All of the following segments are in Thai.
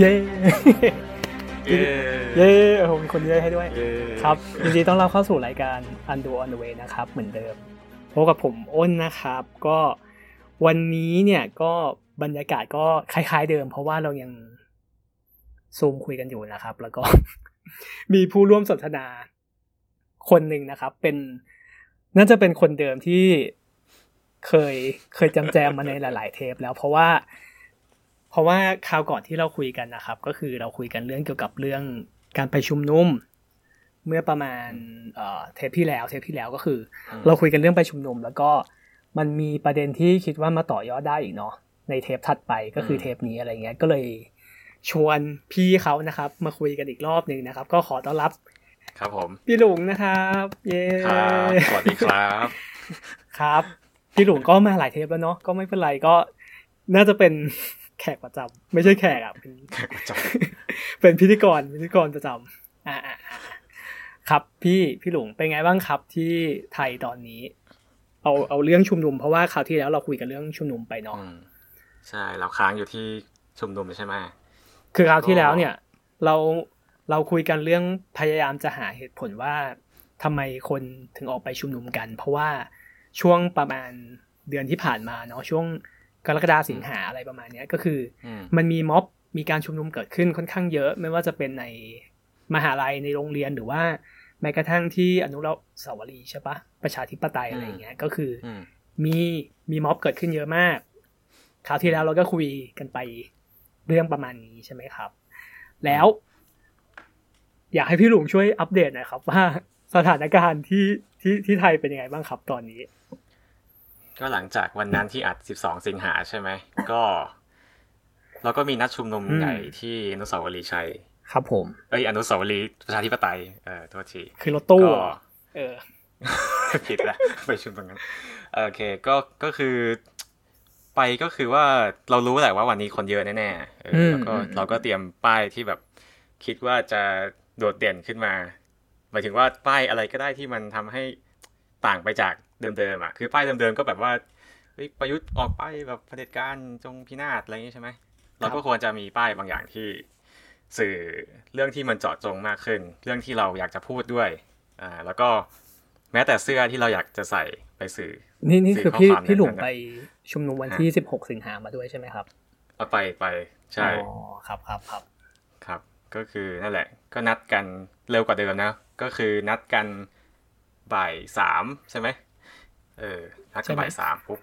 เย้เย้เย้โอ้โหมีคนเย้ให้ด้วยเย้ครับยินดีต้อนรับเข้าสู่รายการ Undo on the way นะครับ เหมือนเดิมพบกับผมอ้นนะครับ ก็วันนี้เนี่ยก็บรรยากาศก็คล้าย ๆ เดิม เพราะว่าเรายังซูมคุยกันอยู่นะครับ แล้วก็ มีผู้ร่วมสนทนาคนหนึ่งนะครับ เป็นน่าจะเป็นคนเดิมที่เคยเคยจำแจมมาในหลาย ๆ เทปแล้วเพราะว่า เพราะว่าคราวก่อนที่เราคุยกันนะครับ ก็คือเราคุยกันเรื่องเกี่ยวกับเรื่องการไปชุมนุม เมื่อประมาณเอ่อเทปที่แล้วเทปที่แล้วก็คืออเราคุยกันเรื่องไปชุมนุม แล้วก็มันมีประเด็นที่คิดว่ามาต่อยอดได้อีกเนาะในเทปถัดไปก็คือเทปนี้อะไรเงี้ยก็เลยชวนพี่เขานะครับ มาคุยกันอีกรอบหนึ่งนะครับ ก็ขอต้อนรับ ครับผมพี่หลุงนะครับ เย้ครับสวัสดีครับครับ พี่หลุงก็มาหลายเทปแล้วเนาะก็ไม่เป็นไรก็น่าจะเป็น แขกประจำไม่ใช่แขกอะเป็นแขกประจเป็นพิธีกรพิธีกรประจำอ่าอ่าอ่าครับพี่พี่หลุงเป็นไงบ้างครับที่ไทยตอนนี้ เอาเอาเรื่องชุมนุมเพราะว่าคราวที่แล้วเราคุยกันเรื่องชุมนุมไปำเนาะอืมใช่เราค้างอยู่ที่ชุมนุมใช่ไหมคือคราวที่แล้วเนี่ย เราเราคุยกันเรื่องพยายามจะหาเหตุผลว่าทำไมคนถึงออกไปชุมนุมกัน เพราะว่าช่วงประมาณเดือนที่ผ่านมาเนาะช่วง กรกฎาสิงหาอะไรประมาณเนี้ยก็คืออืมมันมีม็อบมีการชุมนุมเกิดขึ้นค่อนข้างเยอะ ไม่ว่าจะเป็นในมหาลัยในโรงเรียนหรือว่าแม้กระทั่งที่อนุรักษ์สาวรีย์ใช่ปะประชาธิปไตยอะไรอย่างเงี้ยก็คือออืมมีมีม็อบเกิดขึ้นเยอะมากคราวที่แล้วเราก็คุยกันไปเรื่องประมาณนี้ใช่ไหมครับ แล้ว อยากให้พี่หลุงช่วยอัปเดตหน่อยครับ ว่าสถานการณ์ที่ที่ที่ไทยเป็นยังไงบ้างครับตอนนี้ ก็หลังจากวันนั้นที่อัด 12 สิงหาใช่ไหม ก็เราก็มีนัดชุมนุมอืมใหญ่ที่อนุสาวรีย์ชัย ครับผม เอ้ยอนุสาวรีย์ประชาธิปไตย เออโทษที คือรถตู้ก็เหรอเออ ผิดละไปชุมตรงนั้น โอเค ก็ ก็คือ ไปก็คือว่าเรารู้แหละว่าวันนี้คนเยอะแน่ๆเอออืมแล้วก็อืมเราก็เตรียมป้ายที่แบบคิดว่าจะโดดเด่นขึ้นมา หมายถึงว่าป้ายอะไรก็ได้ที่มันทำให้ต่างไปจาก เดิมๆอะคือป้ายเดิมๆก็แบบว่าเฮ้ยประยุทธ์ออกไปแบบเผด็จการจงพินาศอะไรอย่างนี้ใช่ไหมเราก็ควรจะมีป้ายบางอย่างที่สื่อเรื่องที่มันเจาะจงมากขึ้น เรื่องที่เราอยากจะพูดด้วยอ่าแล้วก็แม้แต่เสื้อที่เราอยากจะใส่ไปสื่อ นี่นี่สื่อคือพี่ข้อความพี่หลุงนั้นน่ะไปชุมนุมวันที่สิบหกสิงหามาด้วยใช่ไหมครับเอาไปไปใช่อ๋อครับครับครับครับ ก็คือนั่นแหละ ก็นัดกันเร็วกว่าเดิมนะ ก็คือนัดกันบ่ายสามใช่ไหม เออนัดกันบ่ายสามปุ๊บ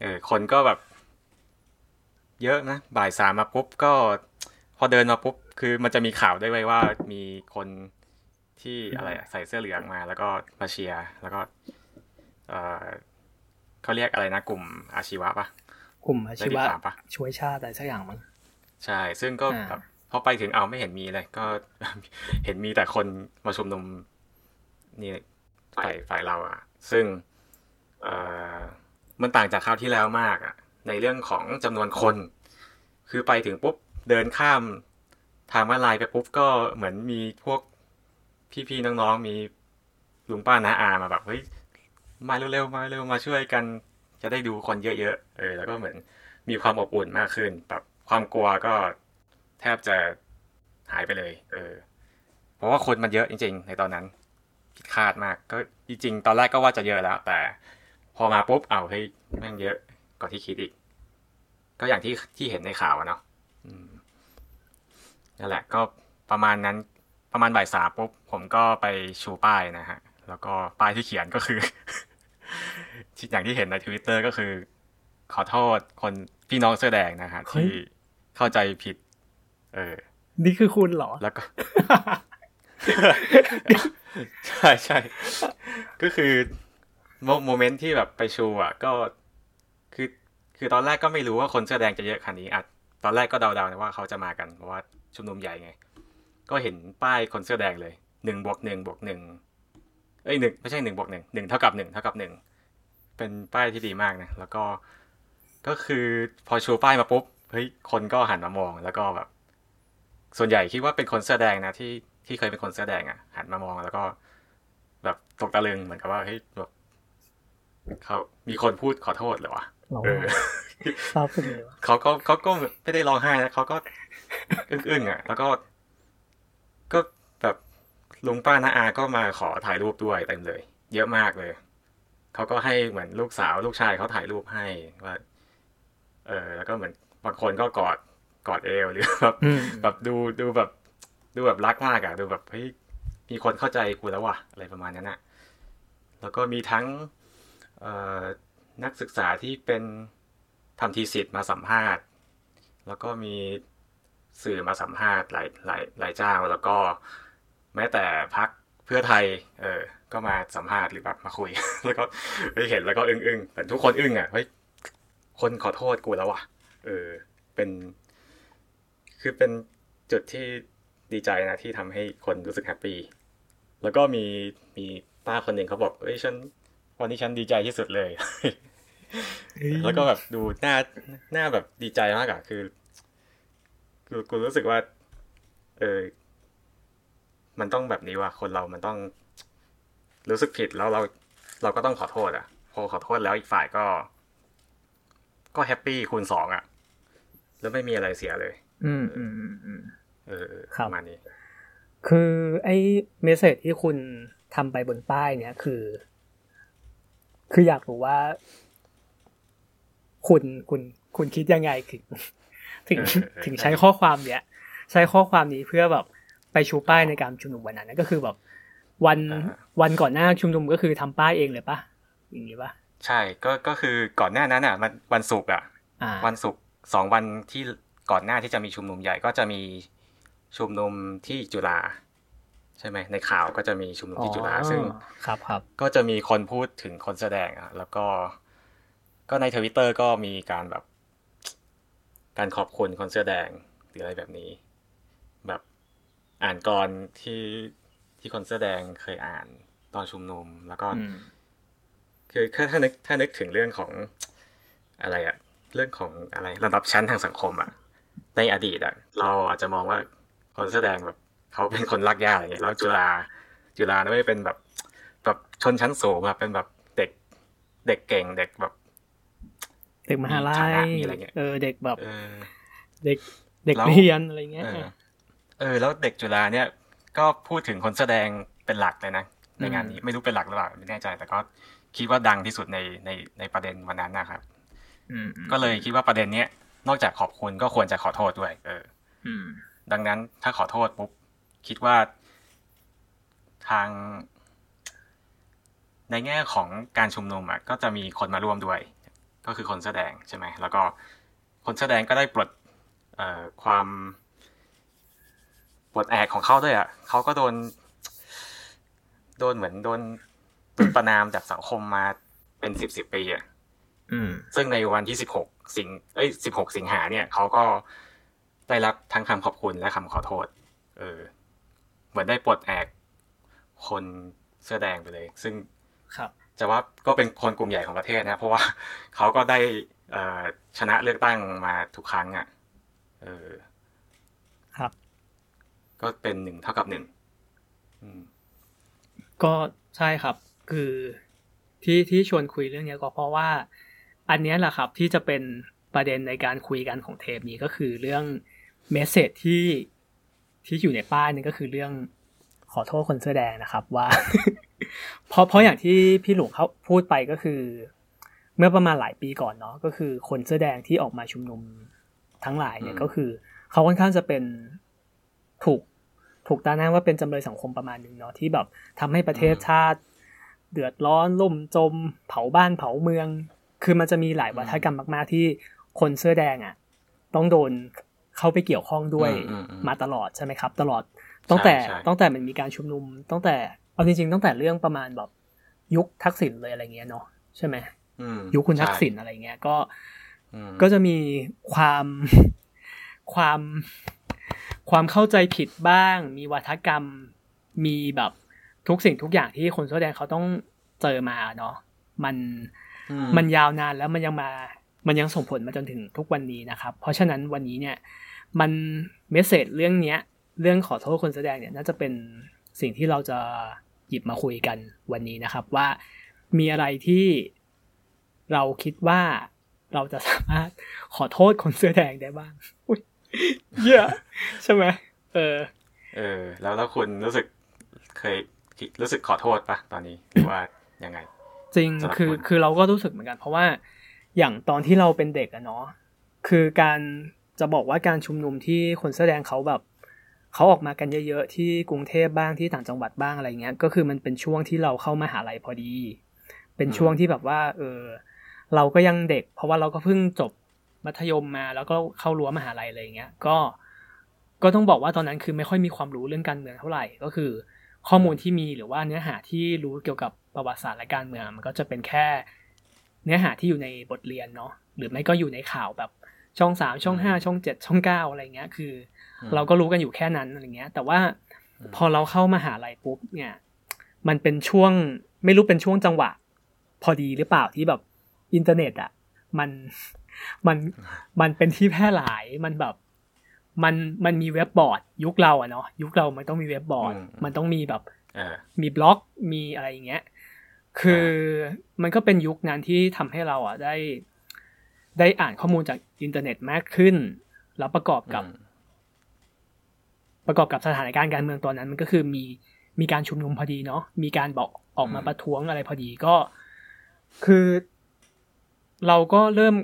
เออ คนก็แบบ เยอะนะ บ่ายสามมาปุ๊บก็ พอเดินมาปุ๊บ คือมันจะมีข่าวด้วยไว้ว่ามีคนที่อะไรอะใส่เสื้อเหลืองมา แล้วก็มาเชียร์แล้วก็เออเขาเรียกอะไรนะกลุ่มอาชีวะปะกลุ่มอาได้ชีติดวะตามปะช่วยชาติอะไรสักอย่างมั้งใช่ ซึ่งก็อ่าแบบพอไปถึงเอาไม่เห็นมีเลย ก็เห็นมีแต่คนมาชุมนุมนี่ฝ่ายฝ่ายเราอะ ซึ่งมันต่างจากคราวที่แล้วมากอะในเรื่องของจำนวนคน คือไปถึงปุ๊บเดินข้ามทางมาลายไปปุ๊บก็เหมือนมีพวกพี่ๆน้องๆมีลุงป้าน้าอามาแบบเฮ้ยมาเร็วๆมาเร็วมาช่วยกันจะได้ดูคนเยอะๆ เออ แล้วก็เหมือนมีความอบอุ่นมากขึ้น แบบความกลัวก็แทบจะหายไปเลย เออ เพราะว่าคนมันเยอะจริง ๆ ในตอนนั้น ผิดคาดมาก ก็จริงๆตอนแรกก็ว่าจะเยอะแล้ว แต่ พอมาปุ๊บเอาวเฮ้ยแม่งเยอะกว่าที่คิดอีก ก็อย่างที่ที่เห็นในข่าวอะเนาะอืมนั่นแหละ ก็ประมาณนั้นประมาณบ่ายสามปุ๊บผมก็ไปชูป้ายนะฮะ แล้วก็ป้ายที่เขียนก็คือ อย่างที่เห็นในทวิตเตอร์ก็คือ ขอโทษคนพี่น้องเสื้อแดงนะฮะเฮ้ยที่เข้าใจผิด เออ นี่คือคุณเหรอ แล้วก็ ใช่ใช่ก็คือโมเมนต์ที่แบบไปชูอะ ก็คือคือตอนแรกก็ไม่รู้ว่าคนเสื้อแดงจะเยอะขนาดนี้อะตอนแรกก็เดาๆนะว่าเขาจะมากันเพราะว่าชุมนุมใหญ่ไง ก็เห็นป้ายคนเสื้อแดงเลยหนึ่งบวกหนึ่งบวกหนึ่งเอ้ยหนึ่งไม่ใช่หนึ่งบวกหนึ่งหนึ่งเท่ากับหนึ่งเท่ากับหนึ่งเป็นป้ายที่ดีมากนะ แล้วก็ก็คือพอชูป้ายมาปุ๊บเฮ้ยคนก็หันมามองแล้วก็แบบ ส่วนใหญ่คิดว่าเป็นคนเสื้อแดงนะที่ ที่เคยเป็นคนเสื้อแดงอะ หันมามองแล้วก็ แบบตกตะลึงเหมือนกับว่าเฮ้ยแบบเขามีคนพูดขอโทษเหรอวะเออเศร้าสุดเลยเขาก็เขาก็ไม่ได้ร้องไห้นะเขาก็อึ้งๆอะ แล้วก็ ก็แบบลุงป้าน้าอาก็มาขอถ่ายรูปด้วยเต็มเลย เยอะมากเลยเขาก็ให้เหมือนลูกสาวลูกชายเขาถ่ายรูปให้ว่า เออ แล้วก็เหมือนบางคนก็กอดกอดเอวหรือแบบแบบดูดูแบบ ดูแบบรักมากอะดูแบบเฮ้ยมีคนเข้าใจกูแล้วว่ะอะไรประมาณนั้นอะแล้วก็มีทั้งนักศึกษาที่เป็นทำทีสิทธ์มาสัมภาษณ์ แล้วก็มีสื่อมาสัมภาษณ์หลายหลายหลายเจ้า แล้วก็แม้แต่พักเพื่อไทย เออ ก็มาสัมภาษณ์หรือแบบมาคุย แล้วก็เห็นแล้วก็อึ้งอึ้งแต่ทุกคนอึ้งอะเฮ้ยคนขอโทษกูแล้วว่ะ เออ เป็น คือเป็นจุดที่ ดีใจนะที่ทำให้คนรู้สึกแฮปปี้แล้วก็มีมีป้าคนหนึ่งเขาบอกเอ้ยฉันวันนี้ฉันดีใจที่สุดเลย แล้วก็แบบดูหน้าหน้าแบบดีใจมากอะคือกูกูรู้สึกว่า เออมันต้องแบบนี้ว่ะคนเรามันต้อง รู้สึกผิดแล้วเราเราก็ต้องขอโทษอะพอขอโทษแล้วอีกฝ่ายก็ ก็ happy คูณสองอะแล้วไม่มีอะไรเสียเลย อืมอืมอืมอืม เออประมาณนี้ คือไอ้ message ที่คุณทำไปบนป้ายเนี่ยคือ คืออยากรู้ว่า คุณคุณคุณคิดยังไงถึงถึงถึงใช้ข้อความเนี้ยใช้ข้อความนี้เพื่อแบบไปชูป้ายในการชุมนุมวันนั้นก็คือแบบวันวันก่อนหน้าชุมนุมก็คือทำป้ายเองเลยปะอย่างนี้ปะใช่ก็ก็คือก่อนหน้านั้นอะมันวันศุกร์อะ วันศุกร์สองวันที่ก่อนหน้าที่จะมีชุมนุมใหญ่ก็จะมี ชุมนุมที่จุฬาใช่ไหมในข่าวก็จะมีชุมนุมที่จุฬาซึ่งครับครับก็จะมีคนพูดถึงคนแสดงอะแล้วก็ ก็ในทวิตเตอร์ก็มีการแบบ การขอบคุณคนแสดงหรืออะไรแบบนี้ แบบอ่านกรที่ที่คนแสดงเคยอ่านตอนชุมนุมแล้วก็คือถ้านึกถ้านึกถึงเรื่องของอะไรอะเรื่องของอะไรระดับชั้นทางสังคมอะในอดีตอะเราอาจจะมองว่า คนแสดงแบบเขาเป็นคนรักยากอะไรเงี้ยแล้วจุฬาจุฬาไม่เป็นแบบแบบชนชั้นสูงอะเป็นแบบเด็กเด็กเก่งเด็กแบบ เด็กมหาลัยอะไรเงี้ยเออเด็กแบบเด็กเด็กเรียนอะไรเงี้ยเออ แล้วเด็กจุฬาเนี่ย ก็พูดถึงคนแสดงเป็นหลักเลยนะในงานนี้ไม่รู้เป็นหลักหรือเปล่าไม่แน่ใจ แต่ก็คิดว่าดังที่สุดในในในประเด็นวันนั้นนะครับก็เลยคิดว่าประเด็นเนี้ยนอกจากขอบคุณก็ควรจะขอโทษด้วย เออ ดังนั้นถ้าขอโทษปุ๊บคิดว่าทาง ในแง่ของการชุมนุมอะก็จะมีคนมาร่วมด้วย ก็คือคนแสดงใช่ไหมแล้วก็คนแสดงก็ได้ปลดความปลดแอกของเขาด้วยอะเขาก็โดน โดนเหมือนโดนโดนประนามจากสังคมมาเป็นสิบสิบปีอะซึ่งในวันที่สิบหกสิงเอ้ยสิบหกสิงหาเนี่ยเขาก็ ได้รับทั้งคำขอบคุณและคำขอโทษ เออ เหมือนได้ปลดแอกคนเสื้อแดงไปเลย ซึ่งครับจะว่าก็เป็นคนกลุ่มใหญ่ของประเทศนะ เพราะว่าเขาก็ได้ชนะเลือกตั้งมาทุกครั้งอะ เออ ครับ ก็เป็นหนึ่งเท่ากับหนึ่งก็ใช่ครับ คือที่ที่ชวนคุยเรื่องนี้ก็เพราะว่า อันนี้แหละครับที่จะเป็นประเด็นในการคุยกันของเทปนี้ก็คือเรื่อง เมสเซจที่ที่อยู่ในป้ายนี่ก็คือเรื่องขอโทษคนเสื้อแดงนะครับว่า เพราะเพราะอย่างที่พี่หลวงเขาพูดไปก็คือ เมื่อประมาณหลายปีก่อนเนาะก็คือคนเสื้อแดงที่ออกมาชุมนุมทั้งหลายเนี่ยก็คือ เขาค่อนข้างจะเป็นถูกถูกตาหน้าว่าเป็นจำเลยสังคมประมาณหนึ่งเนาะที่แบบทำให้ประเทศชาติ เดือดร้อนล่มจม เผาบ้านเผาเมือง คือมันจะมีหลายวัฒกรรมมาก ๆ ที่คนเสื้อแดงอะ ต้องโดน เข้าไปเกี่ยวข้องด้วยมาตลอดใช่ไหมครับ ตลอดตั้งแต่ตั้งแต่มันมีการชุมนุม ตั้งแต่เอาจริงๆตั้งแต่เรื่องประมาณแบบยุคทักษิณเลยอะไรเงี้ยเนาะใช่ไหมยุคคุณทักษิณอะไรเงี้ยก็ก็จะมีความความความเข้าใจผิดบ้าง มีวัฒกรรมมีแบบทุกสิ่งทุกอย่างที่คนเสื้อแดงเขาต้องเจอมาเนาะมันมันยาวนานแล้วมันยังมา มันยังส่งผลมาจนถึงทุกวันนี้นะครับ เพราะฉะนั้นวันนี้เนี่ย มันเมสเซจเรื่องเนี้ย เรื่องขอโทษคนแสดงเนี่ยน่าจะเป็นสิ่งที่เราจะหยิบมาคุยกันวันนี้นะครับ ว่ามีอะไรที่เราคิดว่าเราจะสามารถขอโทษคนเสื้อแดงได้บ้างอุ้ยเยอะใช่ไหมเออ เออ แล้วแล้วคุณรู้สึกเคยรู้สึกขอโทษปะตอนนี้หรือว่ายังไง จริงสำหรับคือคุณคือเราก็รู้สึกเหมือนกัน เพราะว่าอย่างตอนที่เราเป็นเด็กอะเนาะคือการ จะบอกว่าการชุมนุมที่คนเสื้อแดงเขาแบบเขาออกมากันเยอะๆ ที่กรุงเทพบ้างที่ต่างจังหวัดบ้างอะไรเงี้ย ก็คือมันเป็นช่วงที่เราเข้ามาหาลัยพอดี เป็นช่วงที่แบบว่า เออ เราก็ยังเด็ก เพราะว่าเราก็เพิ่งจบมัธยมมาแล้วก็เข้ารั้วมหาลัยอะไรเงี้ย ก็ ก็ต้องบอกว่าตอนนั้นคือไม่ค่อยมีความรู้เรื่องการเมืองเท่าไหร่ ก็คือ ข้อมูลที่มีหรือว่าเนื้อหาที่รู้เกี่ยวกับประวัติศาสตร์และการเมืองมันก็จะเป็นแค่ เนื้อหาที่อยู่ในบทเรียนเนาะ หรือไม่ก็อยู่ในข่าวแบบ ช่องสามช่องห้าช่องเจ็ดช่องเก้าอะไรเงี้ยคืออืมเราก็รู้กันอยู่แค่นั้นอะไรเงี้ย แต่ว่าอืมพอเราเข้ามาหาลัยปุ๊บเนี่ย มันเป็นช่วงไม่รู้เป็นช่วงจังหวะ พอดีหรือเปล่าที่แบบอินเทอร์เน็ตอะมันมันมันเป็นที่แพร่หลายมันแบบมันมันมีเว็บบอร์ด ยุคเราอะเนาะยุคเรามันต้องมีเว็บบอร์ดอืมมันต้องมีแบบเออมีบล็อกมีอะไรอย่างเงี้ย คือมันก็เป็นยุคนั้นที่ทำให้เราอะได้ ได้อ่านข้อมูลจากอินเทอร์เน็ตมากขึ้น แล้วประกอบกับอืมประกอบกับสถานการณ์การเมืองตอนนั้น มันก็คือมีมีการชุมนุมพอดีเนาะมีการบอกออกมาประท้วงอะไรพอดีก็ คือ เราก็เริ่ม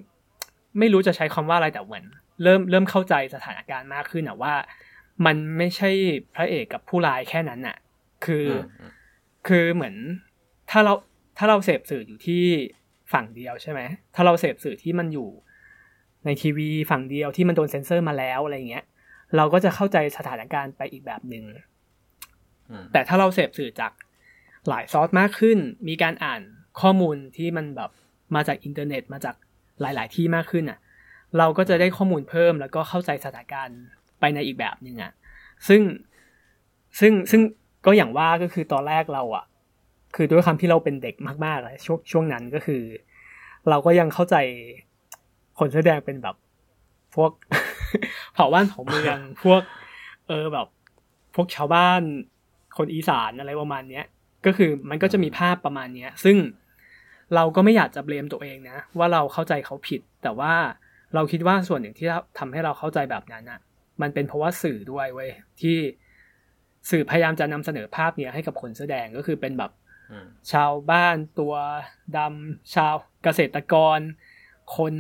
ไม่รู้จะใช้คำว่าอะไรแต่เหมือนเริ่มเริ่มเข้าใจสถานการณ์มากขึ้นอะว่า มันไม่ใช่พระเอกกับผู้ร้ายแค่นั้นอะคืออือมอืมคือเหมือนถ้าเราถ้าเราเสพสื่ออยู่ที่ ฝั่งเดียวใช่ไหมถ้าเราเสพสื่อที่มันอยู่ในทีวีฝั่งเดียวที่มันโดนเซ็นเซอร์มาแล้วอะไรเงี้ย เราก็จะเข้าใจสถานการณ์ไปอีกแบบหนึ่งอืมแต่ถ้าเราเสพสื่อจากหลายซอสมากขึ้น มีการอ่านข้อมูลที่มันแบบมาจากอินเทอร์เน็ตมาจากหลาย ๆ ที่มากขึ้นอะ เราก็จะได้ข้อมูลเพิ่มแล้วก็เข้าใจสถานการณ์ไปในอีกแบบหนึ่งอะ ซึ่งซึ่งซึ่งก็อย่างว่าก็คือตอนแรกเราอะ คือด้วยความที่เราเป็นเด็กมากๆเลยช่วงช่วงนั้นก็คือ เราก็ยังเข้าใจคนเสื้อแดงเป็นแบบพวกเผ่าบ้านเผ่าเมืองพวก เออแบบ พวกชาวบ้าน คนอีสานอะไรประมาณเนี้ย ก็คือมันก็จะมีภาพประมาณเนี้ย ซึ่งเราก็ไม่อยากจะเบลมตัวเองนะ ว่าเราเข้าใจเขาผิด แต่ว่าเราคิดว่าส่วนหนึ่งที่ทำให้เราเข้าใจแบบนั้นอะ มันเป็นเพราะว่าสื่อด้วยเว้ยที่สื่อพยายามจะนำเสนอภาพเนี้ยให้กับคนเสื้อแดงก็คือเป็นแบบอืม ชาวบ้านตัวดำชาวเกษตรกร คน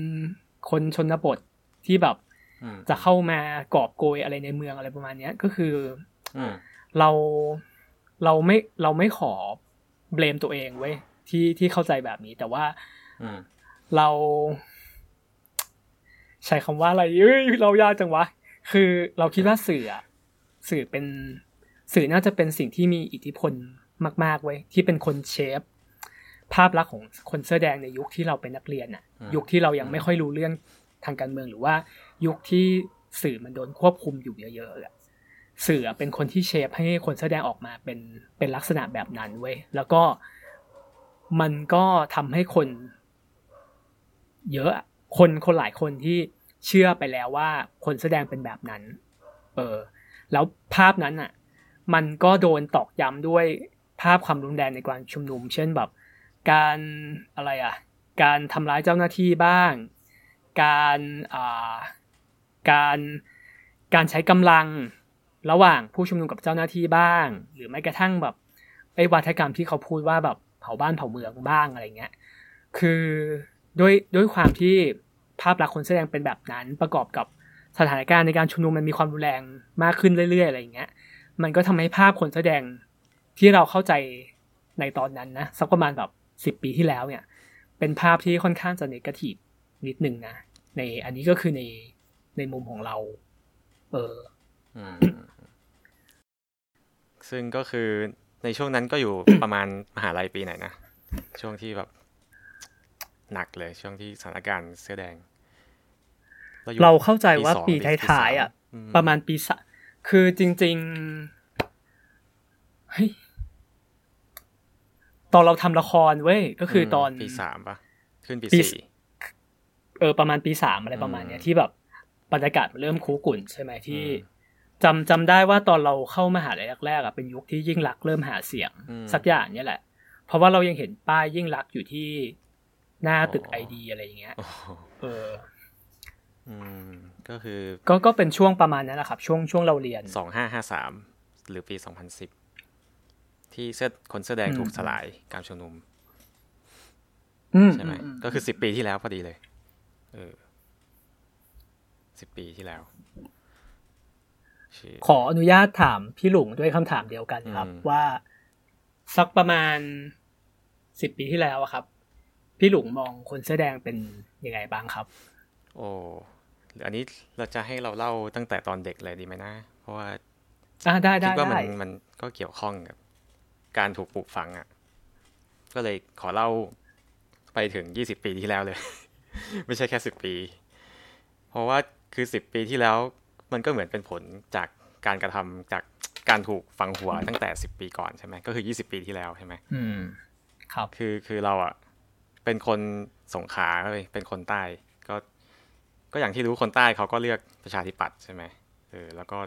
คนชนบทที่แบบอืมจะเข้ามากอบโกยอะไรในเมืองอะไรประมาณเนี้ยก็คืออืมเราเราไม่เราไม่ขอเบลมตัวเองเว้ยที่ที่เข้าใจแบบนี้ แต่ว่าอืมเรา ใช้คำว่าอะไรเอ้ยเรายากจังวะ คือเราคิดว่าสื่ออะสื่อเป็นสื่อน่าจะเป็นสิ่งที่มีอิทธิพล มากๆเว้ยที่เป็นคนเชฟภาพลักษณ์ของคนเสื้อแดงในยุคที่เราเป็นนักเรียนอะอืมยุคที่เรายังไม่ค่อยรู้เรื่องทางการเมืองหรือว่า ยุคที่สื่อมันโดนควบคุมอยู่เยอะๆอะสื่ออะเป็นคนที่เชฟให้คนแสอแดงออกมาเป็นเป็นลักษณะแบบนั้นเว้ยแล้วก็มันก็ทำให้คน เยอะอะคนคนหลายคนที่เชื่อไปแล้วว่าคนแสอแดงเป็นแบบนั้น เออ แล้วภาพนั้นอะ มันก็โดนตอกย้ำด้วย ภาพความรุนแรงในการชุมนุม เช่นแบบการอะไรอะ การทำร้ายเจ้าหน้าที่บ้าง การอ่าการการใช้กำลังระหว่างผู้ชุมนุมกับเจ้าหน้าที่บ้าง หรือแม้กระทั่งแบบไอ้วัฒกรรมที่เขาพูดว่าแบบเผาบ้านเผาเมืองบ้างอะไรเงี้ย คือด้วยด้วยความที่ภาพลักษณ์คนแสดงเป็นแบบนั้นประกอบกับสถานการณ์ในการชุมนุมมันมีความรุนแรงมากขึ้นเรื่อยๆอะไรเงี้ย มันก็ทำให้ภาพคนแสดง ที่เราเข้าใจในตอนนั้นนะสักประมาณแบบสิบปีที่แล้วเนี่ย เป็นภาพที่ค่อนข้างจะเนกาทีฟนิดนึงนะในอันนี้ก็คือในในมุมของเรา เอออืมซึ่งก็คือในช่วงนั้นก็อยู่ประมาณมหาลัยปีไหนนะ ช่วงที่แบบหนักเลยช่วงที่สถานการณ์เสื้อแดงอยู่เราเข้าใจว่าสองปีหรือท้ายๆอะสมประมาณปีสะคือจริงๆเฮ้ยต อนเราทำละครเว้ยก็คือตอนปีสามปะขึ้นปีปีสี่เออประมาณปีสามอะไรประมาณเนี้ยอืมที่แบบบรรยากาศมันเริ่มคุกกุ่นใช่ไหมที่อืมจำจำได้ว่าตอนเราเข้ามหาลัยแรกๆอะเป็นยุคที่ยิ่งรักษณ์เริ่มหาเสียงอืมสักอย่างเนี่ยแหละ เพราะว่าเรายังเห็นป้ายยิ่งรักษณ์อยู่ที่หน้าตึกไอดีอะไรอย่างเงี้ยโอ้โหเอออืมก็คือ ก็ก็เป็นช่วงประมาณนั้นแหละครับ ช่วงช่วงเราเรียนสองห้าห้าสามหรือปีสองพันสิบ ที่เสื้อคนเสื้อแดงถูกสลายการชุมนุมอืมใช่ไหมอืมก็คือสิบปีที่แล้วพอดีเลยเออสิบปีที่แล้วชื่อขออนุญาตถามพี่หลุงด้วยคำถามเดียวกันครับอืมว่าสักประมาณสิบปีที่แล้วอะครับ พี่หลุงมองคนเสื้อแดงเป็นยังไงบ้างครับ โอ้หรืออันนี้เราจะให้เราเล่าตั้งแต่ตอนเด็กเลยดีไหมนะ เพราะว่าอ่าได้ได้คิดว่ามัได้นมันก็เกี่ยวข้องกับ การถูกปลูกฝังอะ ก็เลยขอเล่าไปถึงยี่สิบปีที่แล้วเลย ไม่ใช่แค่สิบปี เพราะว่าคือสิบปีที่แล้ว มันก็เหมือนเป็นผลจากการกระทำจากการถูกฝังหัวตั้งแต่สิบปีก่อนใช่ไหมก็คือยี่สิบปีที่แล้วใช่ไหมอืม ครับคือคือเราอะเป็นคนสงขลาเลยเป็นคนใต้ ก็ ก็อย่างที่รู้คนใต้เขาก็เลือกประชาธิปัตย์ใช่ไหมเออแล้วก็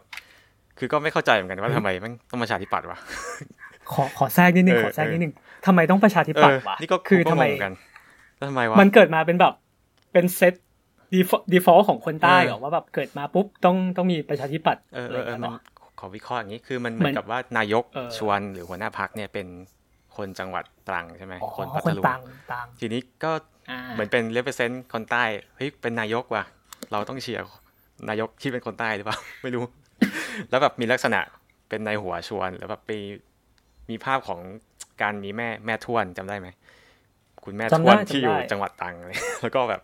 คือก็ไม่เข้าใจเหมือนกันว่าทำไมมันต้องประชาธิปัตย์วะ ขอขอแทรกนิดนึงเออขอแทรกนิดนึงทำไมต้องประชาธิปัตย์วะนี่ก็คือทำไมก็งงกันแล้วทำไมวะมันเกิดมาเป็นแบบเป็น set default ของคนใต้เออเหรอว่าแบบเกิดมาปุ๊บต้องต้องมีประชาธิปัตย์เอออะอะไรอะเออกันมันเนาะขอวิเคราะห์อย่างนี้คือมันเหมืมือนกับว่านายกเออชวนหรือหัวหน้าพรรคเนี่ยเป็นคนจังหวัดตรังใช่ไหมอ๋อคนพัทคนลุงตรังตรังทีนี้ก็อ่าเหมือนเป็น represent คนใต้เฮ้ยเป็นนายกว่ะ เราต้องเชียร์นายกที่เป็นคนใต้หรือเปล่าไม่รู้ แล้วแบบมีลักษณะเป็นนายหัวชวนแล้วแบบไป มีภาพของการมีแม่แม่ทวนจำได้ไหมคุณแม่ทจำวได้นที่จำอยู่ได้จังหวัดตรังเลยแล้วก็แบบ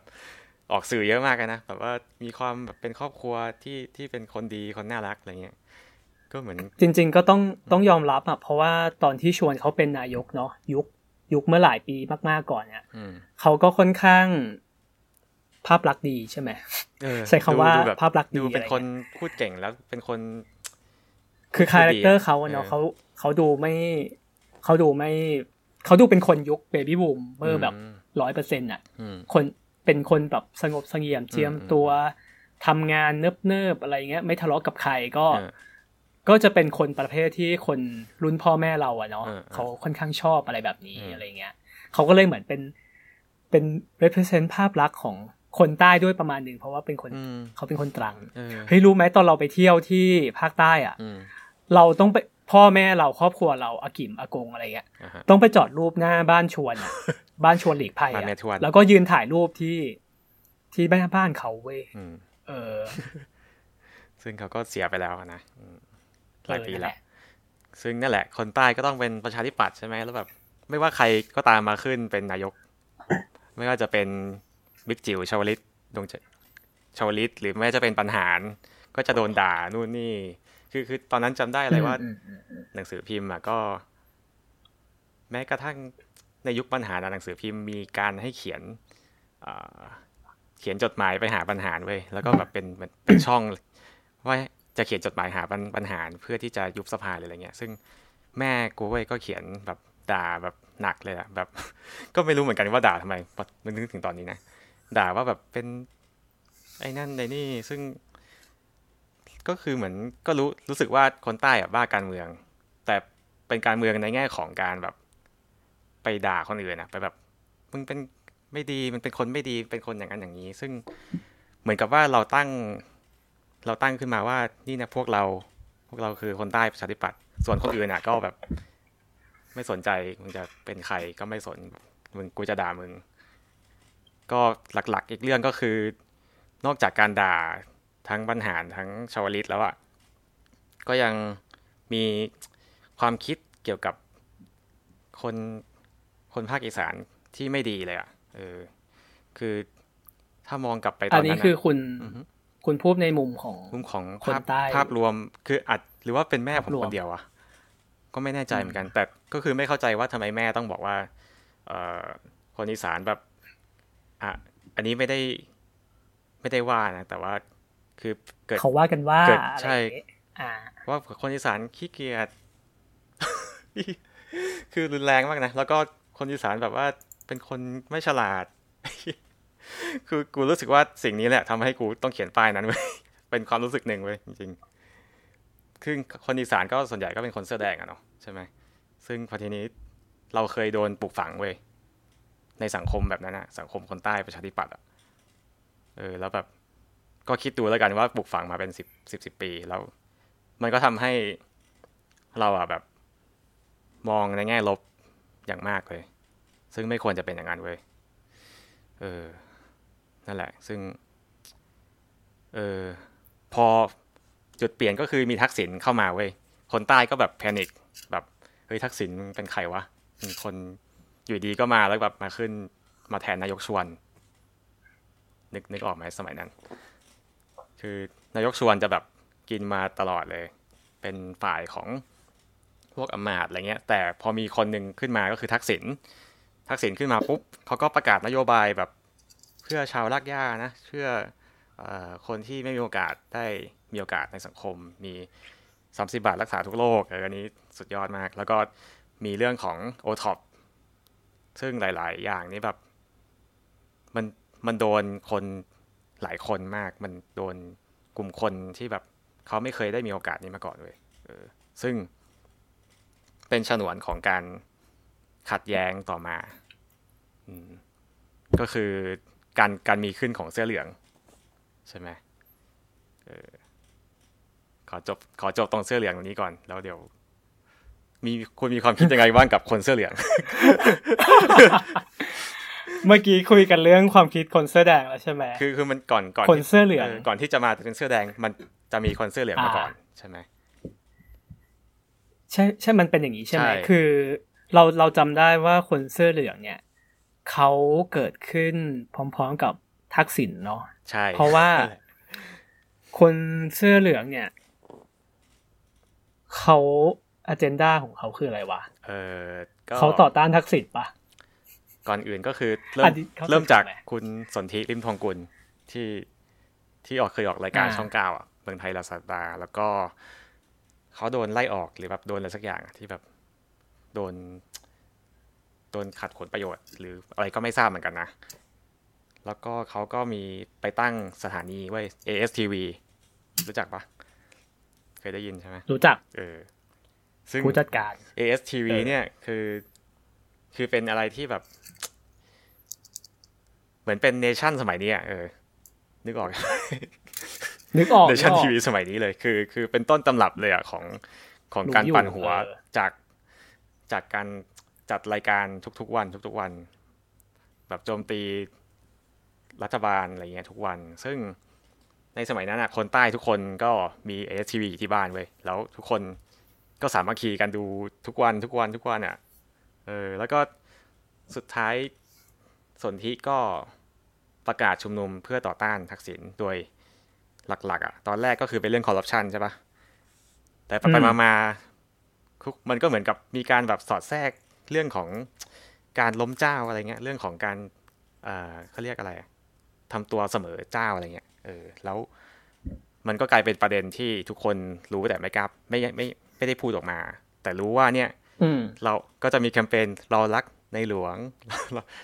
ออกสื่อเยอะมากเลยนะแบบว่ามีความแบบเป็นครอบครัวที่ที่เป็นคนดีคนน่ารักอะไรเงี้ยก็เหมือน จริง ๆ ก็ต้องต้องยอมรับอะเพราะว่าตอนที่ชวนเขาเป็นนายกเนาะยุคยุคเมื่อหลายปีมากๆก่อนเนี่ยอืมเขาก็ค่อนข้างภาพลักษณ์ดีใช่ไหมเออใช้คำว่าดูแบบภาพลักษณ์ดีดูเป็นอะไรคนเงี้ยพูดเก่งแล้วเป็นคน คือพูดคาแรคเตอร์ดีอะเขาอะเนาะเออเขา เขาดูไม่เขาดูไม่เขาดูเป็นคนยุค baby boomer แบบอืมร้อยเปอร์เซ็นต์อะอืมคนเป็นคนแบบสงบเสงี่ยมเจียมอืมตัวทำงานเนิบเนิบๆอะไรเงี้ย ไม่ทะเลาะกับใครก็เออก็จะเป็นคนประเภทที่คนรุ่นพ่อแม่เราอะเนาะเออเออเขาค่อนข้างชอบอะไรแบบนี้อืมอะไรเงี้ยเขาก็เลยเหมือนเป็นเป็น represent ภาพลักษณ์ของคนใต้ด้วยประมาณหนึ่งเพราะว่าเป็นคนอืมเขาเป็นคนตรังเออเฮ้ยรู้ไหมตอนเราไปเที่ยวที่ภาคใต้อะอืมเราต้องไป พ่อแม่เราครอบครัวเราอากิมอากงอะไรเงี้ยอ่าฮะต้องไปจอดรูปหน้าบ้านชวนอะบ้านชวนหลีกภัยบ้านแม่อะทวนแล้วก็ยืนถ่ายรูปที่ที่บ้านบ้านเขาเว้ยอืมเออ ซึ่งเขาก็เสียไปแล้วอะนะอืมหลายปีเออนั่นแล้หวละซึ่งนั่นแหละ คนใต้ก็ต้องเป็นประชาธิปัตย์ใช่ไหมแล้วแบบ ไม่ว่าใครก็ตามมาขึ้นเป็นนายก ไม่ว่าจะเป็นบิ๊กจิ๋วชาวลิตดวงใจชาวลิต หรือแม้จะเป็นปัญหารก็จะโดนด่านู่นนี่ คือคือตอนนั้นจำได้เลยว่าอืมอืมอืมหนังสือพิมพ์อะก็ แม้กระทั่งในยุคปัญหานะหนังสือพิมพ์มีการให้เขียนอ่าเขียนจดหมายไปหาปัญหาเว้ยแล้วก็แบบเป็นเป็นเป็นช่องว่าจะเขียนจดหมายหาปัญปัญหาเพื่อที่จะยุบสภาหรืออะไรเงี้ย ซึ่งแม่กูเว้ยก็เขียนแบบด่าแบบหนักเลยอะแบบ ก็ไม่รู้เหมือนกันว่าด่าทำไมพอนึกถึงตอนนี้นะด่าว่าแบบเป็น ไอ้นั่นไอ้นี่ซึ่ง ก็คือเหมือนก็รู้รู้สึกว่าคนใต้อะบ้าการเมือง แต่เป็นการเมืองในแง่ของการแบบ ไปด่าคนอื่นอะไปแบบมึงเป็นไม่ดีมันเป็นคนไม่ดีเป็นคนอย่างนั้นอย่างนี้ ซึ่งเหมือนกับว่าเราตั้ง เราตั้งขึ้นมาว่านี่นะพวกเรา พวกเราคือคนใต้ประชาธิปัตย์ส่วนคนอื่นอะ ก็แบบ ไม่สนใจมึงจะเป็นใครก็ไม่สนมึงกูจะด่ามึง ก็หลักๆ อีกเรื่องก็คือ นอกจากการด่า ทั้งบรรหารทั้งชาวลิตแล้วอะก็ยังมีความคิดเกี่ยวกับคนคนภาคอีสานที่ไม่ดีเลยอะเออ คือถ้ามองกลับไปตอัอนนนี้นั้นคืออะคุณอือฮึคุณพูดในมุมของมุมของคนภาพใต้ภาพรวมคืออาจหรือว่าเป็นแม่ผมภาพรวมคนเดียวอะก็ไม่แน่ใจเหมือนกัน แต่ก็คือไม่เข้าใจว่าทำไมแม่ต้องบอกว่า เอ่อคนอีสานแบบอะอันนี้ไม่ได้ไม่ได้ว่านะแต่ว่า คือเกิดเขาว่ากันว่าเกิดอะไรใช่อย่างเงี้ยอ่าว่าคนอีสานขี้เกียจคือรุนแรงมากนะ แล้วก็คนอีสานแบบว่าเป็นคนไม่ฉลาด คือกูรู้สึกว่าสิ่งนี้แหละทำให้กูต้องเขียนป้ายนั้นเว้ยเป็นความรู้สึกหนึ่งเว้ยจริงๆคือคนอีสานก็ส่วนใหญ่ก็เป็นคนเสื้อแดงอะเนาะใช่ไหมซึ่งพอทีนี้เราเคยโดนปลูกฝังเว้ยในสังคมแบบนั้นอะสังคมคนใต้ประชาธิปัตย์อะเออแล้วแบบ ก็คิดดูแล้วกันว่าปลูกฝังมาเป็นสิบสิบสิบปีแล้ว มันก็ทำให้เราอะแบบ มองในแง่ลบอย่างมากเลย ซึ่งไม่ควรจะเป็นอย่างนั้นเว้ยเออนั่นแหละ ซึ่งเออพอจุดเปลี่ยนก็คือมีทักษิณเข้ามาเว้ยคนใต้ก็แบบแพนิคแบบเฮ้ยทักษิณเป็นใครวะเป็นคนอยู่ดีก็มาแล้วแบบมาขึ้นมาแทนนายกชวน นึกนึกออกไหมสมัยนั้น คือนายกชวนจะแบบกินมาตลอดเลย เป็นฝ่ายของพวกอมาตอะไรเงี้ย แต่พอมีคนหนึ่งขึ้นมาก็คือทักษิณทักษิณขึ้นมาปุ๊บเขาก็ประกาศนโยบายแบบเพื่อชาวลากย่านะเพื่อคนที่ไม่มีโอกาสได้มีโอกาสในสังคม มีสามสิบาทรักษาทุกโรคอันนี้สุดยอดมาก แล้วก็มีเรื่องของโอท็อปซึ่งหลาย ๆ อย่างนี้แบบ มันมันโดนคน หลายคนมาก มันโดนกลุ่มคนที่แบบเขาไม่เคยได้มีโอกาสนี้มาก่อนเลยเออซึ่งเป็นฉนวนของการขัดแย้งต่อมาอืมก็คือการการมีขึ้นของเสื้อเหลือง ใช่ไหมเออขอจบขอจบตรงเสื้อเหลืองตรงนี้ก่อน แล้วเดี๋ยว มีคุณมีความคิดยังไงบ้างกับคนเสื้อเหลือง เมื่อกี้คุยกันเรื่องความคิดคนเสื้อแดงแล้วใช่ไหมคือคือมันก่อนก่อนคนเสื้อเหลืองก่อนที่จะมาเป็นเสื้อแดง มันจะมีคนเสื้อเหลืองมาก่อนใช่ไหมใช่ใช่มันเป็นอย่างนี้ใช่ไหมคือเราเราจำได้ว่าคนเสื้อเหลืองเนี่ยเขาเกิดขึ้นพร้อมๆกับทักษิณเนาะใช่ เพราะว่าคนเสื้อเหลืองเนี่ยเขาอเจนดาของเขาคืออะไรวะ เออเขาต่อต้านทักษิณปะ ก่อนอื่นก็คือเริ่มเริ่มจากคุณสนธิริมทองกุลที่ที่ออกเคยออกรายการช่องเก้าอะเมืองไทยลาซาดาแล้วก็เขาโดนไล่ออกหรือแบบโดนอะไรสักอย่างที่แบบโดน โดนขัดผลประโยชน์ หรืออะไรก็ไม่ทราบเหมือนกันนะ แล้วก็เขาก็มีไปตั้งสถานีไว้ ASTV รู้จักปะเคยได้ยินใช่ไหมรู้จัก เออ ซึ่งผู้จัดการ ASTV เนี่ยคือ คือเป็นอะไรที่แบบ เหมือนเป็นเนชั่นสมัยนี้อะเออ นึกออก นึกออกเนชั่นทีวีสมัยนี้เลย คือ คือเป็นต้นตำรับเลยอะของของการปั่นหัวจากจากการจัดรายการทุกๆวัน ทุกๆวัน แบบโจมตีรัฐบาลอะไรเงี้ยทุกวัน ซึ่งในสมัยนั้นอะคนใต้ทุกคนก็มีเอสทีวีที่บ้านเว้ยแล้วทุกคนก็สามารถขี่กันดูทุกวันทุกวันทุกวันอะเออแล้วก็สุดท้ายสนธิก็ ประกาศชุมนุมเพื่อต่อต้านทักษิณโดยหลักๆอะ ตอนแรกก็คือเป็นเรื่องคอร์รัปชันใช่ปะแต่ไปมามามันก็เหมือนกับมีการแบบสอดแทรกเรื่องของการล้มเจ้าอะไรเงี้ย เรื่องของการเขาเรียกอะไรทำตัวเสมอเจ้าอะไรเงี้ย เออ แล้วมันก็กลายเป็นประเด็นที่ทุกคนรู้แต่ไม่กล้าไม่ไม่ไม่ได้พูดออกมา แต่รู้ว่าเนี่ยเราก็จะมีแคมเปญเรารักในหลวง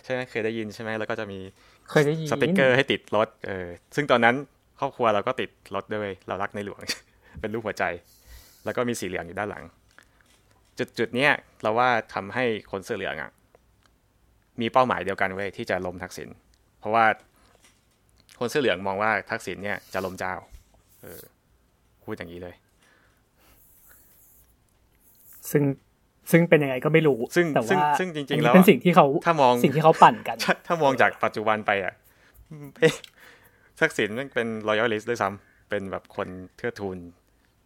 ใช่ไหมเคยได้ยินใช่ไหมแล้วก็จะมี เคยได้ยินสติกเกอร์ให้ติดรถเออซึ่งตอนนั้นครอบครัวเราก็ติดรถด้วยเรารักในหลวง เป็นรูปหัวใจ แล้วก็มีสีเหลืองอยู่ด้านหลัง จุดจุดเนี้ยเราว่าทำให้คนเสื้อเหลืองอะมีเป้าหมายเดียวกันเว้ยที่จะล้มทักษิณเพราะว่าคนเสื้อเหลืองมองว่าทักษิณเนี่ยจะล้มเจ้า เออพูดอย่างนี้เลย ซึ่ง ซึ่งเป็นยังไงก็ไม่รู้ ซึ่งแต่ว่าซึ่งจริง ๆ แล้วเป็นสิ่งที่เขาถ้ามองสิ่งที่เขาปั่นกัน ถ้ามองจากปัจจุบันไปอะทักษิณมันเป็นรอยัลลิสด้วยซ้ำเป็นแบบคนเทือทูน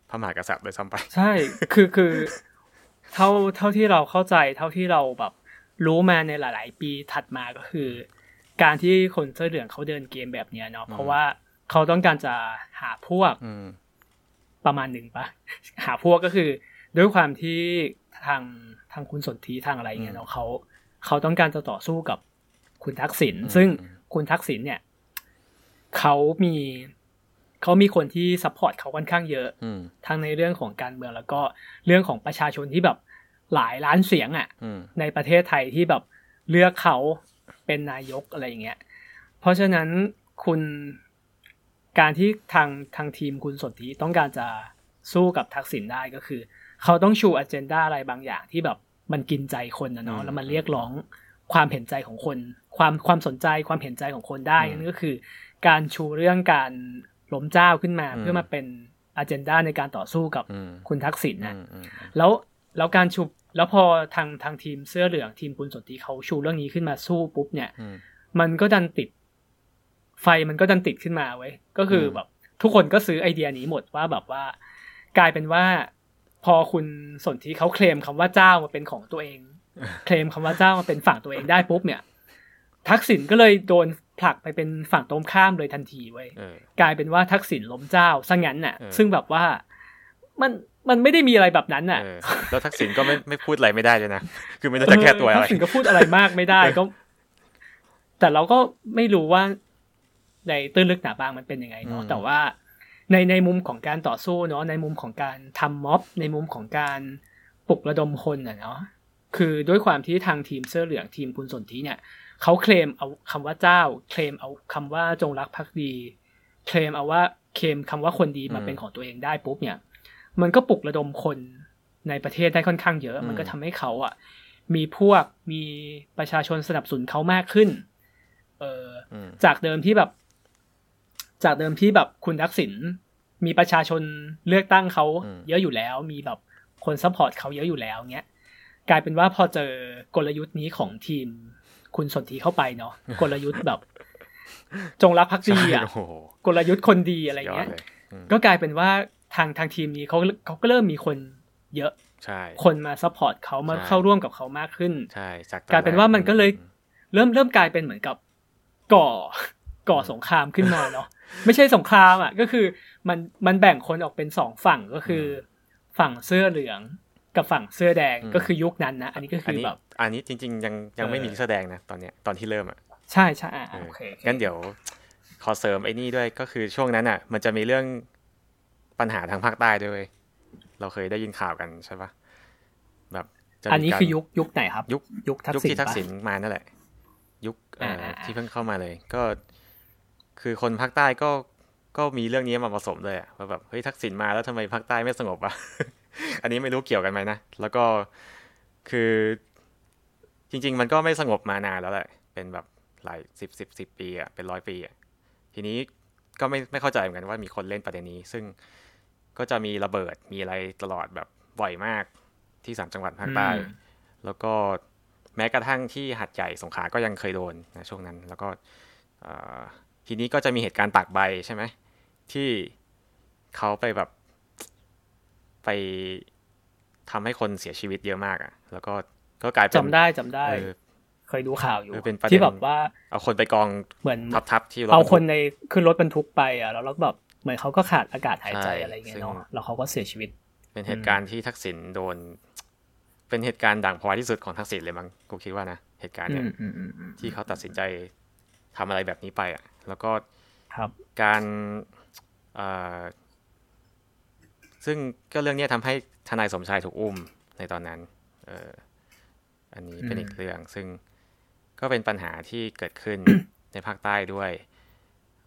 พระมหากษัตริย์ด้วยซ้ำไป ใช่คือคือ เท่าเท่าที่เราเข้าใจ เท่าที่เราแบบรู้มาในหลาย ๆ ปีถัดมาก็คือ การที่คนเสื้อเหลืองเขาเดินเกมแบบเนี้ยเนาะเพราะว่าเขาต้องการจะหาพวกประมาณหนึ่งปะหาพวกก็คือ ด้วยความที่ ทางทางคุณสนธิทางอะไรเงี้ยเนาะเขาเขาต้องการจะต่อสู้กับคุณทักษิณซึ่งคุณทักษิณเนี่ยเขามีเขามีคนที่ support เขาค่อนข้างเยอะทั้งในเรื่องของการเมืองแล้วก็เรื่องของประชาชนที่แบบหลายล้านเสียงอะ่ะในประเทศไทยที่แบบเลือกเขาเป็นนายกอะไรอย่างเงี้ย เพราะฉะนั้นคุณการที่ทางทางทีมคุณสนธิต้องการจะสู้กับทักษิณได้ก็คือ เขาต้องชู agenda อะไรบางอย่างที่แบบมันกินใจคนนะเนาะแล้วมันเรียกร้องความเห็นใจของคน ความความสนใจความเห็นใจของคนได้นั่นก็คือ การชูเรื่องการล้มเจ้าขึ้นมาเพื่อมาเป็นอ g e n d a ในการต่อสู้กับคุณทักษิณนะแล้วแล้วการชูแล้วพอทางทางทีมเสื้อเหลืองทีมคุณสนธิเขาชูเรื่องนี้ขึ้นมาสู้ปุ๊บเนี่ย มันก็ดันติด ไฟมันก็ดันติดขึ้นมาไว้ ก็คือแบบ ทุกคนก็ซื้อไอเดียนี้หมดว่าแบบว่ากลายเป็นว่า พอคุณสนธิเขาเคลมคำว่าเจ้ามาเป็นของตัวเอง เคลมคำว่าเจ้ามาเป็นฝั่งตัวเองได้ปุ๊บเนี่ย ทักษิณก็เลยโดนผลักไปเป็นฝั่งตรงข้ามเลยทันทีไว้กลายเป็นว่าทักษิณล้มเจ้าซะงั้นน่ะ ซึ่งแบบว่ามันมันไม่ได้มีอะไรแบบนั้นน่ะแล้วทักษิณก็ไม่ไม่พูดอะไรไม่ได้เลยนะคือไม่รู้จะแก้ตัวอะไรทักษิณก็พูดอะไรมากไม่ได้ก็ แต่เราก็ไม่รู้ว่าในตื้นลึกหนาบางมันเป็นยังไงเนาะแต่ว่า ในในมุมของการต่อสู้เนาะในมุมของการทำม็อบ ในมุมของการปลุกระดมคนอะเนาะคือด้วยความที่ทางทีมเสื้อเหลืองทีมคุณสนธิเนี่ยเขาเคลมเอาคำว่าเจ้า เคลมเอาคำว่าจงรักภักดี เคลมเอาว่าเคลมคำว่าคนดีมาเป็นของตัวเองได้ปุ๊บเนี่ย มันก็ปลุกระดมคนในประเทศได้ค่อนข้างเยอะ มันก็ทำให้เขาอะ มีพวกมีประชาชนสนับสนุนเขามากขึ้น เออจากเดิมที่แบบ จากเดิมที่แบบคุณทักษิณมีประชาชนเลือกตั้งเขาเยอะอยู่แล้ว มีแบบคน support เขาเยอะอยู่แล้วเงี้ยกลายเป็นว่าพอเจอกลยุทธ์นี้ของทีม คุณสนธิเข้าไปเนาะกลยุทธ์แบบ จงรักภักดีอะกลยุทธ์คนดีอะไรเงี้ย ก็กลายเป็นว่าทางทางทีมนี้เขาเขาก็เริ่มมีคนเยอะใช่คนมา support เขามาเข้าร่วมกับเขามากขึ้นใช่กลายเป็นว่ามันก็เลย เริ่มเริ่มกลายเป็นเหมือนกับก่อก่อสงครามขึ้นมาเนาะ ไม่ใช่สงครามอะ ก็คือมันมันแบ่งคนออกเป็นสองฝั่งก็คือ ฝั่งเสื้อเหลืองกับฝั่งเสื้อแดงก็คือยุคนั้นนะอันนี้ก็คือแบบอันนี้จริง ๆ ยังยังไม่มีเสื้อแดงนะตอนเนี้ยตอนที่เริ่มอะใช่ใช่โอเคงั้นเดี๋ยวขอเสริมไอ้นี่ด้วยก็คือช่วงนั้นอะ มันจะมีเรื่องปัญหาทางภาคใต้ด้วยเราเคยได้ยินข่าวกันใช่ปะแบบอันนี้คือยุคยุคไหนครับ ยุคยุคทักษิณที่ทักษิณมานั่นแหละ ยุคที่เพิ่งเข้ามาเลย ก็ คือคนภาคใต้ก็ก็มีเรื่องนี้มาผสมเลยอะว่าแบบเฮ้ยทักษิณมาแล้วทำไมภาคใต้ไม่สงบอะอันนี้ไม่รู้เกี่ยวกันไหมนะแล้วก็คือจริง ๆ มันก็ไม่สงบมานานแล้วแหละเป็นแบบหลายสิบสิบสิบปีอะเป็นร้อยปีอะทีนี้ก็ไม่ไม่เข้าใจเหมือนกันว่ามีคนเล่นประเด็นนี้ ซึ่งก็จะมีระเบิดมีอะไรตลอดแบบบ่อยมากที่สามจังหวัดภาคใต้ แล้วก็แม้กระทั่งที่หัดใหญ่สงขลาก็ยังเคยโดนนะช่วงนั้น แล้วก็ ทีนี้ก็จะมีเหตุการณ์ตากใบใช่ไหมที่เขาไปแบบไปทำให้คนเสียชีวิตเยอะมากอะ แล้วก็ก็กลายเป็นจำได้จำได้ เคยดูข่าวอยู่ที่แบบว่า เอาคนไปกองเหมือนทับทับที่เอาคนในขึ้นรถบรรทุกไปอะแล้วแล้วแบบเหมือนเขาก็ขาดอากาศหายใจอะไรเงี้ยเนาะแล้วเขาก็เสียชีวิต เป็นเหตุการณ์ที่ทักษิณโดน เป็นเหตุการณ์ด่างพร้อยที่สุดของทักษิณเลยมั้งกูคิดว่านะเหตุการณ์เนี้ยที่เขาตัดสินใจทำอะไรแบบนี้ไปอะ แล้วก็การซึ่งก็เรื่องนี้ทำให้ทนายสมชายถูกอุ้มในตอนนั้นเอออันนี้เป็นอีกเรื่อง ซึ่งก็เป็นปัญหาที่เกิดขึ้นในภาคใต้ด้วย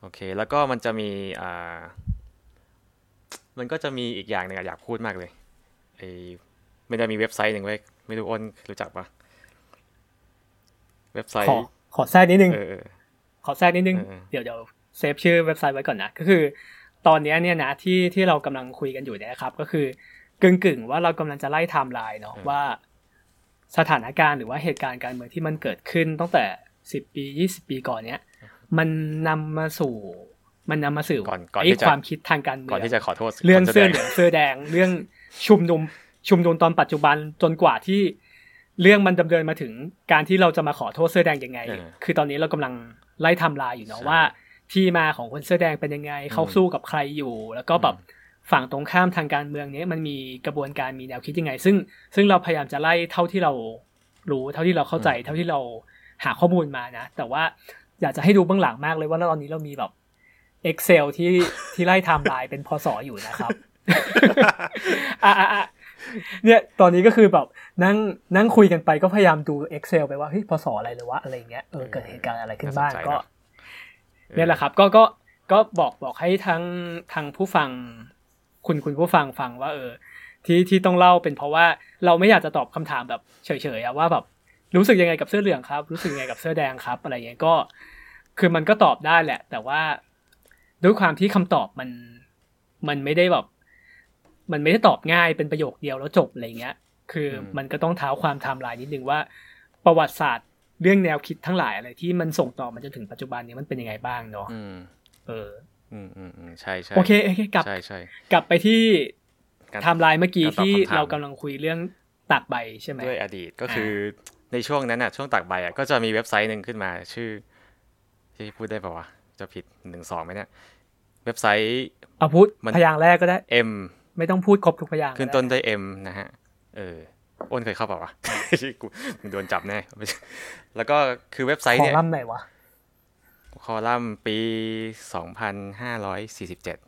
โอเค แล้วก็มันจะมีอ่ามันก็จะมีอีกอย่างหนึ่งอยากพูดมากเลยไอ้ไม่ได้มีเว็บไซต์หนึ่งไว้ไม่รู้อ้นรู้จักปะเว็บไซต์ขอขอแทรกนิดนึง ขอแทรกนิดนึง เดี๋ยวเดี๋ยวเซฟชื่อเว็บไซต์ไว้ก่อนนะ ก็คือ ตอนนี้เนี่ยนะที่ที่เรากำลังคุยกันอยู่เนี่ยครับ ก็คือกึ่งกึ่งว่าเรากำลังจะไล่ไทม์ไลน์เนาะว่า สถานการณ์หรือว่าเหตุการณ์การเมืองที่มันเกิดขึ้นตั้งแต่สิบปียี่สิบปีก่อนเนี้ยมันนำมาสู่มันนำมาสู่ไอ้ความคิดทางการเมืองก่อนที่จะขอโทษเรื่องเสื้อเหลืองเสื้อแดงเรื่องชุมนุมชุมนุมตอนปัจจุบันจนกว่าที่เรื่องมันดำเนินมาถึงการที่เราจะมาขอโทษเสื้อแดงยังไง คือตอนนี้เรากำลัง ไล่ทำลายอยู่เนาะว่า ที่มาของคนเสื้อแดงเป็นยังไงเขาสู้กับใครอยู่ แล้วก็แบบฝั่งตรงข้ามทางการเมืองนี้มันมีกระบวนการมีแนวคิดยังไง ซึ่งซึ่งเราพยายามจะไล่เท่าที่เรารู้ เท่าที่เราเข้าใจ เท่าที่เราหาข้อมูลมานะ แต่ว่าอยากจะให้ดูเบื้องหลังมากเลยว่าตอนนี้เรามีแบบ Excel ที่ที่ไล่ไทม์ไลน์เป็นพศอยู่นะครับอะ เนี่ยตอนนี้ก็คือแบบนั่งนั่งคุยกันไปก็พยายามดู Excel ไปว่าเฮ้ยพศอะไรเลยวะอะไรเงี้ยเออเกิดเหตุการณ์อะไรขึ้นบ้างก็เนี่ยแหละครับ ก็ก็ก็บอกบอกให้ทั้งทางผู้ฟัง คุณคุณผู้ฟังฟังว่า เออ ที่ที่ต้องเล่าเป็นเพราะว่าเราไม่อยากจะตอบคำถามแบบเฉยๆอะว่าแบบรู้สึกยังไงกับเสื้อเหลืองครับ รู้สึกยังไงกับเสื้อแดงครับ อะไรเงี้ยก็ คือมันก็ตอบได้แหละ แต่ว่าด้วยความที่คำตอบมันมันไม่ได้แบบ มันไม่ได้ตอบง่ายเป็นประโยคเดียวแล้วจบอะไรเงี้ย คือมันก็ต้องเท้าความไทม์ไลน์นิดนึงว่า ประวัติศาสตร์เรื่องแนวคิดทั้งหลายอะไรที่มันส่งต่อมาจนถึงปัจจุบันนี้มันเป็นยังไงบ้างเนาะเออ อืมอืมอืมใช่ใช่โอเคโอเคกลับใช่ใช่กลับไปที่ไทม์ไลน์เมื่อกี้ที่เรากำลังคุยเรื่องตากใบใช่ไหมด้วยอดีตก็คือในช่วงนั้นอะช่วงตากใบอะก็จะมีเว็บไซต์หนึ่งขึ้นมา ชื่อที่พูดได้ป่าวะจะผิดหนึ่งสองไหมเนี่ย เว็บไซต์เอาพูดพยางค์แรกก็ได้ M ไม่ต้องพูดครบทุกพยางค์ขึ้นต้นด้วย M นะฮะ เอออ้นเคยเข้าเปล่าวะกูโดนจับแน่ แล้วก็คือเว็บไซต์เนี่ย คอลัมน์ไหนวะ คอลัมน์ปีสองพันห้าร้อยสี่สิบเจ็ด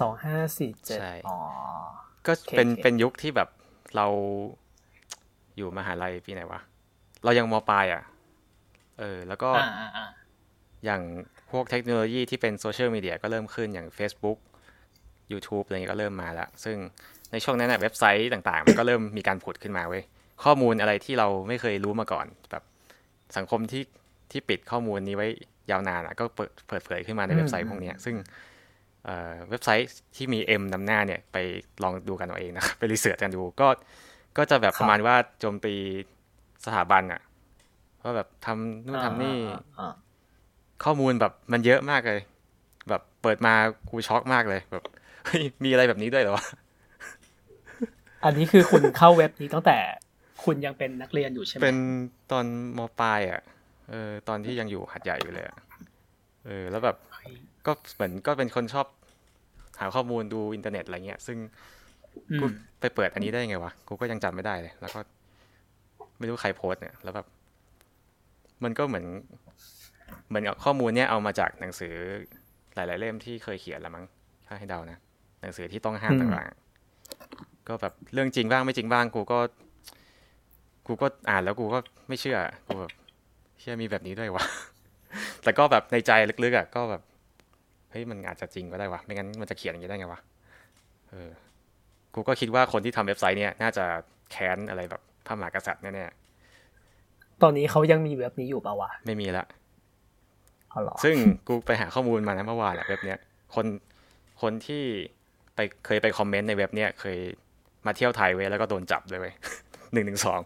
สองห้าสี่เจ็ดอ๋อ ก็เป็นเป็นยุคที่แบบเราอยู่มหาลัยปีไหนวะ เรายังมปลายอะ เออ แล้วก็อย่างพวกเทคโนโลยีที่เป็นโซเชียลมีเดียก็เริ่มขึ้นอย่าง Facebook YouTube อะไรเงี้ยก็เริ่มมาแล้วซึ่งในช่วงนั้นเว็บไซต์ต่างๆ มันก็เริ่มมีการผุดขึ้นมาเว้ยข้อมูลอะไรที่เราไม่เคยรู้มาก่อนแบบสังคมที่ที่ปิดข้อมูลนี้ไว้ยาวนานอะก็เปิดเปิดเผยขึ้นมาในเว็บไซต์พวกนี้ซึ่งเว็บไซต์ที่มี M นำหน้าเนี่ยไปลองดูกันเอาเองนะไปรีเสิร์ชกันดูก็ก็จะแบบประมาณว่าโจมตีสถาบันอะว่าแบบทำนู่นทำนี่ข้อมูลแบบมันเยอะมากเลย แบบเปิดมากูช็อกมากเลยแบบเฮ้ย มีอะไรแบบนี้ด้วยเหรอวะอันนี้คือคุณเข้าเว็บนี้ตั้งแต่คุณยังเป็นนักเรียนอยู่ใช่ไหมเป็นตอนมปลายอะเออตอนที่ยังอยู่หัดใหญ่อยู่เลยอะเออ แล้วแบบก็เหมือนก็เป็นคนชอบ หาข้อมูลดูอินเทอร์เน็ตอะไรเงี้ย ซึ่งกูไปเปิดอันนี้ได้ไงวะ กูก็ยังจำไม่ได้เลย แล้วก็ไม่รู้ใครโพสเนี่ย แล้วแบบ มันก็เหมือน เหมือนข้อมูลเนี้ยเอามาจากหนังสือหลาย ๆ เล่มที่เคยเขียนแล้วมั้ง ถ้าให้เดานะ หนังสือที่ต้องห้ามต่างๆ ก็แบบเรื่องจริงบ้างไม่จริงบ้างกูก็ กูก็อ่านแล้วกูก็ไม่เชื่อ กูแบบเชื่อมีแบบนี้ด้วยวะ แต่ก็แบบในใจลึกๆอะก็แบบเฮ้ยมันอาจจะจริงก็ได้วะไม่งั้นมันจะเขียนอย่างนี้ได้ไงวะเออ กูก็คิดว่าคนที่ทำเว็บไซต์เนี่ยน่าจะแค้นอะไรแบบพระมหากษัตริย์แน่ๆตอนนี้เขายังมีเว็บนี้อยู่ปะวะ ไม่มีละอ๋อซึ่งกูไปหาข้อมูลมานะเมื่อวานแหละเว็บเนี้ยคนคนที่ ไปเคยไปคอมเมนต์ในเว็บเนี้ยเคยมาเที่ยวไทยเว้ยแล้วก็โดนจับเลยเว้ยหนึ่งหนึ่งสอง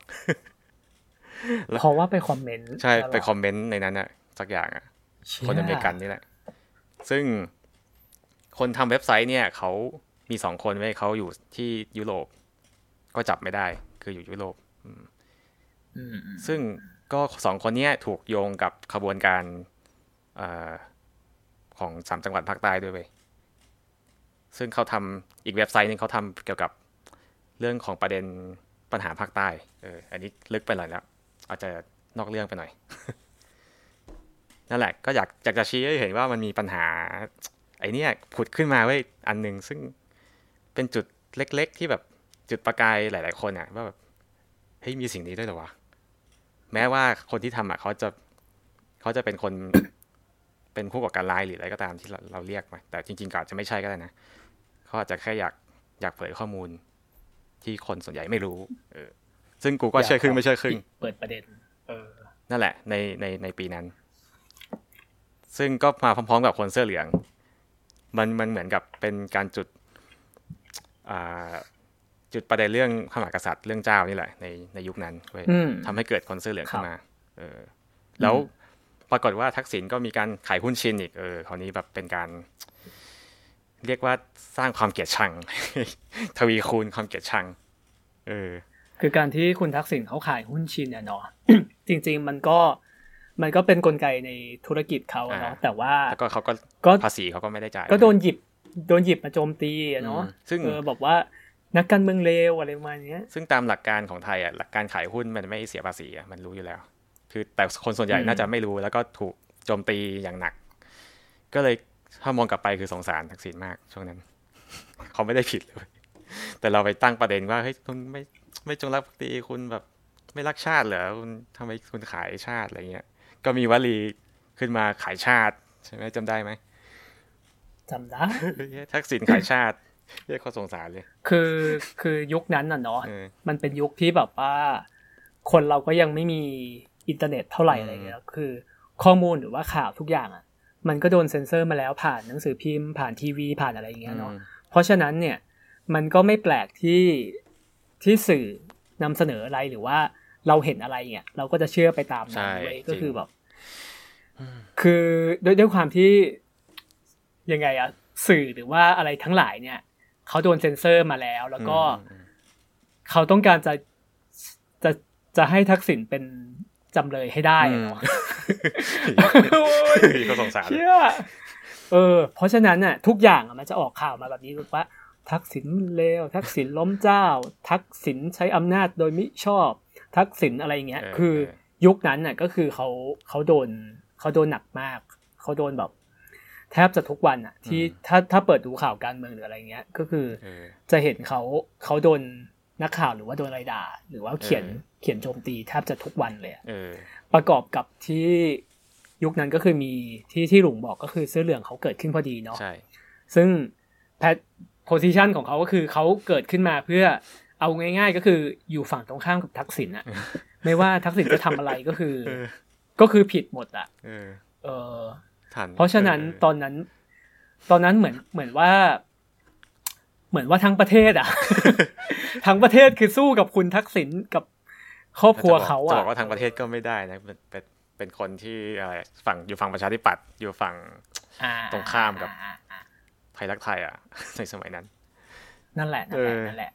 เพราะว่าไปคอมเมนต์ใช่ไปคอมเมนต์ในนั้นอะสักอย่างอะคนอเมริกันนี่แหละ ซึ่งคนทำเว็บไซต์เนี่ยเขามีสองคนไว้เขาอยู่ที่ยุโรป ก็จับไม่ได้ คืออยู่ยุโรปซึ่งก็สองคนนี้ถูกโยงกับขบวนการอของสามจังหวัดภาคใต้ด้วยเว้ย ซึ่งเขาทำอีกเว็บไซต์นึงเขาทำเกี่ยวกับเรื่องของประเด็นปัญหาภาคใต้เอออันนี้ลึกไปหน่อยแล้ว อาจจะนอกเรื่องไปหน่อย นั่นแหละก็อยากอยากจะชี้ให้เห็นว่ามันมีปัญหา ไอ้นี่ผุดขึ้นมาไว้อันหนึ่งซึ่งเป็นจุดเล็ก ๆ ที่แบบจุดประกายหลาย ๆ คนอะว่าแบบเฮ้ยมีสิ่งนี้ด้วยหรอวะแม้ว่าคนที่ทำอะเขาจะเขาจะเป็นคนเป็นผู้ก่อการร้ายหรืออะไรก็ตามที่เราเราเรียกมาแต่จริงๆก็อาจจะไม่ใช่ก็ได้นะ เขาอาจจะแค่อยากอยากเผยข้อมูล ที่คนส่วนใหญ่ไม่รู้ เออ ซึ่งกูก็เชื่อครึ่งไม่เชื่อครึ่ง เปิดประเด็น เออ นั่นแหละ ในในในปีนั้น ซึ่งก็มาพร้อมๆ กับคนเสื้อเหลือง มันมันเหมือนกับเป็นการจุดจุดประเด็นเรื่องพระมหากษัตริย์เรื่องเจ้านี่แหละ ในในยุคนั้นเว้ยทำให้เกิดคนเสื้อเหลืองขึ้นมา เออ แล้วปรากฏว่าทักษิณก็มีการขายหุ้นชินอีก เออ คราวนี้แบบเป็นการ เรียกว่าสร้างความเกลียดชัง ทวีคูณความเกลียดชัง เออ คือการที่คุณทักษิณเขาขายหุ้นชินเนี่ยเนาะจริง ๆ มันก็มันก็เป็นนกลไกในธุรกิจเขาเนาะแต่ว่าแล้วก็เขาก็ภาษีเขาก็ไม่ได้จ่าย ก็โดนหยิบโดนหยิบมาโจมตีเนาะซึ่งเออบอกว่านักการเมืองเลวอะไรประมาณนี้ซึ่งตามหลักการของไทยอะหลักการขายหุ้นมันไม่เสียภาษีอะมันรู้อยู่แล้ว คือแต่คนส่วนใหญ่น่าจะไม่รู้แล้วก็ถูกโจมตีอย่างหนัก ก็เลย ถ้ามองกลับไปคือสงสารทักษิณมากช่วงนั้น เขาไม่ได้ผิดเลย แต่เราไปตั้งประเด็นว่าเฮ้ยคุณไม่ไม่จงรักภักดีคุณแบบไม่รักชาติเหรอคุณทำไมคุณขายชาติอะไรเงี้ย ก็มีวลีขึ้นมาขายชาติใช่ไหมจำได้ไหมจำได้ทักษิณขายชาติเรียกเขาสงสารเลย คือคือยุคนั้นน่ะเนาะมันเป็นยุคที่แบบว่า คนเราก็ยังไม่มีอินเทอร์เน็ตเท่าไหร่อะไรเงี้ยคือข้อมูลหรือว่าข่าวทุกอย่างอะ มันก็โดนเซ็นเซอร์มาแล้วผ่านหนังสือพิมพ์ผ่านทีวีผ่านอะไรอย่างเงี้ยเนาะอืมเพราะฉะนั้นเนี่ยมันก็ไม่แปลกที่ที่สื่อนำเสนออะไรหรือว่าเราเห็นอะไรเนี่ยเราก็จะเชื่อไปตามนั้นใช่เว้ยจริงก็คือแบบคือด้วยด้วยความที่ยังไงอะสื่อหรือว่าอะไรทั้งหลายเนี่ยเขาโดนเซ็นเซอร์มาแล้ว แล้วก็อืมเขาต้องการจะจะจะให้ทักษิณเป็น จำเลยให้ได้อะเนาะอืมก็สงสารเชื่อเออ เพราะฉะนั้นน่ะ ทุกอย่างอะมันจะออกข่าวมาแบบนี้ว่า ทักษิณเลว ทักษิณล้มเจ้า ทักษิณใช้อำนาจโดยมิชอบ ทักษิณอะไรเงี้ยเออคือเออยุคนั้นน่ะก็คือเขาเขาโดนเขาโดนหนักมาก เขาโดนแบบ แทบจะทุกวันอะ ที่ถ้าถ้าเปิดดูข่าวการเมืองหรืออะไรเงี้ย ก็คือเออจะเห็นเขาเขาโดนนักข่าวหรือว่าโดนอะไรด่าหรือว่าเขียน เออเขียนโจมตีแทบจะทุกวันเลยอะเออประกอบกับที่ยุคนั้นก็คือมีที่ที่หลุงบอกก็คือเสื้อเหลืองเขาเกิดขึ้นพอดีเนาะใช่ซึ่งแพทโพซิชันของเขาก็คือเขาเกิดขึ้นมาเพื่อเอาง่าย ๆ ก็คืออยู่ฝั่งตรงข้ามกับทักษิณอะไม่ว่าทักษิณจะทำอะไรก็คือเออก็คือผิดหมดอะเออเออทันเพราะฉะนั้นเตอนนั้น ตอนนั้นเหมือนเหมือนว่า เหมือนว่าทั้งประเทศอะทั้งประเทศคือสู้กับคุณทักษิณกับ ครอบครัวเขาจะอะบอกว่าทางประเทศก็ไม่ได้นะเป็นเป็นเป็นคนที่อะไรฝั่งอยู่ฝั่งประชาธิปัตย์อยู่ฝั่งอ่าตรงข้ามกับอ่อ่าไทยรักไทยอะในสมัยนั้น นั่นแหละนั่นแหละเออนั่นแหละ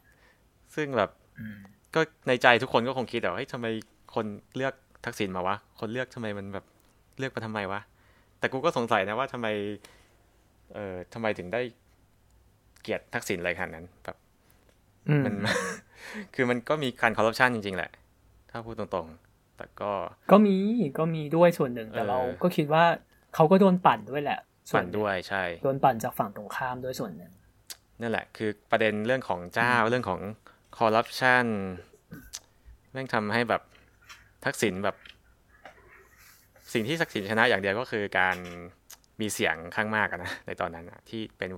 ซึ่งแบบอืมก็ในใจทุกคนก็คงคิดแต่ว่าเฮ้ยทำไมคนเลือกทักษิณมาวะ คนเลือกทำไมมันแบบเลือกมาทำไมวะ แต่กูก็สงสัยนะว่าทำไม เอ่อทำไมถึงได้เกลียดทักษิณอะไรขนาดนั้นแบบอืมมันคือมันก็มีการคอร์รัปชันจริงๆแหละ ถ้าพูดตรงๆ แต่ก็ ก็มีก็มีด้วยส่วนหนึ่งแต่เออเราก็คิดว่าเขาก็โดนปั่นด้วยแหละส่ฝันด้วยใช่ โดนปั่นจากฝั่งตรงข้ามด้วยส่วนหนึ่งนั่นแหละ คือประเด็นเรื่องของเจ้าเรื่องของคอร์รัปชันแม่งทำให้แบบทักษิณแบบ สิ่งที่ทักษิณชนะอย่างเดียวก็คือการมีเสียงข้างมากอะนะในตอนนั้นอะที่เป็น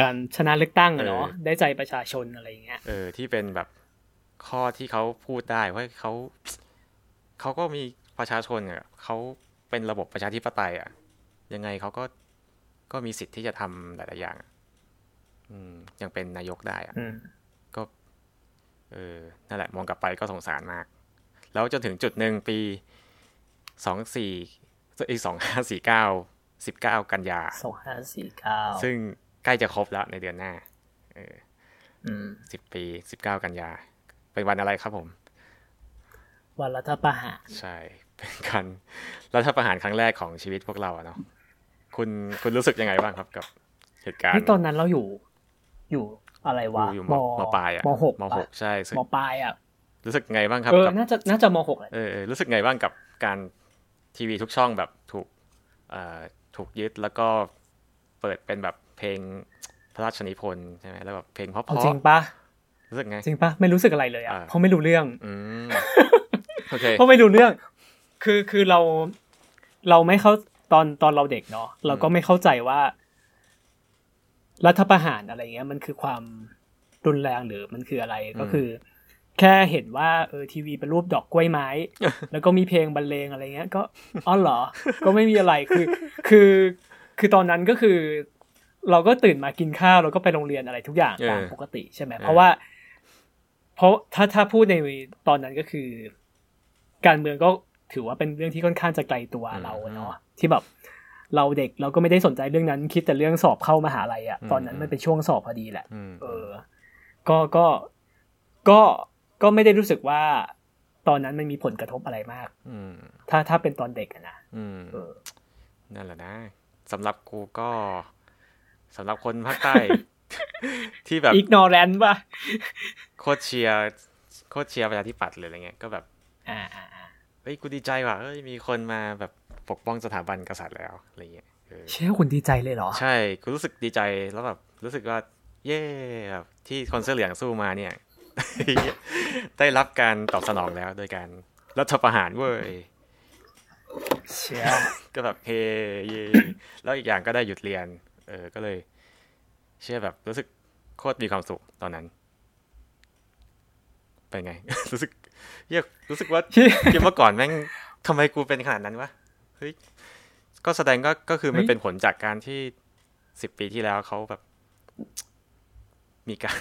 การชนะเลือกตั้งอะเนาะเออได้ใจประชาชนอะไรอย่างเงี้ยเออที่เป็นแบบ ข้อที่เขาพูดได้ว่าเขาเขาก็มีประชาชนอะเขาเป็นระบบประชาธิปไตยอะ ยังไงเขาก็ก็มีสิทธิ์ที่จะทำหลายๆอย่างอะอืมยังเป็นนายกได้อะอืมก็ เออนั่นแหละ มองกลับไปก็สงสารมาก แล้วจนถึงจุดหนึ่งปีสองสี่อีสองห้าสี่เก้าสิบเก้ากันยาสองห้าสี่เก้าซึ่งใกล้จะครบแล้วในเดือนหน้า เอออืมสิบปีสิบเก้ากันยา เป็นวันอะไรครับผม วันรัฐประหารใช่ เป็นการรัฐประหารครั้งแรกของชีวิตพวกเราอะเนาะคุณคุณรู้สึกยังไงบ้างครับกับเหตุการณ์นี่ตอนนั้นเราอยู่อยู่อะไรวะอยู่มมปลายอะมหกมหกปะใช่ซึ่งมปลายอะรู้สึกไงบ้างครับเออกับน่าจะน่าจะมหกเลยเออเออรู้สึกไงบ้างกับการทีวีทุกช่องแบบถูกเอ่อถูกยึดแล้วก็เปิดเป็นแบบเพลงพระราชนิพนธ์ใช่ไหมแล้วแบบเพลงเพราะเอาจริงปะๆ รู้สึกไง จริงปะไม่รู้สึกอะไรเลยอะอ่าเพราะไม่รู้เรื่องอืมโอเคเพราะไม่รู้เรื่อง คือคือเราเราไม่เข้าตอนตอนเราเด็กเนาะเราก็ไม่เข้าใจว่า รัฐประหารอะไรเงี้ย มันคือความรุนแรงหรือมันคืออะไรก็คือ แค่เห็นว่าเออทีวีเป็นรูปดอกกล้วยไม้ แล้วก็มีเพลงบรรเลงอะไรเงี้ย ก็อ๋อเหรอ ก็ไม่มีอะไรคือ คือคือตอนนั้นก็คือ เราก็ตื่นมากินข้าวแล้วก็ไปโรงเรียนอะไรทุกอย่างเออตามปกติใช่ไหมเออเพราะว่า เพราะถ้าถ้าพูดในตอนนั้นก็คือ การเมืองก็ถือว่าเป็นเรื่องที่ค่อนข้างจะไกลตัวเราอะเนาะที่แบบเราเด็กเราก็ไม่ได้สนใจเรื่องนั้น คิดแต่เรื่องสอบเข้ามหาลัยอะตอนนั้นมันเป็นช่วงสอบพอดีแหละอืมเออ ก็ก็ก็ก็ไม่ได้รู้สึกว่า ตอนนั้นมันมีผลกระทบอะไรมาก อืมถ้าถ้าเป็นตอนเด็กอะนะอืมเออ นั่นแหละนะสำหรับกูก็สำหรับคนภาคใต้ ที่แบบอีกนอแรนป่ะโคตรเชียร์โคตรเชียร์ประชาธิปัตย์เลยอะไรเงี้ยก็แบบอ่าอ่าอ่าเฮ้ยกูดีใจว่ะเฮ้ยมีคนมาแบบปกป้องสถาบันกษัตริย์แล้วอะไรเงี้ยเออเชื่อคุณดีใจเลยเหรอ ใช่กูรู้สึกดีใจแล้วแบบรู้สึกว่า เย่แบบที่คนเสื้อเหลืองสู้มาเนี่ย ได้รับการตอบสนองแล้วโดยการรัฐประหารเว้ยเชื่อก็แบบเฮเย่แล้วอีกอย่างก็ได้หยุดเรียน เออก็เลย เชื่อแบบรู้สึกโคตรมีความสุขตอนนั้น เป็นไง รู้สึกเหี้ยรู้สึกว่าคิดว่าก่อนแม่งทำไมกูเป็นขนาดนั้นวะเฮ้ยก็แสดงก็ก็คือมันเป็นผลจากการที่สิบปีที่แล้วเขาแบบ มีการ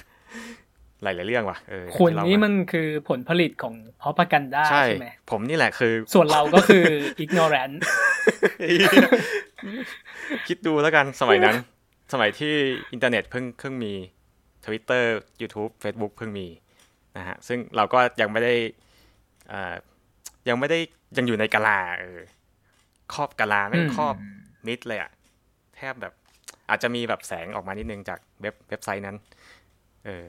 หลายๆเรื่องว่ะเออคุณนี่มันคือผลผลิตของพอประกันได้ใช่ใช่ไหมผมนี่แหละคือ ส่วนเราก็คือ ignorant คิดดูแล้วกันสมัยนั้น สมัยที่อินเทอร์เน็ตเพิ่งเพิ่งมี Twitter YouTube Facebook เพิ่งมีนะฮะซึ่งเราก็ยังไม่ได้อ่ายังไม่ได้ยังอยู่ในกะลาเออครอบกะลาไม่งครอบมิดเลยอะแทบแบบอาจจะมีแบบแสงออกมานิดนึงจากเว็บเว็บไซต์นั้น เออ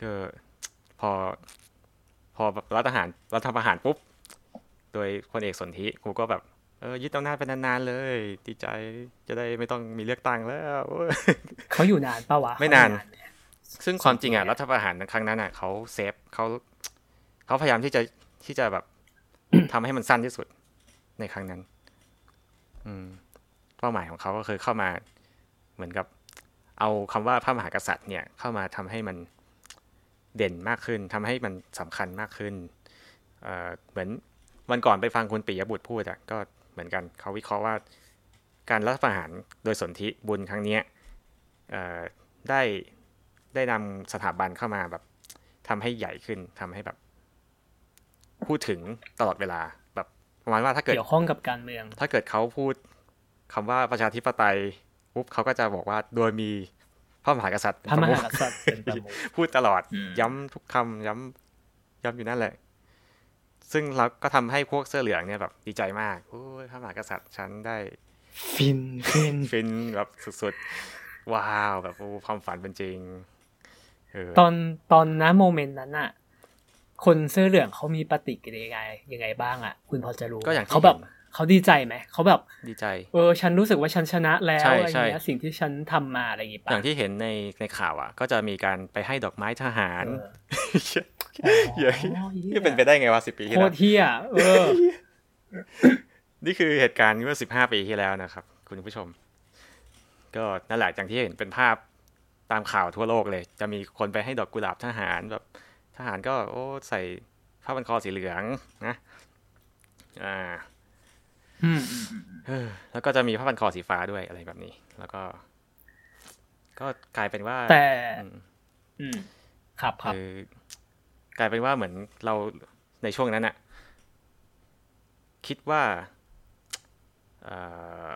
ก็พอ พอแบบรัฐประหารรัฐประหารปุ๊บ โดยพลเอกสนธิกูก็แบบ เออยึดอำนาจไปนานๆเลยดีใจจะได้ไม่ต้องมีเลือกตั้งแล้วเขาอยู่นานปะวะไม่นานเขอยู่ไหมซึ่งความจริงอะรัฐประหารครั้งนั้นอะเขาเซฟเขาเขาพยายามที่จะที่จะแบบทำให้มันสั้นที่สุดในครั้งนั้น อืม เป้าหมายของเขาก็คือเข้ามาเหมือนกับ เอาคำว่าพระมหากษัตริย์เนี่ย เข้ามาทำให้มันเด่นมากขึ้นทำให้มันสำคัญมากขึ้นเอ่อเหมือนวันก่อนไปฟังคุณปิยบุตรพูดอะก็ เหมือนกันเขาวิเคราะห์ว่าการรัฐประหารโดยสนธิบุญครั้งเนี้ยเอ่อได้ได้นำสถาบันเข้ามาแบบทำให้ใหญ่ขึ้นทำให้แบบ พูดถึงตลอดเวลา แบบประมาณว่าถ้าเกิดเกี่ยวข้องกับการเมือง ถ้าเกิดเขาพูดคำว่าประชาธิปไตยปุ๊บเขาก็จะบอกว่าโดยมีพระมหากษัตริย์เป็นประมุขพระมหากษัตริย์เป็นประมุขพูดตลอดอืมย้ำทุกคำย้ำย้ำอยู่นั่นแหละ ซึ่งเราก็ทำให้พวกเสื้อเหลืองเนี่ยแบบดีใจมากโอ้ยพระมหากษัตริย์ฉันได้ฟินฟินฟินแบบสุดๆ ว้าวแบบโอ้ความฝันเป็นจริงเออตอนตอนนั้นโมเมนต์นั้นอะคนเสื้อเหลืองเขามีปฏิกิริยายังไงบ้างอะคุณพอจะรู้ก็อย่างที่เขาแบบเห็นเขาดีใจไหมเขาแบบดีใจ เออ ฉันรู้สึกว่าฉันชนะแล้วใช่อะไรใช่เงี้ยสิ่งที่ฉันทำมาอะไรอย่างงี้อปะย่างที่เห็นในในข่าวอะก็จะมีการไปให้ดอกไม้ทหาร เออเหี้ยอ๋อนี่เป็นไปได้ไงวะสิบปีที่โคแล้วตรเฮียเออ นี่คือเหตุการณ์เมื่อสิบห้าปีที่แล้วนะครับ คุณผู้ชม ก็นั่นแหละอย่างที่เห็นเป็นภาพตามข่าวทั่วโลกเลย จะมีคนไปให้ดอกกุหลาบทหารแบบ ทหารก็ โอ้ใส่ผ้าพันคอสีเหลืองนะ อ่าอืมอืมอืมเออแล้วก็จะมีผ้าพันคอสีฟ้าด้วยอะไรแบบนี้ แล้วก็ ก็กลายเป็นว่า แต่อืมอืมครับครับคือ กลายเป็นว่าเหมือนเราในช่วงนั้นอะคิดว่าเอ่อ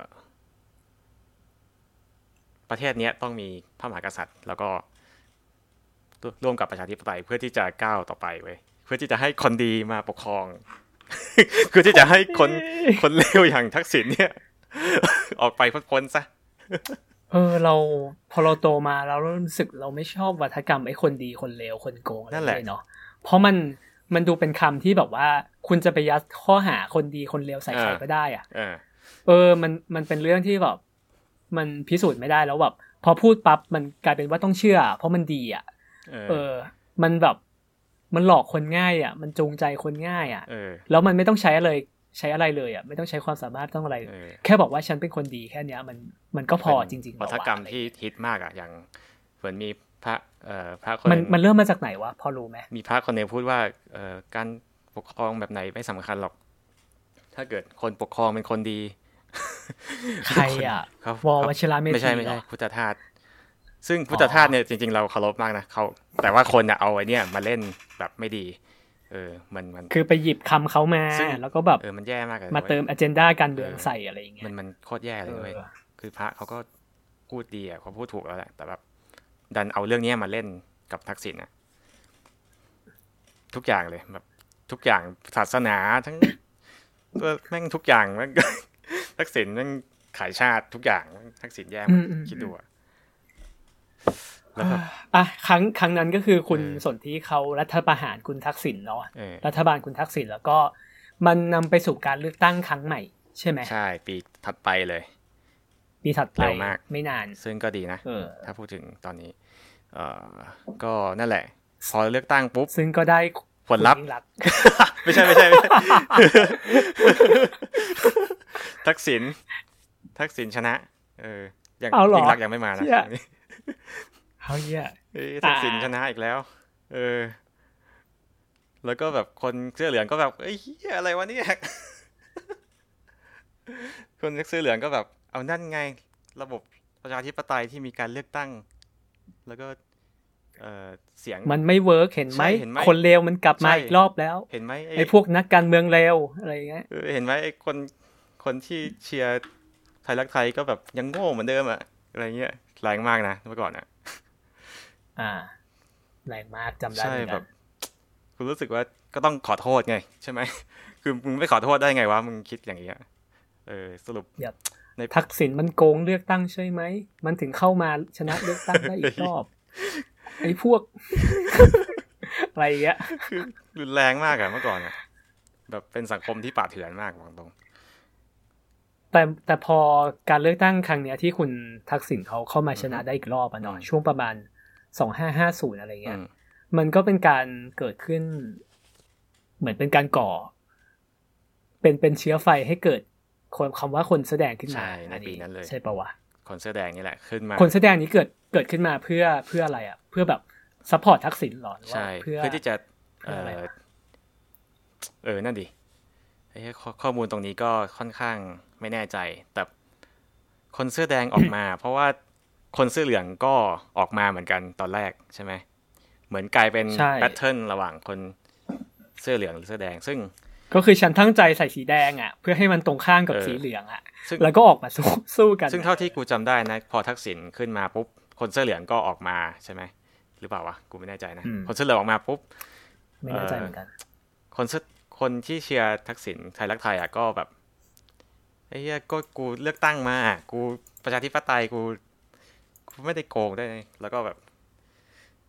ประเทศเนี้ยต้องมีพระมหากษัตริย์ แล้วก็ร่วมกับประชาธิปไตยเพื่อที่จะก้าวต่อไปเว้ยเพื่อที่จะให้คนดีมาปกครองเพื่อที่จะให้คนคนเลวอย่างทักษิณเนี่ย ออกไปพ้นๆซะเออเราพอเราโตมาเรารู้สึกเราไม่ชอบวัฒกรรมไอ้คนดีคนเลวคนโกงอะไรนั่นแหละเลยเนาะ เพราะมันมันดูเป็นคำที่แบบว่า คุณจะไปยัดข้อหาคนดีคนเลวใส่ใครก็ได้อะเออเออ มันมันเป็นเรื่องที่แบบมันพิสูจน์ไม่ได้แล้วแบบพอพูดปั๊บมันกลายเป็นว่าต้องเชื่อ เพราะมันดีอะเออเออมันแบบมันหลอกคนง่าย อะ มันจูงใจคนง่าย อะเออแล้วมันไม่ต้องใช้อะไรใช้อะไรเลยอะไม่ต้องใช้ความสามารถต้องอะไรเออแค่บอกว่าฉันเป็นคนดีแค่เนี้ย มันมันก็พอจริงๆวัฒกรรมแล้ที่วอะฮิตมากอะอย่างเหมือนมี พระเอ่อพระคมันนมันเริ่มมาจากไหนวะพอรู้ไหมมีพระคนหนึ่งพูดว่าเอ่อการปกครองแบบไหนไม่สำคัญหรอก ถ้าเกิดคนปกครองเป็นคนดี ใครอะเขาวอเขาวชิระเมธีไม่ใช่ไม่เหรใช่อพุทธทาสซึ่งพุทธทาสเนี่ยจริง ๆ เราเคารพมากนะเขาแต่ว่าคนอะเอาไอ้เนี่ยมาเล่นแบบไม่ดี เออมันมันคือไปหยิบคำเขามาซึ่งแล้วก็แบบเออมันแย่มากเลยมาเติมอเจนดาการเมืองใส่อะไรอย่างเงี้มัยนมันโคตรแย่เลยเว้ยเออคือพระเขาก็พูดดีอะเขาพูดถูกแล้วแหละแต่แบบ ดันเอาเรื่องเนี้ยมาเล่นกับทักษิณอะทุกอย่างเลยแบบ ทุกอย่างศาสนาทั้งเออแม่งทุกอย่างแม่งทักษิณแม่งขายชาติทุกอย่างแม่งทักษิณแย่หมดคิดดูอะแล้วแบบอะครั้งครั้งนั้นก็คือคุณเออสนที่เขารัฐประหารคุณทักษิณเนาะเออรัฐบาลคุณทักษิณแล้วก็ มันนำไปสู่การเลือกตั้งครั้งใหม่ ใช่ไหมใช่ ปีถัดไปเลย ปีถัดไปเร็วมากไม่นาน ซึ่งก็ดีนะเออถ้าพูดถึงตอนนี้เอ่อก็นั่นแหละ พอเลือกตั้งปุ๊บ ซึ่งก็ได้ผลลัพธ์คุณยิ่งรักษณ์ไม่ใช่ไม่ใช่ไม่ใช่ ทักษิณทักษิณชนะ เออยังเอาเหรอยิ่งรักษณ์ยังไม่มานะเชี่ยเขาเหี้ยเอ้ยทักษิณอ่าชนะอีกแล้ว เออ แล้วก็แบบคนเสื้อเหลืองก็แบบเอ้ยเหี้ยอะไรวะเนี่ยคนเสื้อเหลืองก็แบบ เอานั่นไงระบบประชาธิปไตยที่มีการเลือกตั้ง แล้วก็เออเสียงมันไม่ work เห็นไหมใช่เห็นไหมคนเลวมันกลับมาใช่อีกรอบแล้ว เห็นไหมไอ้พวกนักการเมืองเลวอะไรอย่างเงี้ยเออเห็นไหมไอ้คนคนที่เชียร์ไทยรักไทยก็แบบยังโง่เหมือนเดิมอะอะไรเงี้ยแรงมากนะเมื่อก่อนอะอ่าแรงมากจำได้ใช่เหมือนแบกับนคุณรู้สึกว่าก็ต้องขอโทษไง ใช่ไหมคือมึงไม่ขอโทษได้ไงวะมึงคิดอย่างเงี้ยเออสรุปแบบใน ทักษิณมันโกงเลือกตั้งใช่ไหม มันถึงเข้ามาชนะเลือกตั้งได้อีกรอบ ไอ้พวก อะไรอย่างเงี้ยคือรุนแรงมากอะเมื่อก่อนอะแบบเป็นสังคมที่ป่าเถื่อนมากบอกตรง แต่แต่พอการเลือกตั้งครั้งเนี้ยที่คุณทักษิณเขาเข้ามาชนะได้อีกรอบอะเนาะช่วงประมาณสองห้าห้าศูนย์อะไรเงี้ยอืมมันก็เป็นการเกิดขึ้น เหมือนเป็นการก่อ เป็นเป็นเชื้อไฟให้เกิด คนคำว่าคนเสื้อแดงขึ้นมาใช่ในปีนั้นเลยใช่ปะวะคนเสื้อแดงนี่แหละขึ้นมา คนเสื้อแดงนี้เกิดเกิดขึ้นมาเพื่อเพื่ออะไรอะ เพื่อแบบ support ทักษิณหรอหรือว่าใช่เพื่อเพื่อที่จะเพื่ออะไรเออเออนั่นดิไอ้ข้อข้อมูลตรงนี้ก็ค่อนข้างไม่แน่ใจ แต่คนเสื้อแดงออกมา เพราะว่าคนเสื้อเหลืองก็ออกมาเหมือนกันตอนแรกใช่ไหมเหมือนกลายเป็นใช่แพทเทิร์นระหว่างคนเสื้อเหลืองหรือเสื้อแดง ซึ่ง ก็คือฉันตั้งใจใส่สีแดงอะ เพื่อให้มันตรงข้ามกับเออสีเหลืองอะซึ่งแล้วก็ออกมาสู้สู้กัน ซึ่งเท่าที่กูจำได้นะ พอทักษิณขึ้นมาปุ๊บคนเสื้อเหลืองก็ออกมาใช่ไหมหรือเปล่าวะกูไม่แน่ใจนะคนเสื้อเหลืองออกมาปุ๊บไม่แน่ใจเหมือนกัน คนเสื้อคนที่เชียร์ทักษิณไทยรักไทยอะก็แบบไอ้เหี้ยก็กูเลือกตั้งมา กูประชาธิปไตยกูกูไม่ได้โกงได้ไงแล้วก็แบบ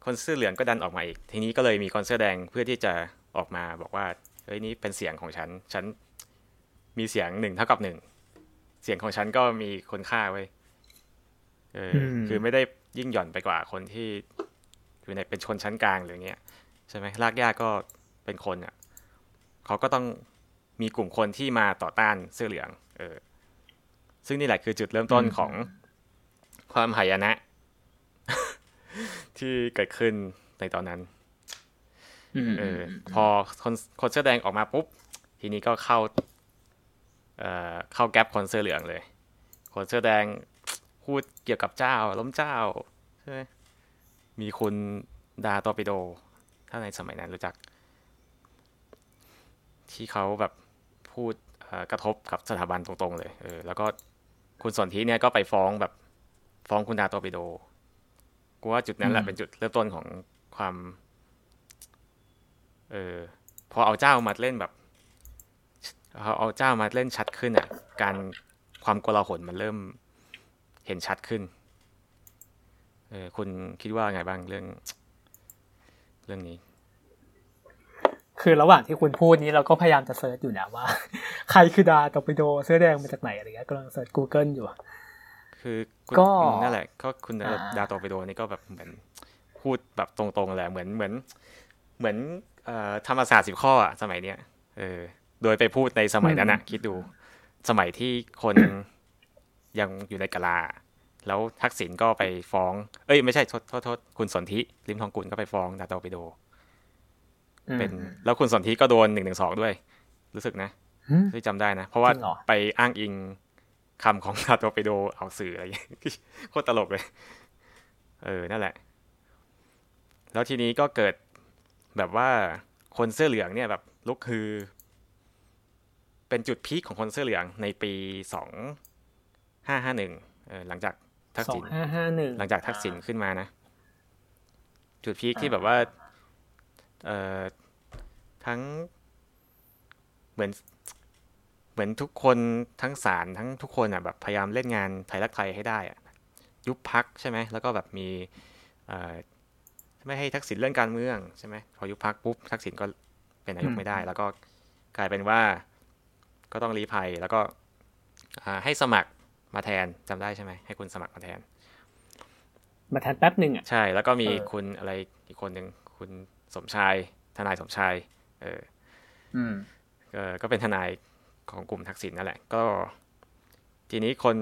คนเสื้อเหลืองก็ดันออกมาอีก ทีนี้ก็เลยมีคนเสื้อแดงเพื่อที่จะออกมาบอกว่าเฮ้ยนี่เป็นเสียงของฉัน ฉันมีเสียงหนึ่งเท่ากับหนึ่ง เสียงของฉันก็มีคุณค่าไว้ยเอออมคือไม่ได้ยิ่งหย่อนไปกว่าคนที่อยู่ในเป็นชนชั้นกลางหรืออย่างเงี้ยใช่ไหมรากหญ้าก็เป็นคนอะเขาก็ต้องมีกลุ่มคนที่มาต่อต้านเสื้อเหลือง เออ ซึ่งนี่แหละคือจุดเริ่มต้นของความหายนะ ที่เกิดขึ้นในตอนนั้น เออ พอคนคนเสื้อแดงออกมาปุ๊บ ทีนี้ก็เข้า เอ่อเข้าแก๊ปคนเสื้อเหลืองเลย คนเสื้อแดงพูดเกี่ยวกับเจ้า ล้มเจ้าใช่ไหมมีคุณดาตอร์ปิโด ถ้าในสมัยนั้นรู้จัก ที่เขาแบบพูดเอ่อกระทบกับสถาบันตรงๆเลย เออ แล้วก็คุณสนธิเนี่ยก็ไปฟ้องแบบฟ้องคุณดาตอร์ปิโด กูว่าจุดนั้นแหละอืมเป็นจุดเริ่มต้นของความ เออพอเอาเจ้ามาเล่นแบบเอาเอาเจ้ามาเล่นชัดขึ้นอะ การความโกลาหลมันเริ่มเห็นชัดขึ้นเออคุณคิดว่าไงบ้างเรื่อง เรื่องนี้ คือระหว่างที่คุณพูดนี้เราก็พยายามจะ search อยู่นะว่า ใครคือดาตอร์ปิโดเสื้อแดงมาจากไหนอะไรเงี้ยกำลังเซิร์ช Google อยู่ คือคุณก็อืมนั่นแหละ ก็คุณดาอ่าดาตอร์ปิโดนี่ก็แบบเหมือนพูดแบบตรงๆแหละเหมือนเหมือน เหมือนเอ่อ ธรรมศาสตร์สิบข้ออะสมัยเนี้ยเออ โดยไปพูดในสมัยนั้นอะคิดดู สมัยที่คนยังอยู่ในกะลา แล้วทักษิณก็ไปฟ้อง เอ้ยไม่ใช่โทษโทษโทษคุณสนธิริมทองกุลก็ไปฟ้องดาโตไปโด เป็น แล้วคุณสนธิก็โดนหนึ่งหนึ่งสองด้วย รู้สึกนะอืมที่จำได้นะ เพราะว่าจริงเหรอไปอ้างอิงคำของดาโตไปโดเอาสื่ออะไรอย่างเงี้ยโคตรตลกเลย เออนั่นแหละ แล้วทีนี้ก็เกิด แบบว่าคนเสื้อเหลืองเนี่ยแบบลุกคือ เป็นจุดพีคของคนเสื้อเหลืองในปีสองห้าห้าหนึ่งหลังจากทักสอษิงณห้าห้าหนึ่งหลังจากทักษิณขึ้นมานะ จุดพีคที่แบบว่าเอ่อทั้ง เหมือนเหมือนทุกคนทั้งศาลทั้งทุกคนอะแบบพยายามเล่นงานไทยรักไทยให้ได้อะยุบพักใช่ไหมแล้วก็แบบมีเอ่อ ไม่ให้ทักษิณเรื่องการเมืองใช่ไหมพอยุบพักปุ๊บทักษิณก็เป็นนายกไม่ได้ แล้วก็กลายเป็นว่า ก็ต้องรีภัยแล้วก็อ่าให้สมัครมาแทนจำได้ใช่ไหมให้คุณสมัครมาแทน มาแทนแป๊บหนึ่งอะใช่แล้วก็มีเออคุณอะไรอีกคนหนึ่งคุณสมชาย ทนายสมชายเอออืมเออก็เป็นทนายของกลุ่มทักษิณนั่นแหละ ก็ ทีนี้คน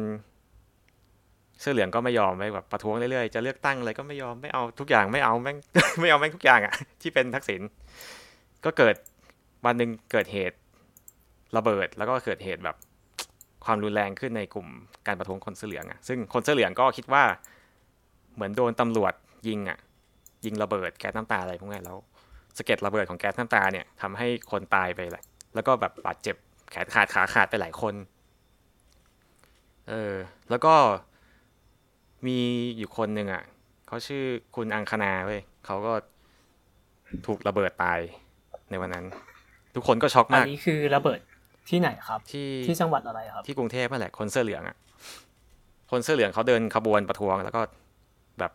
เสื้อเหลืองก็ไม่ยอมไปแบบประท้วงเรื่อยๆจะเลือกตั้งอะไรก็ไม่ยอมไม่เอาทุกอย่างไม่เอาแม่งไม่เอาแม่งทุกอย่างอะ ที่เป็นทักษิณก็เกิดวันหนึ่งเกิดเหตุระเบิดแล้วก็เกิดเหตุแบบคความรุนแรงขึ้นในกลุ่มการประท้วงคนเสื้อเหลืองอะซึ่งคนเสื้อเหลืองก็คิดว่าเหมือนโดนตำรวจยิงอะ ยิงระเบิดแก๊สน้ำตาอะไรพวกนี้แล้วสะเก็ดระเบิดของแก๊สน้ำตาเนี่ยทำให้คนตายไปเลยแล้วก็แบบบาดเจ็บแขนขาดขาขาดไปหลายคนเออแล้วก็ มีอยู่คนหนึ่งอะเขาชื่อคุณอังคณาเว้ยเขาก็ถูกระเบิดตายในวันนั้น ทุกคนก็ช็อกอันมากนี้คือระเบิดที่ไหนครับ ที่ที่จังหวัดอะไรครับ ที่กรุงเทพนั่นแหละคนเสื้อเหลืองอะคนเสื้อเหลืองเขาเดินขบวนประท้วง แล้วก็แบบ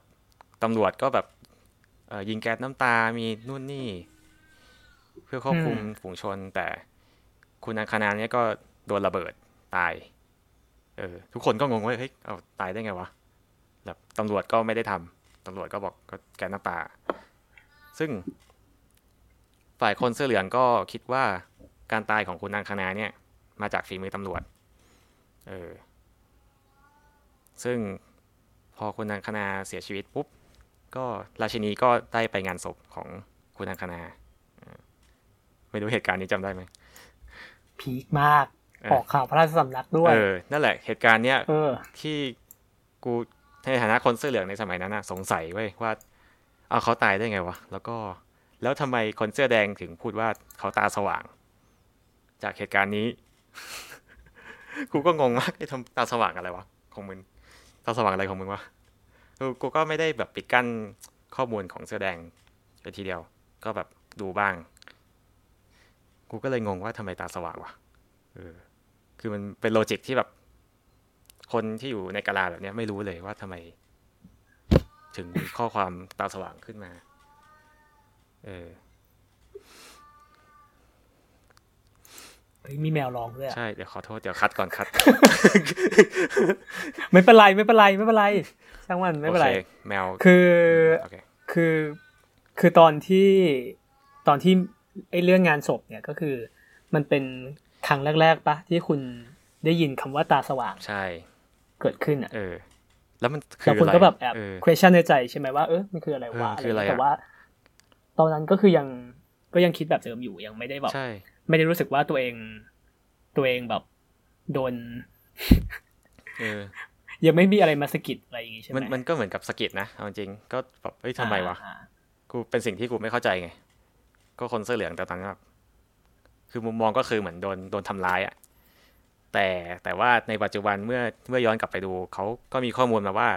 ตำรวจก็แบบเอ่อยิงแก๊สน้ำตา มีนู่นนี่ เพื่อควบคุมอืมฝูงชน แต่คุณอังคณาเนี่ยก็โดนระเบิดตาย เออ ทุกคนก็งงว่าเฮ้ยเอาตายได้ไงวะ แบบตำรวจก็ไม่ได้ทำตำรวจก็บอกก็แก๊สน้ำตาซึ่ง ฝ่ายคนเสื้อเหลืองก็คิดว่าการตายของคุณอังคณาเนี่ย มาจากฝีมือตำรวจ เออ ซึ่งพอคุณอังคณาเสียชีวิตปุ๊บ ก็ราชินีก็ได้ไปงานศพของคุณอังคณาเออไม่รู้เหตุการณ์นี้จำได้ไหม พีคมากเออออกข่าวพระราชสำนักด้วย เออ นั่นแหละ เหตุการณ์เนี้ยเออที่กู ในฐานะคนเสื้อเหลืองในสมัยนั้นนะสงสัยเว้ยว่า เอาเขาตายได้ไงวะ แล้วก็ แล้วทำไมคนเสื้อแดงถึงพูดว่าเขาตาสว่าง จากเหตุการณ์นี้ กูก็งงมากไอ้ทำตาสว่างอะไรวะของมึงตาสว่างอะไรของมึงวะกูก็ไม่ได้แบบปิดกั้นข้อมูลของเสื้อแดงไปทีเดียว ก็แบบดูบ้าง กูก็เลยงงว่าทำไมตาสว่างวะเออ คือมันเป็นโลจิกที่แบบ คนที่อยู่ในกาลาแบบเนี้ยไม่รู้เลยว่าทำไม ถึงมีข้อความตาสว่างขึ้นมา เออเฮ้ยมีแมวร้องด้วยอะใช่ เดี๋ยวขอโทษ เดี๋ยวคัดก่อนคัด ไม่เป็นไรไม่เป็นไรไม่เป็นไรช่างมันไม่เป็นไรโอคแมวคือโอเคคือคือตอนที่ตอนที่ไอ้เรื่องงานศพเนี่ยก็คือ มันเป็นครั้งแรกๆปะที่คุณได้ยินคำว่าตาสว่างใช่ เกิดขึ้นอะเออ แล้วมันคืแล้วอคุณอะไรก็แบบแอบเออ question ในใจใช่ไหมว่าเออมันคืออะไรวะเออคืออะไรเงี้ยอะแต่ว่า ตอนนั้นก็คือยังก็ยังคิดแบบเดิมอยู่ยังไม่ได้แบบใช่ไม่ได้รู้สึกว่าตัวเอง ตัวเองแบบโดนเออยังไม่มีอะไรมาสะกิดอะไรอย่างงี้ใช่ไหมมันมันก็เหมือนกับสะกิดนะเอาจริงก็แบบเฮ้ยทำไมวะอ่ากูเป็นสิ่งที่กูไม่เข้าใจไง ก็คนเสื้อเหลืองแต่ตอนนั้นแบบคือมุมมองก็คือเหมือนโดนโดนทำร้ายอะ แต่แต่ว่าในปัจจุบันเมื่อเมื่อย้อนกลับไปดูเขาก็มีข้อมูลมาว่า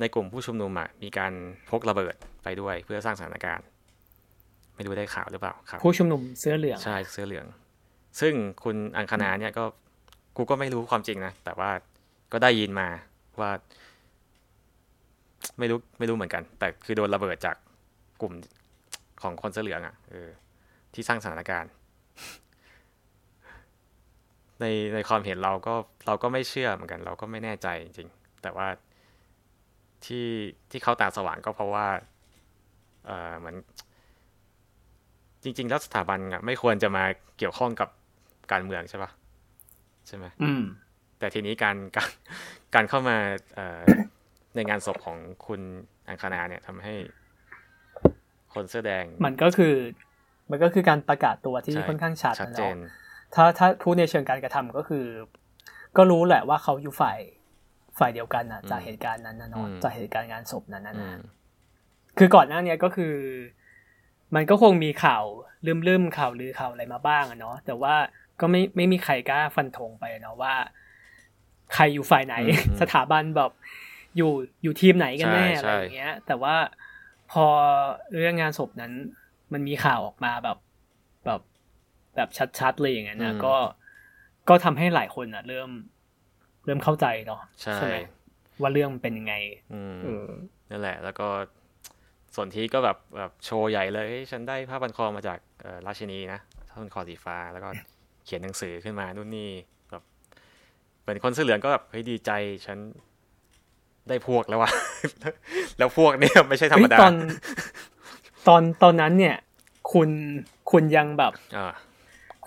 ในกลุ่มผู้ชุมนุมอะมีการพกระเบิดไปด้วยเพื่อสร้างสถานการณ์ ไม่รู้ได้ข่าวหรือเปล่าครับผู้ชุมนุมเสื้อเหลืองใช่เสื้อเหลือง ซึ่งคุณอังคณาเนี่ยก็กูก็ไม่รู้ความจริงนะแต่ว่าก็ได้ยินมาว่า ไม่รู้ไม่รู้เหมือนกัน แต่คือโดนระเบิดจากกลุ่มของคนเสื้อเหลืองอะ่ะเออที่สร้างสถานการณ์ ในในความเห็นเราก็เราก็ไม่เชื่อเหมือนกัน เราก็ไม่แน่ใจจริงๆ แต่ว่าที่ที่เขาตาสว่างก็เพราะว่าเออเหมือนจริง ๆ แล้วสถาบันอะไม่ควรจะมาเกี่ยวข้องกับการเมืองใช่ปะใช่ไหมอืม แต่ทีนี้การการการเข้ามาเอ่อในงานศพของคุณอังคณาเนี่ยทำให้คนเสื้อแดง มันก็คือ มันก็คือการประกาศตัวที่ใช่ค่อนข้างชัดชัดนะเจเนาะน ถ้าถ้าพูดในเชิงการกระทำก็คือ ก็รู้แหละว่าเขาอยู่ฝ่ายฝ่ายเดียวกันนะอืมจากเหตุการณ์นั้นนะเนาะอืมจากเหตุการณ์งานศพนั้นนะอืนะมคือก่อนหน้าเนี้ยก็คือ มันก็คงมีข่าวลืมๆข่าวลือข่าวอะไรมาบ้างอะเนาะแต่ว่าก็ไม่ไม่มีใครกล้าฟันธงไปเนาะว่า ใครอยู่ฝ่ายไหน สถาบันแบบอยู่อยู่ทีมไหนกันแน่อะไรอย่างเงี้ย แต่ว่าพอเรื่องงานศพนั้น มันมีข่าวออกมาแบบ แบบ แบบชัดๆเลยอย่างเงี้ยนะก็ก็ทำให้หลายคนอะ เริ่ม เริ่มเข้าใจเนาะใช่ไหมว่าเรื่องมันเป็นยังไงอืมเออนั่นแหละ แล้วก็ส่วนที่ก็แบบแบบโชว์ใหญ่เลยเฮ้ยฉันได้ผ้าพันคอมาจากเอ่อราชินีนะผ้าพันคอสีฟ้าแล้วก็เขียนหนังสือขึ้นมานู่นนี่แบบเป็นคนเสื้อเหลืองก็แบบเฮ้ยดีใจฉันได้พวกแล้ววะแล้วพวกเนี่ยไม่ใช่ธรรมดาเฮ้ยตอนตอนตอนนั้นเนี่ย คุณคุณยังแบบอ่า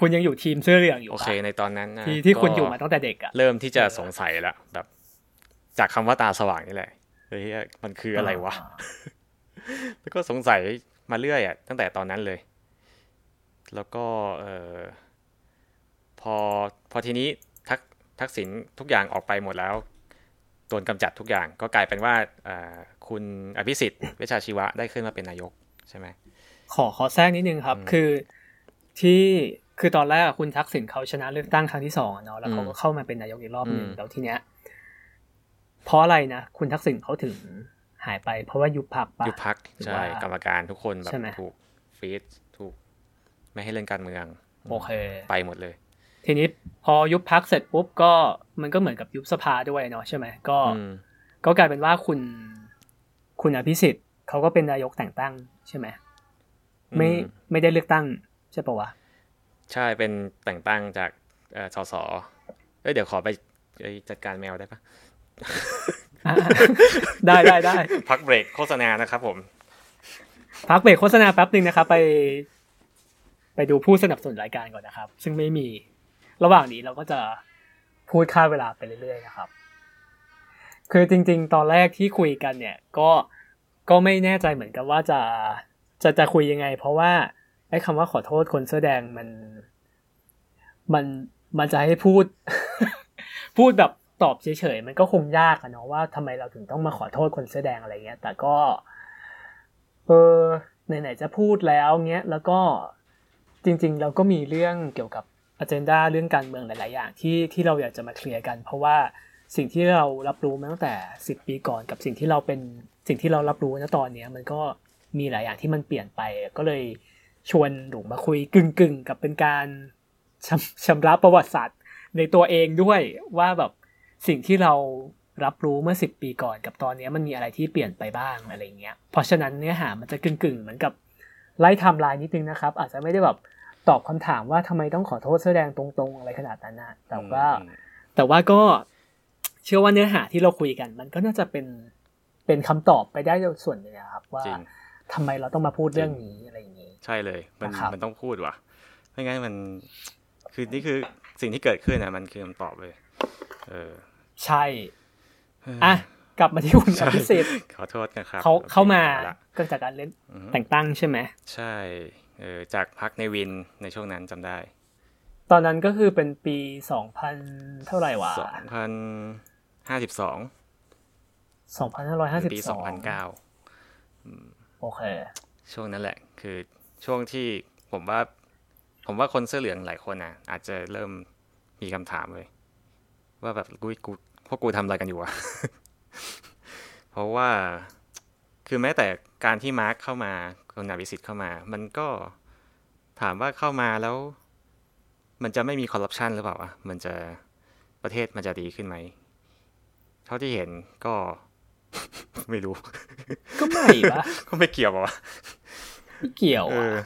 คุณยังอยู่ทีมเสื้อเหลืองอยู่โอปะเค ในตอนนั้นนะที่ที่คุณก็อยู่มาตั้งแต่เด็กอะเริ่มที่จะสงสัยแล้วแบบ จากคำว่าตาสว่างนี่แหละเฮ้ยมันคืออะไรวะแล้วก็สงสัยมาเรื่อยอะตั้งแต่ตอนนั้นเลย แล้วก็เออพอพอทีนี้ทักทักษิณทุกอย่างออกไปหมดแล้วโดนกำจัดทุกอย่างก็กลายเป็นว่าคุณอภิสิทธิ์เวชาชีวะได้ขึ้นมาเป็นนายกใช่ไหมขอขอแทรกนิดนึงครับ คือที่ คือตอนแรกคุณทักษิณเขาชนะเลือกตั้งครั้งที่สองเนาะแล้วเขาก็เข้ามาเป็นนายกอีกรอบหนึ่งแล้วทีเนี้ยเพราะอะไรนะคุณทักษิณเขาถึงหายไป เพราะว่ายุบพักปะยุบพักใช่กรรมการทุกคนแบบถูกฟีดถูก ไม่ให้เล่นการเมืองโอเค ไปหมดเลย ทีนี้พอยุบพักเสร็จปุ๊บก็มันก็เหมือนกับยุบสภาด้วยเนาะใช่ไหมก็ ก็กลายเป็นว่าคุณคุณอภิสิทธิ์เขาก็เป็นนายกแต่งตั้งใช่ไหมไม่ไม่ได้เลือกตั้งใช่ปะวะ ใช่เป็นแต่งตั้งจากสสเอ้ยเดี๋ยวขอไปจัดการแมวได้ปะได้ได้ได้พักเบรกโฆษณานะครับผม พักเบรกโฆษณาแป๊บหนึ่งนะครับ ไป ไปดูผู้สนับสนุนรายการก่อนนะครับ ซึ่งไม่มีระหว่างนี้เราก็จะพูดค่าเวลาไปเรื่อยๆนะครับ คือจริง ๆ ตอนแรกที่คุยกันเนี่ย ก็ก็ไม่แน่ใจเหมือนกันว่าจะจะจะคุยยังไง เพราะว่า ไอ้คำว่าขอโทษคนเสื้อแดงมัน มันมันจะให้พูด พูดแบบตอบเฉยๆมันก็คงยากอะเนาะว่าทำไมเราถึงต้องมาขอโทษคนเสื้อแดงอะไรเงี้ย แต่ก็เออไหนๆจะพูดแล้วเงี้ยแล้วก็จริง ๆ เราก็มีเรื่องเกี่ยวกับอเจนดาเรื่องการเมืองหลาย ๆ อย่างที่ที่เราอยากจะมาเคลียร์กัน เพราะว่าสิ่งที่เรารับรู้มาตั้งแต่สิบปีก่อนกับสิ่งที่เราเป็นสิ่งที่เรารับรู้ณตอนเนี้ยมันก็มีหลายอย่างที่มันเปลี่ยนไปก็เลย ชวนหนูมาคุยกึ่งๆกับเป็นการชำชำระประวัติศาสตร์ในตัวเองด้วยว่าแบบสิ่งที่เรารับรู้เมื่อสิบปีก่อนกับตอนนี้มันมีอะไรที่เปลี่ยนไปบ้างอะไรเงี้ย เพราะฉะนั้นเนื้อหามันจะกึ่งๆเหมือนกับไล่ทำลายนิดนึงนะครับ อาจจะไม่ได้แบบตอบคำถามว่าทำไมต้องขอโทษแสดงตรงๆ อะไรขนาดนั้นนะแต่ว่าแต่ว่าก็เชื่อว่าเนื้อหาที่เราคุยกัน มันก็น่าจะเป็นเป็นคำตอบไปได้ส่วนหนึ่งครับ ว่าทำไมเราต้องมาพูดเรื่องนี้ ใช่เลย มันมันต้องพูดว่ะไม่งั้นมันคือนี่คือสิ่งที่เกิดขึ้นนะมันคือคำตอบเลย เออ ใช่อะกลับมาที่คุณอภิสิทธิ์ขอโทษนะครับเขาเข้ามาก็จากการเล่นแต่งตั้งใช่ไหมใช่เออจากพักในวินในช่วงนั้นจำได้ ตอนนั้นก็คือเป็นปีสองพันเท่าไหร่วะสองพันห้าสิบสองสองพันห้าร้อยห้าสิบปีสองพันเก้าโอเค ช่วงนั้นแหละ คือ ช่วงที่ผมว่า ผมว่าคนเสื้อเหลืองหลายคนอะอาจจะเริ่มมีคำถามเลย ว่าแบบกูกูพวกกูทำอะไรกันอยู่วะเพราะว่าคือแม้แต่การที่มาร์คเข้ามาคนนาวิสิตเข้ามา มันก็ถามว่าเข้ามาแล้ว มันจะไม่มีคอร์รัปชันหรือเปล่าอะมันจะประเทศมันจะดีขึ้นไหม เท่าที่เห็นก็ ไม่รู้ ก็ไม่ปะก็ไม่เกี่ยวปะ ไม่เกี่ยวอะ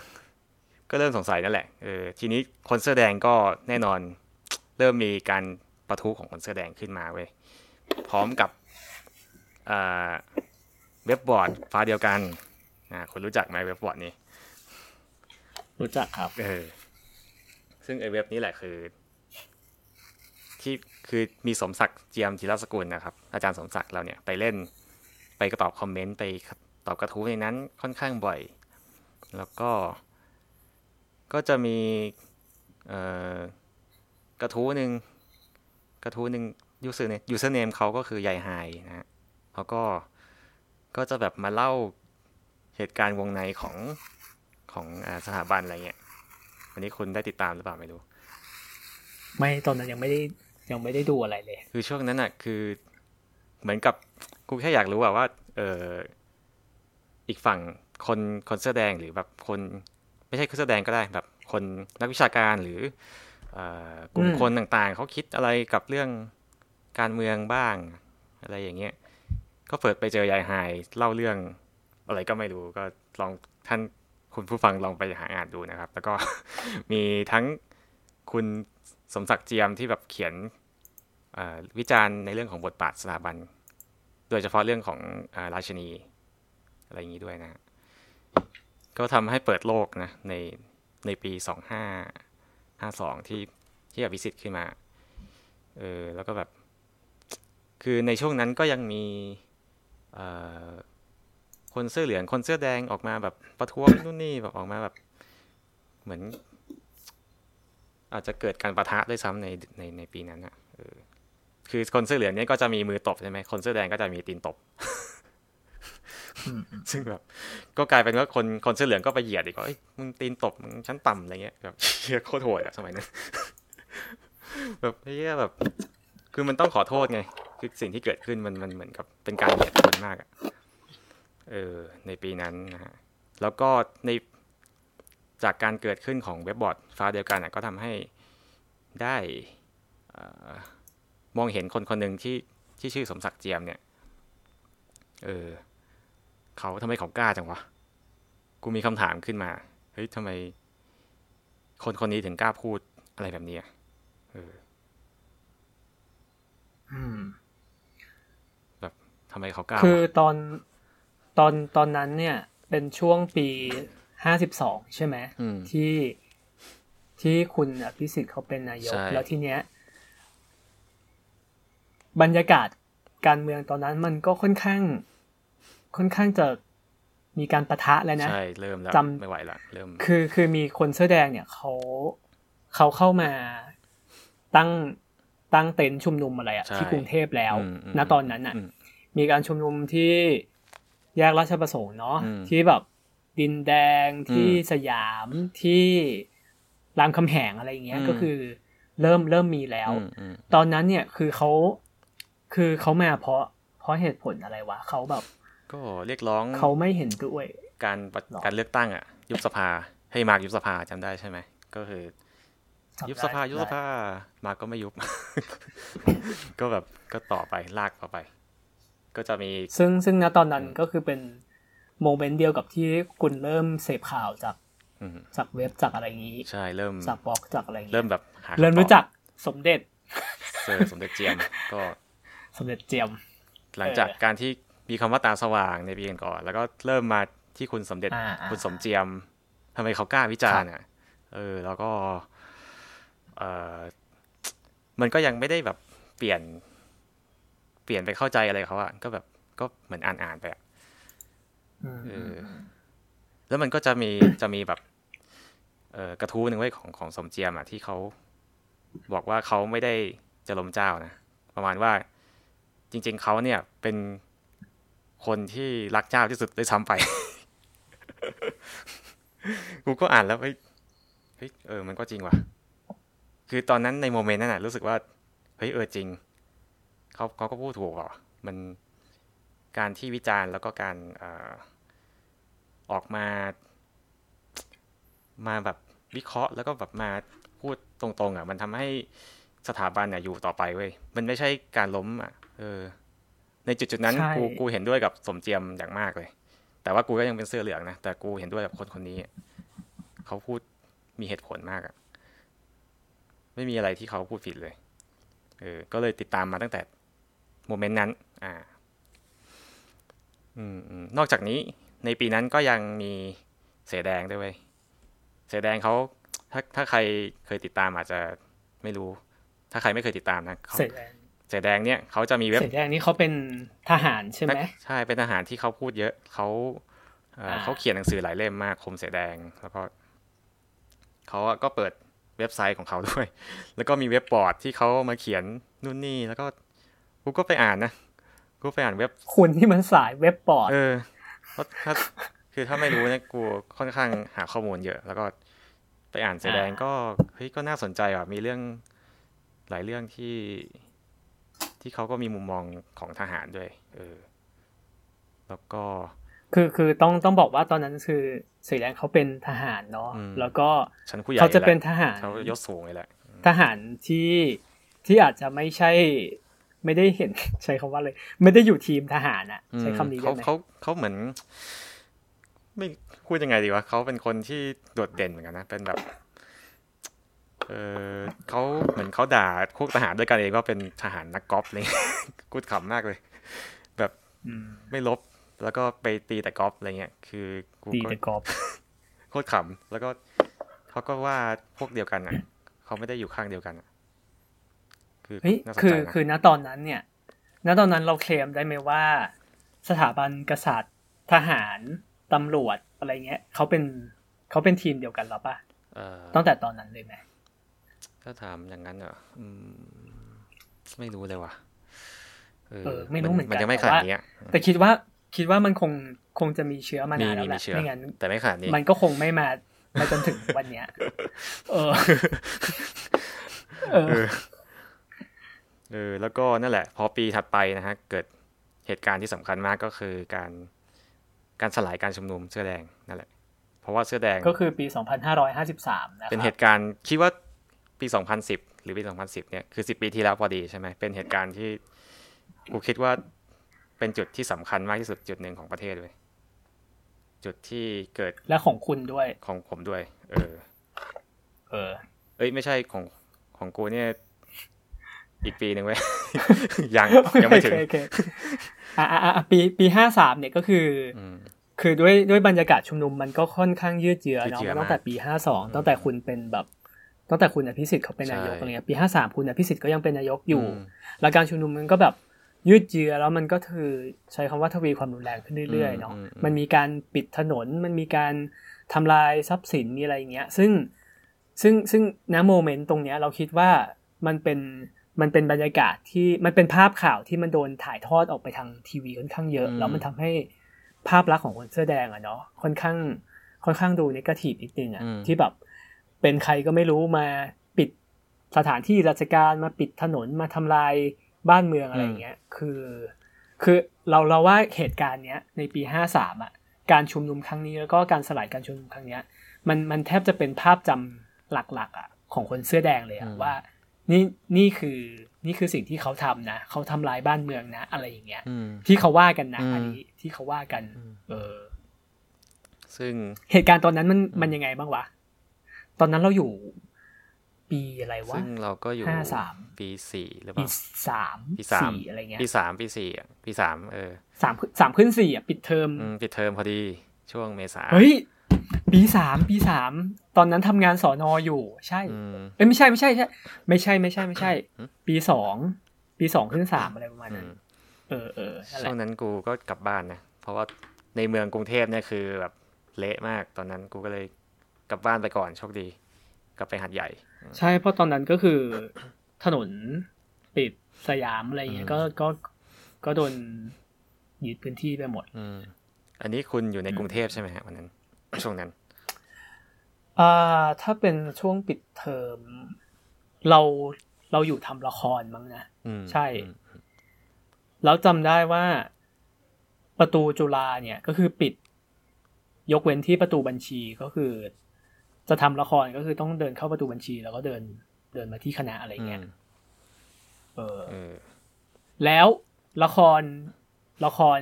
ก็เริ่มสงสัยนั่นแหละเออทีนี้คนเสื้อแดงก็แน่นอนเริ่มมีการประทุของคนเสื้อแดงขึ้นมาเว้ยพร้อมกับเว็บบอร์ดฟ้าเดียวกันนะคุณรู้จักไหมเว็บบอร์ดนี้ รู้จักครับ เออ ซึ่งไอเว็บนี้แหละคือ ที่คือมีสมศักดิ์เจียมธีรสกุลนะครับ อาจารย์สมศักดิ์เราเนี่ยไปเล่น ไปกระตอบ comment ไปตอบกระทู้ในนั้นค่อนข้างบ่อย แล้วก็ก็จะมีกระทู้หนึ่งกระทู้หนึ่ง username username เขาก็คือใหญ่ไฮนะฮะเขาก็ก็จะแบบมาเล่าเหตุการณ์วงในของของสถาบันอะไรเงี้ยวันนี้คุณได้ติดตามหรือเปล่าไม่รู้ ไม่ตอนนั้นยังไม่ได้ยังไม่ได้ดูอะไรเลย คือช่วงนั้นอะ คือเหมือนกับกูแค่อยากรู้ว่าว่า เอออีกฝั่ง คนคนเสื้อแดงหรือแบบคนไม่ใช่คนเสื้อแดงก็ได้แบบคนนักวิชาการหรือกลุ่มคนต่างๆ เขาคิดอะไรกับเรื่องการเมืองบ้าง อะไรอย่างเงี้ย ก็เปิดไปเจอยายไฮเล่าเรื่องอะไรก็ไม่รู้ก็ลองท่านคุณผู้ฟังลองไปหาอ่านดูนะครับ แล้วก็มีทั้งคุณสมศักดิ์เจียมที่แบบเขียนวิจารณ์ในเรื่องของบทบาทสถาบัน โดยเฉพาะเรื่องของอราชนี อะไรอย่างนี้ด้วยนะ ก็ทำให้เปิดโลกนะในในปีสองห้าห้าสองที่ที่อภิสิทธิ์ขึ้นมาเออแล้วก็แบบ คือในช่วงนั้นก็ยังมีคนเสื้อเหลืองคนเสื้อแดงออกมาแบบประท้วงนู่นนี่แบบออกมาแบบ เหมือน อาจจะเกิดการประทะด้วยซ้ำในในในปีนั้นอะคือคนเสื้อเหลืองเนี่ยก็จะมีมือตบใช่ไหมคนเสื้อแดงก็จะมีตีนตบ ซึ่งแบบ ก็กลายเป็นว่าคนคนเสื้อเหลืองก็ไปเหยียดอีกว่าเอ้ยมึงตีนตบมึงชั้นต่ำอะไรเงี้ยแบบเฮียโคตรโหดอะสมัยนั้นแบบเฮียแบบ คือมันต้องขอโทษไง คือสิ่งที่เกิดขึ้นมันมันเหมือนกับเป็นการเหยียดคนมากอะเออ ในปีนั้นนะฮะแล้วก็ในจากการเกิดขึ้นของเว็บบอร์ดฟ้าเดียวกันอะก็ทำให้ได้มองเห็นคนคนหนึ่งที่ที่ชื่อสมศักดิ์เจียมเนี่ย เออ เขาทำไมเขากล้าจังวะ กูมีคำถามขึ้นมา เฮ้ยทำไม คนคนนี้ถึงกล้าพูดอะไรแบบนี้อะเอออืมทำไมเขากล้า คือวะตอนตอนตอนนั้นเนี่ย เป็นช่วงปีห้าสิบสองใช่ไหมอืมที่ที่คุณอภิสิทธิ์เขาเป็นนายกใช่แล้วทีเนี้ย บรรยากาศการเมืองตอนนั้นมันก็ค่อนข้าง ค่อนข้างจะมีการประทะแล้วนะใช่เริ่มแล้วจำไม่ไหวละเริ่ม คือคือมีคนเสื้อแดงเนี่ยเขาเขาเข้ามาตั้งตั้งเต็นท์ชุมนุมอะไรอะใช่ที่กรุงเทพแล้วอืมอืมณตอนนั้นอะอืมมีการชุมนุมที่แยกราชประสงค์เนาะอืมที่แบบดินแดงที่อืมสยามที่รามคำแหงอะไรอย่างเงี้ยอืมก็คือเริ่มเริ่มมีแล้วอืมอืมตอนนั้นเนี่ยคือเขาคือเขามาเพราะเพราะเหตุผลอะไรวะเขาแบบ ก็เรียกร้องเขาไม่เห็นด้วยการปะหรอการเลือกตั้งอะ ยุบสภาให้มาร์กยุบสภาจำได้ใช่ไหมก็คือจำได้ยุบสภาจำได้ยุบสภามาร์กก็ไม่ยุบ ก็แบบก็ต่อไปลากต่อไป ก็จะมี ซึ่งซึ่งณตอนนั้นอืมก็คือเป็นโมเมนต์เดียวกับที่คุณเริ่มเสพข่าวจากอืมจากเว็บจากอะไรอย่างนี้ใช่เริ่มจากบล็อกจากอะไรอย่างนี้เริ่มแบบหาคำตอบเริ่มรู้จักสมเด็จเซอร์สมเด็จเจียมก็สมเด็จเจียม หลังจากเออการที่ มีคำว่าตาสว่างในปีก่อนๆแล้วก็เริ่มมาที่คุณสมเด็จอ่าอ่าคุณสมเจียมทำไมเขากล้าวิจารณ์อะ เออ แล้วก็เออมันก็ยังไม่ได้แบบเปลี่ยน เปลี่ยนไปเข้าใจอะไรเขาอะก็แบบก็เหมือนอ่านอ่านๆไปอะอืมเออแล้วมันก็จะมีจะมีแบบเออกระทู้หนึ่งไว้ยของของสมเจียมอะที่เขาบอกว่าเขาไม่ได้จะล้มเจ้านะ ประมาณว่าจริง ๆเขาเนี่ยเป็น คนที่รักเจ้าที่สุดด้วยซ้ำไป กูก็อ่านแล้วเฮ้ยเออ มันก็จริงว่ะ คือตอนนั้นในโมเมนต์นั้นน่ะ รู้สึกว่า เฮ้ย เออจริง เขาเขาก็พูดถูกอะมันการที่วิจารณ์แล้วก็การออออกมา มาแบบวิเคราะห์ แล้วก็แบบมาพูดตรงๆอะ มันทำให้สถาบันเนี่ยอยู่ต่อไปเว้ย มันไม่ใช่การล้มอะ เออ ในจุดจุดๆนั้นใช่กูกูเห็นด้วยกับสมเจียมอย่างมากเลย แต่ว่ากูก็ยังเป็นเสื้อเหลืองนะแต่กูเห็นด้วยกับคนคนนี้เขาพูดมีเหตุผลมากอะไม่มีอะไรที่เขาพูดผิดเลยเออก็เลยติดตามมาตั้งแต่โมเมนต์นั้น อ่า อืมอืมนอกจากนี้ในปีนั้นก็ยังมีเสอแดงด้วยเว้ยเสอแดงเขาถ้าถ้าใครเคยติดตามอาจจะไม่รู้ ถ้าใครไม่เคยติดตามนะเขาเสร็จแดงเสอแดงเนี่ยเขาจะมีเว็บเสร็จแดงนี่เขาเป็นทหารใช่ไหมใช่เป็นทหารที่เขาพูดเยอะเขาเอ่ออ่าเขาเขียนหนังสือหลายเล่มมากคมเสอแดงแล้วก็เขาอะก็เปิดเว็บไซต์ของเขาด้วย แล้วก็มีเว็บบอร์ดที่เขามาเขียนนู่นนี่แล้วก็กูก็ไปอ่านนะกูไปอ่านเว็บคุณที่มันสายเว็บบอร์ดเออเพราะถ้าคือถ้าไม่รู้เนี่ยกูค่อนข้างหาข้อมูลเยอะ แล้วก็ไปอ่านเสอแดงก็เฮ้ยก็น่าสนใจอะมีเรื่องหลายเรื่องที่ ที่เขาก็มีมุมมองของทหารด้วย เออ แล้วก็ คือคือต้องต้องบอกว่าตอนนั้นคือเสรีแดงเขาเป็นทหารเนาะอืมแล้วก็ชั้นผู้ใหญ่เขาจะลยเป็นทหารเขายศสูงเลยแหละทหารที่ที่อาจจะไม่ใช่ ไม่ได้เห็นใช้คำว่าเลย ไม่ได้อยู่ทีมทหารอะใช้คำนี้ได้เขาไหมเขาเขาเหมือน ไม่พูดยังไงดีวะเขาเป็นคนที่โดดเด่นเหมือนกันนะเป็นแบบ เออเขาเหมือนเขาด่าพวกทหารด้วยกันเองว่าเป็นทหารนักกอล์ฟเลยกูขำมากเลย แบบอืมไม่ลบแล้วก็ไปตีแต่กอล์ฟอะไรเงี้ยคือกูตีก็แต่กอล์ฟโคตรขำแล้วก็เขาก็ว่าพวกเดียวกันอะเขาไม่ได้อยู่ข้างเดียวกันอะคือเฮ้ยน่าสนคืใจอนะคือณตอนนั้นเนี่ย ณตอนนั้นเราเคลมได้ไหมว่า สถาบันกษัตริย์ทหารตำรวจอะไรเงี้ยเขาเป็นเขาเป็นทีมเดียวกันหรอปะเออตั้งแต่ตอนนั้นเลยไหม ถ้าถามอย่างนั้นเหรออืมไม่รู้เลยว่ะเออ ไม่รู้เหมือนกันมันยังไม่ขนาดนี้แต่คิดว่าคิดว่ามันคงคงจะมีเชื้อมานานแล้วแหละไม่งั้นแต่ไม่ขนาดนี้ มันก็คงไม่มามาจนถึงวันเนี้ย เออ เออเออแล้วก็นั่นแหละ พอปีถัดไปนะฮะ เกิดเหตุการณ์ที่สำคัญมากก็คือการการสลายการชุมนุมเสื้อแดงนั่นแหละ เพราะว่าเสื้อแดงก็คือปี 2553 นะเป็นเหตุการณ์คิดว่า ปี 2010 หรือปี 2010 เนี่ยคือ 10 ปีที่แล้วพอดีใช่ไหมเป็นเหตุการณ์ที่กูคิดว่าเป็นจุดที่สำคัญมากที่สุดจุดหนึ่งของประเทศเลย จุดที่เกิดและของคุณด้วยของผมด้วย เออ เออ เอ้ยไม่ใช่ของของกูเนี่ย อีกปีหนึ่งเว้ยยังยังไม่ถึงอ่าอ่าปีปีห้าสามเนี่ยก็คือคือด้วยด้วยบรรยากาศชุมนุมมันก็ค่อนข้างยืดเยื้อเนาะตั้งแต่ปีห้าสองตั้งแต่คุณเป็นแบบ ตั้งแต่คุณอภิสิทธิ์เขาเป็นนายกอะไรเงี้ยปีห้าสามคุณอภิสิทธิ์ก็ยังเป็นนายกอยู่ แล้วการชุมนุมมันก็แบบยืดเยื้อแล้วมันก็คือใช้คำว่าทวีความรุนแรงขึ้นเรื่อยๆเนาะมันมีการปิดถนนมันมีการทำลายทรัพย์สินมีอะไรอย่างเงี้ย ซึ่งซึ่งซึ่งณโมเมนต์ตรงเนี้ยเราคิดว่ามันเป็นมันเป็นบรรยากาศที่มันเป็นภาพข่าวที่มันโดนถ่ายทอดออกไปทางทีวีค่อนข้างเยอะแล้วมันทำให้ภาพลักษณ์ของคนเสื้อแดงอะเนาะค่อนข้างค่อนข้างดูนกาทีฟนิดนึงอะที่แบบ เป็นใครก็ไม่รู้มาปิดสถานที่ราชการมาปิดถนนมาทำลายบ้านเมืองอะไรเงี้ย คือ คือเราเราว่าเหตุการณ์เนี้ยในปีห้าสามอะ การชุมนุมครั้งนี้แล้วก็การสลายการชุมนุมครั้งเนี้ย มันมันแทบจะเป็นภาพจำหลักๆอะของคนเสื้อแดงเลยอะว่า นี่นี่คือนี่คือสิ่งที่เขาทำนะเขาทำลายบ้านเมืองนะ อะไรอย่างเงี้ยที่เขาว่ากันนะอันนี้ที่เขาว่ากัน เออ ซึ่งเหตุการณ์ตอนนั้นมันมันยังไงบ้างวะ ตอนนั้นเราอยู่ปีอะไรวะ ซึ่งเราก็อยู่ห้าสามปีสี่หรือเปล่าปีสามปีสาม อะไรเงี้ยปีสามปีสี่ปีสามเออสามสามขึ้นสี่อะ ปิดเทอมปิดเทอมพอดีช่วงเมษาเฮ้ย ปีสามปีสามตอนนั้นทำงานสอนออยู่ ใช่เอ้ยไม่ใช่ไม่ใช่ใช่ ไม่ใช่ไม่ใช่ไม่ใช่ปีสองปีสองขึ้นสามอะไรประมาณนั้นเออเออช่วงนั้นกูก็กลับบ้านนะ เพราะว่าในเมืองกรุงเทพเนี่ยคือแบบเละมากตอนนั้นกูก็เลย กลับบ้านไปก่อนโชคดี กลับไปหัดใหญ่ ใช่เพราะตอนนั้นก็คือถนนปิดสยามอะไรเงี้ยก็ก็ก็โดนยึดพื้นที่ไปหมดอือันนี้คุณอยู่ในกรุงเทพใช่ไหมฮะวันนั้น ช่วงนั้นอ่าถ้าเป็นช่วงปิดเทอม เราเราอยู่ทำละครมั้งนะใช่ แล้วจำได้ว่า ประตูจุฬาเนี่ย ก็คือปิด ยกเว้นที่ประตูบัญชีก็คือ จะทำละครก็คือต้องเดินเข้าประตูบัญชี แล้วก็เดินเดินมาที่คณะอะไรเงี้ยเออแล้วละครละคร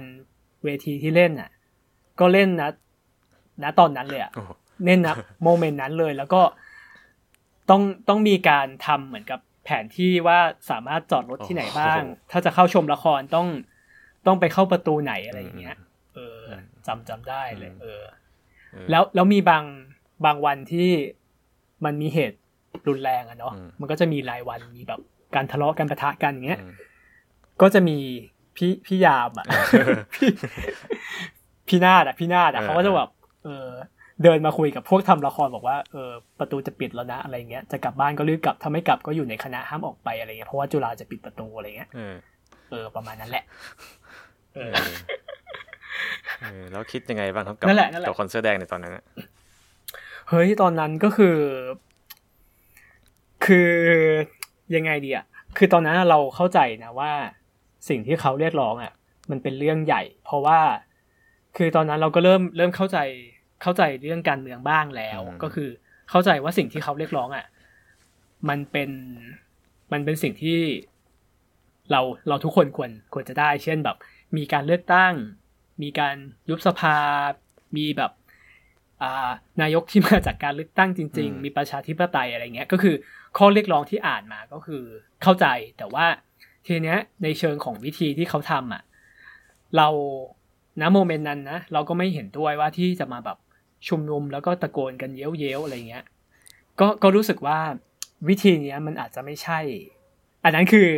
เวทีที่เล่นอะ ก็เล่นนะนะตอนนั้นเลยอะเล่นนะโมเมนต์นั้นเลย แล้วก็ต้องต้องมีการทำเหมือนกับแผนที่ว่าสามารถจอดรถที่ไหนบ้าง ถ้าจะเข้าชมละครต้องต้องไปเข้าประตูไหนอะไรอย่างเงี้ย เออจำจำได้เลย เออ แล้วแล้วมีบาง บางวันที่มันมีเหตุรุนแรงอะเนาะมันก็จะมีรายวันมีแบบการทะเลาะกันปะทะกันอย่างเงี้ย ก็จะมีพี่พี่ยามอะพี่พี่นาดอะพี่นาดอะเขาก็จะแบบเออเดินมาคุยกับพวกทำละครบอกว่าเออประตูจะปิดแล้วนะอะไรเงี้ยจะกลับบ้านก็รีบกลับถ้าไม่กลับก็อยู่ในคณะห้ามออกไปอะไรเงี้ยเพราะว่าจุฬาจะปิดประตูอะไรเงี้ยเออประมาณนั้นแหละเออแล้วคิดยังไงบ้างครับกับตัวคอนเสิร์ตแดงในตอนนั้น เฮ้ยตอนนั้นก็คือ คือยังไงดีอะคือตอนนั้นเราเข้าใจนะว่า สิ่งที่เขาเรียกร้องอะมันเป็นเรื่องใหญ่ เพราะว่า คือตอนนั้นเราก็เริ่มเริ่มเข้าใจเข้าใจเรื่องการเมืองบ้างแล้ว ก็คือเข้าใจว่าสิ่งที่เขาเรียกร้องอะมันเป็นมันเป็นสิ่งที่เราเราทุกคนควรควรจะได้ เช่นแบบ มีการเลือกตั้ง มีการยุบสภา มีแบบ นายกที่มาจากการเลือกตั้งจริง ๆ มีประชาธิปไตยอะไรเงี้ยก็คือข้อเรียกร้องที่อ่านมาก็คือเข้าใจแต่ว่าทีเนี้ยในเชิงของวิธีที่เขาทำอะเราณโมเมนต์นั้นนะเราก็ไม่เห็นด้วยว่าที่จะมาแบบชุมนุมแล้วก็ตะโกนกันเย้ยวเย้อะไรเงี้ยก็ก็รู้สึกว่าวิธีเนี้ยมันอาจจะไม่ใช่ อันนั้นคือ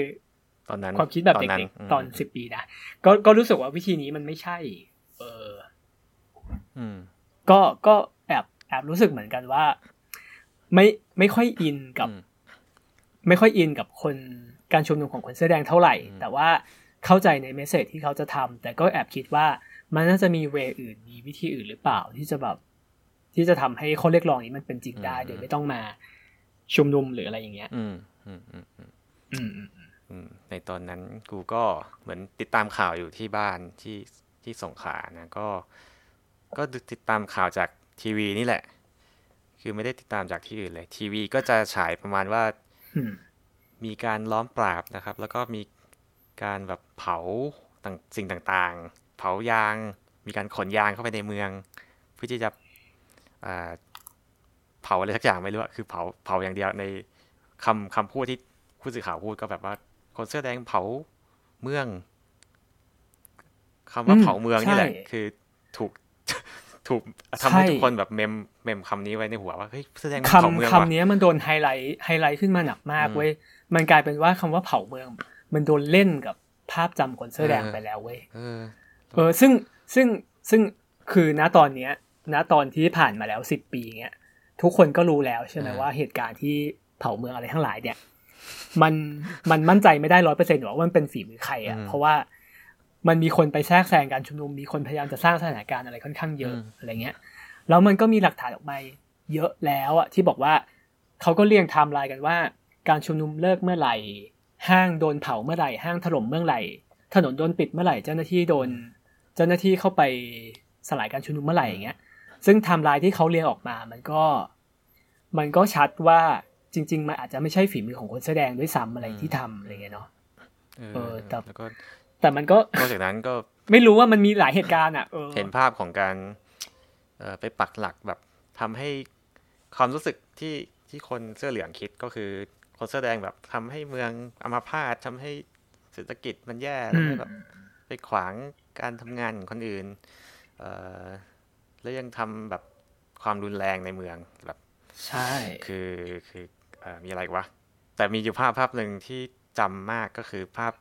ตอนนั้นความคิดแบบเด็กๆตอนสิบปีนะก็ก็รู้สึกว่าวิธีนี้มันไม่ใช่ เออ อืม ก็ก็แอบแอบรู้สึกเหมือนกันว่า ไม่ไม่ค่อยอินกับ ไม่ค่อยอินกับคนการชุมนุมของคนเสื้อแดงเท่าไหร่ แต่ว่าเข้าใจในเมสเซจที่เขาจะทำแต่ก็แอบคิดว่ามันน่าจะมีเวอื่นมีวิธีอื่นหรือเปล่าที่จะแบบที่จะทำให้ข้อเรียกร้องนี้มันเป็นจริงได้โดยไม่ต้องมาชุมนุมหรืออะไรอย่างเงี้ย อืมอืมอืมอืมอืมอืมอืมในตอนนั้นกูก็เหมือนติดตามข่าวอยู่ที่บ้านที่ที่สงขลานะก็ ก็ติดตามข่าวจากทีวีนี่แหละ คือไม่ได้ติดตามจากที่อื่นเลย ทีวีก็จะฉายประมาณว่าอืมมีการล้อมปราบนะครับ แล้วก็มีการแบบเผาต่างสิ่งต่างๆ เผายาง มีการขนยางเข้าไปในเมือง เพื่อที่จะอ่าเผาอะไรสักอย่างไม่รู้อะคือเผาเผาอย่างเดียวในคำคำพูดที่ผู้สื่อข่าวพูดก็แบบว่า คนเสื้อแดงเผาเมืองคำว่าเผาเมืองนี่แหละ คือถูก ถูกทำให้ทุกคนแบบ mem mem คำนี้ไว้ในหัวว่าเฮ้ยเสื้อแดงมันเผาเมืองคำว่ะคำนี้มันโดน highlight highlight ขึ้นมาหนักมากอืมเว้ยมันกลายเป็นว่าคำว่าเผาเมือง มันโดนเล่นกับภาพจำคนเสื้อแดงเออไปแล้วเว้ยเออเออซึ่งซึ่งซึ่งคือณตอนเนี้ยณตอนที่ผ่านมาแล้วสิบปีเงี้ยทุกคนก็รู้แล้วใช่ไหมอ่าว่าเหตุการณ์ที่เผาเมืองอะไรทั้งหลายเนี่ย มันมันมั่นใจไม่ได้ร้อยเปอร์เซ็นต์ว่ามันเป็นฝีมือใครอะเพราะว่า มันมีคนไปแทรกแซงการชุมนุมมีคนพยายามจะสร้างสถานการณ์อะไรค่อนข้างเยอะอะไรเงี้ยแล้วมันก็มีหลักฐานออกมาเยอะแล้วอะที่บอกว่าเขาก็เรียงไทม์ไลน์กันว่า การชุมนุมเลิกเมื่อไหร่ ห้างโดนเผาเมื่อไหร่ ห้างถล่มเมื่อไหร่ ถนนโดนปิดเมื่อไหร่เจ้าหน้าที่โดน เจ้าหน้าที่เข้าไปสลายการชุมนุมเมื่อไหร่อย่างเงี้ย ซึ่งไทม์ไลน์ที่เขาเรียงออกมา มันก็ มันก็ชัดว่าจริง ๆ มันอาจจะไม่ใช่ฝีมือของคนเสื้อแดงด้วยซ้ำอะไรที่ทำอะไรเงี้ยเนาะเออเออแต่แล้วก็ แต่มันก็นอกจากนั้นก็ไม่รู้ว่ามันมีหลายเหตุการณ์อะเออเห็นภาพของการเอ่อไปปักหลักแบบทำให้ความรู้สึกที่ที่คนเสื้อเหลืองคิดก็คือคนเสื้อแดงแบบทำให้เมืองอัมพาตทำให้เศรษฐกิจมันแย่อืแล้วมก็แบบไปขวางการทำงานของคนอื่นเอ่อแล้วยังทำแบบความรุนแรงในเมืองแบบใช่คือคือเอ่อมีอะไรอีกวะแต่มีอยู่ภาพภาพหนึ่งที่จำมากก็คือภาพ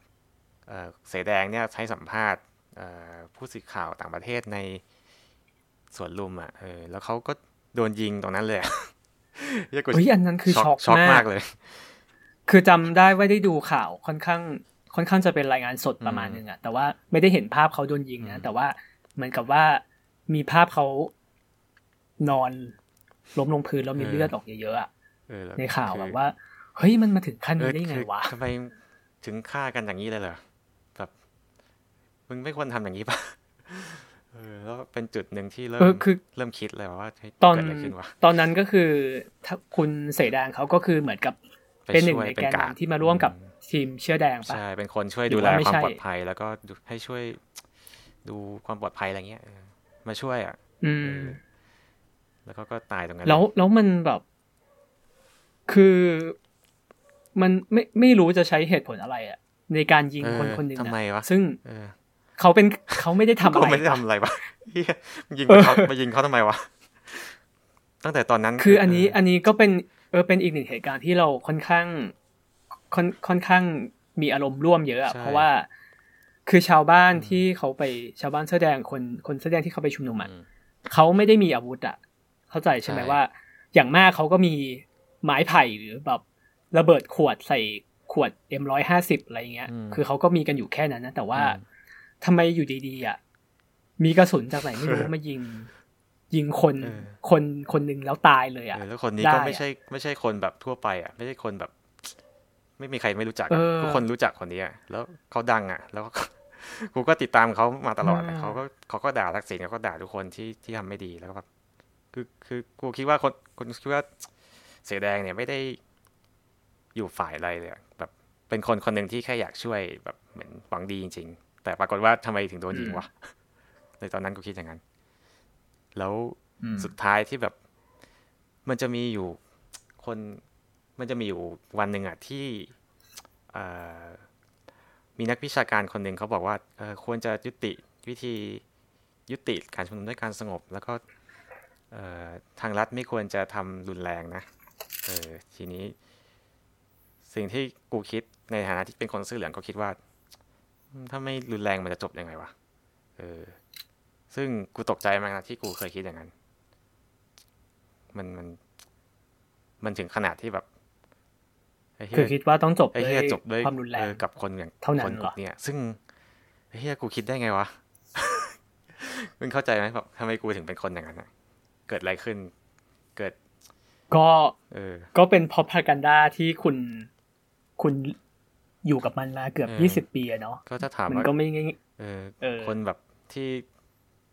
เอ่อเสอแดงเนี่ยให้สัมภาษณ์เอ่อผู้สื่อข่าวต่างประเทศในสวนลุมอะเออแล้วเขาก็โดนยิงตรงนั้นเลยอะเหี้ยกูเฮ้ยอันนั้นคือช็อกช็อกมามากกเลย คือจำได้ว่าได้ดูข่าวค่อนข้างค่อนข้างจะเป็นรายงานสดประมาณอืมนึงอะแต่ว่าไม่ได้เห็นภาพเขาโดนยิงอืนะมแต่ว่าเหมือนกับว่ามีภาพเขานอนล้มลงพื้นแล้วมีเลือดออกเยอะๆอะเออแล้วในข่าวคือแบบว่า เฮ้ยมันมาถึงขั้นเออนี้ได้ไงคือวะทำไมถึงฆ่ากันอย่างนี้เลยเหรอแบบ มึงไม่ควรทำอย่างนี้ป่ะเออแล้วเป็นจุดหนึ่งที่เริ่มเออคือเริ่มคิดเลยว่าเฮ้ยตอนเกิดอะไรขึ้นวะตอนนั้นก็คือถ้าคุณเสแดงเขาก็คือเหมือนกับไปเป็นหนึ่งช่วยในเป็แกนนกาดนำที่มาร่วมกับอืมทีมเชื่อแดงปะใช่เป็นคนช่วยหรือดูแลว่าไม่ความใช่ปลอดภัย แล้วก็ดูให้ช่วยดูความปลอดภัยอะไรเงี้ยเออมาช่วยอะ อืเอมอแล้วก็ก็ตายตรงนั้นแล้วแล้วมันแบบ คือมันไม่ไม่รู้จะใช้เหตุผลอะไรอะในการยิงเออคนคนหนึ่งทำไมอะวะซึ่ง เออเขาเป็นเขาไม่ได้ทำอะก็ไรไม่ได้ทำอะไรวะเหี้ยยิงเอไปอเขาไปยิงเขาทำไมวะตั้งแต่ตอนนั้น คืออันนี้เอันนี้ก็เป็นเออเป็นอีกหนึ่งเหตุการณ์ที่เราค่อนข้างค่อนค่อนข้างมีอารมณ์ร่วมเยอะอะใช่เพราะว่า คือชาวบ้านที่เขาไปชาวบ้านเสื้อแดงคนคนเสื้อแดงที่เขาไปชุมนุมอะอืมเขาไม่ได้มีอาวุธอะเข้าใจใช่ไหมใช่ว่า อย่างมากเขาก็มีไม้ไผ่หรือแบบระเบิดขวดใส่ขวด M150 อะไรเงี้ย คือเขาก็มีกันอยู่แค่นั้นนะแต่ว่าอืม ทำไมอยู่ดีๆอะมีกระสุนจากไหนไม่รู้มายิง ยิงคนเออคนคนหนึ่งแล้วตายเลยอะเออแล้วคนนี้ได้ก็อะไม่ใช่ไม่ใช่คนแบบทั่วไปอะไม่ใช่คนแบบ ไม่มีใครไม่รู้จักเออะอทุกคนรู้จักคนนี้อะแล้วเขาดังอะ แล้วก็กูก็ติดตามเขามาตลอดอะอ่าเขาก็เขาก็ด่าทักษิณเขาก็ด่าทุกคนที่ที่ทำไม่ดีแล้วก็แบบคือคือกูคิดว่าคนคนคิดว่าเสือแดงเนี่ยไม่ได้อยู่ฝ่ายอะไรเลยอะแบบเป็นคนคนหนึ่งที่แค่อยากช่วยแบบเหมือนหวังดีจริงๆ แต่ปรากฏว่าทำไมถึงโดนยิงวะในตอนนั้นกูคิดอย่างนั้น แล้วอืมสุดท้ายที่แบบ มันจะมีอยู่คนมันจะมีอยู่วันหนึ่งอะที่เอ่อมีนักวิชาการคนหนึ่งเขาบอกว่าเออควรจะยุติวิธียุติการชุมนุมด้วยการสงบ แล้วก็เอ่อทางรัฐไม่ควรจะทำรุนแรงนะเออทีนี้ สิ่งที่กูคิดในฐานะที่เป็นคนเสื้อเหลืองก็คิดว่าอืม ถ้าไม่รุนแรงมันจะจบยังไงวะ เออ ซึ่งกูตกใจมากนะที่กูเคยคิดอย่างนั้น มันมัน มันถึงขนาดที่แบบคือคิดว่าต้องจบไอ้ด้วเฮียยจบด้วยความรุนแรเองอกับคนอย่างเท่านั้นคนเหรอเนี่ย ซึ่งไอ้เฮียกูคิดได้ไงวะมึงเข้าใจไหมแบบทำไมกูถึงเป็นคนอย่างนั้นอะเกิดอะไรขึ้น เกิด ก็ เออ ก็เป็นพอพากันดาที่คุณคุณ อยู่กับมันมาเกือบเออยี่สิบปีอะเนาะก็ถ้าถามมันว่าก็ไม่ง่ายเออเออคนแบบที่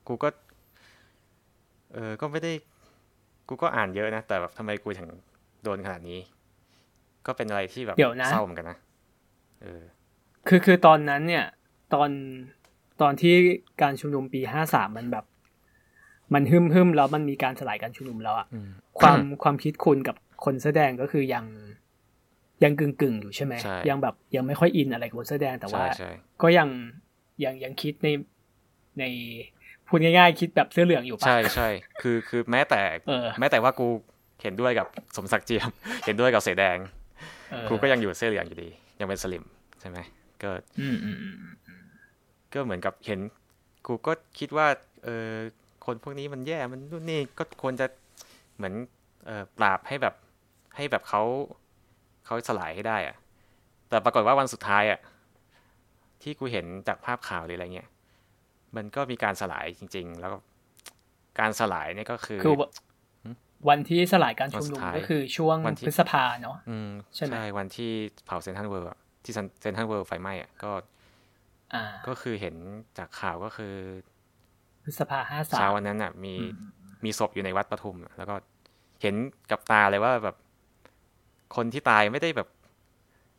กูก็ เออก็ไม่ได้ กูก็อ่านเยอะนะ แต่แบบทำไมกูถึงโดนขนาดนี้ ก็เป็นอะไรที่แบบเดี๋ยวนะเศร้าเหมือนกันนะเออ คือคือตอนนั้นเนี่ย ตอนตอนที่การชุมนุมปีห้าสามมันแบบ มันหึมหึมๆแล้วมันมีการสลายการชุมนุมแล้วอะอืมความความคิดคุณกับคนแสอแดงก็คือยัง ยังกึ่งกึ่งๆอยู่ใช่ไหมใช่ยังแบบยังไม่ค่อยอินอะไรกับคนแสอแดงแต่ว่าใช่ใช่ก็ยังยังยังคิดในในพูดง่ายๆ คิดแบบเสื้อเหลืองอยู่ปะใช่ใช่คือคือแม้แต่เออแม้แต่ว่ากูเห็นด้วยกับสมศักดิ์เจียม เห็นด้วยกับเสอแดงเออกูก็ยังอยู่เสื้อเหลืองอยู่ดี ยังเป็นสลิมใช่ไหมก็อืมอืมอืมอืมก็เหมือนกับเห็นกูก็คิดว่า เออคนพวกนี้มันแย่มันนู่นนี่ก็ควรจะเหมือนเออปราบให้แบบให้แบบเขา เขาสลายให้ได้อะแต่ปรากฏว่าวันสุดท้ายอะที่กูเห็นจากภาพข่าวหรืออะไรเงี้ยมันก็มีการสลายจริง ๆ แล้วก็การสลายเนี่ยก็คือคือววันที่สลายการชุมนุมวันสุดท้ายก็คือช่วงวันที่พฤษภาเนาะอืมใช่ไหมวันที่เผา Central World ที่ Central World ไฟไหม้อะก็อ่าก็คือเห็นจากข่าวก็คือพฤษภาห้าสาเช้ามวันนั้นอะ มีมีศพอยู่ในวัดปทุมอะแล้วก็เห็นกับตาเลยว่าแบบ คนที่ตายไม่ได้แบบ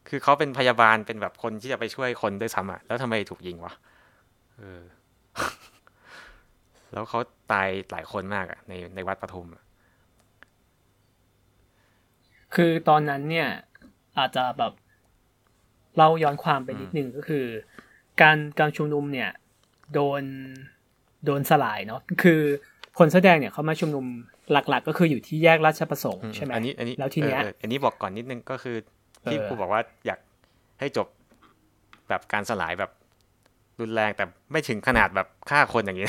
คือเขาเป็นพยาบาลเป็นแบบคนที่จะไปช่วยคนด้วยซ้ำอะแล้วทำไมถูกยิงวะเออ แล้วเขาตายหลายคนมากอะในในวัดปทุมอะคือตอนนั้นเนี่ย อาจจะแบบเล่าย้อนความไปนิดนึงก็คือ การการชุมนุมเนี่ย โดนโดนสลายเนาะคือคนแสอแดงเนี่ยเขามาชุมนุม หลักๆ ก็คืออยู่ที่แยกราชประสงค์อืมใช่ไหมอันนี้อันนี้แล้วทีเนี้ยอออออันนี้บอกก่อนนิดนึงก็คือที่เออครูบอกว่าอยากให้จบแบบการสลายแบบรุนแรงแต่ไม่ถึงขนาดแบบฆ่าคนอย่างนี้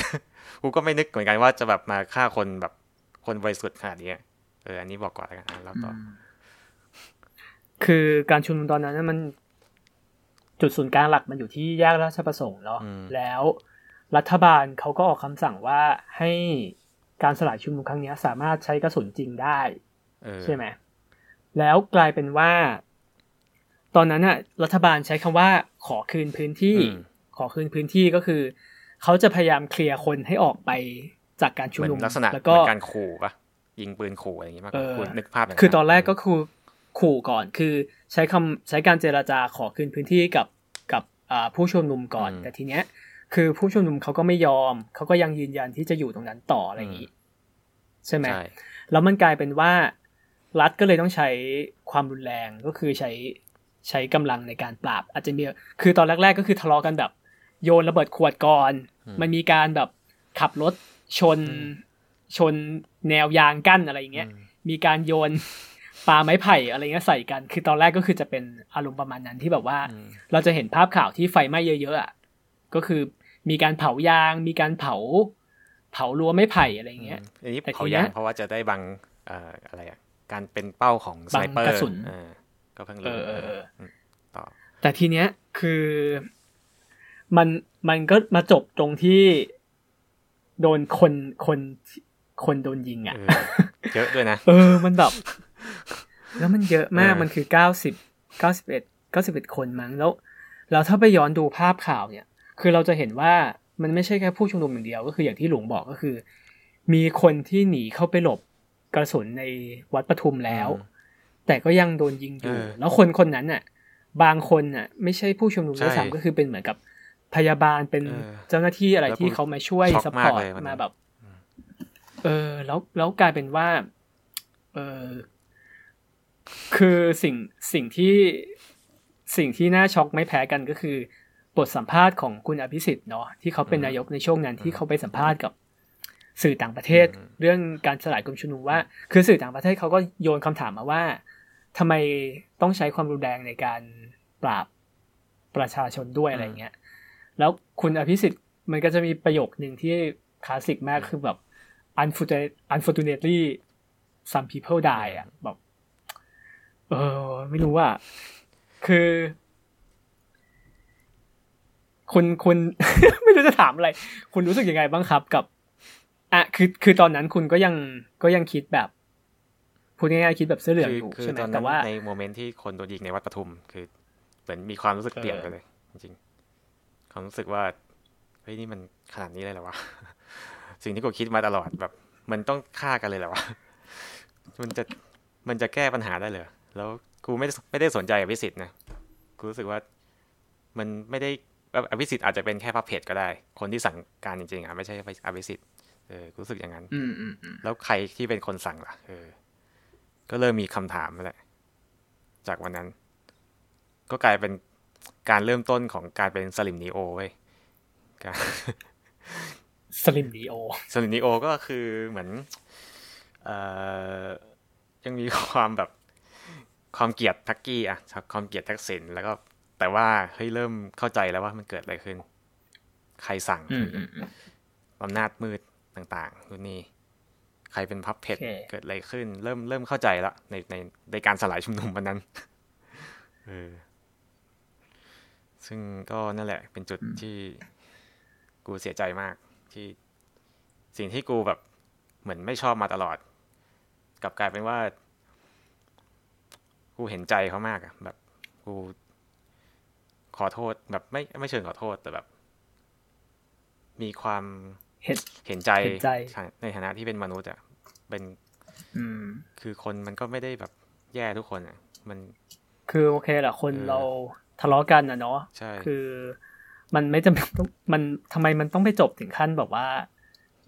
กูก็ไม่นึกเหมือนกันว่าจะแบบมาฆ่าคนแบบคนบริสุทธิ์ขนาดนี้เอออันนี้บอกก่อนแล้วกันอะแล้วต่ออคือการชุมนุมตอนนั้นนะมัน จุดศูนย์กลางหลักมันอยู่ที่แยกราชประสงค์เนาะอืมแล้วรัฐบาลเขาก็ออกคำสั่งว่าให้ การสลายชุมนุมครั้งเนี้ยสามารถใช้กระสุนจริงได้เออใช่ไหมแล้วกลายเป็นว่า ตอนนั้นน่ะ รัฐบาลใช้คำว่า ขอคืนพื้นที่อืมขอคืนพื้นที่ก็คือ เขาจะพยายามเคลียร์คนให้ออกไปจากการชุเหมมือนุมนลักษณะแล้วเหก็มือนการขู่ปะยิงปืนขู่อะไรอย่างงี้มากกว่าเออกูนึกภาพย่างคือตอนแรกก็เคือขู่ก่อนคือใช้คำใช้การเจราจาขอคืนพื้นที่กับกับอ่าผู้ชุมนุมก่อน แต่ทีเนี้ย คือผู้ชุมนุมเขาก็ไม่ยอม เขาก็ยังยืนยันที่จะอยู่ตรงนั้นต่ออะไรอย่างนี้ ใช่ไหมใช่แล้วมันกลายเป็นว่า รัฐก็เลยต้องใช้ความรุนแรงก็คือใช้ใช้กำลังในการปราบ อาจจะมีคือตอนแรก ๆ ก็คือทะเลาะกันแบบ โยนระเบิดขวดก่อน มันมีการแบบขับรถชนชนแนวยางกั้นอะไรอย่างเงี้ย มีการโยนปลาไม้ไผ่อะไรเงี้ยใส่กัน คือตอนแรกก็คือจะเป็นอารมณ์ประมาณนั้นที่แบบว่าอืมเราจะเห็นภาพข่าวที่ไฟไหม้เยอะๆอะ ก็คือ มีการเผายาง มีการเผา เผารั้วไม้ไผ่อะไรเงี้ยอันนี้แต่ทีเขาเนี้ยายงเพราะว่าจะได้บังเอ่ออะไรอะการเป็นเป้าของสบังไนเปอร์กระสุนเออก็เพิ่งเอรู้อเออเออมต่อแต่ทีเนี้ยคือมันมันก็มาจบตรงที่โดนคนคนคนโดนยิงอะเออเยอะด้วยนะ เออมันแบบแล้วมันเยอะมากเออมันคือเก้าสิบเก้าสิบเอ็ดเก้าสิบเอ็ดคนมั้งแล้ว แล้วถ้าไปย้อนดูภาพข่าวเนี่ย คือเราจะเห็นว่ามันไม่ใช่แค่ผู้ชุมนุมอย่างเดียว ก็คืออย่างที่หลวงบอกก็คือ มีคนที่หนีเข้าไปหลบกระสุนในวัดปทุมแล้ว แต่ก็ยังโดนยิงอยู่เออแล้วคนคนนั้นน่ะ บางคนน่ะ ไม่ใช่ผู้ชุมนุมด้วยใช่ซ้ำก็คือเป็นเหมือนกับพยาบาลเป็นเออเจ้าหน้าที่อะไรแล้วที่ผมเขามาช่วย support ช็อกมากเลยวันนั้นมาแบบ เออ แล้วแล้วกลายเป็นว่า เออคือสิ่งสิ่งที่สิ่งที่น่าช็อกไม่แพ้กันก็คือ บทสัมภาษณ์ของคุณอภิสิทธิ์เนาะที่เขาเป็นนายกในช่วงนั้นที่เขาไปสัมภาษณ์กับสื่อต่างประเทศอืมเรื่องการสลายกลุ่มชุมนุมว่า คือสื่อต่างประเทศเขาก็โยนคำถามมาว่าทำไมต้องใช้ความรุนแรงในการปราบประชาชนด้วยอะไรเงี้ยแล้วคุณอภิสิทธิ์มันก็จะมีประโยคหนึ่งที่คลาสสิกมากคือแบบ unfortunate- unfortunately some people die อะแบบเออไม่รู้ว่า คือ คุณคุณไม่รู้จะถามอะไร คุณรู้สึกยังไงบ้างครับกับอะคือคือตอนนั้นคุณก็ยังก็ยังคิดแบบพูดง่ายๆคิดแบบเสื้อเหลืองอยู่ใช่ไหมแต่ว่าในโมเมนต์ที่คนโดนยิงในวัดปทุม คือเหมือนมีความรู้สึกเปลี่ยนไปเลย จริงๆความรู้สึกว่าเฮ้ยนี่มันขนาดนี้เลยเหรอวะสิ่งที่กูคิดมาตลอดแบบ มันต้องฆ่ากันเลยเหรอวะมันจะมันจะแก้ปัญหาได้เลยแล้วกูไม่ไม่ได้สนใจอภิสิทธิ์นะกูรู้สึกว่ามันไม่ได้ อภิสิทธิ์อาจจะเป็นแค่พับเพจก็ได้ คนที่สั่งการจริงๆอะไม่ใช่อภิสิทธิ์เออรู้สึกอย่างนั้นแล้วใครที่เป็นคนสั่งล่ะเออ ก็เริ่มมีคำถามแหละจากวันนั้น ก็กลายเป็นการเริ่มต้นของการเป็นสลิมนีโอเว้ยการสลิมนีโอสลิมนีโอก็คือเหมือนเอ่อยังมีความแบบความเกลียดทักกี้อะความเกลียดทักษิณแล้วก็ แต่ว่าเฮ้ยเริ่มเข้าใจแล้วว่ามันเกิดอะไรขึ้น ใครสั่งอำนาจมืดต่างๆนู่นนี่ใครเป็นพับเพจเกิดอะไรขึ้น เริ่มเริ่มเข้าใจแล้วในในในการสลายชุมนุมวันนั้นเออซึ่งก็นั่นแหละ เป็นจุดที่กูเสียใจมากที่สิ่งที่กูแบบเหมือนไม่ชอบมาตลอดกลับกลายเป็นว่า กูเห็นใจเขามากอะแบบ กู ขอโทษแบบไม่ไม่เชิงขอโทษแต่แบบ มีความเห็นเห็นใจในฐานะที่เป็นมนุษย์อะเป็นคือคนมันก็ไม่ได้แบบแย่ทุกคนอะ มัน คือโอเคแหละคนเราทะเลาะกันอะเนาะใช่คือมันไม่จำเป็นต้องมันทำไมมันต้องไปจบถึงขั้นแบบว่า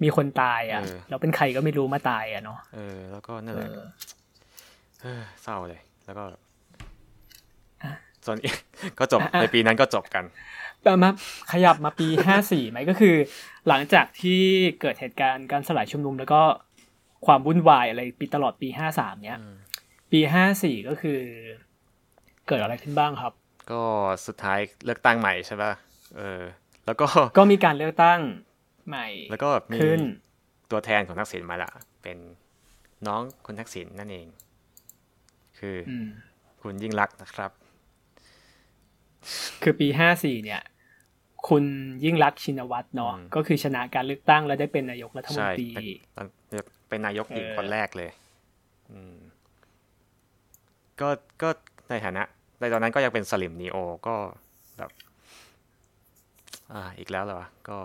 มีคนตายอะแล้วเป็นใครก็ไม่รู้มาตายอะเนาะเออ แล้วก็นั่นแหละเศร้าเลย แล้วก็ ส่วนก็จบในปีนั้นก็จบกันมาขยับมาปีห้าสี่ไหมก็คือ หลังจากที่เกิดเหตุการณ์การสลายชุมนุมแล้วก็ความวุ่นวายอะไรปีตลอดปีห้าสามเนี้ย ปีห้าสี่ก็คือ เกิดอะไรขึ้นบ้างครับ ก็สุดท้ายเลือกตั้งใหม่ใช่ป่ะเออ แล้วก็ก็มีการเลือกตั้งใหม่ แล้วก็มีตัวแทนของทักษิณมาละเป็นน้องคุณทักษิณนั่นเอง คือคุณยิ่งรักนะครับ คือปีห้าสี่เนี่ย คุณยิ่งรักชินวัตรเนาะก็คือชนะการเลือกตั้งแล้วได้เป็นนายกรัฐมนตรีเป็นนายกหญิงคนแรกเลยอืมก็ก็ในฐานะในตอนนั้นก็ยังเป็นสลิมนีโอก็แบบอ่าอีกแล้วเหรอก็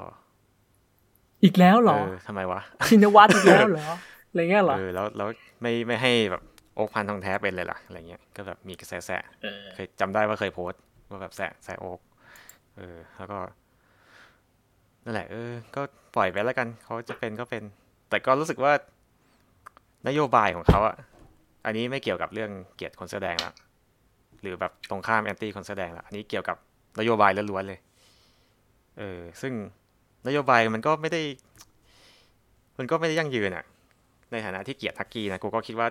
อีกแล้วเหรอทำไมวะ ชินวัตรอีกแล้วเหรอ อะไรเงี้ยเหรอ เออ แล้ว แล้ว ไม่ ไม่ให้แบบ โอ๊กพันทองแท้เป็นเลยล่ะ อะไรเงี้ย ก็แบบมีกระแสแสะเคยจำได้ว่าเคยโพสต์ ว่าแบบแสแสโอกเออแล้วก็นั่นแหละเออ ก็ปล่อยไปแล้วกันเขาจะเป็นก็เป็น แต่ก็รู้สึกว่านโยบายของเขาอะอันนี้ไม่เกี่ยวกับเรื่องเกียรติคนแสดงละหรือแบบตรงข้ามแอนตี้คนแสดงละอันนี้เกี่ยวกับนโยบายล้วนๆเลย เออ ซึ่งนโยบายมันก็ไม่ได้ มันก็ไม่ได้ยั่งยืนอะในฐานะที่เกียรติทักกี้นะกูก็คิดว่า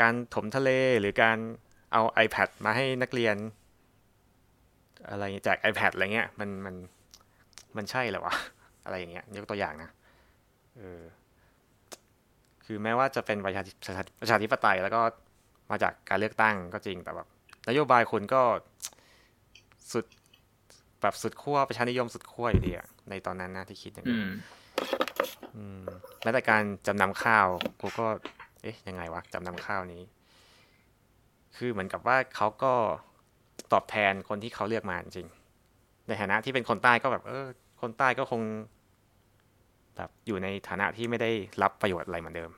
การถมทะเลหรือการเอา iPad มาให้นักเรียน อะไรแจก iPad อะไรเงี้ยมันมันมันใช่เหรอวะอะไรอย่างเงี้ยยกตัวอย่างนะเออคือแม้ว่าจะเป็นประชาประชาธิปไตยแล้วก็มาจากการเลือกตั้งก็จริงแต่แบบนโยบายคุณก็สุดแบบสุดขั้วประชานิยมสุดขั้วอยู่ดีอะในตอนนั้นนะที่คิดอย่างนี้แม้แต่การจำนำข้าวกูก็ เอ๊ะยังไงวะจำนำข้าวนี้ คือเหมือนกับว่าเขาก็ ตอบแทนคนที่เขาเลือกมาจริง ในฐานะที่เป็นคนใต้ก็แบบเออ คนใต้ก็คงแบบอยู่ในฐานะที่ไม่ได้รับประโยชน์อะไรเหมือนเดิม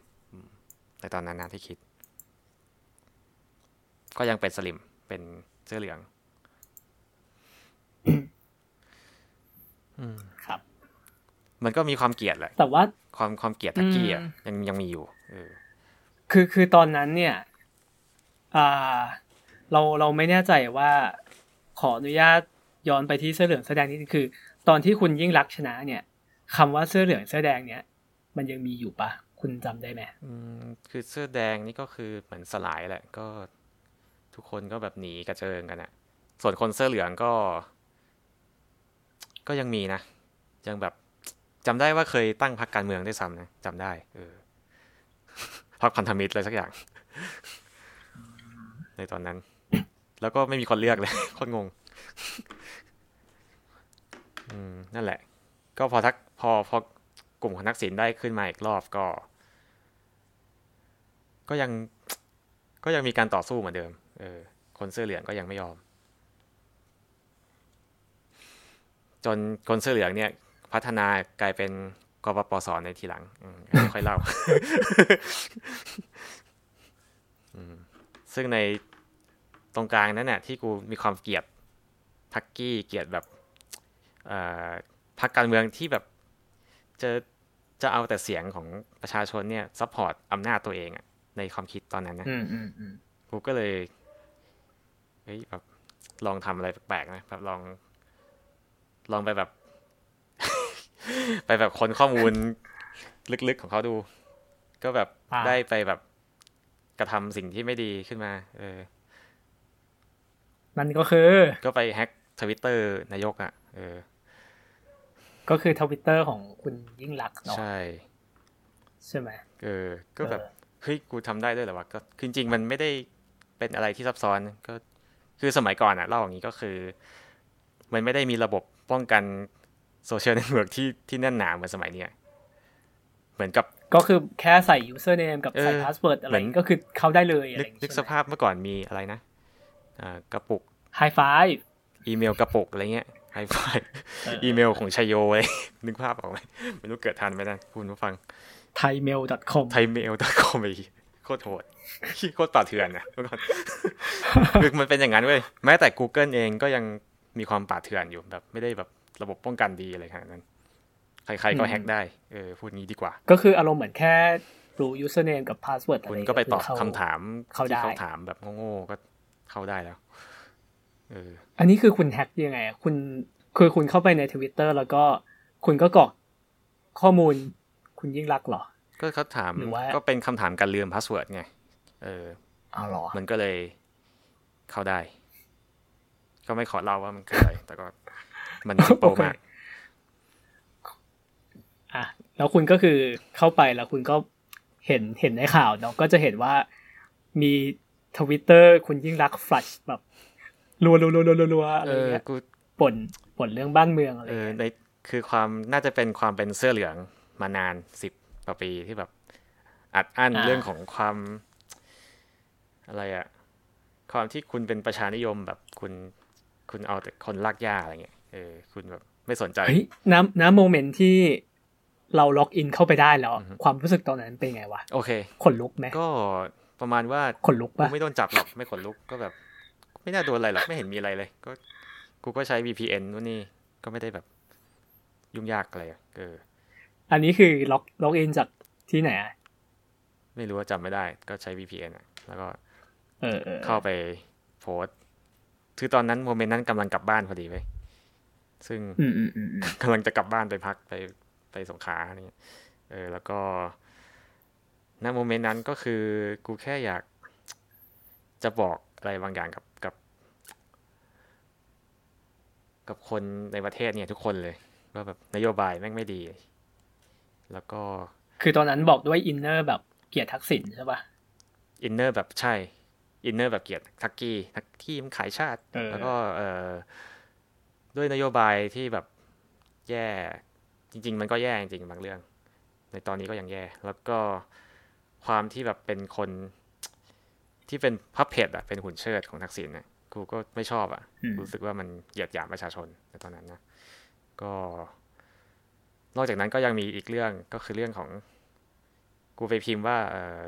ในตอนนั้นนะที่คิด ก็ยังเป็นสลิมเป็นเสื้อเหลืองครับ มันก็มีความเกลียดแหละแต่ว่าความความเกลียดตะกี้อะยังยังมีอยู่เออคือคือตอนนั้นเนี่ย อ่า เราเราไม่แน่ใจว่าขออนุญาตย้อนไปที่เสื้อเหลืองเสื้อแดงนี่คือ ตอนที่คุณยิ่งรักชนะเนี่ยคำว่าเสื้อเหลืองเสื้อแดงเนี่ย มันยังมีอยู่ปะคุณจำได้ไหมอืมคือเสื้อแดงนี่ก็คือเหมือนสลายแหละก็ ทุกคนก็แบบหนีกระเจิงกันอะส่วนคนเสื้อเหลืองก็ ก็ยังมีนะยังแบบจำได้ว่าเคยตั้งพรรคการเมืองได้ซ้ำนะจำได้ เออพรรคพันธมิตรอะไรสักอย่าง ในตอนนั้น แล้วก็ไม่มีคนเลือกเลยคตรงงอืมนั่นแหละ ก็พอทักพอพอกลุ่มของทักษิณได้ขึ้นมาอีกรอบก็ ก็ยังก็ยังมีการต่อสู้เหมือนเดิม เออ คนเสื้อเหลืองก็ยังไม่ยอม จนคนเสื้อเหลืองเนี่ย พัฒนากลายเป็นกปปสในทีหลังอืมอันนี้ค่อยเล่าซึ่งใน ตรงกลางนั้นเนี่ยที่กูมีความเกลียดทักกี้เกลียดแบบเอ่อพรรคการเมืองที่แบบจะจะเอาแต่เสียงของประชาชนเนี่ย support อำนาจตัวเองอะในความคิดตอนนั้นนะอืมอืมอืมกูก็เลยเฮ้ยแบบลองทำอะไรแปลกๆนะแบบลอง ลองไปแบบ ไปแบบค้นข้อมูลลึกๆของเขาดู ก็แบบอ่าได้ไปแบบกระทำสิ่งที่ไม่ดีขึ้นมา เออ มันก็คือ ก็ไป hack ทวิตเตอร์นายกอะเออ ก็คือทวิตเตอร์ของคุณยิ่งลักษณ์เนาะใช่ ใช่ไหมเออ ก็แบบเออเฮ้ยกูทำได้ด้วยเหรอวะก็คือจริงๆมันไม่ได้เป็นอะไรที่ซับซ้อนก็คือสมัยก่อนอะเล่าอย่างนี้ก็คือ มันไม่ได้มีระบบป้องกัน social network ที่ที่แน่นหนาเหมือนสมัยเนี้ยเหมือนกับก็คือแค่ใส่ username กับใส่เออ password อะไรเหมือนก็คือเข้าได้เลยอะไรนึกออก อย่างนึเงี้ยสภาพเมื่อก่อนมีอะไรนะอ่า กระปุก Hi5 email กระปุกอะไรเงี้ย Hi5 เอออีเมลของไชโยเลยนึกภาพออกไหมไม่รู้เกิดทันไหมนะคุณผู้ฟัง thaimail.com thaimail.com ไปโคตรโหดโคตรป่าเถื่อนนะเมื่อก่อนคือมันเป็นอย่างนั้นเว้ยแม้แต่ Google เองก็ยังมีความป่าเถื่อนอยู่แบบ ไม่ได้แบบระบบป้องกันดีอะไรขนาดนั้น ใครๆก็อืมแฮ็กได้เออพูดงี้ดีกว่า ก็คืออารมณ์เหมือนแค่รู้ username กับ password อะไรคุณก็ไปตอบคืเขคำถามเข้าได้ที่เขาถามแบบโง่ๆก็ เข้าได้แล้วเอออันนี้คือคุณแฮ็กยังไงอะคุณคือคุณเข้าไปในทวิตเตอร์แล้วก็คุณก็กรอกข้อมูลคุณยิ่งลักษณ์เหรอ ก็เขาถามหรือว่าก็เป็นคำถามการลืม password ไง เอออ้าวเหรอ มันก็เลยเข้าได้ ก็ไม่ขอเล่าว่ามันคืออะไร แต่ก็มัน simple โอเคมากอะแล้วคุณก็คือเข้าไปแล้วคุณก็เห็นเห็นในข่าวเนาะก็จะเห็นว่ามี ทวิตเตอร์คุณยิ่งลักษณ์ flush แบบรัวรัวรัวรัวรัวอะไรเออเงี้ยกูบ่นบ่นเรื่องบ้านเมืองอะไรเออเงี้ยในคือความน่าจะเป็นความเป็นเสื้อเหลืองมานานสิบกว่าปีที่แบบอัดอั้นเรื่องของความ อะไรอะความที่คุณเป็นประชานิยมแบบคุณคุณเอาแต่คนรากหญ้าอะไรเงี้ยเออคุณแบบไม่สนใจเฮ้ยณ ณ moment ที่เรา log in เข้าไปได้แล้วอือฮึความรู้สึกตอนนั้นเป็นไงวะโอเคขนลุกไหมก็ ประมาณว่าขนลุกกูปะไม่โดนจับหรอกไม่ขนลุกก็แบบ ไม่น่าโดนอะไรหรอกไม่เห็นมีอะไรเลย ก็กูก็ใช้ VPN นู่นนี่ก็ไม่ได้แบบ ยุ่งยากอะไรอะเออ อันนี้คือล็อกล็อกอินจากที่ไหนอะไม่รู้ว่าจำไม่ได้ ก็ใช้ VPN อะแล้วก็เออเออเข้าไปโพสต์คือตอนนั้นโมเมนต์นั้นกำลังกลับบ้านพอดีเว้ยซึ่งอืมอืมอืมอืมกำลังจะกลับบ้านไปพักไปไปสงขลาอะไรเงี้ยเออ แล้วก็ ณ moment นั้นก็คือกูแค่อยากจะบอกอะไรบางอย่างกับกับ กับคนในประเทศเนี่ยทุกคนเลยว่าแบบนโยบายแม่งไม่ดี แล้วก็ คือตอนนั้นบอกด้วย inner แบบเกลียดทักษิณใช่ปะ inner แบบใช่ inner แบบเกลียดทักกี้ทักกี้มันขายชาติเออแล้วก็เอ่อด้วยนโยบายที่แบบแย่ จริง ๆ มันก็แย่จริงๆบางเรื่อง ในตอนนี้ก็ยังแย่ แล้วก็ ความที่แบบเป็นคนที่เป็นพับเพจอะเป็นหุ่นเชิดของทักษิณเนี่ยกูก็ไม่ชอบอะอืมรู้สึกว่ามันเหยียดหยามประชาชนในตอนนั้นนะก็ นอกจากนั้นก็ยังมีอีกเรื่องก็คือเรื่องของ กูไปพิมพ์ว่าเออ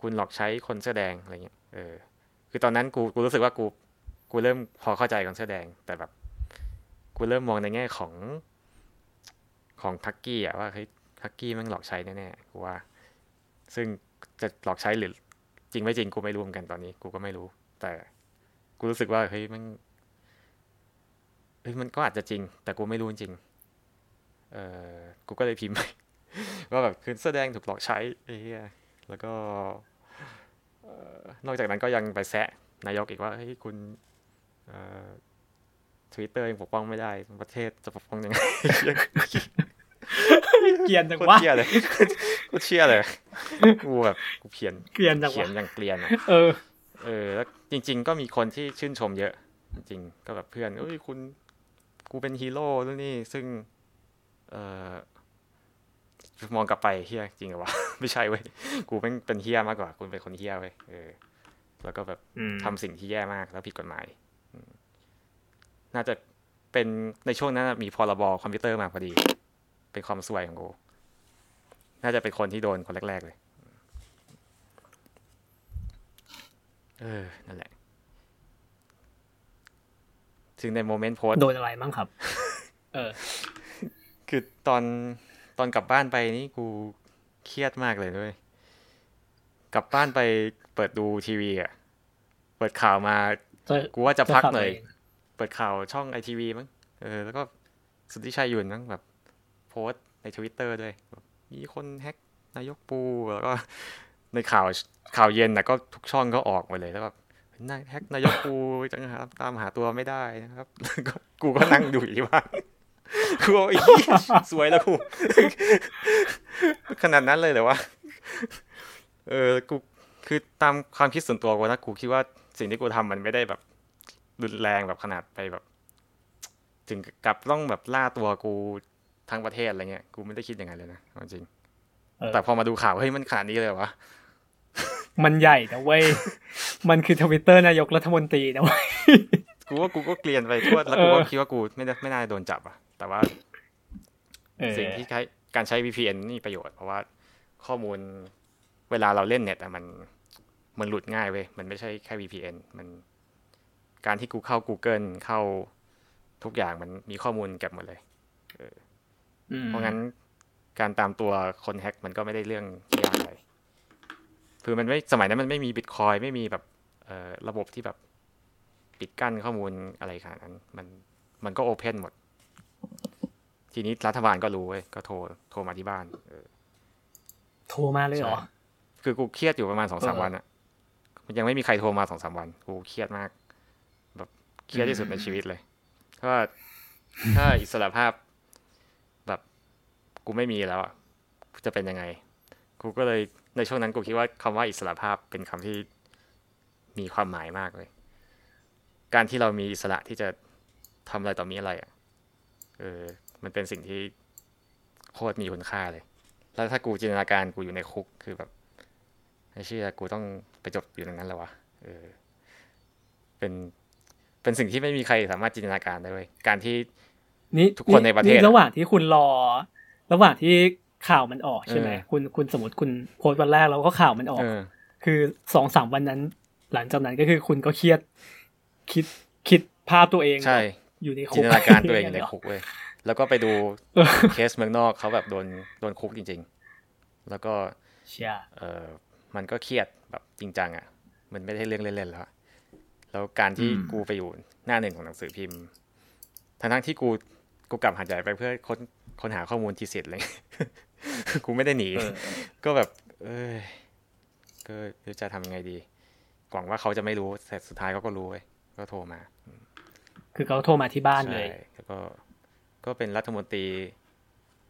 คุณหลอกใช้คนเสื้อแดงอะไรเงี้ยเออ คือตอนนั้นกูกูรู้สึกว่ากู กูเริ่มพอเข้าใจคนเสื้อแดง แต่แบบ กูเริ่มมองในแง่ของ ของทักกี้อะว่าเฮ้ยทักกี้แมันหลอกใช้แน่ๆกูว่า ซึ่งจะหลอกใช้หรือจริงไม่จริงกูไม่รู้เหมือนกันตอนนี้ กูก็ไม่รู้ แต่กูรู้สึกว่าเฮ้ยมันเฮ้ยมันก็อาจจะจริง แต่กูไม่รู้จริง เออกูก็เลยพิมพ์ไปว่าแบบคือแสดงถูกหลอกใช้ไอ้เหี้ยแล้วก็นอกจากนั้นก็ยังไปแซะนายกอีกว่าเฮ้ยคุณทวิตเตอร์ยังปกป้องไม่ได้ ประเทศจะปกป้องยังไง เกลียนจังโคตรวะเชี่ยเลยโคตรเชี่ยเลยกูแบบกูเขียนเกลียนจังเขียนวะอย่างเกลียนอะเออเอเออแล้วจริง ๆ ก็มีคนที่ชื่นชมเยอะ จริงๆก็แบบเพื่อนเอ้ยคุณกูเป็นฮีโร่แล้วนี่ซึ่ง เออมองกลับไปเฮียจริงเหรอวะไม่ใช่เว้ยกูเป็นเป็นเฮียมากกว่า คุณเป็นคนเหี้ยเว้ยเออ แล้วก็แบบทำสิ่งที่แย่มากแล้วผิดกฎหมายน่าจะเป็นในช่วงนั้นมีพรบคอมพิวเตอร์มาพอดี เป็นความซวยของกูน่าจะเป็นคนที่โดนคนแรก ๆ เลย เออ นั่นแหละ ถึงใน moment โพสต์โดนอะไรมั้งครับ เออ คือตอนตอนกลับบ้านไปนี่กูเครียดมากเลยด้วย กลับบ้านไปเปิดดูทีวีอะ เปิดข่าวมา กูว่าจะพักหน่อย เปิดข่าวช่องไอทีวีมั้ง เออ แล้วก็สุดที่ชัยยุนมั้งแบบ พสในทวิตเตอร์ด้วย มีคนแฮกนายกปู แล้วก็ในข่าวข่าวเย็นนะก็ทุกช่องก็ออกมาเลยแล้วแบบนายแฮกนายกปูจังครับ ตามหาตัวไม่ได้นะครับก็กูก็นั่งดูอีว่ากูไอ้สวยแล้วกูขนาดนั้นเลยเหรอวะเออกูคือตามความคิดส่วนตัวกูนะกูคิดว่าสิ่งที่กูทำมันไม่ได้แบบรุนแรงแบบขนาดไปแบบ ถึงกับต้องแบบล่าตัวกู ทั้งประเทศอะไรเงี้ยกูไม่ได้คิดอย่างนั้นเลยนะจริง แต่พอมาดูข่าวเฮ้ยมันขนาดนี้เลยวะมันใหญ่นะเว้ย มันคือทวิตเตอร์นายกรัฐมนตรีนะเว้ย กูว่ากูก็เกลียนไปทั่วแล้วกูก็คิดว่ากูไม่ได้ไม่น่าโดนจับอะแต่ว่าสิ่งที่ใช้การใช้ VPN นี่ประโยชน์ เพราะว่าข้อมูลเวลาเราเล่นเน็ตอะมันมันหลุดง่ายเว้ย มันไม่ใช่แค่ VPN มันการที่กูเข้า Google เข้าทุกอย่างมันมีข้อมูลเก็บหมดเลย เพราะงั้นการตามตัวคนแฮ็กมันก็ไม่ได้เรื่องที่ยากอะไรคือมันไม่สมัยนั้นมันไม่มีบิตคอยไม่มีแบบระบบที่แบบปิดกั้นข้อมูลอะไรขนาดนั้น มันมันก็โอเพนหมด ทีนี้รัฐบาลก็รู้เว้ยก็โทรโทรมาที่บ้านโทรมาเลยเหรอ คือกูเครียดอยู่ประมาณสองสามวันอะมันยังไม่มีใครโทรมาสองสามวัน กูเครียดมาก แบบเครียดที่สุดในชีวิตเลยเพราะว่าถ้าอิสระภาพแบบ กูไม่มีแล้วอะจะเป็นยังไง กูก็เลยในช่วงนั้นกูคิดว่าคำว่าอิสระภาพเป็นคำที่มีความหมายมากเลย การที่เรามีอิสระที่จะทำอะไรต่อมีอะไรอะเออมันเป็นสิ่งที่โคตรมีคุณค่าเลย แล้วถ้ากูจินตนาการกูอยู่ในคุกคือแบบไม่เชื่อกูต้องไปจบอยู่ตรงนั้นแล้ววะเออ เป็น เป็นสิ่งที่ไม่มีใครสามารถจินตนาการได้เลย การที่นี่ทุกคนในประเทศระหว่างที่คุณรอ ระหว่างที่ข่าวมันออกใช่ไหมคุณคุณสมมติคุณโพสต์วันแรกแล้วก็ข่าวมันออก คือสองสามวันนั้น หลังจากนั้นก็คือคุณก็เครียดคิดคิดภาพตัวเองใช่อยู่ในคุกจินตนาการตัวเองในคุกเว้ยแล้วก็ไปดูเคสเมืองนอกเขาแบบโดนโดนคุกจริง ๆ แล้วก็เออมันก็เครียดแบบจริงจังอะ มันไม่ใช่เรื่องเล่นๆแล้วแล้วการที่กูไปอยู่หน้าหนึ่งของหนังสือพิมพ์ทั้งทั้งที่กูกูกลับหัดใหญ่ไปเพื่อค้น ค้นหาข้อมูลที่เสร็จเลยกูไม่ได้หนี ก็แบบ เออก็จะทำยังไงดีหวังว่าเขาจะไม่รู้แต่สุดท้ายเขาก็รู้เว้ยก็โทรมา คือเขาโทรมาที่บ้านเลยแล้วก็ก็เป็นรัฐมนตรี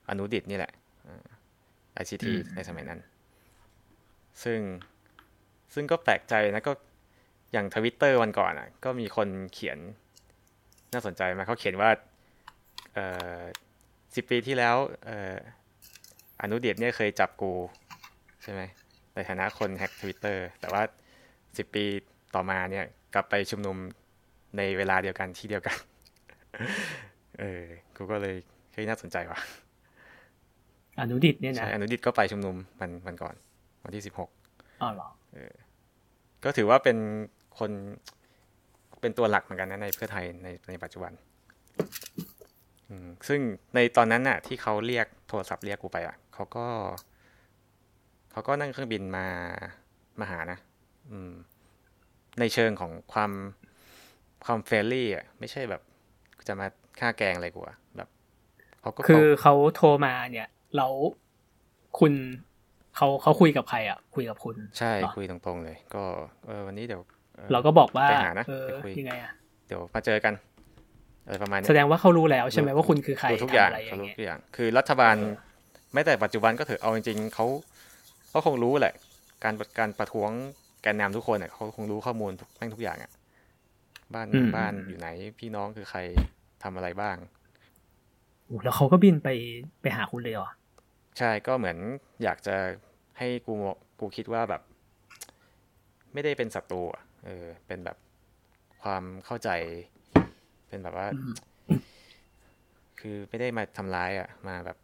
อนุดิตนี่แหละไอซีทีในสมัยนั้น ซึ่งซึ่งก็แปลกใจนะก็อย่างทวิตเตอร์วันก่อนอะ ก็มีคนเขียนน่าสนใจมาเขาเขียนว่าเออ สิบปีที่แล้วเอออนุเดียเนี่ยเคยจับกูใช่ไหมในฐานะคนแฮกทวิตเตอร์แต่ว่าสิบปีต่อมาเนี่ยกลับไปชุมนุมในเวลาเดียวกันที่เดียวกัน เออ กูก็เลยเฮ้ยน่าสนใจว่ะ อนุดิษฐ์เนี่ยนะใช่อนุดิษฐ์ก็ไปชุมนุมมันมันก่อน วันที่สิบหกอ๋อเหรอเออ ก็ถือว่าเป็นคนเป็นตัวหลักเหมือนกันนะในเพื่อไทยในในปัจจุบัน ซึ่งในตอนนั้นน่ะ ที่เขาเรียกโทรศัพท์เรียกกูไปอะเขาก็เขาก็นั่งเครื่องบินมามาหานะอืม ในเชิงของความความ friendly อะไม่ใช่แบบจะมาฆ่าแกงอะไรกูอะแบบเขาก็คือเขาโทรมาเนี่ยแล้วคุณเขาเขาคุยกับใครอะ คุยกับคุณ ใช่คุยตรงๆเลย ก็ เออวันนี้เดี๋ยว เราก็บอกว่าไปหานะไปคุยยังไงอะเดี๋ยวมาเจอกัน อะไรประมาณนี้แสดงว่าเขารู้แล้วใช่ไหมว่าคุณคือใครทุกอย่างเขารู้ทุกอย่าง คือรัฐบาลไม่แต่ปัจจุบันก็เถอะเอาจริงๆเขาเขาคงรู้แหละ การการประท้วงกนนำทุกคนอะเขาคงรู้ข้อมูลแม่งทุกอย่างอะบ้านบ้านอยู่ไหนพี่น้องคือใครทำอะไรบ้างแล้วเขาก็บินไปไปหาคุณเลยเหรอใช่ก็เหมือนอยากจะให้กูกูคิดว่าแบบ ไม่ได้เป็นศัตรูอะเออเป็นแบบความเข้าใจ เป็นแบบว่า คือไม่ได้มาทำร้ายอะ มาแบบ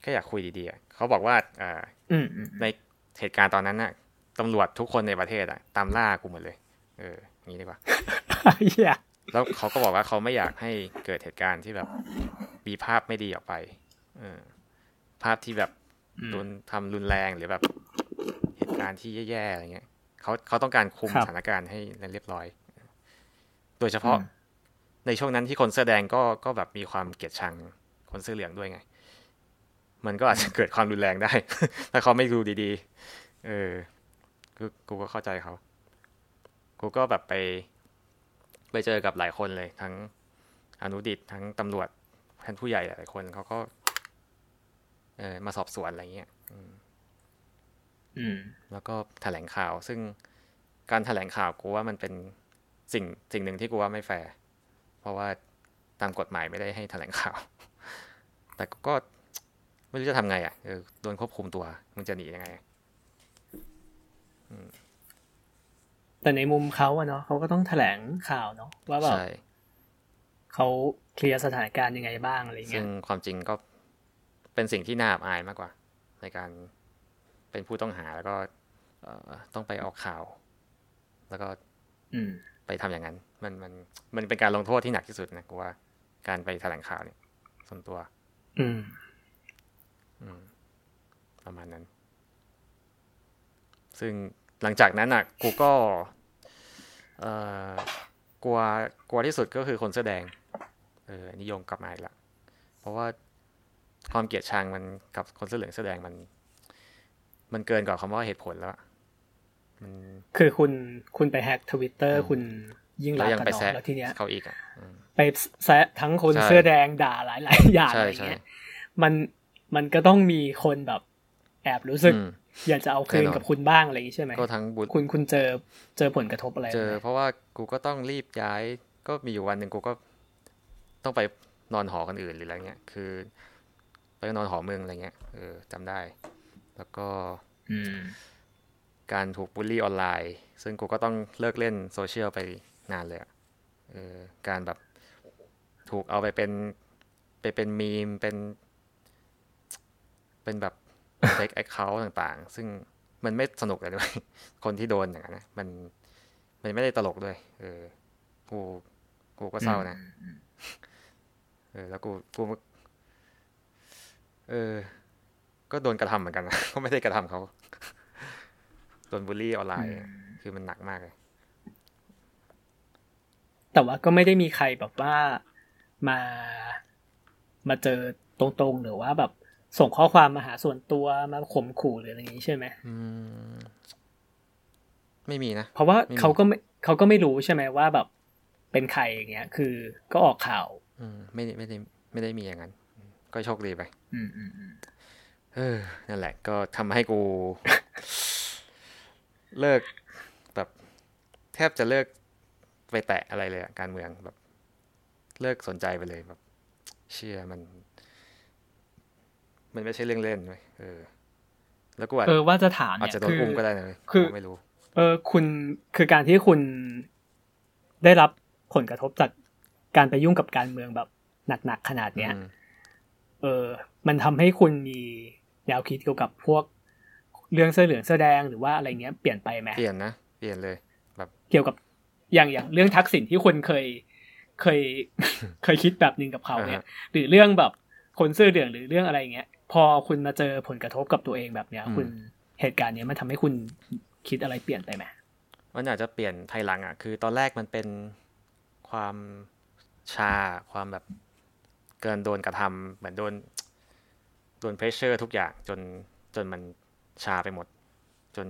แค่อยากคุยดีๆอะเขาบอกว่าอ่าในเหตุการณ์ตอนนั้นน่ะตำรวจทุกคนในประเทศอะ ตามล่ากูหมดเลย เอออย่างนี้ดีกว่าแล้วเขาก็บอกว่าเขาไม่อยากให้เกิดเหตุการณ์ที่แบบมีภาพไม่ดีออกไป เออ ภาพที่แบบโดนทำรุนแรงหรือแบบ เหตุการณ์ที่แย่ๆอะไรเงี้ยเขาเขาต้องการคุมสถานการณ์ให้เรียบร้อย โดยเฉพาะในช่วงนั้นที่คนเสื้อแดงก็ก็แบบมีความเกลียดชังคนเสื้อเหลืองด้วยไง มันก็อาจจะเกิดความรุนแรงได้ ถ้าเขาไม่ดูดีๆ เออกูกูก็เข้าใจเขา กูก็แบบไป ไปเจอกับหลายคนเลย ทั้งอนุดิตทั้งตำรวจท่านผู้ใหญ่หลายคนเขาก็เออมาสอบสวนอะไรเงี้ยแล้วก็แถลงข่าว ซึ่งการแถลงข่าวกูว่ามันเป็น สิ่งสิ่งหนึ่งที่กูว่าไม่แฟร์เพราะว่าตามกฎหมายไม่ได้ให้แถลงข่าว แต่ก็ไม่รู้จะทำไงอะเออโดนควบคุมตัวมึงจะหนียังไงแต่ในมุมเขาอะเนาะเขาก็ต้องแถลงข่าวเนาะว่าแบบเขาเคลียร์สถานการณ์ยังไงบ้างอะไรเงี้ยซึ่งความจริงก็เป็นสิ่งที่น่าอายมากกว่า ในการเป็นผู้ต้องหาแล้วก็ต้องไปออกข่าว แล้วก็ ไปทำอย่างนั้น มันมันมันเป็นการลงโทษที่หนักที่สุดนะกูว่าการไปแถลงข่าวเนี่ยส่วนตัว อืม อืม ประมาณนั้น ซึ่งหลังจากนั้นอะ กูก็ เอ่อกลัวกลัวที่สุดก็คือคนเสื้อแดง เออนิยมกลับมาอีกละเพราะว่าความเกลียดชังมันกับคนเสื้อเหลืองเสื้อแดงมัน มันเกินกว่าคำว่าเหตุผลแล้ว มันคือคุณคุณไปแฮกทวิตเตอร์คุณยิ่งรักกันน้องแล้วทีเนี้ยเขาอีกอะไปแซะทั้งคนเสื้อแดงด่าหลายหลายอย่างอะไรเงี้ยมันมันก็ต้องมีคนแบบแอบรู้สึก อยากจะเอาคืนกับคุณบ้างอะไรอย่างนี้ใช่ไหมก็ทั้งบุญคุณคุณเจอเจอผลกระทบอะไรเจอ เพราะว่ากูก็ต้องรีบย้าย ก็มีอยู่วันหนึ่งกูก็ต้องไปนอนหอกันอื่นหรืออะไรเงี้ยคือ ไปนอนหอเมืองอะไรเงี้ยเออจำได้ แล้วก็ การถูก bully online ซึ่งกูก็ต้องเลิกเล่นโซเชียลไปนานเลยอะเออการแบบถูกเอาไปเป็นไปเป็นมีมเป็น เป็นแบบ fake account ต่างๆ ซึ่งมันไม่สนุกเลยด้วย คนที่โดนอย่างนั้นนะมันมันไม่ได้ตลกด้วย เออ กูกูก็เศร้านะเออ แล้วกูกูเออ ก็โดนกระทำเหมือนกันนะก็ไม่ได้กระทำเขา โดนบูลลี่ออนไลน์ คือมันหนักมากเลย แต่ว่าก็ไม่ได้มีใครแบบว่ามามาเจอตรงๆ หรือว่าแบบส่งข้อความมาหาส่วนตัวมาข่มขู่หรืออะไรอย่างนี้ใช่ไหมไม่มีนะ เพราะว่าเขาก็ไม่เขาก็ไม่รู้ใช่ไหมว่าแบบเป็นใครอย่างเงี้ย คือก็ออกข่าว อืมไม่ไม่ได้ไม่ได้มีอย่างนั้น ก็โชคดีไป อืมอืมเออนั่นแหละ ก็ทำให้กู เลิกแบบแทบจะเลิกไปแตะอะไรเลยอะการเมืองแบบ เลิกสนใจไปเลยแบบ เชื่อมัน มันไม่ใช่เรื่องเล่นเลยเออ แล้วกูเออว่าจะถามอาจจะโดนอุ้มก็ได้นะคือไม่รู้ เออ คุณคือการที่คุณได้รับผลกระทบจากการไปยุ่งกับการเมืองแบบหนักๆขนาดเนี้ย เออ มันทำให้คุณมีแนวคิดเกี่ยวกับพวก เรื่องเสื้อเหลืองเสื้อแดงหรือว่าอะไรเงี้ยเปลี่ยนไปไหมเปลี่ยนนะเปลี่ยนเลยแบบเกี่ยวกับอย่างอย่างเรื่องทักษิณที่คุณเคยเคยเคยคิดแบบหนึ่งกับเขาเนี่ย หรือเรื่องแบบคนเสื้อเหลืองหรือเรื่องอะไรเงี้ย พอคุณมาเจอผลกระทบกับตัวเองแบบเนี้ย คุณเหตุการณ์เนี้ยมันทำให้คุณคิดอะไรเปลี่ยนไปไหมมันอาจจะเปลี่ยนภายหลังอะคือตอนแรกมันเป็นความชาความแบบเกินโดนกระทำเหมือนโดนโดนเพรสเชอร์ทุกอย่างจนจนมัน ชาไปหมด จน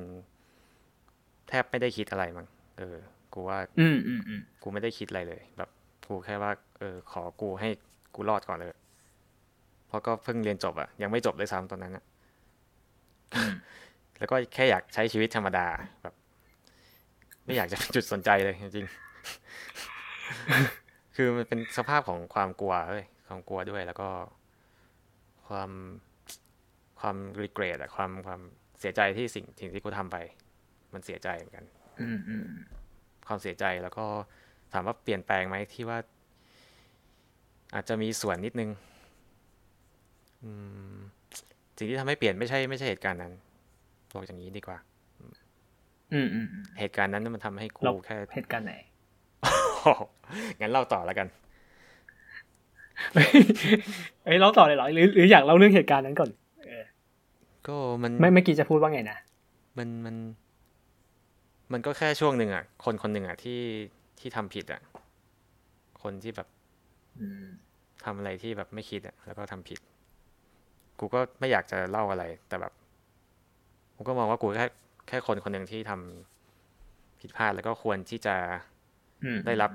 แทบไม่ได้คิดอะไรมั้งเออ กูว่า อืมอืมอืมกูไม่ได้คิดอะไรเลย แบบ กูแค่ว่า เออ ขอกูให้กูรอดก่อนเลยเพราะก็เพิ่งเรียนจบอะยังไม่จบเลยซ้ำตอนนั้นอะแล้วก็แค่อยากใช้ชีวิตธรรมดาแบบ ไม่อยากจะเป็นจุดสนใจเลยจริงๆคือมันเป็นสภาพของความกลัวเฮ้ยความกลัวด้วยแล้วก็ ความ ความรีเกรดอะความความเสียใจที่สิ่งสิ่งที่กูทำไป มันเสียใจเหมือนกันอืมอืมความเสียใจแล้วก็ถามว่าเปลี่ยนแปลงไหมที่ว่า อาจจะมีส่วนนิดนึงอืมสิ่งที่ทำให้เปลี่ยนไม่ใช่ไม่ใช่เหตุการณ์นั้นบอกอย่างนี้ดีกว่า อืมอืมเหตุการณ์นั้นมันทำให้กูเราแค่เหตุการณ์ไหนงั้นเล่าต่อแล้วกันเอ้ยเล่าต่อเลยเหรอหรือหรืออยากเล่าเรื่องเหตุการณ์นั้นก่อน ก็มันไม่เมื่อกี้จะพูดว่าไงนะมันมัน มันก็แค่ช่วงหนึ่งอะ คนคนหนึ่งอะที่ที่ทำผิดอะ คนที่แบบอืมทำอะไรที่แบบไม่คิดอะ แล้วก็ทำผิด กูก็ไม่อยากจะเล่าอะไร แต่แบบกูก็มองว่ากูแค่แค่คนคนหนึ่งที่ทำผิดพลาดแล้วก็ควรที่จะอืมได้รับ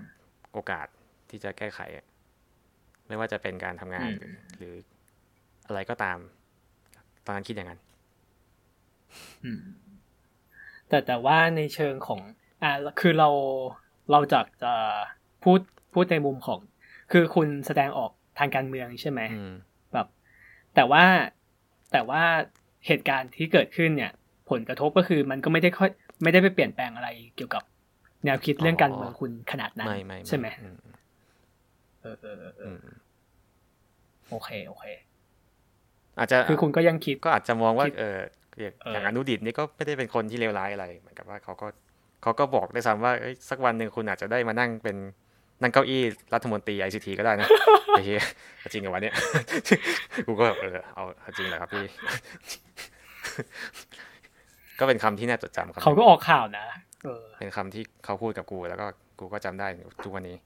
โอกาสที่จะแก้ไขอะไม่ว่าจะเป็นการทำงานอืมหรืออะไรก็ตาม ตอนนั้นคิดอย่างนั้นอืมแต่แต่ว่าในเชิงของ อ่าคือเราเราจากจะพูดพูดในมุมของ คือคุณแสดงออกทางการเมืองใช่ไหมอืมแบบ แต่ว่าแต่ว่าเหตุการณ์ที่เกิดขึ้นเนี่ย ผลกระทบก็คือมันก็ไม่ได้ค่อยไม่ได้ไปเปลี่ยนแปลงอะไรเกี่ยวกับแนวคิดเรื่องการเมืองคุณขนาดนั้นไม่ไม่ใช่ไหมอืมเออเออเออเออือมโอเค โอเค อาจจะคือคุณก็ยังคิดก็อาจจะมองว่าคิดเอออย่างเออออย่างอนุดิษฐ์นี่ก็ไม่ได้เป็นคนที่เลวร้ายอะไรเหมือนกับว่าเขาก็เขาก็บอกด้วยซ้ำว่าเอ้ยสักวันหนึ่งคุณอาจจะได้มานั่งเป็นนั่งเก้าอี้รัฐมนตรี ICT ก็ได้นะไอ้เหี้ยจริงเหรอวะเนี่ยกูก็แบบเออเอาเอาจริงเหรอครับพี่ ก็เป็นคำที่น่าจดจำครับเขาก็ออกข่าวนะเออเป็นคำที่เขาพูดกับกู แล้วก็กูก็จำได้ทุกวันนี้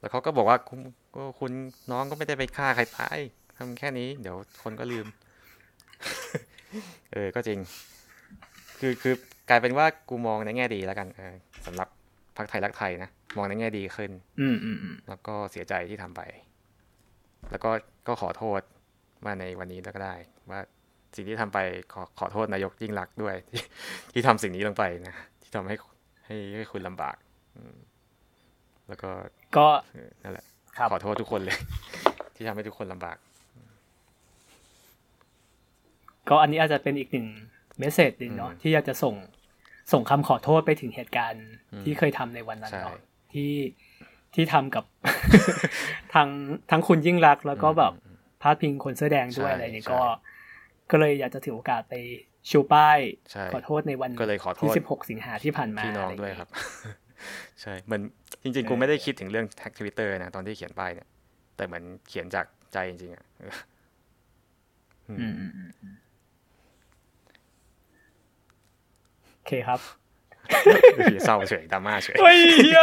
แล้วเขาก็บอกว่าคุณก็คุณน้องก็ไม่ได้ไปฆ่าใครตาย ทำแค่นี้ เดี๋ยวคนก็ลืม เออ ก็จริง คือคือกลายเป็นว่ากูมองในแง่ดีแล้วกัน เออสำหรับพรรคไทยรักไทยนะ มองในแง่ดีขึ้น อืมอืมอืมแล้วก็เสียใจที่ทำไป แล้วก็ก็ขอโทษมาในวันนี้แล้วก็ได้ ว่าสิ่งที่ทำไปขอขอโทษนายกยิ่งรักษณ์ด้วย ที่ที่ทำสิ่งนี้ลงไปนะที่ทำให้ให้ให้คุณลำบากอืมแล้วก็ก็เออนั่นแหละครับขอโทษทุกคนเลย ที่ทำให้ทุกคนลำบาก ก็อันนี้อาจจะเป็นอีกหนึ่งเมสเซจหนึ่งเนาะอืมที่อยากจะส่งส่งคำขอโทษไปถึงเหตุการณ์อืมที่เคยทำในวันนั้นใช่เนาะที่ที่ทำกับทั้งทั้งคุณยิ่งลักษณ์แล้วก็แบบอืมพาดพิงคนเสื้อแดงด้วยใช่อะไรเนี่ยใช่ก็ ก็เลยอยากจะถือโอกาสไปชูป้ายใช่ขอโทษในวันก็เลยขอโทที่ษสิบหกสิงหาที่ผ่านมาพี่น้องะได้วยครับ ใช่เหมือนจริงๆกูไม่ได้คิดถึงเรื่อง hack ทวิตเตอร์นะตอนที่เขียนป้ายเนี่ย แต่เหมือนเขียนจากใจจริงๆอะ เอออืม อืมอืมอืมอืม โอเคครับเศร้าเฉยดราม่าเฉยเฮ้ยเฮีย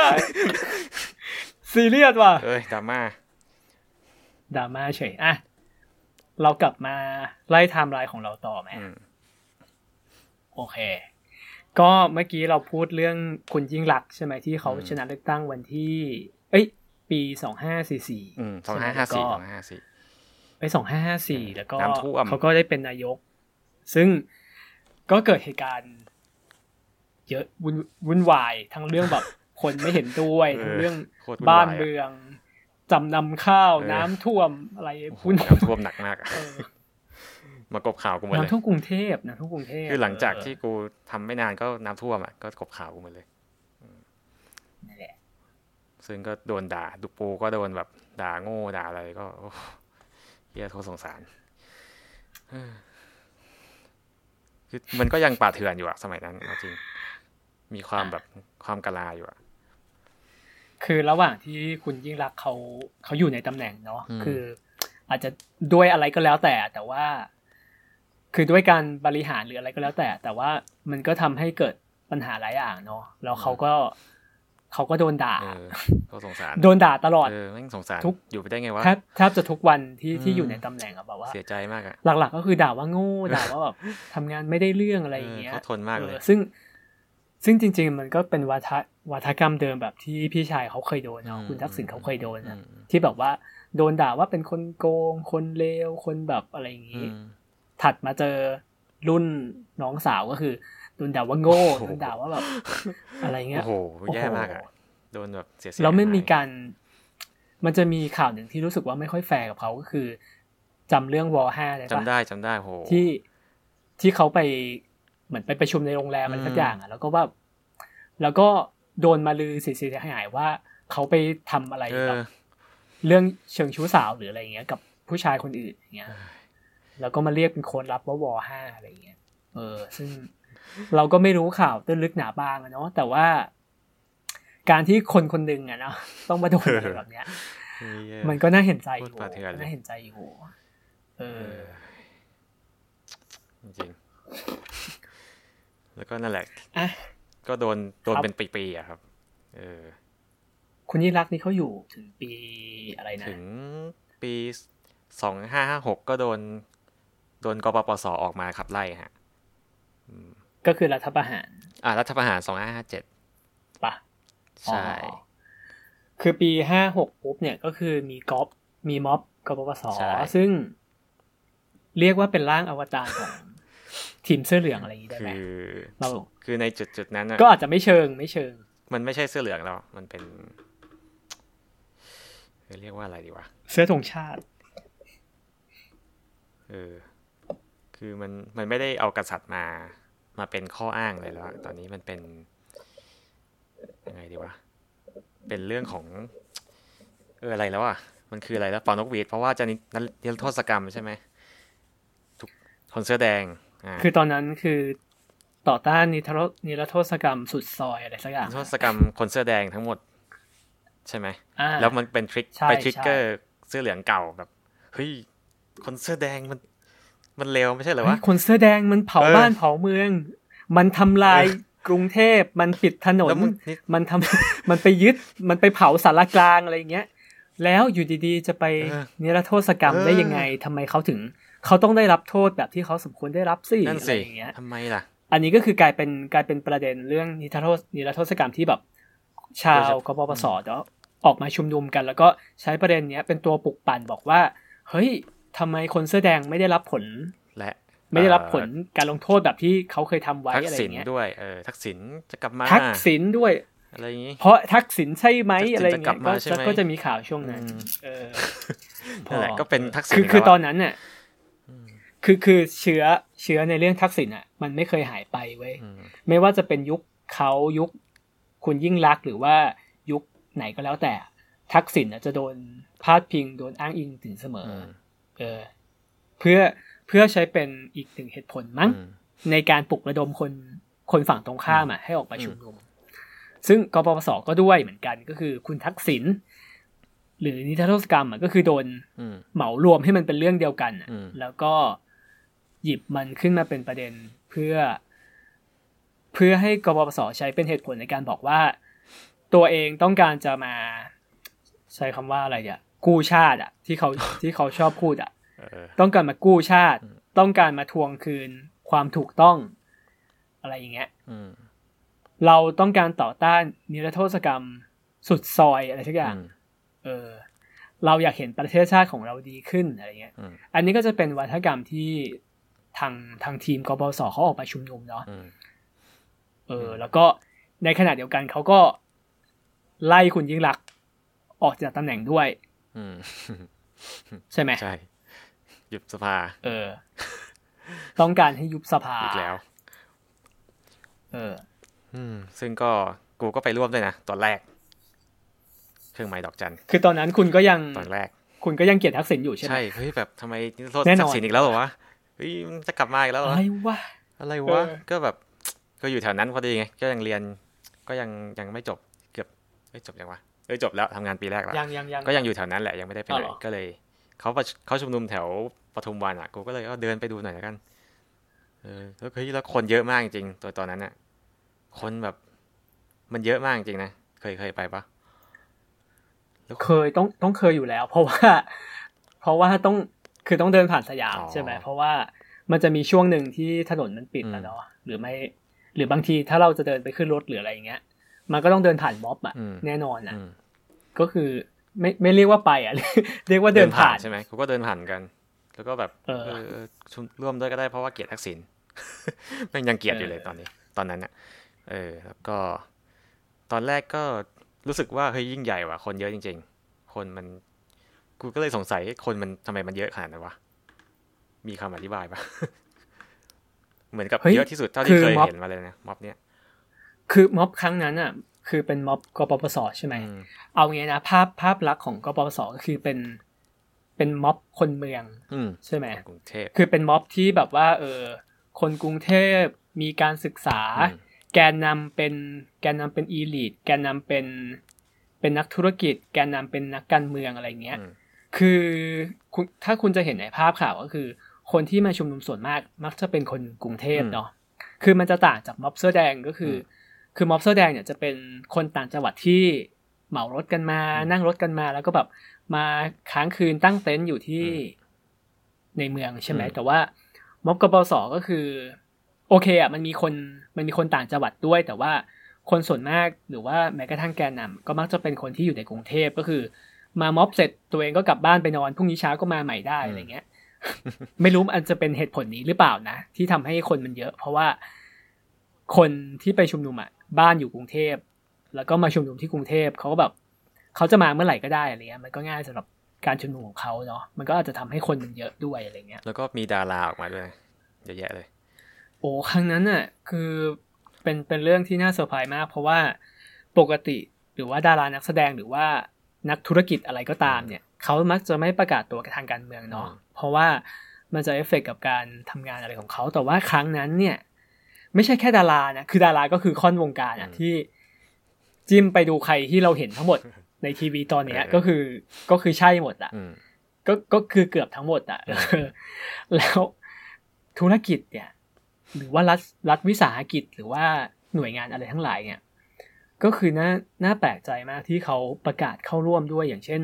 ซีเรียสว่ะเอ้ยดราม่าดราม่าเฉยอะเรากลับมาไล่ไทม์ไลน์ของเราต่อไหมอืมโอเค ก็เมื่อกี้เราพูดเรื่องคุณยิ่งลักษณ์ใช่ไหมที่เขาอืมชนะเลือกตั้งวันที่ เอ้ย ปีสองห้าสี่สี่อืมสองห้าห้าสี่สองห้าห้าสี่ไปสองห้าห้าสี่แล้วก็น้ำท่วมเขาก็ได้เป็นนายก ซึ่งก็เกิดเหตุการณ์ เยอะวุ่นวุ่นวายทั้งเรื่องแบบคนไม่เห็นด้วยทั้งเรื่องโคตรวุ่บ้านวายอะเมืองจำนำข้าวเออน้ำท่วมอะไรโอ้โหวุ่นน้ำท่วมหนักมากอะเออมากบข่าวกูหมดเลยน้ำท่วมกรุงเทพน้ำท่วมกรุงเทพคือหลังจากเออที่กูทำไม่นานก็น้ำท่วมอะก็กบข่าวกูหมดเลยนั่นแหละซึ่งก็โดนด่าดุปูก็โดนแบบ ด่าโง่ด่าอะไรก็โอ้เฮียโทษสงสารเออคือมันก็ยังป่าเถื่อนอยู่อะสมัยนั้นเอาจริง มีความแบบความกะลาอยู่อะคือระหว่างที่คุณยิ่งรักษณ์เขาเขาอยู่ในตำแหน่งเนาะอืมคือ อาจจะด้วยอะไรก็แล้วแต่ แต่ว่า คือด้วยการบริหารหรืออะไรก็แล้วแต่ แต่ว่ามันก็ทำให้เกิดปัญหาหลายอย่างเนาะแล้วเขาก็เขาก็โดนด่าเออโทษสงสารโดนด่าตลอดเออแม่งสงสารทุกอยู่ไปได้ไงวะแทบแทบจะทุกวันที่ที่อืมอยู่ในตำแหน่งอะแบบว่าเสียใจมากอะหลัก ๆ ก็คือด่าว่าโง่ด่าว่าแบบทำงานไม่ได้เรื่องอะไรอย่างเงี้ยเออเขาทนมากเลยออซึ่ง ซึ่งจริง ๆ มันก็เป็นวัฒวัฒกรรมเดิมแบบที่พี่ชายเขาเคยโดนเนาะคุณทักษิณเขาเคยโดนอืนะมที่แบบว่าโดนด่าว่าเป็นคนโกง คนเลวคนแบบอะไรอย่างอืงี้มถัดมาเจอรุ่นน้องสาวก็คือโดนด่าว่าโง่โอ้โหโดนด่าว่าแบบอะไรเงี้ยโอ้โหแย่มากอะโดนแบบเสียเสียแล้วไม่หายมีการ มันจะมีข่าวหนึ่งที่รู้สึกว่าไม่ค่อยแฟร์กับเขาก็คือจำเรื่องวอห้าได้ปะจำได้จำได้โหที่ที่เขาไป เหมือนไปประชุมในโรงแรมอะไรอืมสักอย่างอะแล้วก็ว่า แล้วก็โดนมาลือเสียหายๆว่าเขาไปทำอะไรเอแบอบเรื่องเชิงชู้สาวหรืออะไรเงี้ย กับผู้ชายคนอื่นอย่างเงี้ย แล้วก็มาเรียกเป็นโคนรับว่าวอห้าอะไรเงี้ย เออ ซึ่งเราก็ไม่รู้ข่าวตื้นลึกหนาบางอะเนาะแต่ว่า การที่คนคนหนึ่งอะเนาะต้องมาโดนอะไรแบบเนี้ยเฮ้ย มันก็น่าเห็นใจอพูยู่ดปาเถื่อนเลยน่าเห็นใจอยู่เอเอออจริงๆ แล้วก็นั่นแหละอะก็โดนโดนครับเป็นปีๆอะครับ เออ คุณยิ่งรักษณ์นี่เขาอยู่ถึงปีอะไรนะ ถึงปีสองห้าห้าหกก็โดน โดนกปปสออกมาขับไล่ฮะก็คือรัฐประหาร อ่า รัฐประหารสองห้าห้าเจ็ดปะใช่อ๋อคือปีห้าหกปุ๊บเนี่ยก็คือมีกอปมีม็อบกปปสใช่ซึ่ง เรียกว่าเป็นร่างอวตารของ ทีมเสื้อเหลืองอะไรอย่างนี้ได้คืไหมอเราคือในจุดจุดๆนั้นน่ะก็อาจจะไม่เชิงไม่เชิง มันไม่ใช่เสื้อเหลืองแล้ว มันเป็นเรียกว่าอะไรดีวะเสื้อธงชาติเออคือมันมันไม่ได้เอากษัตริย์มามาเป็นข้ออ้างเลยแล้วอะตอนนี้มันเป็นยังไงดีวะเป็นเรื่องของ เอออะไรแล้วอะมันคืออะไรแล้วเป่านกหวีดเพราะว่าจะนินิรโทษกรรมใช่ไหมทุกคนเสื้อแดงอ่า คือตอนนั้นคือต่อต้านนิทรนิรโทษกรรมสุดซอยอะไรสักอย่างนิรโทษกรรมคนเสื้อแดงทั้งหมด ใช่ไหมอ่าแล้วมันเป็นทริคใช่ไปทริกใช่เกอร์เสื้อเหลืองเก่าแบบเฮ้ยคนเสื้อแดงมันมันเลวไม่ใช่เหรอเฮ้วะยคนเสื้อแดงมันเผาเออบ้านเผาเมือง มันทำลายเออกรุงเทพมันปิดถนนแล้วมึงนี่มันทำมันไปยึดมันไปเผาสารกลางอะไรอย่างเงี้ย แล้วอยู่ดีๆจะไปเออนิรโทษกรรมเออได้ยังไงทำไมเขาถึง เขาต้องได้รับโทษแบบที่เขาสมควรได้รับสินั่นอะไรสิอย่างเงี้ยทำไมล่ะ อันนี้ก็คือกลายเป็นกลายเป็นประเด็นเรื่องนิรโทษนิรโทษกรรมที่แบบ ชาวโดยเฉกปปสเนาะออกมาชุมนุมกัน แล้วก็ใช้ประเด็นเนี้ยเป็นตัวปลุกปั่นบอกว่า เฮ้ยทำไมคนเสื้อแดงไม่ได้รับผลและไม่ได้รับผลเอ่อการลงโทษแบบที่เขาเคยทำไว้ทักอะไรอษิณย่างเงี้ยด้วยเออทักษิณจะกลับมาทักษิณด้วยอะไรอย่างงี้เพราะทักษิณใช่ไหมทักษิณอะไรอย่างจะกลัเงี้บยมาก็ใช่ไหมก็จะมีข่าวช่วงนั้นอืมเออนั่นแหละก็เป็นทักษิณคืออีกคือแล้วอะตอนนั้นเนี่ย คือคือเชื้อเชื้อในเรื่องทักษิณอะ มันไม่เคยหายไปเว้ยอืมไม่ว่าจะเป็นยุคเขายุคคุณยิ่งรักษณ์หรือว่ายุคไหนก็แล้วแต่ ทักษิณน่ะจะโดนพาดพิงโดนอ้างอิงถึงเสมออือมเออ เพื่อเพื่อใช้เป็นอีกหนึ่งเหตุผลมั้งอืมในการปลุกระดมคนคนฝั่งตรงข้ามอะให้ออกมาชุมนุม ซึ่งกปปสก็ด้วยเหมือนกันก็คือคุณทักษิณหรือนิทรรศกรรมอะก็คือโดนอืมเหมารวมให้มันเป็นเรื่องเดียวกันอะอืมแล้วก็ หยิบมันขึ้นมาเป็นประเด็นเพื่อ เพื่อให้กบพศใช้เป็นเหตุผลในการบอกว่า ตัวเองต้องการจะมา ใช้คำว่าอะไรเนี่ยกู้ชาติอะที่เขาที่เขาชอบพูดอะเออต้องการมากู้ชาติอืมต้องการมาทวงคืนความถูกต้อง อะไรอย่างเงี้ยอืมเราต้องการต่อต้านนิรโทษกรรมสุดซอยอะไรสักอย่างอืมเออ เราอยากเห็นประเทศชาติของเราดีขึ้นอะไรเงี้ยอืมอันนี้ก็จะเป็นวัฒกรรมที่ ทางทางทีมกบสเขาออกมาชุมนุมเนาะอืมเออ แล้วก็ในขณะเดียวกันเขาก็ไล่คุณยิ่งรักษณ์ออกจากตำแหน่งด้วยอืมใช่ไหมใช่หยุดสภา เออ ต้องการให้ยุบสภาอีกแล้ว เออ อืม ซึ่งก็กูก็ไปร่วมด้วยนะตอนแรก เครื่องหมายดอกจัน คือตอนนั้นคุณก็ยังตอนแรก คุณก็ยังเกลียดทักษิณอยู่ใช่ไหมใช่เฮ้ยแบบทำไมโทษแน่นอนทักษิณอีกแล้วเหรอวะ เฮ้ยมันจะกลับมาอีกแล้วเหรอะอไรวะอะไรเอวะอก็แบบก็อยู่แถวนั้นพอดีไงก็ยังเรียนก็ยังยังไม่จบเกือบเอ้ยจบยังวะเอ้ยจบแล้วทำงานปีแรกแล้วยังยังยังก็ยังอยู่แถวนั้นแหละยังไม่ได้ไปไหอ๋อนเหรอก็เลยเขาประเขาชุมนุมแถวปทุมวันอะกูก็เลยเอาเดินไปดูหน่อยแล้วกันเออแล้วเฮ้ยแล้วคนเยอะมากจริงตัวตอนนั้นอะคนแบบ มันเยอะมากจริงนะเคยเคยไปปะเคยต้องต้องเคยอยู่แล้ว เพราะว่า เพราะว่าต้อง คือต้องเดินผ่านสยามอ๋อใช่ไหมเพราะว่ามันจะมีช่วงหนึ่งที่ถนนมันปิดอืมอะเนาะหรือไม่ หรือบางทีถ้าเราจะเดินไปขึ้นรถหรืออะไรอย่างเงี้ย มันก็ต้องเดินผ่านม็อบอะอืมแน่นอนอะอืมก็คือไม่ไม่เรียกว่าไปอะเรียกว่าเดินผ่านใช่ไหมกูก็เดินผ่านกัน แล้วก็แบบเออเออชุมร่วมด้วยก็ได้เพราะว่าเกลียดทักษิณแม่งยังเกลียดอยู่เลยตอนนี้ ตอนนั้นเนี่ยเออแล้วก็ ตอนแรกก็รู้สึกว่าเฮ้ยยิ่งใหญ่ว่ะคนเยอะจริง ๆ คนมัน กูก็เลยสงสัยคนมันทำไมมันเยอะขนาดนั้นวะ มีคำอธิบายปะเหมือนกับเฮ้ยเยอะที่สุดเท่าที่คือเคยม็อบเห็นมาเลยนะม็อบเนี้ยคือม็อบครั้งนั้นอะ คือเป็นม็อบกปปสใช่ไหมอืมเอางี้นะภาพภาพลักษณ์ของกปปสก็คือเป็นเป็นม็อบคนเมืองอืมใช่ไหมกรุงเทพคือเป็นม็อบที่แบบว่า เออ คนกรุงเทพมีการศึกษาอืมแกนนำเป็นแกนนำเป็นอีลิทแกนนำเป็นเป็นนักธุรกิจ แกนนำเป็นนักการเมืองอะไรเงี้ยอืม คือคุณถ้าคุณจะเห็นในภาพข่าวก็คือ คนที่มาชุมนุมส่วนมากมักจะเป็นคนกรุงเทพอืมเนาะคือมันจะต่างจากม็อบเสื้อแดงก็คืออมคือม็อบเสื้อแดงเนี่ยจะเป็นคนต่างจังหวัดที่เหมารถกันมาอืมนั่งรถกันมา แล้วก็แบบมาค้างคืนตั้งเต็นท์อยู่ที่อืมในเมืองใช่ไหมอืมแต่ว่าม็อบกปปสก็คือ โอเคอะมันมีคนมันมีคนต่างจังหวัดด้วย แต่ว่าคนส่วนมากหรือว่าแม้กระทั่งแกนนำก็มักจะเป็นคนที่อยู่ในกรุงเทพก็คือ มาม็อบเสร็จตัวเองก็กลับบ้านไปนอนพรุ่งนี้เช้าก็มาใหม่ได้อืมอะไรเงี้ย ไม่รู้มันจะเป็นเหตุผลนี้หรือเปล่านะ ที่ทำให้คนมันเยอะ เพราะว่าคนที่ไปชุมนุมอะบ้านอยู่กรุงเทพ แล้วก็มาชุมนุมที่กรุงเทพเขาก็แบบเขาจะมาเมื่อไหร่ก็ได้อะไรเงี้ยมันก็ง่ายสำหรับการชุมนุมของเขาเนาะมันก็อาจจะทำให้คนมันเยอะด้วยอะไรเงี้ย แล้วก็มีดาราออกมาด้วยนะเยอะแยะเลย โอ้ครั้งนั้นน่ะคือเป็นเป็นเรื่องที่น่าเซอร์ไพรส์มาก เพราะว่าปกติหรือว่าดารานักแสดงหรือว่า นักธุรกิจอะไรก็ตามเนี่ยเขามักจะไม่ประกาศตัวกับทางการเมืองเนาะอืมเพราะว่ามันจะเอฟเฟกต์กับการทำงานอะไรของเขาแต่ว่าครั้งนั้นเนี่ย ไม่ใช่แค่ดารานะคือดาราก็คือค่อนวงการอะที่จิ้มไปดูใครที่เราเห็นทั้งหมดในทีวีตอนเนี้ยก็คือก็คือใช่หมดอะอืมก็ก็คือเกือบทั้งหมดอะอืมเออแล้วธุรกิจเนี่ย หรือว่ารัฐรัฐวิสาหกิจหรือว่าหน่วยงานอะไรทั้งหลายเนี่ย ก็คือน่าน่าแปลกใจมากที่เขาประกาศเข้าร่วมด้วยอย่างเช่น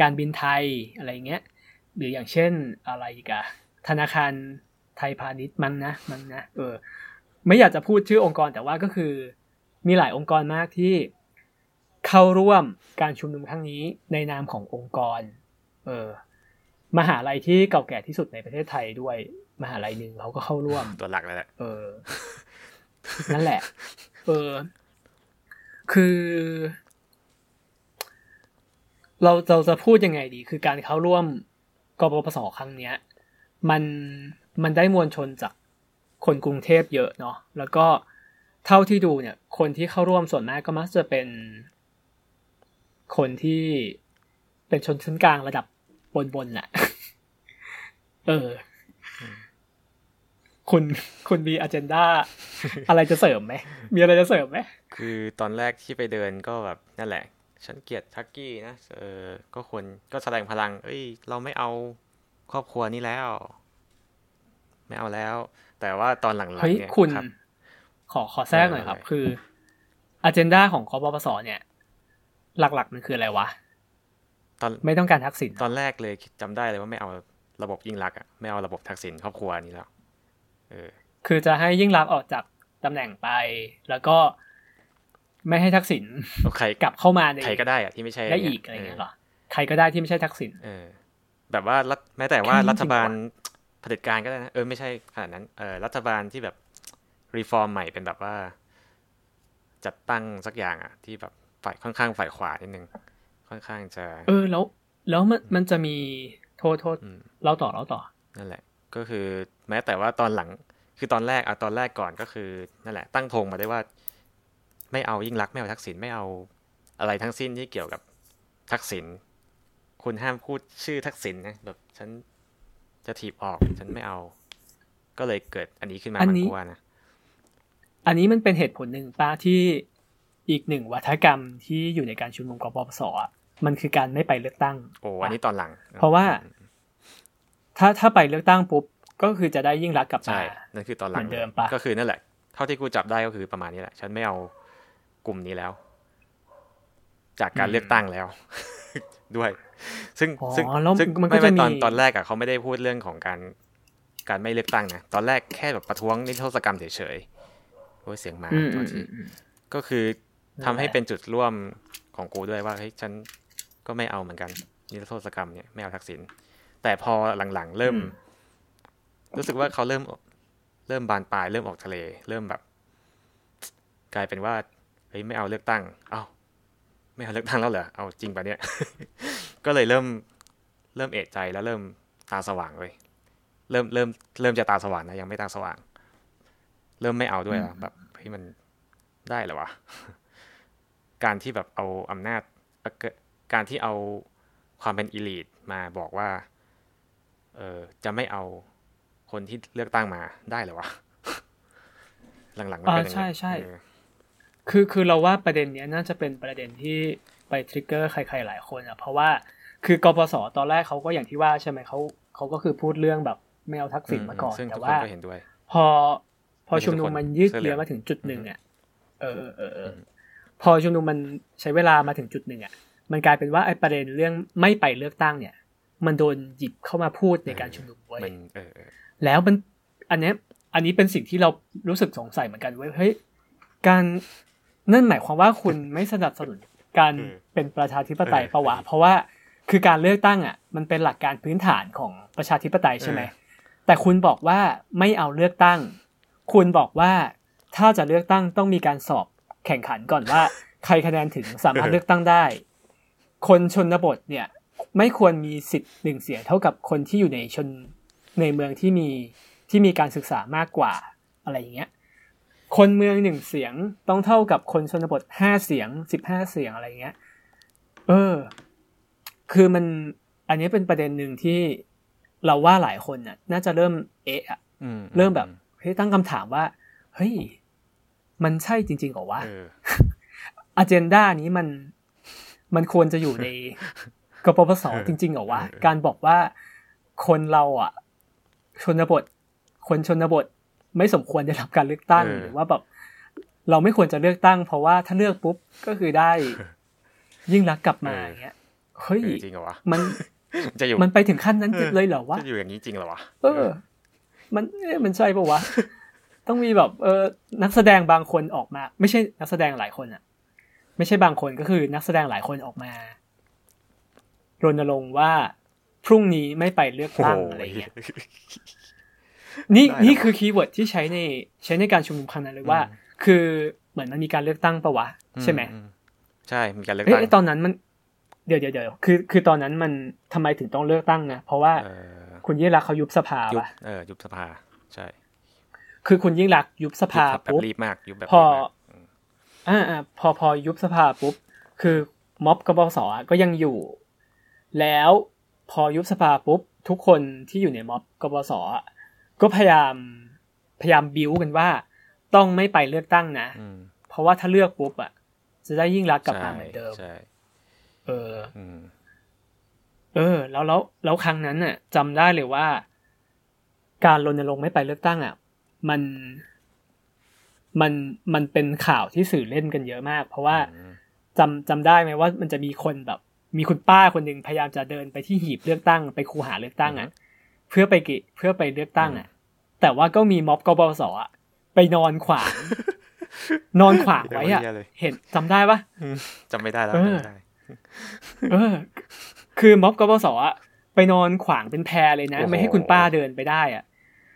การบินไทยอะไรเงี้ยหรืออย่างเช่นอะไรอีกอะธนาคารไทยพาณิชย์มั้งนะมั้งนะเออไม่อยากจะพูดชื่อองค์กรแต่ว่าก็คือมีหลายองค์กรมากที่เข้าร่วมการชุมนุมครั้งนี้ในนามขององค์กร เออมหาลัยที่เก่าแก่ที่สุดในประเทศไทยด้วย มหาลัยหนึ่งเขาก็เข้าร่วมตัวหลักเลยแหละเออ นั่นแหละ เออ คือ เราเราจะพูดยังไงดี คือการเข้าร่วมกปปสครั้งเนี้ย มันมันได้มวลชนจากคนกรุงเทพเยอะเนาะแล้วก็เท่าที่ดูเนี่ย คนที่เข้าร่วมส่วนมากก็มักจะเป็น คนที่เป็นชนชั้นกลางระดับบนบนๆน่ะเออ คุณคุณมีอ g e n d a อะไรจะเสริมไหมมีอะไรจะเสริมไหมคือตอนแรกที่ไปเดินก็แบบนั่นแหละ ฉันเกลียดทักกี้นะเออก็ควรก็แสดงพลัง เอ้ย เราไม่เอาครอบครัวนี้แล้ว ไม่เอาแล้ว แต่ว่าตอนหลังๆเฮ้ยเนี่ยคุณรับขอขอแทรกหน่อยครับได้คืออ g e n d a ของกปปสเนี่ย หลักๆมันคืออะไรวะตอนไม่ต้องการทักษิณตอนแรกเลยจำได้เลยว่าไม่เอาระบบยิ่งรักษณ์อะไม่เอาระบบทักษิณครอบครัวนี้แล้วเออ คือจะให้ยิ่งรักษณ์ออกจากตำแหน่งไป แล้วก็ไม่ให้ทักษิณแล้วใครกลับเข้ามาในใครก็ได้อะที่ไม่ใช่ได้อีกอะไรเงี้ยเหรอใครก็ได้ที่ไม่ใช่ทักษิณเออแบบว่ารัฐแม้แต่ว่าแค่นี้รัฐบาลจริงเผด็จการก็ได้นะเออไม่ใช่ขนาดนั้นเออรัฐบาลที่แบบรีฟอร์มใหม่เป็นแบบว่า จัดตั้งสักอย่างอะที่แบบฝ่ายค่อนข้างฝ่ายขวานิดนึงค่อนข้างจะ เออแล้ว แล้วมันมันจะมีโทษโทษอืมเราต่อเราต่อ นั่นแหละ ก็คือแม้แต่ว่าตอนหลังคือตอนแรกอะตอนแรกก่อนก็คือนั่นแหละ ตั้งธงมาได้ว่า ไม่เอายิ่งรักษณ์ไม่เอาทักษิณไม่เอาอะไรทั้งสิ้นที่เกี่ยวกับทักษิณคุณห้ามพูดชื่อทักษิณนะแบบฉันจะถีบออกฉันไม่เอา ก็เลยเกิดอันนี้ขึ้นมาอันมันนี้กลัวนะอันนี้มันเป็นเหตุผลหนึ่งป้าที่อีกหนึ่งวัฒกรรมที่อยู่ในการชุมนุมกปปสอะมันคือการไม่ไปเลือกตั้ง โอ้อันนี้ตอนหลัง เพราะว่า ถ้าถ้าไปเลือกตั้งปุ๊บก็คือจะได้ยิ่งรักษณ์กลับใช่มานั่นคือตอนหลังเหมือนเดิมปะก็คือนั่นแหละ เท่าที่กูจับได้ก็คือประมาณนี้แหละ ฉันไม่เอากลุ่มนี้แล้ว จากการเลือกตั้งแล้ว ด้วย ซึ่งอ๋อซึ่งแล้วซึ่งมันก็ไม่จะไม่ตอนมีตอนแรกอะเขาไม่ได้พูดเรื่องของการการไม่เลือกตั้งนะตอนแรกแค่แบบประท้วงนิรโทษกรรมเฉยๆโอ้ยเสียงหมาอืมโทอืษมทีอืมก็คือทำให้นั่นแหละเป็นจุดร่วมของกูด้วยว่าเฮ้ยฉันก็ไม่เอาเหมือนกันนิรโทษกรรมเนี่ยไม่เอาทักษิณ แต่พอหลังๆ เริ่ม รู้สึกว่าเขาเริ่ม เริ่มบานปลาย เริ่มออกทะเล เริ่มแบบ กลายเป็นว่าเฮ้ยไม่เอาเลือกตั้ง เอ้าไม่เอาเลือกตั้งแล้วเหรอเอาจริงปะเนี่ย ก็เลยเริ่ม เริ่มเอะใจแล้วเริ่มตาสว่างเลยเริ่มเริ่มเริ่มจะตาสว่างนะยังไม่ตาสว่าง เริ่มไม่เอาด้วยแล้วแบบเฮ้ยมันได้เหรอวะการที่แบบเอาอำนาจการที่เอาความเป็นอีลีทมาบอกว่าเออจะไม่เอาคนที่เลือกตั้งมาได้เหรอวะหลังๆมันเป็นใช่ใช่คือคือเราว่าประเด็นเนี้ยน่าจะเป็นประเด็นที่ไปทริกเกอร์ใครๆหลายคนอะเพราะว่าคือกปสตอนแรกเขาก็อย่างที่ว่าใช่ไหมเขาเขาก็คือพูดเรื่องแบบไม่เอาทักษิณมาก่อนแต่ว่าพอพอชุมนุมมันยืดเยื้อมาถึงจุดหนึ่งอะเออเออเออพอชุมนุมมันใช้เวลามาถึงจุดหนึ่งอะมันกลายเป็นว่าไอ้ประเด็นเรื่องไม่ไปเลือกตั้งเนี่ย มันโดนหยิบเข้ามาพูดในการชุมนุมไว้แล้วมันอันนี้อันนี้เป็นสิ่งที่เรารู้สึกสงสัยเหมือนกันเว้ยเฮ้ยการนั่นหมายความว่าคุณไม่สนับสนุนการเป็นประชาธิปไตยปะวะเพราะว่าคือการเลือกตั้งอะ มันเป็นหลักการพื้นฐานของประชาธิปไตยใช่ไหมแต่คุณบอกว่าไม่เอาเลือกตั้ง คุณบอกว่าถ้าจะเลือกตั้งต้องมีการสอบแข่งขันก่อนว่า ใครคะแนนถึงสามารถเลือกตั้งได้ คนชนบทเนี่ย ไม่ควรมีสิทธิ์หนึ่งเสียงเท่ากับคนที่อยู่ในชนในเมืองที่มีที่มีการศึกษามากกว่าอะไรอย่างเงี้ยคนเมืองหนึ่งเสียงต้องเท่ากับคนชนบทห้าเสียงสิบห้าเสียงอะไรเงี้ย เออ คือมันอันนี้เป็นประเด็นหนึ่งที่เราว่าหลายคนน่ะ น่าจะเริ่มเอะอะเริ่มแบบเฮ้ยตั้งคำถามว่า เฮ้ย มันใช่จริงๆหรอวะอเจนดานี้มันมันควรจะอยู่ใน กปปสจริงๆหรอวะการบอกว่าคนเราอะ ชนบท คนชนบทไม่สมควรจะรับการเลือกตั้งหรือว่าแบบเราไม่ควรจะเลือกตั้ง เพราะว่าถ้าเลือกปุ๊บก็คือได้ ยิ่งรักกลับมาอย่างเงี้ยเฮ้ยจริงเหรอวะมันจะอยู่มันไปถึงขั้นนั้นเลยเหรอวะจะอยู่อย่างนี้จริงเหรอวะเออ มันมันใช่ปะวะต้องมีแบบ เออนักแสดงบางคนออกมา ไม่ใช่นักแสดงหลายคนอะไม่ใช่บางคนก็คือนักแสดงหลายคนออกมา รณรงค์ว่าพรุ่งนี้ไม่ไปเลือกตั้งอะไรเงี้ยนี่นี่คือ keyword ที่ใช้ในใช้ในการชุมนุมครั้งนั้นเลยว่า คือเหมือนมันมีการเลือกตั้งปะวะใช่ไหมใช่มีการเลือกตั้งตอนนั้นมันเดี๋ยวเดี๋ยวเดี๋ยวคือคือตอนนั้นมันทำไมถึงต้องเลือกตั้งนะเพราะว่าคุณยิ่งรักเขายุบสภาป่ะเออยุบสภาใช่ คือคุณยิ่งรักยุบสภาปุ๊บรีบมากยุบแบบพออ่าอ่าพอพอยุบสภาปุ๊บคือม็อบกบสก็ยังอยู่ แล้วพอยุบสภาปุ๊บ ทุกคนที่อยู่ในม็อบกบสก็พยายามพยายามบิ้วกันว่า ต้องไม่ไปเลือกตั้งนะ เพราะว่าถ้าเลือกปุ๊บอะจะได้ยิ่งรักกลับมาเหมือนเดิมเออเออ แล้วแล้วแล้วครั้งนั้นน่ะจำได้เลยว่า การรณรงค์ไม่ไปเลือกตั้งอะ มันมันมันเป็นข่าวที่สื่อเล่นกันเยอะมาก เพราะว่าจำจำได้ไหมว่ามันจะมีคนแบบ มีคุณป้าคนหนึ่งพยายามจะเดินไปที่หีบเลือกตั้งไปคูหาเลือกตั้งอะ เพื่อไปกิเพื่อไปเลือกตั้งอะ แต่ว่าก็มีม็อบกบสอะไปนอนขวาง นอนขวางไว้อะเห็นจำได้ปะจำไม่ได้แล้วจำไม่ได้เออ คือม็อบกบสอะไปนอนขวางเป็นแพรเลยนะ ไม่ให้คุณป้าเดินไปได้อะ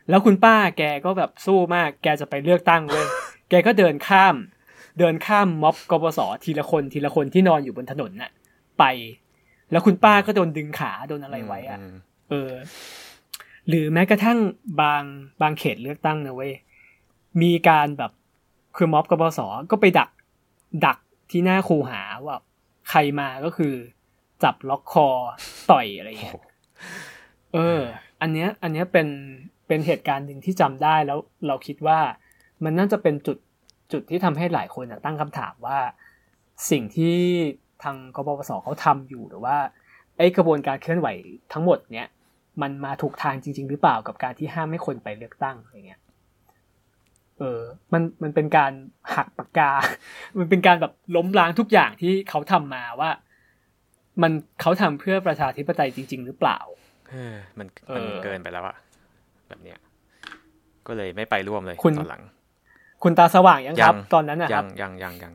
แล้วคุณป้าแกก็แบบสู้มาก แกจะไปเลือกตั้งเว้ยแกก็เดินข้าม เดินข้ามม็อบกบสทีละคนทีละคนที่นอนอยู่บนถนนน่ะ ไป แล้วคุณป้าก็โดนดึงขาโดนอะไรไว้อะเออ หรือแม้กระทั่งบางบางเขตเลือกตั้งนะเว้ยมีการแบบคือม็อบกบสก็ไปดัก ดักที่หน้าคูหาว่าใครมาก็คือ จับล็อกคอต่อยอะไรเงี้ยเออ อันเนี้ย อันเนี้ยเป็นเป็นเหตุการณ์หนึ่งที่จำได้แล้วเราคิดว่ามันน่าจะเป็นจุดจุดที่ทำให้หลายคนตั้งคำถามว่า สิ่งที่ ทางกบพศเขาทำอยู่หรือว่าไอ้กระบวนการเคลื่อนไหวทั้งหมดเนี้ยมันมาถูกทางจริง ๆ หรือเปล่ากับการที่ห้ามไม่คนไปเลือกตั้งอะไรเงี้ยเออ มัน มันเป็นการหักปากกา มันเป็นการแบบล้มล้างทุกอย่างที่เขาทำมาว่า มันเขาทำเพื่อประชาธิปไตยจริง ๆ หรือเปล่า เออ มันมันเกินไปแล้วอะแบบเนี้ย ก็เลยไม่ไปร่วมเลยตอนหลัง คุณตาสว่างยังครับ ตอนนั้นอะยังยังยังยัง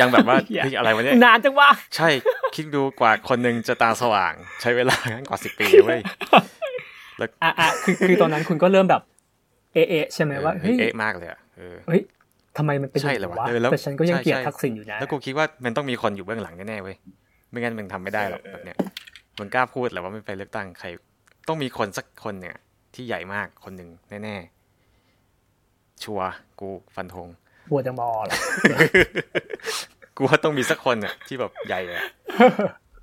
ยังแบบว่าอะไรวะเนี่ยนานจังวะใช่คิดดูกว่าคนหนึ่งจะตาสว่าง ใช้เวลากว่าสิบปีเว้ยแล้วอะอะคือคือตอนนั้นคุณก็เริ่มแบบเเอะใช่ไหมว่าเฮ้ยเอะมากเลยอะเฮ้ยทำไมมันเป็นอย่างนี้วะแต่ฉันก็ยังเกลียดทักษิณอยู่นะแล้วกูคิดว่ามันต้องมีคนอยู่เบื้องหลังแน่ๆเว้ยไม่งั้นมึงทำไม่ได้หรอกแบบเนี้ยมึงกล้าพูดหรือว่าไม่ไปเลือกตั้งใคร ต้องมีคนสักคนเนี่ย ที่ใหญ่มากคนหนึ่งแน่ๆชัวกูฟันธง บัวจังบอหรอกูว่าต้องมีสักคนอะที่แบบใหญ่อะ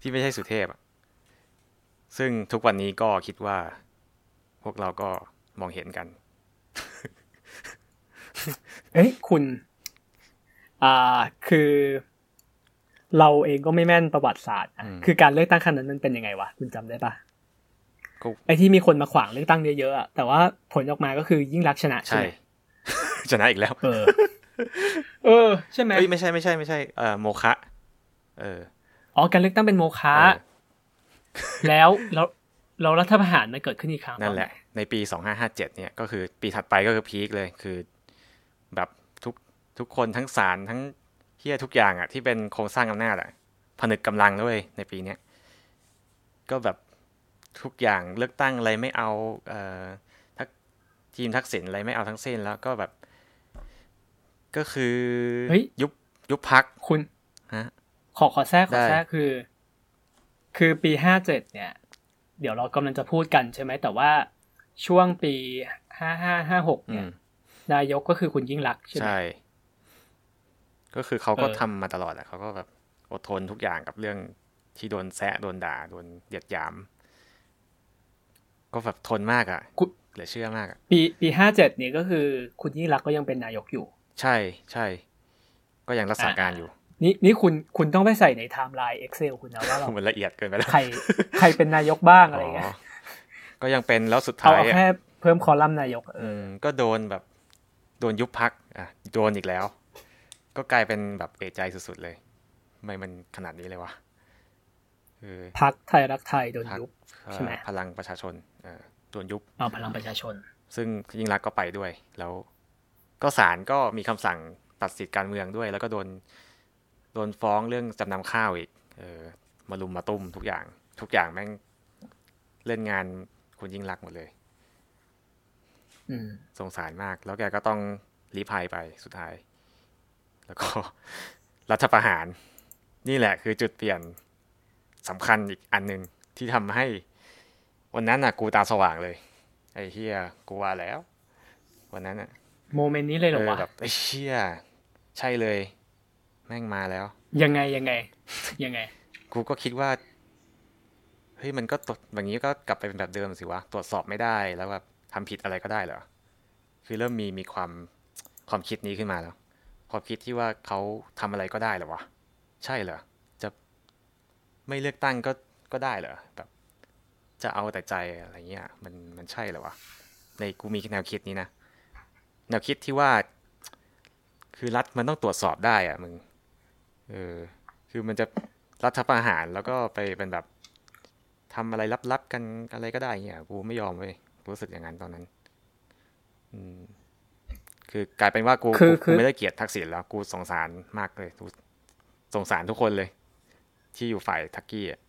ที่ไม่ใช่สุเทพอะซึ่งทุกวันนี้ก็คิดว่า พวกเราก็มองเห็นกัน เอ้ยคุณ อ่าคือ เราเองก็ไม่แม่นประวัติศาสตร์ คือการเลือกตั้งครั้งนั้นมันเป็นยังไงวะ คุณจำได้ปะไอ้ที่มีคนมาขวางเลือกตั้งเยอะๆอะแต่ว่าผลออกมาก็คือยิ่งรักชนะใช่ชนะอีกแล้ว เออ เออ ใช่ไหมไม่ใช่ไม่ใช่ไม่ใช่เอ่อโมคะเอออ๋อการเลือกตั้งเป็นโมคะแล้วแล้วเรารัฐประหารมันเกิดขึ้นอีกครั้งนั่นแหละ ในปีสองห้าห้าเจ็ดเนี่ยก็คือปีถัดไปก็คือพีคเลย คือแบบทุกทุกคนทั้งศาลทั้งเฮียทุกอย่างอะที่เป็นโครงสร้างอำนาจอะผนึกกำลังด้วยในปีเนี้ยก็แบบทุกอย่างเลือกตั้งอะไรไม่เอาเอ่อทักทีมทักษิณอะไรไม่เอาทั้งสิ้นแล้วก็แบบ ก็คือยุบยุบพักคุณฮะขอขอแทรกขอแทรกคือ คือปีห้าเจ็ดเนี่ย เดี๋ยวเรากำลังจะพูดกันใช่ไหมแต่ว่าช่วงปีห้าห้าห้าหกเนี่ย นายกก็คือคุณยิ่งรักใช่ไหมใช่ ก็คือเขาก็ทำมาตลอดแหละเขาก็แบบอดทนทุกอย่างกับเรื่องที่โดนแซะโดนด่าโดนเดียดยาม ก็แบบทนมากอะเหลือเชื่อมากอะ ปีปีห้าเจ็ดนี่ก็คือ คุณยิ่งรักก็ยังเป็นนายกอยู่ ใช่ใช่ ก็ยังรักษาการอยู่ นี่นี่คุณคุณต้องไปใส่ในไทม์ไลน์ Excel คุณนะว่าเรามันละเอียดเกินไปแล้วใครใครเป็นนายกบ้างอะไรเงี้ยก็ยังเป็นแล้วสุดท้ายเอาแค่เพิ่มคอลัมน์นายกเออก็โดนแบบ โดนยุบพักอะโดนอีกแล้ว ก็กลายเป็นแบบเอใจสุดๆเลยไม่มันขนาดนี้เลยวะพักไทยรักไทยโดนยุบใช่ไหมพลังประชาชนโดนยุบอ๋อพลังประชาชน ซึ่งยิ่งรักก็ไปด้วยแล้ว ก็ศาลก็มีคำสั่งตัดสิทธิการเมืองด้วย แล้วก็โดนโดนฟ้องเรื่องจำนำข้าวอีก เออ มาลุมมาตุ้มทุกอย่าง ทุกอย่างแม่งเล่นงานคุณยิ่งรักหมดเลยสงสารมาก แล้วแกก็ต้องรีภัยไปสุดท้าย แล้วก็รัฐประหาร นี่แหละคือจุดเปลี่ยนสำคัญอีกอันหนึ่งที่ทำให้ วันนั้นน่ะ กูตาสว่างเลย ไอ้เฮียกูว่าแล้ว วันนั้นอะ โมเมนต์นี้เลยเหรอวะแบบไอ้เฮียใช่เลย แม่งมาแล้ว ยังไงยังไง ยังไง กูก็คิดว่า เฮ้ยมันก็ตดแบบนี้ก็กลับไปเป็นแบบเดิมสิวะ ตรวจสอบไม่ได้แล้วแบบทำผิดอะไรก็ได้เหรอ คือเริ่มมีมีความความคิดนี้ขึ้นมาแล้ว ความคิดที่ว่าเขาทำอะไรก็ได้เหรอวะ ใช่เหรอ จะไม่เลือกตั้งก็ก็ได้เหรอแบบ จะเอาแต่ใจอะไรเงี้ย มันมันใช่เหรอวะ ในกูมีแนวคิดนี้นะ แนวคิดที่ว่า คือรัฐมันต้องตรวจสอบได้อะมึงเออคือมันจะรัฐประหารแล้วก็ไปเป็นแบบทำอะไรลับๆกันอะไรก็ได้เงี้ยกูไม่ยอมเว้ยรู้สึกอย่างนั้นตอนนั้น อืม คือกลายเป็นว่ากูกูไม่ได้เกลียดทักษิณแล้ว กูสงสารมากเลยสงสารทุกคนเลย ที่อยู่ฝ่ายทักกี้อะ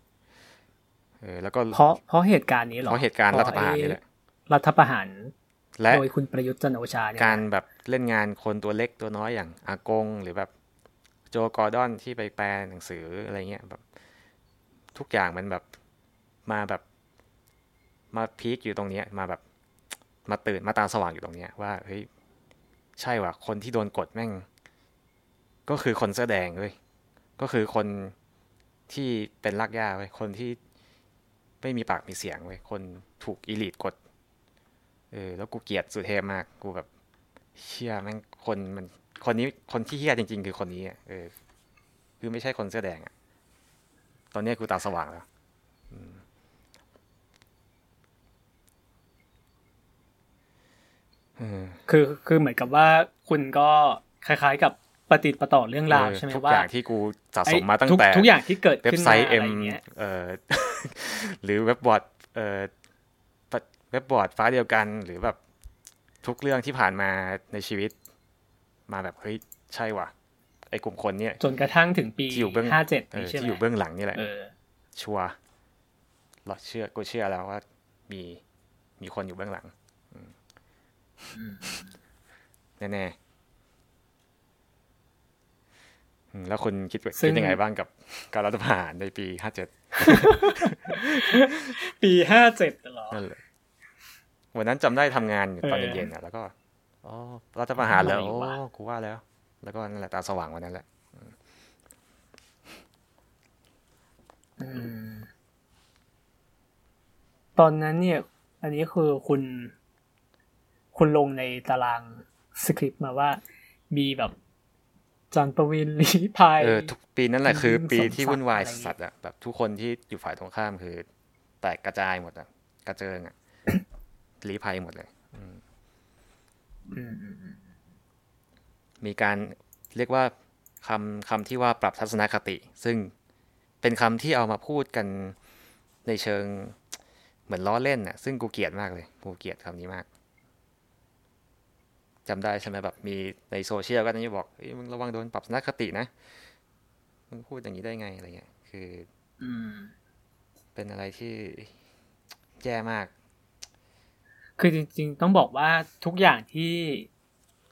เออแล้วก็เพราะเพราะเหตุการณ์นี้หรอเพราะเหตุการณ์รัฐประหารนี่แหละรัฐประหาร และโดยคุณประยุทธ์จันโอชาเนี่ยการแบบเล่นงานคนตัวเล็กตัวน้อยอย่างอากง หรือแบบโจกอร์ดอนที่ไปแปลหนังสืออะไรเงี้ยแบบ ทุกอย่างมันแบบมาแบบมาพีคอยู่ตรงนี้มาแบบมาตื่นมาตาสว่างอยู่ตรงนี้ว่าเฮ้ยใช่ว่ะคนที่โดนกดแม่ง ก็คือคนเสื้อแดงเว้ยก็คือคนที่เป็นลักย่าเว้ยคนที่ไม่มีปากมีเสียงเว้ยคนถูกอีลิทกด เออแล้วกูเกลียดสุเทพมาก กูแบบเชี่ยแม่งคนมันคนนี้คนที่เฮี้ยจริง ๆ คือคนนี้อะเออคือไม่ใช่คนเสื้อแดงอะตอนนี้กูตาสว่างแล้วคือคือเหมือนกับว่าคุณก็คล้าย ๆ กับปฏิติประต่อเรื่องราวใช่ไหมว่าทุกอย่างที่กูสะสมมาตั้งแต่ทุกอย่างที่เกิดขึ้นมาอะไรเงี้ยเออหรือเว็บบอร์ดเออเว็บบอร์ดฟ้าเดียวกันหรือแบบทุกเรื่องที่ผ่านมาในชีวิต มาแบบเฮ้ยใช่ว่ะ ไอ้กลุ่มคนเนี้ยจนกระทั่งถึงปีห้าเจ็ดที่อยู่เบื้องหลังนี่แหละชัวร์เราเชื่อกูเชื่อแล้วว่ามีมีคนอยู่เบื้องหลังแน่ๆแล้วคุณคิดคิดยังไงบ้างกับการรัฐประหารในปีห้าเจ็ดปีห้าเจ็ดหรอ วันนั้นจำได้ทำงานตอนเย็นๆอะแล้วก็อ๋อรัฐประหารแล้วโอ้กูว่าแล้ว แล้วก็นั่นแหละตาสว่างวันนั้นแหละตอนนั้นเนี่ย อันนี้คือคุณ คุณลงในตารางสคริปต์มาว่า มีแบบจันประวินลีพายเออทุกปีนั้นแหละคือ ปีที่วุ่นวายสัตว์อะแบบทุกคนที่อยู่ฝ่ายตรงข้ามคือ แตกกระจายหมดอะกระเจิงอะ ลีภัยหมดเลยมีการเรียกว่าคำคำที่ว่าปรับทัศนคติ ซึ่งเป็นคำที่เอามาพูดกันในเชิงเหมือนล้อเล่นน่ะ ซึ่งกูเกลียดมากเลย กูเกลียดคำนี้มากจำได้ใช่ไหมแบบมีในโซเชียลก็จะบอกมึงระวังโดนปรับทัศนคตินะมึงพูดอย่างนี้ได้ไงอะไรเงี้ย คือเป็นอะไรที่แย่มาก คือจริงๆ ต้องบอกว่าทุกอย่างที่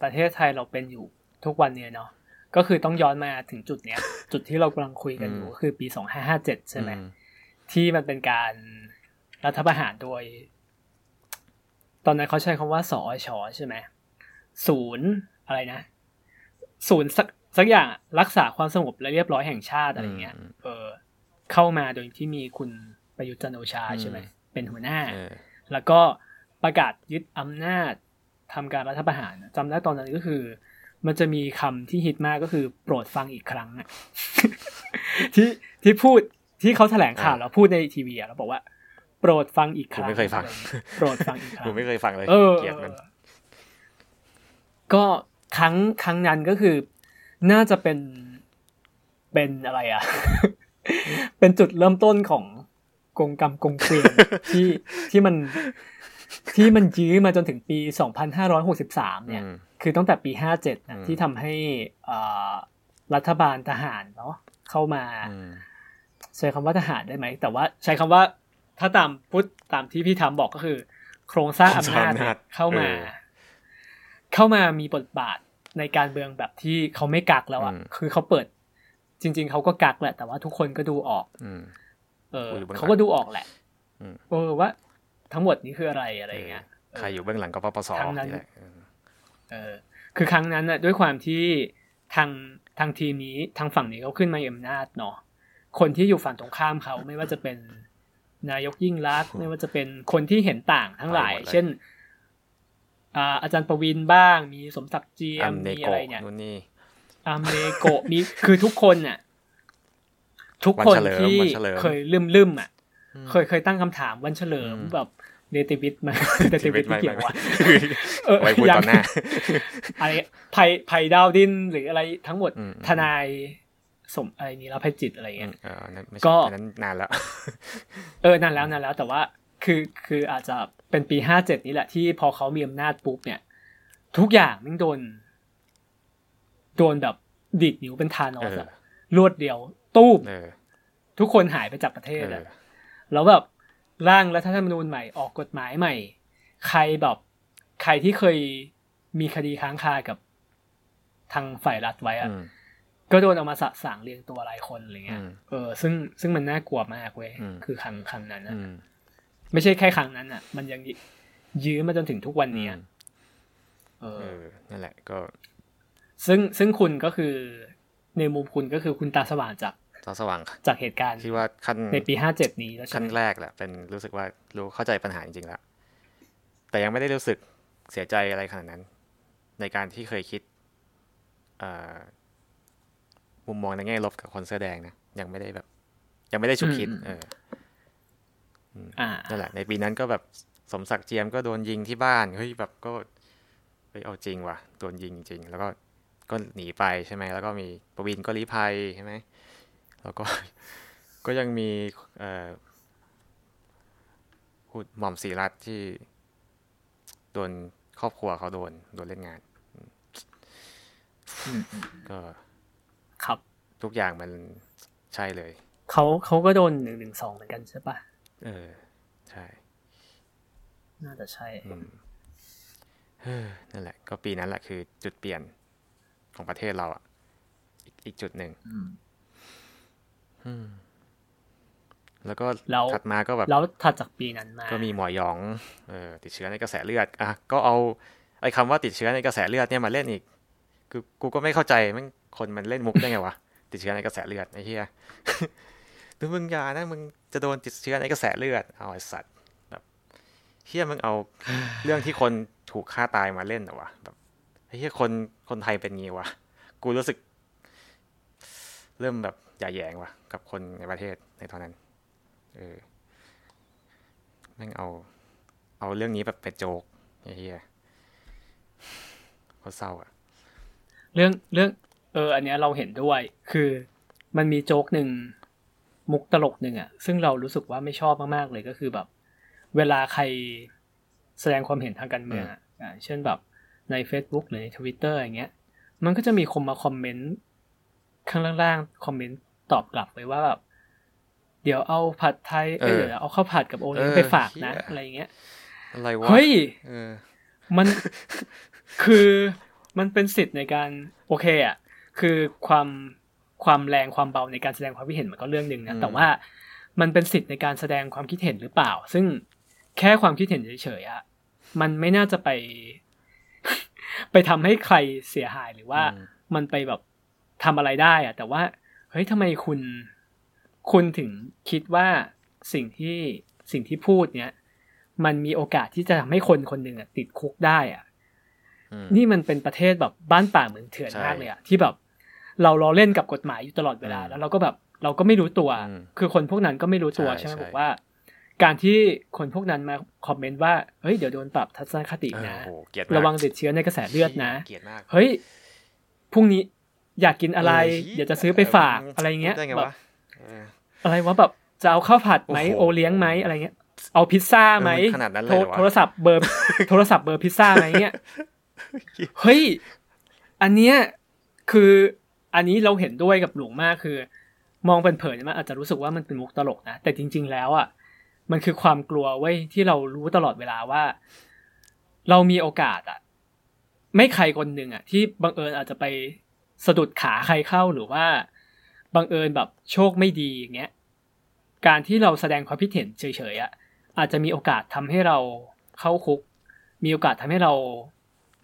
ประเทศไทยเราเป็นอยู่ทุกวันเนี้ยเนาะก็คือต้องย้อนมาถึงจุดเนี้ย จุดที่เรากำลังคุยกันอยู่คือปีสองห้าห้าเจ็ดใช่ไหมที่มันเป็นการรัฐประหารโดย ตอนนั้นเขาใช้คำว่าสอชอใช่ไหมศูนย์อะไรนะ ศูนย์สักสักอย่างรักษาความสงบและเรียบร้อยแห่งชาติอะไรเงี้ย เออ เข้ามาโดยที่มีคุณประยุทธ์จันโอชาใช่ไหมเป็นหัวหน้า แล้วก็ ประกาศยึดอำนาจทำการรัฐประหารจำได้ตอนนั้นก็คือ มันจะมีคำที่ฮิตมากก็คือโปรดฟังอีกครั้งอะที่ที่พูดที่เขาแถลงข่าวแล้วพูดในทีวีอะแล้วบอกว่า โปรดฟังอีกครั้งไม่เคยฟังโปรดฟังอีกครั้งผมไม่เคยฟังเลยเกลียดมันก็ครั้งครั้งนั้นก็คือ น่าจะเป็นเป็นอะไรอะ เป็นจุดเริ่มต้นของกงกรรมกงเกวียนที่ที่มัน ที่มันยื้อมาจนถึงปี 2563 เนี่ย คือตั้งแต่ปี 57นะที่ทำให้รัฐบาลทหารเนาะเข้ามา ใช้คำว่าทหารได้ไหม แต่ว่าใช้คำว่าถ้าตามพุทธตามที่พี่ทำบอกก็คือ โครงสร้างอำนาจเข้ามา เข้ามามีบทบาทในการเมืองแบบที่เขาไม่กักแล้วอะ คือเขาเปิด จริง ๆเขาก็กักแหละ แต่ว่าทุกคนก็ดูออกเออเขาก็ดูออกแหละเออว่า ทั้งหมดนี้คืออะไรอะไรเงี้ยใครอยู่เบื้องหลังก็ปปสนี่แหละเออคือครั้งนั้นน่ะด้วยความที่ทางทางทีมนี้ทางฝั่งนี้เขาขึ้นมาอำนาจเนาะคนที่อยู่ฝั่งตรงข้ามเขาไม่ว่าจะเป็นนายกยิ่งรักไม่ว่าจะเป็นคนที่เห็นต่างทั้งหลาย เช่นอาจารย์ประวินบ้าง มีสมศักดิ์เจียมมีอะไรเนี่ยอเมโกมีคือทุกคนน่ะทุกคนที่เคยลืมลืมอะ เคยเคยตั้งคำถามวันเฉลิมแบบเดติวิทมาเดติวิทที่เกี่ยวว่ะไว้พูดตอนหน้าอะไรไผ่ไผ่ดาวดินหรืออะไรทั้งหมดทนายสมอะไรนี้แล้วไพ่จิตอะไรเงี้ยก็นั้นนานแล้ว เออนานแล้วนานแล้วแต่ว่าคือคืออาจจะเป็นปีห้าเจ็ดนี้แหละที่พอเขามีอำนาจปุ๊บเนี่ย ทุกอย่างมันโดน โดนแบบดิดนิ้วเป็นทานอสรวดเดียว ตู้มทุกคนหายไปจากประเทศเลย แล้วแบบร่างรัฐธรรมนูญใหม่ออกกฎหมายใหม่ ใครแบบใครที่เคยมีคดีค้างคากับทางฝ่ายรัฐไว้อะก็โดนเอามาสะสางเรียงตัวหลายคนอะไรเงี้ย เออ ซึ่งซึ่งมันน่ากลัวมากเว้ย คือครั้งครั้งนั้นนะไม่ใช่แค่ครั้งนั้นอะ มันยังยื้อมาจนถึงทุกวันนี้เออ นั่นแหละก็ ซึ่งซึ่งคุณก็คือในมุมคุณก็คือคุณตาสว่างจาก ตาสว่างจากเหตุการณ์ที่ว่าขั้นในปีห้าเจ็ดนี้แล้วขั้นแรกแหละเป็นรู้สึกว่ารู้เข้าใจปัญหาจริงๆแล้วแต่ยังไม่ได้รู้สึกเสียใจอะไรขนาดนั้น ในการที่เคยคิดมุมมองในแง่ลบกับคนเสื้อแดงนะยังไม่ได้แบบ ยังไม่ได้ฉุกคิด เออนั่นแหละ ในปีนั้นก็แบบสมศักดิ์เจียมก็โดนยิงที่บ้านเฮ้ยแบบก็ไปเอาจริงว่ะโดนยิงจริงแล้วก็ก็หนีไปใช่ไหมแล้วก็มีประวินก็ลี้ภัยใช่ไหม แล้วก็ก็ยังมีพูดหม่อมศรีรัตที่โดนครอบครัวเขาโดนโดนเล่นงานก็ครับทุกอย่างมันใช่เลยเขาเขาก็โดนหนึ่งหนึ่งสองเหมือนกันใช่ปะเออ ใช่ น่าจะใช่เฮ้อนั่นแหละ ก็ปีนั้นแหละคือจุดเปลี่ยนของประเทศเราอะ อีกอีกจุดหนึ่งอืมอืม แล้วก็แล้วถัดมาก็แบบแล้วถัดจากปีนั้นมา ก็มีหมอหยองเออติดเชื้อในกระแสเลือดอะก็เอาไอ้คำว่าติดเชื้อในกระแสเลือดเนี่ยมาเล่นอีกคือกูก็ไม่เข้าใจมันคนมันเล่นมุกได้ไงวะติดเชื้อในกระแสเลือดไอ้เหี้ยดูมึงอยานะมึงจะโดนติดเชื้อในกระแสเลือดเอาไอ้สัตว์แบบเฮียมึงเอาเรื่องที่คนถูกฆ่าตายมาเล่นเหรอวะแบบไอ้เฮียคนคนไทยเป็นงี้วะกูรู้สึก เริ่มแบบอย่าแยงว่ะ กับคนในประเทศในตอนนั้น เออแม่งเอา เอาเรื่องนี้แบบเป็นโจกเหี้ยโคตรเศร้าอะเรื่องเรื่อง เออ อันเนี้ยเราเห็นด้วย คือมันมีโจกหนึ่งมุกตลกหนึ่งอะซึ่งเรารู้สึกว่าไม่ชอบมากๆเลยก็คือแบบ เวลาใครแสดงความเห็นทางการเมืองอะอ่าเช่นแบบใน Facebook หรือใน Twitter อย่างเงี้ย มันก็จะมีคนมาคอมเมนต์ข้างล่างๆคอมเมนต์ ตอบกลับไปว่าแบบเดี๋ยวเอาผัดไทยเอ้ยเออเดี๋ยวเอาข้าวผัดกับโอเลี้ยงเออไปฝากนะเหี้ยอะไรอย่างเงี้ยอะไรวะเฮ้ยเออมันคือมันเป็นสิทธิ์ในการโอเคอะคือความความแรงความเบาในการแสดงความคิดเห็นมันก็เรื่องหนึ่งนะอืมแต่ว่ามันเป็นสิทธิ์ในการแสดงความคิดเห็นหรือเปล่า ซึ่งแค่ความคิดเห็นเฉยๆอะมันไม่น่าจะไป ไปทำให้ใครเสียหายหรือว่าอืมมันไปแบบทำอะไรได้อะแต่ว่า เฮ้ยทำไมคุณ คุณถึงคิดว่าสิ่งที่สิ่งที่พูดเนี้ยมันมีโอกาสที่จะทำให้คนคนหนึ่งอะติดคุกได้อะอืมนี่มันเป็นประเทศแบบบ้านป่าเมืองเถื่อนใช่มากเลยอะที่แบบ เราล้อเล่นกับกฎหมายอยู่ตลอดเวลาอืมแล้วเราก็แบบเราก็ไม่รู้ตัวอืมคือคนพวกนั้นก็ไม่รู้ตัวใช่ใช่ไหมใช่บอกว่า การที่คนพวกนั้นมาคอมเมนต์ว่าเฮ้ยเดี๋ยวโดนปรับทัศนคติเออนะโอ้โหเกลียดมากระวังติดเชื้อในกระแสเลือดนะเกลียดมากเฮ้ยพรุ่งนี้ อยากกินอะไรเหี้เดี๋ยวจะซื้อไปฝากอะไรเงี้ยพูดได้ไงแบบวะเอออะไรวะแบบจะเอาข้าวผัดไหมโอ้โหโอเลี้ยงไหมอะไรเงี้ย เอาพิซซ่าไหมเออมันขนาดนั้นเลยโทรเหรอวะโทรศัพท์เบอร์โทรศัพท์เบอร์พิซซ่าไหมเงี้ยเฮ้ยอันเนี้ยคืออันนี้เราเห็นด้วยกับหลวงมากคือ มองเป็นเผินๆมันอาจจะรู้สึกว่ามันเป็นมุกตลกนะแต่จริง ๆ แล้วอะมันคือความกลัวเว้ยที่เรารู้ตลอดเวลาว่า เรามีโอกาสอะ ไม่ใครคนหนึ่งอะ ที่บังเอิญอาจจะไป สะดุดขาใครเข้าหรือว่าบังเอิญแบบโชคไม่ดีอย่างเงี้ยการที่เราแสดงความคิดเห็นเฉยๆอะอาจจะมีโอกาสทำให้เราเข้าคุก มีโอกาสทำให้เรา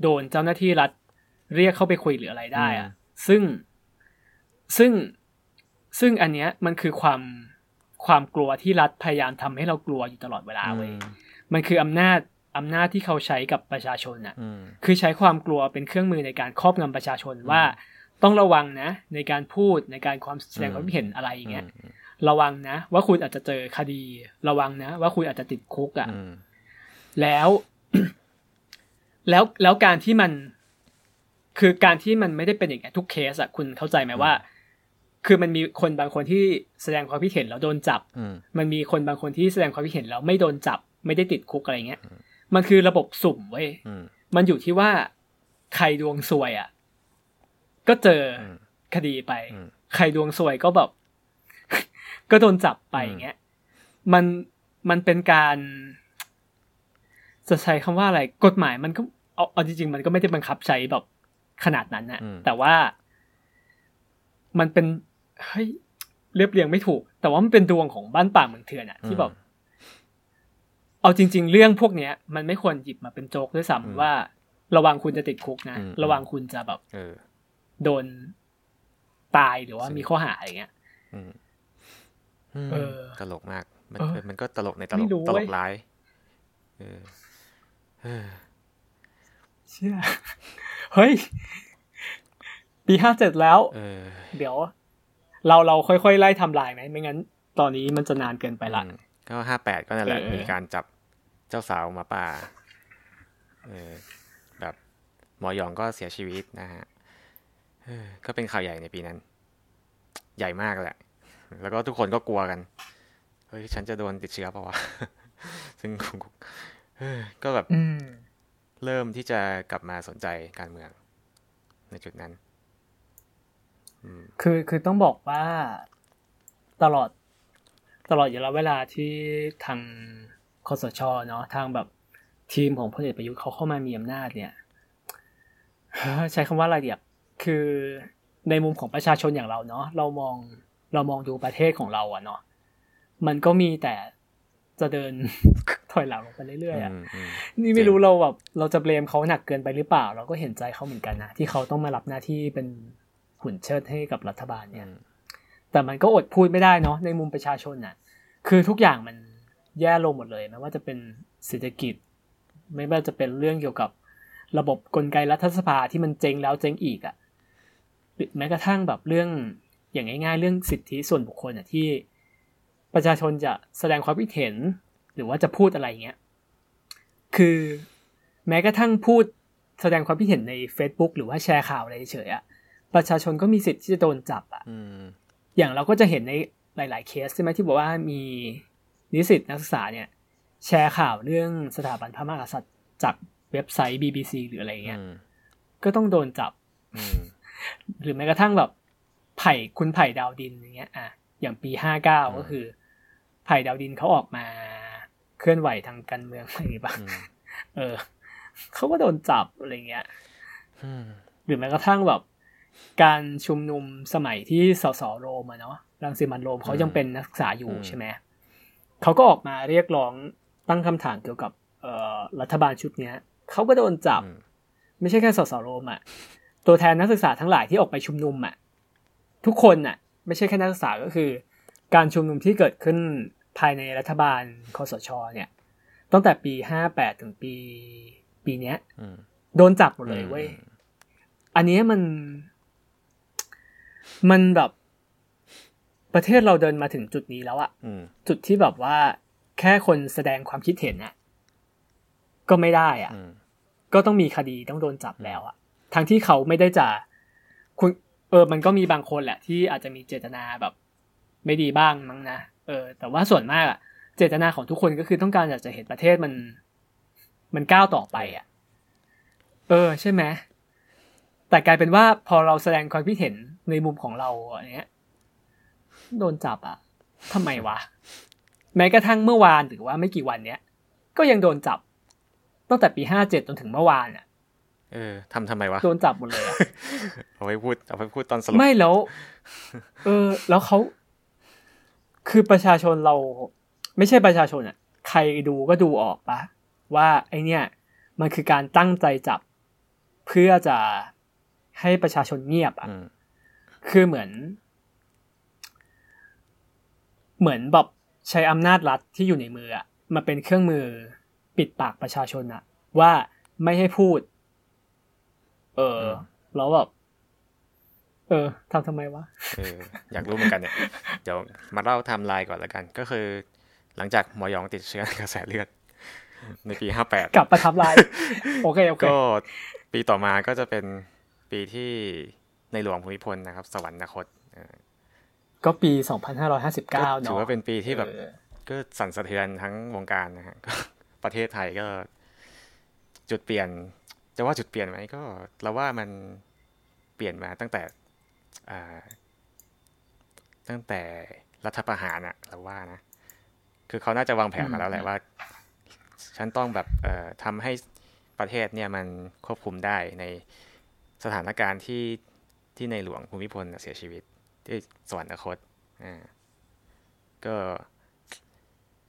โดนเจ้าหน้าที่รัฐเรียกเข้าไปคุยหรืออะไรได้อะซึ่งซึ่งซึ่งอันเนี้ยมันคือความความกลัวที่รัฐพยายามทำให้เรากลัวอยู่ตลอดเวลาเว้ยอืมมันคืออำนาจอำนาจที่เขาใช้กับประชาชนอะอืมคือใช้ความกลัวเป็นเครื่องมือในการครอบงำประชาชนว่า ต้องระวังนะ ในการพูดในการความแสดงความคิดเห็นอะไรอย่างเงี้ยอืมระวังนะ ว่าคุณอาจจะเจอคดี ระวังนะ ว่าคุณอาจจะติดคุกอะอืมแล้วแล้วแล้วการที่มัน คือการที่มันไม่ได้เป็นอย่างนี้ทุกเคสอะคุณเข้าใจไหมว่า คือมันมีคนบางคนที่แสดงความคิดเห็นแล้วโดนจับอืมมันมีคนบางคนที่แสดงความคิดเห็นแล้วไม่โดนจับ ไม่ได้ติดคุกอะไรเงี้ยมันคือระบบสุ่มเว้ยอืมมันอยู่ที่ว่าใครดวงซวยอะ ก็เจออมคดีไปอืมใครดวงซวยก็แบบ ก็โดนจับไปอืมอย่างเงี้ย มันมันเป็นการ จะใช้คำว่าอะไร กฎหมายมันก็เอาเอาจริงๆ มันก็ไม่ได้บังคับใช้แบบขนาดนั้นนะอืมแต่ว่า มันเป็นเฮ้ยเรียบเรียงไม่ถูก แต่ว่ามันเป็นดวงของบ้านป่าเมืองเถื่อนอะที่แบบเอาจริง ๆ เรื่องพวกเนี้ย มันไม่ควรหยิบมาเป็นโจ๊กด้วยอืมซ้ำว่า ระวังคุณจะติดคุกนะอืมระวังคุณจะแบบเออ โดนตายหรือว่าใช่มีข้อหาอะไรเงี้ยอืมเออตลกมาก มันเออมันก็ตลกในตไม่ลกรู้ตลเว้กยร้ายเออเออเชื่อ เฮ้ย ปีห้าเจ็ดแล้วเออเดี๋ยว เราเราค่อยๆไล่ทำลายไหมไม่งั้น ตอนนี้มันจะนานเกินไปละอืมก็ห้าแปดก็นั่นแหละเออมีการจับเจ้าสาวหมาป่าเออแบบหมอหยองก็เสียชีวิตนะฮะเออ ก็เป็นข่าวใหญ่ในปีนั้น ใหญ่มากแหละ แล้วก็ทุกคนก็กลัวกัน เฮ้ย ฉันจะโดนติดเชื้อเปล่าวะ ซึ่งกูเออก็แบบอืมเริ่มที่จะกลับมาสนใจการเมือง ในจุดนั้นอืมคือคือต้องบอกว่าตลอดตลอดระยะเวลาที่ทางคสชเนาะทางแบบทีมของพลเอกประยุทธ์เขาเข้ามามีอำนาจเนี่ย ใช้คำว่าอะไรเดียบ คือในมุมของประชาชนอย่างเราเนาะเรามองเรามองดูประเทศของเราอะเนาะมันก็มีแต่จะเดินถอยหลังลงไปเรื่อยๆอะนี่ไม่รู้เราแบบเราจะเบลมเขาหนักเกินไปหรือเปล่า เราก็เห็นใจเขาเหมือนกันนะที่เขาต้องมารับหน้าที่เป็นหุ่นเชิดให้กับรัฐบาลเนี่ยแต่มันก็อดพูดไม่ได้เนาะในมุมประชาชนน่ะ คือทุกอย่างมันแย่ลงหมดเลยไม่ว่าจะเป็นเศรษฐกิจ ไม่ว่าจะเป็นเรื่องเกี่ยวกับระบบกลไกรัฐสภาที่มันเจ๊งแล้วเจ๊งอีกอะ่ะ แม้กระทั่งแบบเรื่องอย่างง่าย ๆ เรื่องสิทธิส่วนบุคคลอะที่ประชาชนจะแสดงความคิดเห็น หรือว่าจะพูดอะไรเงี้ยคือแม้กระทั่งพูดแสดงความคิดเห็นใน Facebook หรือว่าแชร์ข่าวอะไรเฉยอะประชาชนก็มีสิทธิ์ที่จะโดนจับอะอย่างเราก็จะเห็นในหลาย ๆ เคสใช่ไหมที่บอกว่ามีนิสิตนักศึกษาเนี่ย แชร์ข่าวเรื่องสถาบันพระมหากษัตริย์จากเว็บไซต์ BBC หรืออะไรเงี้ยก็ต้องโดนจับ หรือแม้กระทั่งแบบไผ่คุณไผ่ดาวดินอย่างเงี้ยอะอย่างปีห้าเก้าก็คือไผ่ดาวดินเขาออกมาเคลื่อนไหวทางการเมืองอะไรบ้างเออเขาก็โดนจับอะไรเงี้ยหรือแม้กระทั่งแบบ การชุมนุมสมัยที่สสโรมอะเนาะรังสิมันโรมเขายังเป็นนักศึกษาอยู่ใช่ไหมเขาก็ออกมาเรียกร้องตั้งคำถามเกี่ยวกับเอ่อรัฐบาลชุดเนี้ยเขาก็โดนจับ ไม่ใช่แค่สสโรมอะ ตัวแทนนักศึกษาทั้งหลายที่ออกไปชุมนุมอะทุกคนอะไม่ใช่แค่นักศึกษาก็คือ การชุมนุมที่เกิดขึ้นภายในรัฐบาลคอสชเนี่ยตั้งแต่ปีห้าแปดถึงปีปีเนี้ยโดนจับหมดเลยเว้ย อันนี้มัน มันแบบประเทศเราเดินมาถึงจุดนี้แล้วอะจุดที่แบบว่า แค่คนแสดงความคิดเห็นน่ะก็ไม่ได้อะก็ต้องมีคดีต้องโดนจับแล้วอะ ทั้งที่เขาไม่ได้จะคุณเออ มันก็มีบางคนแหละ ที่อาจจะมีเจตนาแบบ ไม่ดีบ้างมั้งนะเออ แต่ว่าส่วนมากอะเจตนาของทุกคนก็คือต้องการอยากจะเห็นประเทศมัน มันก้าวต่อไปอะเออ ใช่ไหมแต่กลายเป็นว่าพอเราแสดงความคิดเห็นในมุมของเราอันเนี้ยโดนจับอะทำไมวะ แม้กระทั่งเมื่อวานหรือว่าไม่กี่วันเนี้ยก็ยังโดนจับตั้งแต่ปีห้าเจ็ดจนถึงเมื่อวานอะ เออทำทำไมวะโดนจับหมดเลยเอาไปพูดเอาไปพูดตอนสรุปไม่แล้ว เออ แล้วเขาคือประชาชนเรา ไม่ใช่ประชาชนอะ ใครดูก็ดูออกปะว่าไอเนี้ยมันคือการตั้งใจจับ เพื่อจะให้ประชาชนเงียบอะคือเหมือน เหมือนแบบใช้อำนาจรัฐที่อยู่ในมืออะมาเป็นเครื่องมือปิดปากประชาชนอะ ว่าไม่ให้พูดเออ แล้วแบบ เออทำทำไมวะเอออยากรู้เหมือนกันเนี่ย เดี๋ยวมาเล่าไทม์ไลน์ก่อนแล้วกัน ก็คือ หลังจากหมอยองติดเชื้อกระแสเลือด ในปีห้าแปดกลับมาทำลายโอเคโอเคก็ปีต่อมาก็จะเป็นปีที่ในหลวงภูมิพลนะครับ สวรรคตก็ปีสองพันห้าร้อยห้าสิบเก้าเนาะถือว่าเป็นปีที่แบบ ก็สั่นสะเทือนทั้งวงการนะฮะประเทศไทยก็จุดเปลี่ยน จะว่าจุดเปลี่ยนไหมก็เราว่ามันเปลี่ยนมาตั้งแต่ตั้งแต่รัฐประหารอะเราว่านะ คือเขาน่าจะวางแผนมาแล้วแหละว่า ฉันต้องแบบทำให้ประเทศเนี่ยมันควบคุมได้ในสถานการณ์ที่ที่ในหลวงภูมิพลเสียชีวิต ที่สวรรคตอ่าก็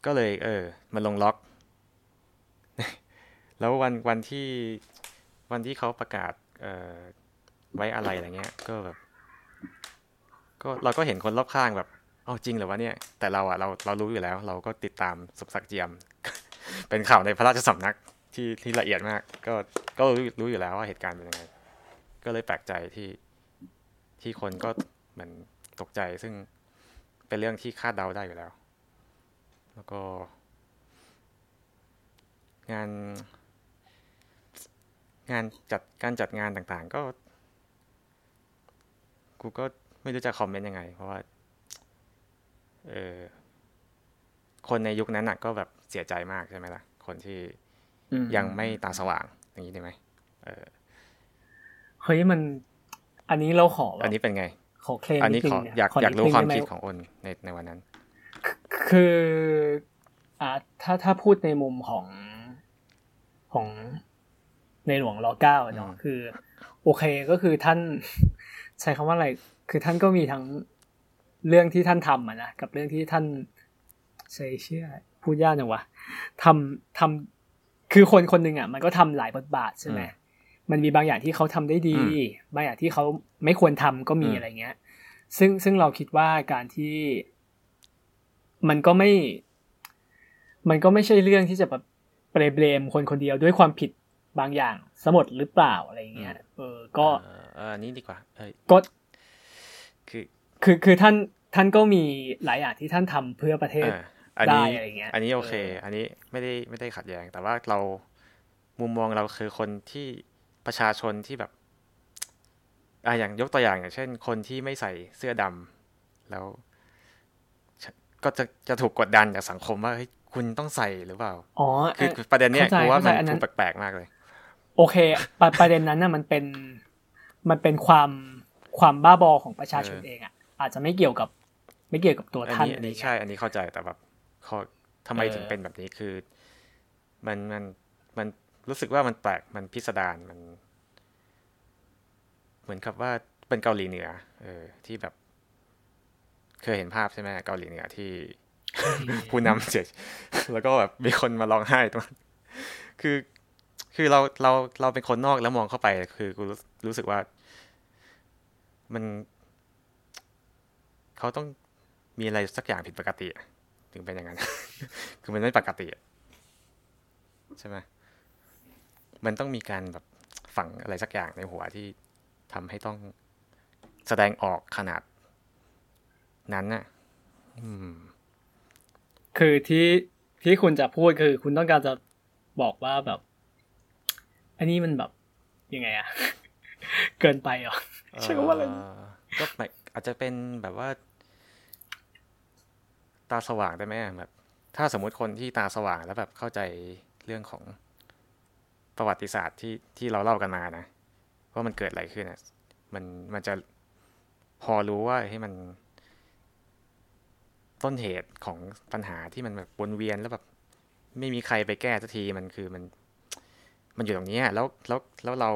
ก็เลย เออ มันลงล็อก แล้ววันวันที่ วันที่เขาประกาศไว้อะไรอะไรเงี้ย ก็แบบ ก็เราก็เห็นคนรอบข้างแบบเอาจริงเหรอวะเนี่ย แต่เราอะเราเรารู้อยู่แล้ว เราก็ติดตามสุศักเจียม เป็นข่าวในพระราชสำนักที่ที่ละเอียดมาก ก็ก็รู้รู้อยู่แล้วว่าเหตุการณ์เป็นยังไง ก็เลยแปลกใจที่ที่คนก็เหมือนตกใจซึ่งเป็นเรื่องที่คาดเดาได้อยู่แล้ว แล้วก็ งาน งานจัดการจัดงานต่างๆ ก็ กูก็ไม่รู้จะคอมเมนต์ยังไง เพราะว่าเออคนในยุคนั้นน่ะ ก็แบบเสียใจมากใช่ไหมล่ะ คนที่ยังไม่ตาสว่างอย่างนี้ได้ไหมเออเฮ้ยมัน อันนี้เราขออันนี้เป็นไง ขอเคลมอันนี้ขออยากอยากรู้ความคิดของอนในในวันนั้น คืออ่าถ้าถ้าพูดในมุมของของ ในหลวงรอเก้าเนาะคือ โอเคก็คือท่านใช้คำว่าอะไร คือท่านก็มีทั้งเรื่องที่ท่านทำอะนะกับเรื่องที่ท่านใช้เชื่อพูดยากจังวะทำทำคือคนคนหนึ่งอะ มันก็ทำหลายบทบาทใช่ไหมมันมีบางอย่างที่เขาทำได้ดี บางอย่างที่เขาไม่ควรทำก็มีอะไรเงี้ย ซึ่งซึ่งเราคิดว่าการที่มันก็ไม่ มันก็ไม่ใช่เรื่องที่จะแบบเปรเบลมคนคนเดียวด้วยความผิด บางอย่างสมดหรือเปล่าอะไรเงี้ยเออก็เออนี้ดีกว่าเออก็คือคือคือท่านท่านก็มีหลายอย่างที่ท่านทำเพื่อประเทศได้อะไรเงี้ยอันนี้โอเค อันนี้ไม่ได้ไม่ได้ขัดแย้งแต่ว่าเรามุมมองเราคือคนที่ประชาชนที่แบบอ่าอย่างยกตัวอย่างอย่างเช่น คนที่ไม่ใส่เสื้อดำแล้วก็จะจะถูกกดดันจากสังคมว่าเฮ้ยคุณต้องใส่หรือเปล่า อ๋อ คือประเด็นเนี้ยคือว่ามันถูกแปลกๆมากเลย โอเคประเด็นนั้นน่ะมันเป็นมันเป็นความความบ้าบอของประชาชนเองอะอาจจะไม่เกี่ยวกับ ไม่เกี่ยวกับตัวท่านอันนี้ใช่ อันนี้เข้าใจแต่แบบเขาทำไมถึงเป็นแบบนี้คือ มันมันมันรู้สึกว่ามันแปลกมันพิสดารมัน เหมือนกับว่าเป็นเกาหลีเหนือ เออ ที่แบบ เคยเห็นภาพใช่ไหมเกาหลีเหนือที่ ผู้นำเจ็แล้วก็แบบมีคนมาร้องไห้ตรงนั้นคือ คือเราเราเราเป็นคนนอกแล้วมองเข้าไป คือกูรู้สึกว่า มันเขาต้องมีอะไรสักอย่างผิดปกติถึงเป็นอย่างนั้น คือมันไม่ปกติใช่ไหมมันต้องมีการแบบฝังอะไรสักอย่างในหัวที่ทำให้ต้องแสดงออกขนาดนั้นน่ะคือที่ที่คุณจะพูดคือคุณต้องการจะบอกว่าแบบ อันนี้มันแบบยังไงอะเกินไปเหรอใช่ว่าอะไรก็อาจจะเป็นแบบว่า ตาสว่างได้ไหมแบบ ถ้าสมมุติคนที่ตาสว่างแล้วแบบเข้าใจเรื่องของประวัติศาสตร์ที่ที่เราเล่ากันมานะว่ามันเกิดอะไรขึ้นอะมันมันจะพอรู้ว่าให้มันต้นเหตุของปัญหาที่มันแบบวนเวียนแล้วแบบไม่มีใครไปแก้สักทีมันคือมัน มันอยู่ตรงนี้แล้วแล้วแล้วเรา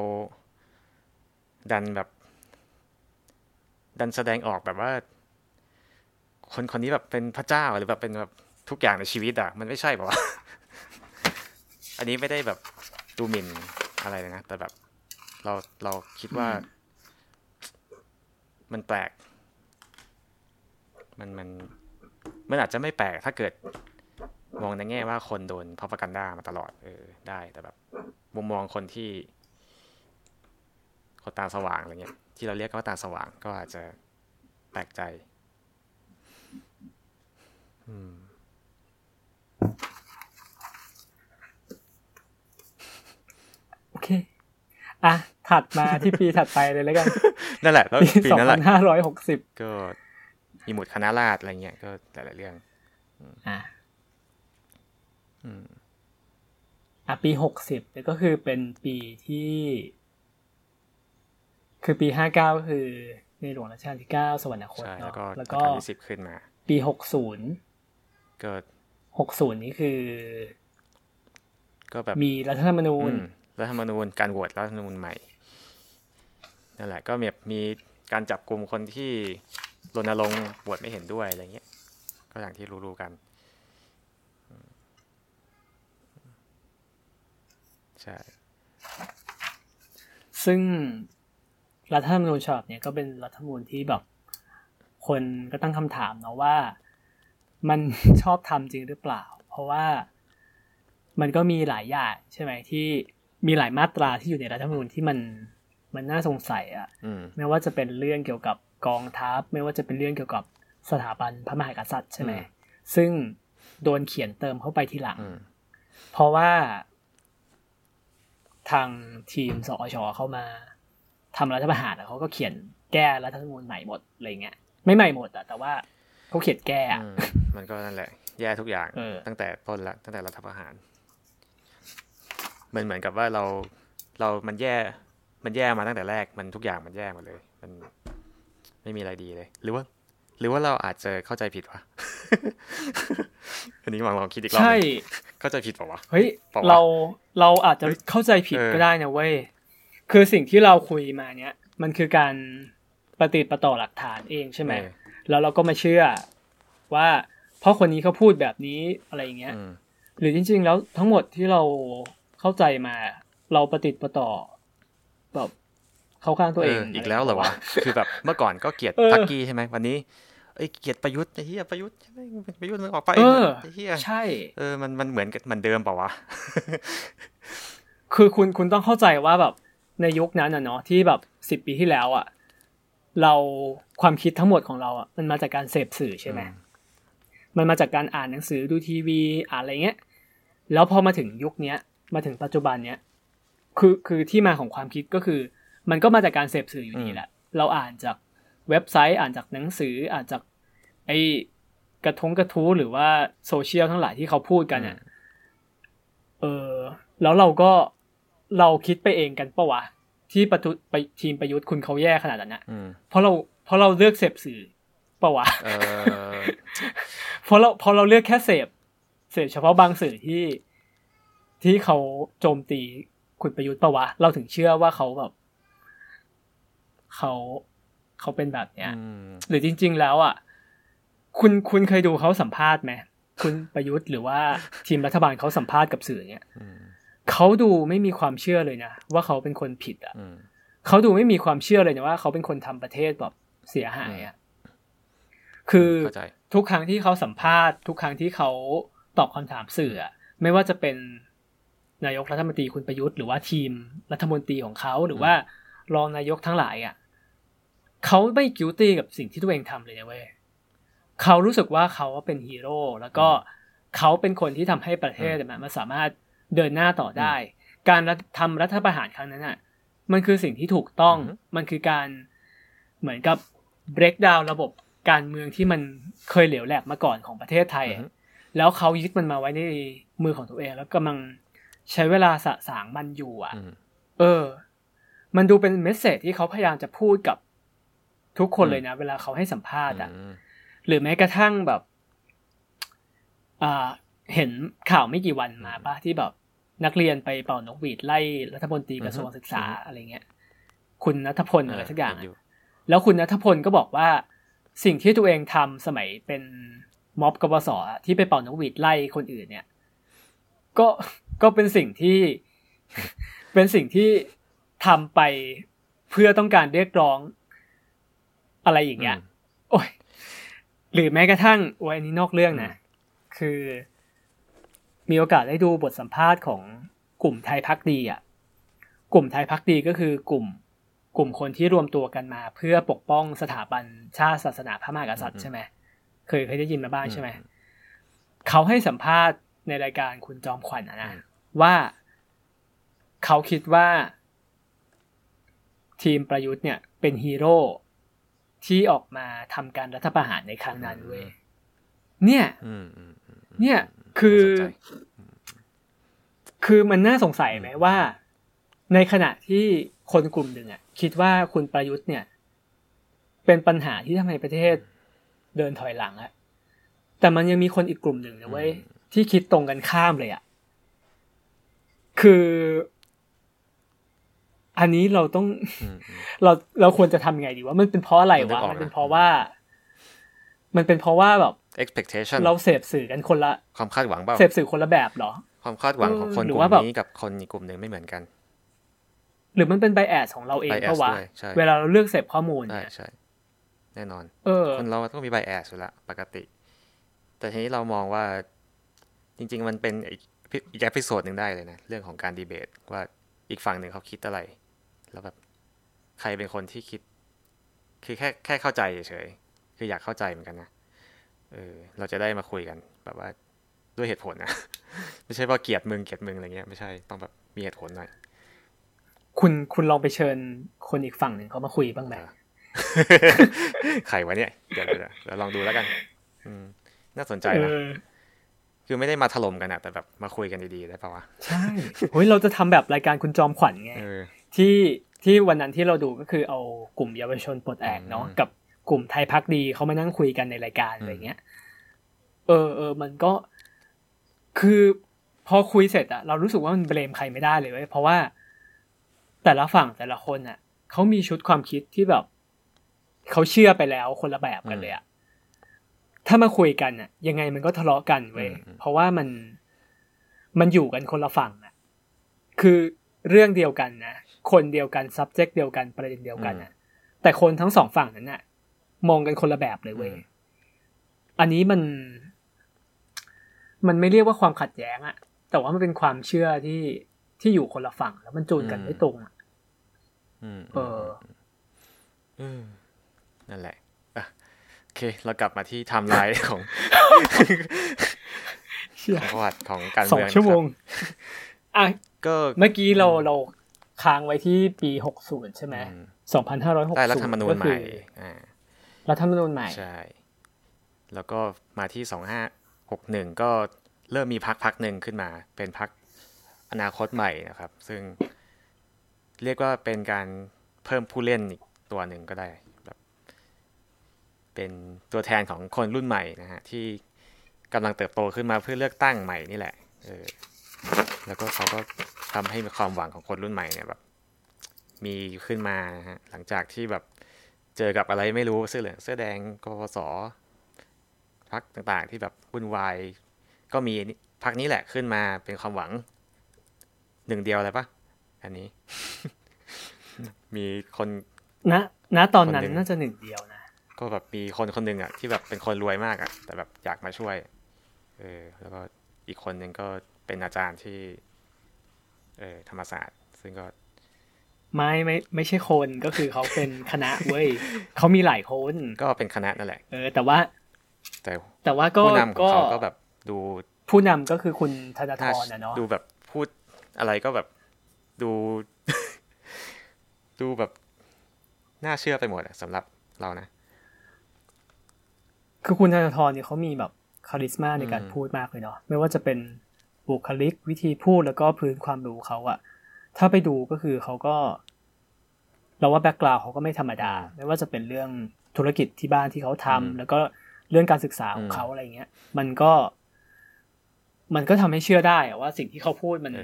ดันแบบ ดันแสดงออกแบบว่า คนคนนี้แบบเป็นพระเจ้าหรือแบบเป็นแบบทุกอย่างในชีวิตอะ มันไม่ใช่ป่าวะอันนี้ไม่ได้แบบดูหมิ่นอะไรเลยนะ แต่แบบเราเราคิดว่ามันแปลก มันมันมันอาจจะไม่แปลกถ้าเกิดมองในแง่ว่าคนโดนพอปกันด้ามาตลอดเออได้แต่แบบ มุมมองคนที่คนตาสว่างอะไรเงี้ยที่เราเรียกว่าตาสว่างก็อาจจะแปลกใจอืมโอเค อะ ถัดมาที่ปีถัดไปเลยแล้วกัน นั่นแหละแล้วปีนั้นแหละสองพันห้าร้อยหกสิบก็มีหมุดคณะราษฎรอะไรเงี้ยก็หลายๆเรื่อง อ่าอ่ะปีหกสิบก็คือเป็นปีที่ คือปีห้าเก้าคือในหลวงรัชกาลที่เก้าสวรรคตเนาะแล้วก็ที่สิบขึ้นมา ปีหกศูนย์ก็หกศูนย์นี่คือ ก็แบบมีรัฐธรรมนูญรัฐธรรมนูญการโหวตรัฐธรรมนูญใหม่นั่นแหละก็มีมีการจับกลุ่มคนที่รณรงค์บวชไม่เห็นด้วยอะไรเงี้ย ก็อย่างที่รู้ๆกัน ใช่ซึ่งรัฐธรรมนูญฉบับเนี้ยก็เป็นรัฐธรรมนูญที่แบบคนก็ตั้งคำถามเนาะว่า มันชอบทำจริงหรือเปล่า เพราะว่ามันก็มีหลายอย่างใช่ไหมที่มีหลายมาตราที่อยู่ในรัฐธรรมนูญที่มันมันน่าสงสัยอะ่ะไม่ว่าจะเป็นเรื่องเกี่ยวกับกองทัพ ไม่ว่าจะเป็นเรื่องเกี่ยวกับสถาบันพระมหากษัตริย์ใช่ไหมซึ่งโดนเขียนเติมเข้าไปทีหลัง เพราะว่า ทางทีมสอชอเข้ามาทำรัฐประหารเขาก็เขียนแก้รัฐธรรมนูญใหม่หมดอะไรเงี้ยไม่ใหม่หมดอะแต่ว่าเขาเขียนแก้มันก็นั่นแหละ แย่ทุกอย่างตั้งแต่ต้นละตั้งแต่รัฐประหารมันเหมือนกับว่าเราเรามันแย่มันแย่มาตั้งแต่แรก มันทุกอย่างมันแย่หมดเลย มันไม่มีอะไรดีเลย หรือว่า หรือว่าเราอาจจะเข้าใจผิดวะอันนี้ลองลองคิดอีกรอบใช่เข้าใจผิดเปล่าวะเฮ้ยเปล่าวะเราเราอาจจะเข้าใจผิดเออก็ได้นะเว้ยคือสิ่งที่เราคุยมาเนี้ยมันคือการปฏิดประต่อหลักฐานเองใช่ไหมเออแล้วเราก็มาเชื่อว่าเพราะคนนี้เขาพูดแบบนี้อะไรอย่างเงี้ยอืมหรือจริง ๆ แล้วทั้งหมดที่เราเข้าใจมา เราปฏิดประต่อแบบเข้าข้างตัวเองอีกแล้วเหรอวะ คือแบบเมื่อก่อนก็เกลียดเออทักกี้ใช่ไหมวันนี้ เอ้ยเกลียดประยุทธ์ไอ้เหี้ยประยุทธ์ใช่ไหมประยุทธ์มึงออกไปเออไอ้เหี้ยใช่เออมันมันเหมือนกันเหมือนเดิมเปล่าวะคือคุณคุณต้องเข้าใจว่าแบบในยุคนั้นอะเนาะที่แบบสิบปีที่แล้วอะเราความคิดทั้งหมดของเราอะมันมาจากการเสพสื่อใช่ไหมอืมมันมาจากการอ่านหนังสือดูทีวีอ่านอะไรเงี้ย แล้วพอมาถึงยุคเนี้ยมาถึงปัจจุบันเนี้ยคือคือที่มาของความคิดก็คือ มันก็มาจากการเสพสื่ออยู่ดีแหละเราอ่านจาก เว็บไซต์อ่านจากหนังสืออ่านจากไอกระทงกระทู้หรือว่าโซเชียลทั้งหลายที่เขาพูดกันอะเออแล้วเราก็เราคิดไปเองกันปะวะ ที่ประทุไปทีมประยุทธ์คุณเขาแย่ขนาดนั้นนะอืมเพราะเราเพราะเราเลือกเสพสื่อปะวะเออเพราะเราเพราะเราเลือกแค่เสพเสพเฉพาะบางสื่อที่ที่เขาโจมตีคุณประยุทธ์ปะวะ เราถึงเชื่อว่าเขาแบบเขา เขาเป็นแบบเนี้ยอืมหรือจริง ๆ แล้วอะคุณคุณเคยดูเขาสัมภาษณ์ไหมคุณประยุทธ์หรือว่าทีมรัฐบาลเขาสัมภาษณ์กับสื่อเนี่ยอืมเขาดูไม่มีความเชื่อเลยนะว่าเขาเป็นคนผิดอะอืมเขาดูไม่มีความเชื่อเลยนะว่าเขาเป็นคนทำประเทศแบบเสียหายอะคือเข้าใจทุกครั้งที่เขาสัมภาษณ์ ทุกครั้งที่เขาตอบคำถามสื่ออะไม่ว่าจะเป็นนายกรัฐมนตรีคุณประยุทธ์หรือว่าทีมรัฐมนตรีของเขาหรือว่ารองนายกทั้งหลายอะ เขาไม่กิวตี้กับสิ่งที่ตัวเองทำเลยนะเว้ยเขารู้สึกว่าเขาเป็นฮีโร่แล้วก็เขาเป็นคนที่ทำให้ประเทศมันมันสามารถเดินหน้าต่อได้ การรัฐทำรัฐประหารครั้งนั้นอะ มันคือสิ่งที่ถูกต้องอือฮึมันคือการเหมือนกับ break down ระบบการเมืองที่มันเคยเหลวแหลกมาก่อนของประเทศไทยอะอือฮึแล้วเขายึดมันมาไว้ในมือของตัวเอง แล้วกำลังใช้เวลาสะสางมันอยู่อะอืมเออ มันดูเป็นเมสเซจที่เขาพยายามจะพูดกับ ทุกคนอืมเลยนะ เวลาเขาให้สัมภาษณ์อะอืมหรือแม้กระทั่งแบบอ่าเห็นข่าวไม่กี่วันมาป่ะที่แบบนักเรียนไปเป่านกหวีดไล่รัฐมนตรีกระทรวงศึกษาอะไรเงี้ย คุณนัทพลอะไรสักอย่างเห็นอะยู่แล้วคุณนัทพลก็บอกว่าสิ่งที่ตัวเองทำสมัยเป็นม็อบกบสอะที่ไปเป่านกหวีดไล่คนอื่นเนี่ย ก็ก็เป็นสิ่งที่เป็นสิ่งที่ทำไปเพื่อต้องการเรียกร้อง อะไรอย่างเงี้ยโอ้ยหรือแม้กระทั่งโอ้ยอันนี้นอกเรื่องนะ คือ มีโอกาสได้ดูบทสัมภาษณ์ของกลุ่มไทยพักดีอะ กลุ่มไทยพักดีก็คือกลุ่ม กลุ่มคนที่รวมตัวกันมา เพื่อปกป้องสถาบันชาติศาสนาพระมหากษัตริย์ใช่ไหมเคยเคยได้ยินมาบ้างใช่ไหมเขาให้สัมภาษณ์ในรายการคุณจอมขวัญอะนะอืมว่าเขาคิดว่า ทีมประยุทธ์เนี่ย เป็นฮีโร่ ที่ออกมาทำการรัฐประหารในครั้งนั้นเว้ยเนี่ยอืมอืมอืมเนี่ยคือน่าสนใจคือมันน่าสงสัยไหมว่า ในขณะที่คนกลุ่มหนึ่งอะ คิดว่าคุณประยุทธ์เนี่ย เป็นปัญหาที่ทำให้ประเทศเดินถอยหลังอะแต่มันยังมีคนอีกกลุ่มหนึ่งนะเว้ยที่คิดตรงกันข้ามเลยอะคือ อันนี้เราต้องอืมอืมเราเราควรจะทำไงดีว่ามันเป็นเพราะอะไรนึกวะออกนะมันเป็นเพราะว่า มันเป็นเพราะว่าแบบ expectation เราเสพสื่อกันคนละ ความคาดหวังเปล่าเสพสื่อคนละแบบเหรอ ความคาดหวังของคนหรืกอลุ่ว่ามแบบนี้กับคนอีกกลุ่มหนึ่งไม่เหมือนกัน หรือมันเป็น bias ของเราเอง bias ปะวะด้วยใช่เวลาเราเลือกเสพข้อมูลใช่เนี่ยใช่แน่นอนเออคนเราต้องมี bias อยู่แล้วปกติ แต่ทีนี้เรามองว่า จริง ๆ มันเป็นอีกอีก episode หนึ่งได้เลยนะ เรื่องของการดีเบตว่าอีกฝั่งหนึ่งเขาคิดอะไร แล้วแบบใครเป็นคนที่คิด คือแค่แค่เข้าใจเฉยๆคืออยากเข้าใจเหมือนกันนะเออเราจะได้มาคุยกัน แบบว่าด้วยเหตุผลนะไม่ใช่ว่าเกลียดมึงเกลียดมึงอะไรเงี้ยไม่ใช่ต้องแบบมีเหตุผลหน่อยคุณคุณลองไปเชิญคนอีกฝั่งหนึ่งเขามาคุยบ้างไหมอ่าใครวะเนี่ยเดี๋ยวเดี๋ยวเดี๋ยวเราลองดูแล้วกัน อืม น่าสนใจเอนะอคือไม่ได้มาถล่มกันอะแต่แบบมาคุยกันดีๆได้ปะวะใช่เฮ้ยเราจะทำแบบรายการคุณจอมขวัญไงเออ ที่ที่วันนั้นที่เราดูก็คือเอากลุ่มเยาวชนปลดแอกเนาะอืมกับกลุ่มไทยพักดีเขามานั่งคุยกันในรายการอืมอะไรเงี้ย เออเออมันก็คือพอคุยเสร็จอะเรารู้สึกว่ามันเบลมใครไม่ได้เลยเว้ยเพราะว่าแต่ละฝั่งแต่ละคนอะเขามีชุดความคิดที่แบบเขาเชื่อไปแล้วคนละแบบกันเลยอะถ้ามาคุยกันอะยังไงมันก็ทะเลาะกันเว้ยเพราะว่ามันมันอยู่กันคนละฝั่งอะคือเรื่องเดียวกันนะ คนเดียวกัน subject เดียวกันประเด็นเดียวกันนะแต่คนทั้งสองฝั่งนั้นน่ะ มองกันคนละแบบเลยเว้ยอันนี้มัน มันไม่เรียกว่าความขัดแย้งอะแต่ว่ามันเป็นความเชื่อที่ที่อยู่คนละฝั่ง แล้วมันจูนกันไม่ตรงอะเออนั่นแหละโอเค เรากลับมาที่ไทม์ไลน์ของประวัติของการเมืองสองชั่วโมงอะก็เมื่อกี้เราเรา ค้างไว้ที่ปีหกศูนย์ใช่ไหมสองพันห้าร้อยหกสิบรัฐธรรมนูญใหม่รัฐธรรมนูญใหม่ ใช่ แล้วก็มาที่สองห้าหกหนึ่งก็เริ่มมีพักพักหนึ่งขึ้นมา เป็นพักอนาคตใหม่นะครับ ซึ่งเรียกว่าเป็นการเพิ่มผู้เล่นอีกตัวหนึ่งก็ได้แบบเป็นตัวแทนของคนรุ่นใหม่นะฮะที่กำลังเติบโตขึ้นมาเพื่อเลือกตั้งใหม่นี่แหละเออ แล้วก็เขาก็ทำให้มีความหวังของคนรุ่นใหม่เนี่ยแบบมีขึ้นมาฮะหลังจากที่แบบเจอกับอะไรไม่รู้เสื้อเหลืองเสื้อแดงกปสพักต่างๆ ที่แบบวุ่นวายก็มีพักนี้แหละขึ้นมาเป็นความหวังหนึ่งเดียวเลยปะอันนี้ มีคนนะณตอนนั้นน่าจะหนึ่งเดียวนะก็แบบมีคนคนหนึ่งอะที่แบบเป็นคนรวยมากอะ แต่แบบอยากมาช่วย เออ แล้วก็อีกคนหนึ่งก็ เป็นอาจารย์ที่ เออธรรมศาสตร์ ซึ่งก็ไม่ไม่ไม่ใช่คนก็คือเขาเป็นคณะเว้ยเขามีหลายคนก็เป็นคณะนั่นแหละ เออ แต่ว่า แต่แต่ว่าก็ผู้นำของเขาก็แบบดูผู้นำก็คือคุณธนาธรนะเนาะดูแบบพูดอะไรก็แบบดู ดูแบบน่าเชื่อไปหมดสำหรับเรานะ คือคุณธนาธรเนี่ยเขามีแบบคาริสมาในการพูดมากเลยเนาะไม่ว่าจะเป็น บุคลิกวิธีพูดแล้วก็พื้นความรู้เขาอะถ้าไปดูก็คือเขาก็ เราว่าแบ็กกราวเขาก็ไม่ธรรมดา ไม่ว่าจะเป็นเรื่องธุรกิจที่บ้านที่เขาทำแล้วก็เรื่องการศึกษาของเขาอะไรเงี้ย มันก็ มันก็ทำให้เชื่อได้ว่าสิ่งที่เขาพูดมัน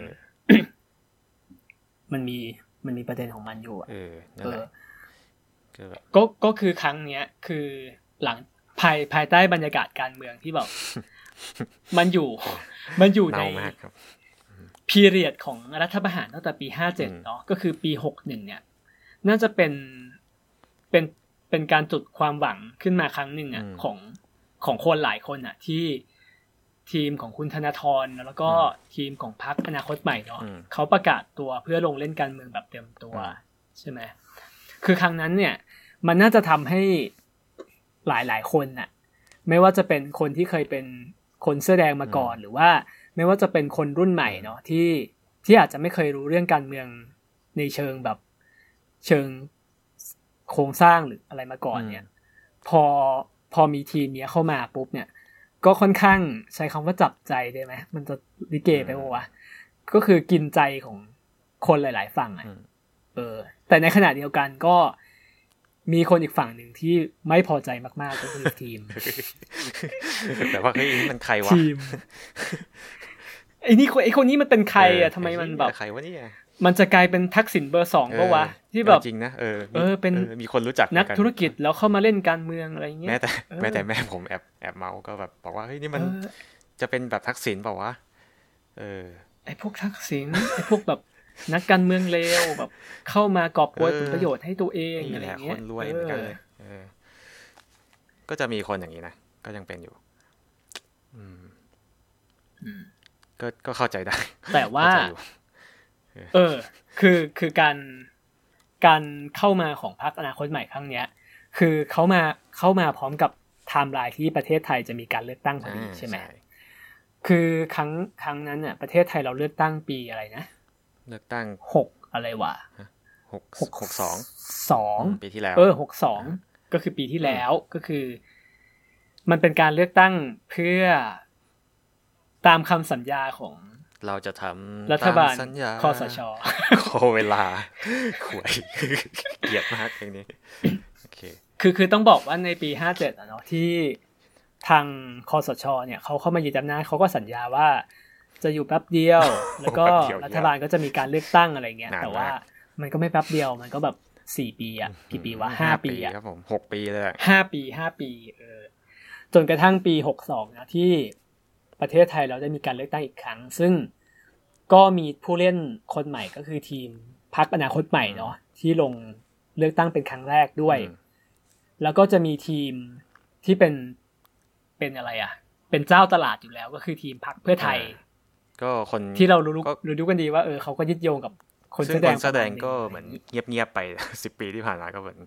มันมีมันมีประเด็นของมันอยู่อะเออก็ก็คือครั้งเนี้ย คือหลังภายภายใต้บรรยากาศการเมืองที่แบบ มันอยู่ มันอยู่ในพีเรียดของรัฐประหารตั้งแต่ปีห้าเจ็ดเนาะก็คือปีหกหนึ่งเนี่ย น่าจะเป็นเป็นเป็นการจุดความหวังขึ้นมาครั้งหนึ่งอะของของคนหลายคนอะ ที่ทีมของคุณธนาธรแล้วก็ทีมของพรรคอนาคตใหม่เนาะเขาประกาศตัวเพื่อลงเล่นการเมืองแบบเต็มตัวใช่ไหมคือครั้งนั้นเนี่ย มันน่าจะทำให้หลายหลายคนน่ะ ไม่ว่าจะเป็นคนที่เคยเป็น คนเสื้อแดงมาก่อน หรือว่าไม่ว่าจะเป็นคนรุ่นใหม่เนาะที่ที่อาจจะไม่เคยรู้เรื่องการเมืองในเชิงแบบเชิงโครงสร้างหรืออะไรมาก่อนเนี่ย พอพอมีทีมเนี้ยเข้ามาปุ๊บเนี่ย ก็ค่อนข้างใช้คำว่าจับใจได้ไหมมันจะลิเกไปวะก็คือกินใจของคนหลาย ๆ ฝั่งอะเออ แต่ในขณะเดียวกันก็ มีคนอีกฝั่งหนึ่งที่ไม่พอใจมากๆก็คือทีมแต่ว่าเฮ้ยมันใครวะทีมไอ้นี่ไอ้คนนี้มันเป็นใครอะทำไมมันแบบใครวะเนี่ยมันจะกลายเป็นทักษิณเบอร์สองปะวะที่แบบจริงนะเออเออเป็นมีคนรู้จักนักธุรกิจแล้วเข้ามาเล่นการเมืองอะไรเงี้ยแม้แต่แม้แต่แม่ผมแอบแอบเมาก็แบบบอกว่าเฮ้ยนี่มันจะเป็นแบบทักษิณเปล่าวะเออไอ้พวกทักษิณไอ้พวกแบบ นักการเมืองเลวแบบ เข้ามากอบโกยผลประโยชน์ให้ตัวเองอะไรเงี้ยคนรวยเหมือนกันเลยก็จะมีคนอย่างนี้นะก็ยังเป็นอยู่ อืมก็ก็เข้าใจได้ แต่ว่า เออ คือคือการการเข้ามาของพรรคอนาคตใหม่ครั้งเนี้ย คือเขามาเข้ามาพร้อมกับไทม์ไลน์ที่ประเทศไทยจะมีการเลือกตั้งพอดีใช่ไหมคือครั้งครั้งนั้นเนี่ยประเทศไทยเราเลือกตั้งปีอะไรนะ เลือกตั้งหกอะไรวะหกหกหกสองสองปีที่แล้ว เออหกสองก็คือปีที่แล้วก็คือ มันเป็นการเลือกตั้งเพื่อตามคำสัญญาของเราจะทำรัฐบาลคอสชขอเวลาขวยเกลียดมากอย่างนี้โอเคคือคือต้องบอกว่าในปีห้าเจ็ดอะเนาะที่ทางคอสช เนี่ยเขาเข้ามายึดอำนาจเขาก็สัญญาว่า จะอยู่แป๊บเดียว แล้วก็รัฐบาลก็จะมีการเลือกตั้งอะไรเงี้ย แต่ว่ามันก็ไม่แป๊บเดียวมันก็แบบสี่ปีอะกี่ปีวะห้าปีอะครับผมหกปีเลยห้าปีห้าปี เออ จนกระทั่งปีหกสองนะที่ประเทศไทยเราได้มีการเลือกตั้งอีกครั้ง ซึ่งก็มีผู้เล่นคนใหม่ก็คือทีมพักอนาคตใหม่เนาะที่ลงเลือกตั้งเป็นครั้งแรกด้วย แล้วก็จะมีทีมที่เป็นเป็นอะไรอะ เป็นเจ้าตลาดอยู่แล้วก็คือทีมพักเพื่อไทย ก็คนที่เรารู้รู้รู้กันดีว่าเออเขาก็ยึดโยงกับคนแสดงแสดงก็เหมือนเงียบๆไปสิบปีที่ผ่านมาก็เหมือน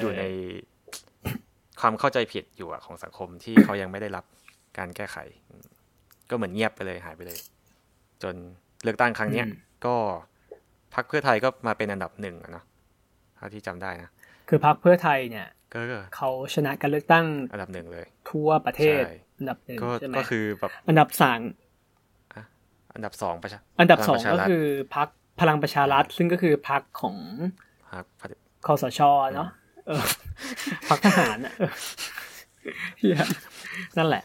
อยู่ในความเข้าใจผิดอยู่อะของสังคมที่เขายังไม่ได้รับการแก้ไข ก็เหมือนเงียบไปเลยหายไปเลย จนเลือกตั้งครั้งเนี้ยก็พรรคเพื่อไทยก็มาเป็นอันดับหนึ่งอะเนาะเท่าที่จำได้นะคือพรรคเพื่อไทยเนี่ยเขาชนะการเลือกตั้งอันดับหนึ่งเลย ทั่วประเทศอันดับหนึ่งใช่ไหมก็คือแบบอันดับสาม อันดับสองประชาอันดับสองก็คือพรรคพลังประชารัฐ ซึ่งก็คือพรรคของคอสชเนาะพรรคทหารอะนั่นแหละ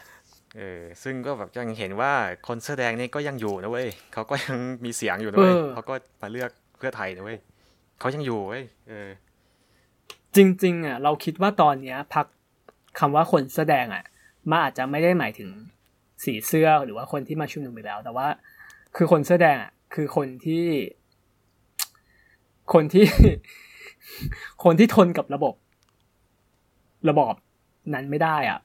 เออซึ่งก็แบบยังเห็นว่าคนเสื้อแดงนี่ก็ยังอยู่นะเว้ยเขาก็ยังมีเสียงอยู่นะเว้ยเขาก็มาเลือกเพื่อไทยนะเว้ยเขายังอยู่เว้ยเออ จริง ๆ อะ เราคิดว่าตอนเนี้ยพักคำว่าคนแสดงอะมาอาจจะไม่ได้หมายถึงสีเสื้อหรือว่าคนที่มาชุมนุมไปแล้ว แต่ว่า คือคนเสื้อแดงอะคือคนที่ คนที่ คนที่ทนกับระบบ ระบอบนั้นไม่ได้อะ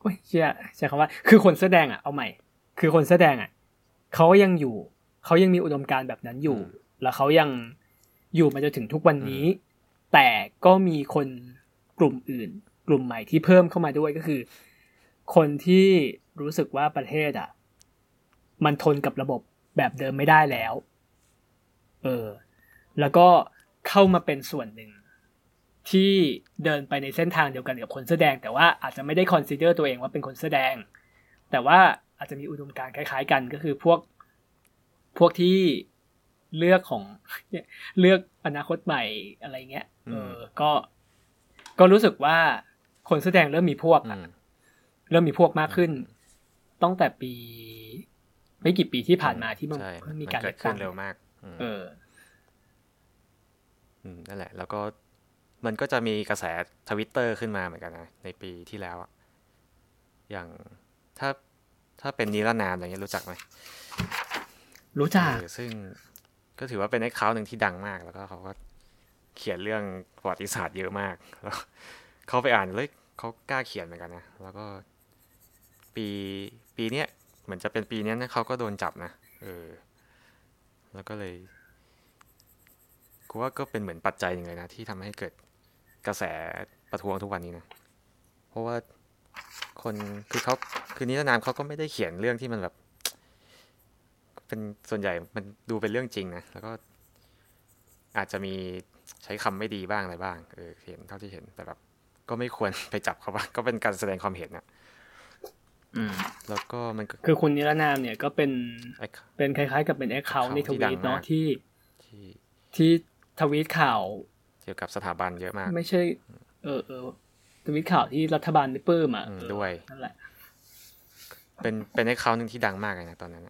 โอ้ยเชี่ยใช้คำว่า คือคนแสดงอะเอาใหม่ คือคนเสื้อแดงอะเขายังอยู่ เขายังมีอุดมการณ์แบบนั้นอยู่ แล้วเขายังอยู่มาจนถึงทุกวันนี้ แต่ก็มีคนกลุ่มอื่น กลุ่มใหม่ที่เพิ่มเข้ามาด้วยก็คือ คนที่รู้สึกว่าประเทศอะ มันทนกับระบบแบบเดิมไม่ได้แล้ว เออ แล้วก็เข้ามาเป็นส่วนหนึ่ง ที่เดินไปในเส้นทางเดียวกันกับคนเสื้อแดง แต่ว่าอาจจะไม่ได้ consider ตัวเองว่าเป็นคนเสื้อแดง แต่ว่าอาจจะมีอุดมการคล้าย ๆ กันก็คือพวกพวกที่เลือกของเลือกอนาคตใหม่อะไรเงี้ยเออ ก็ก็รู้สึกว่าคนแสดงเริ่มมีพวกอะเริ่มมีพวกมากขึ้นตั้งแต่ปี ไม่กี่ปีที่ผ่านมาที่มันมีการเกิดขึ้นเร็วมากเออนั่นแหละ แล้วก็มันก็จะมีกระแสทวิตเตอร์ขึ้นมาเหมือนกันนะ ในปีที่แล้วอะอย่างถ้าถ้าเป็นนิรนามอะไรเงี้ยรู้จักไหม รู้จักซึ่งก็ถือว่าเป็นไอ้เขาหนึ่งที่ดังมาก แล้วก็เขาก็เขียนเรื่องประวัติศาสตร์เยอะมากแล้วเขาไปอ่านเลยเขากล้าเขียนเหมือนกันนะ แล้วก็ปีปีเนี้ย เหมือนจะเป็นปีนี้นะเขาก็โดนจับนะเออ แล้วก็เลยกูว่าก็เป็นเหมือนปัจจัยหนึ่งเลยนะ ที่ทำให้เกิดกระแสประท้วงทุกวันนี้นะเพราะว่าคนคือเขาคือนิรนามเขาก็ไม่ได้เขียนเรื่องที่มันแบบ เป็นส่วนใหญ่มันดูเป็นเรื่องจริงนะแล้วก็อาจจะมีใช้คำไม่ดีบ้างอะไรบ้างเออเห็นเท่าที่เห็นแต่แบบก็ไม่ควรไปจับเขาว่าก็เป็นการแสดงความเห็นนะ แล้วก็มันคือคุณนิรนามเนี่ยก็เป็นเป็นคล้ายๆ กับเป็น account ในทวีตเนาะที่ที่ทวีตข่าว เกี่ยวกับสถาบันเยอะมาก ไม่ใช่ เออเออทวีตข่าวที่รัฐบาลไม่ปลื้มอะด้วยนั่นแหละเป็นเป็น account หนึ่งที่ดังมากเลยนะตอนนั้น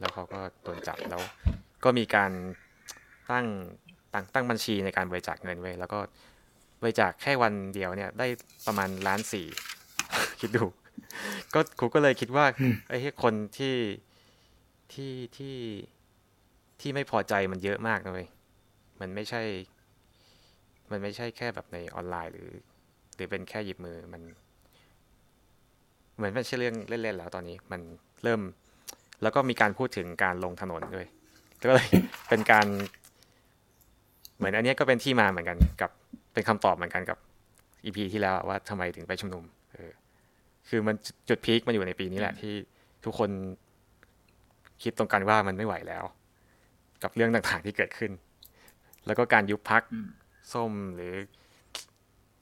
แล้วเขาก็โดนจับแล้ว ก็มีการตั้งตั้งตั้งบัญชีในการบริจาคเงินไว้แล้วก็บริจาคแค่วันเดียวเนี่ย ได้ประมาณล้านสี่คิดดู ก็ครูก็เลยคิดว่าไอ้คนที่ที่ที่ที่ไม่พอใจมันเยอะมากเลย มันไม่ใช่ มันไม่ใช่แค่แบบในออนไลน์หรือ หรือเป็นแค่หยิบมือมัน เหมือนไม่ใช่เรื่องเล่นๆแล้วตอนนี้ มันเริ่ม แล้วก็มีการพูดถึงการลงถนนด้วย ก็เลยเป็นการ เหมือนอันนี้ก็เป็นที่มาเหมือนกันกับเป็นคำตอบเหมือนกันกับอีพีที่แล้วว่าทำไมถึงไปชุมนุมเออ คือมันจุดพีคมาอยู่ในปีนี้แหละที่ทุกคนคิดตรงกันว่ามันไม่ไหวแล้ว กับเรื่องต่างๆที่เกิดขึ้น แล้วก็การยุบพักส้มหรือ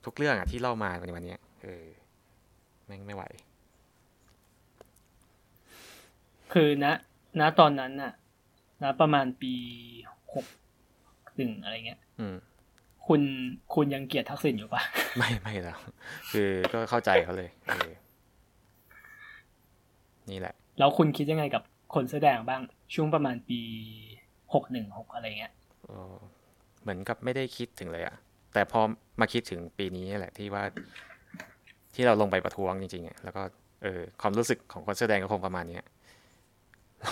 ทุกเรื่องอะที่เล่ามาในวันนี้เออแม่งไม่ไหว คือณณตอนนั้นน่ะณประมาณปีหกหนึ่งอะไรเงี้ยคุณคุณยังเกลียดทักษิณอยู่ปะไม่ไม่แล้วคือก็เข้าใจเขาเลยเออ นี่แหละ แล้วคุณคิดยังไงกับคนแสอแดงบ้างช่วงประมาณปีหกหนึ่งหกอะไรเงี้ยเออเหมือนกับไม่ได้คิดถึงเลยอะแต่พอมาคิดถึงปีนี้แหละที่ว่า ที่เราลงไปประท้วงจริงๆอะแล้วก็เออความรู้สึกของคนแสอแดงก็คงประมาณเนี้ย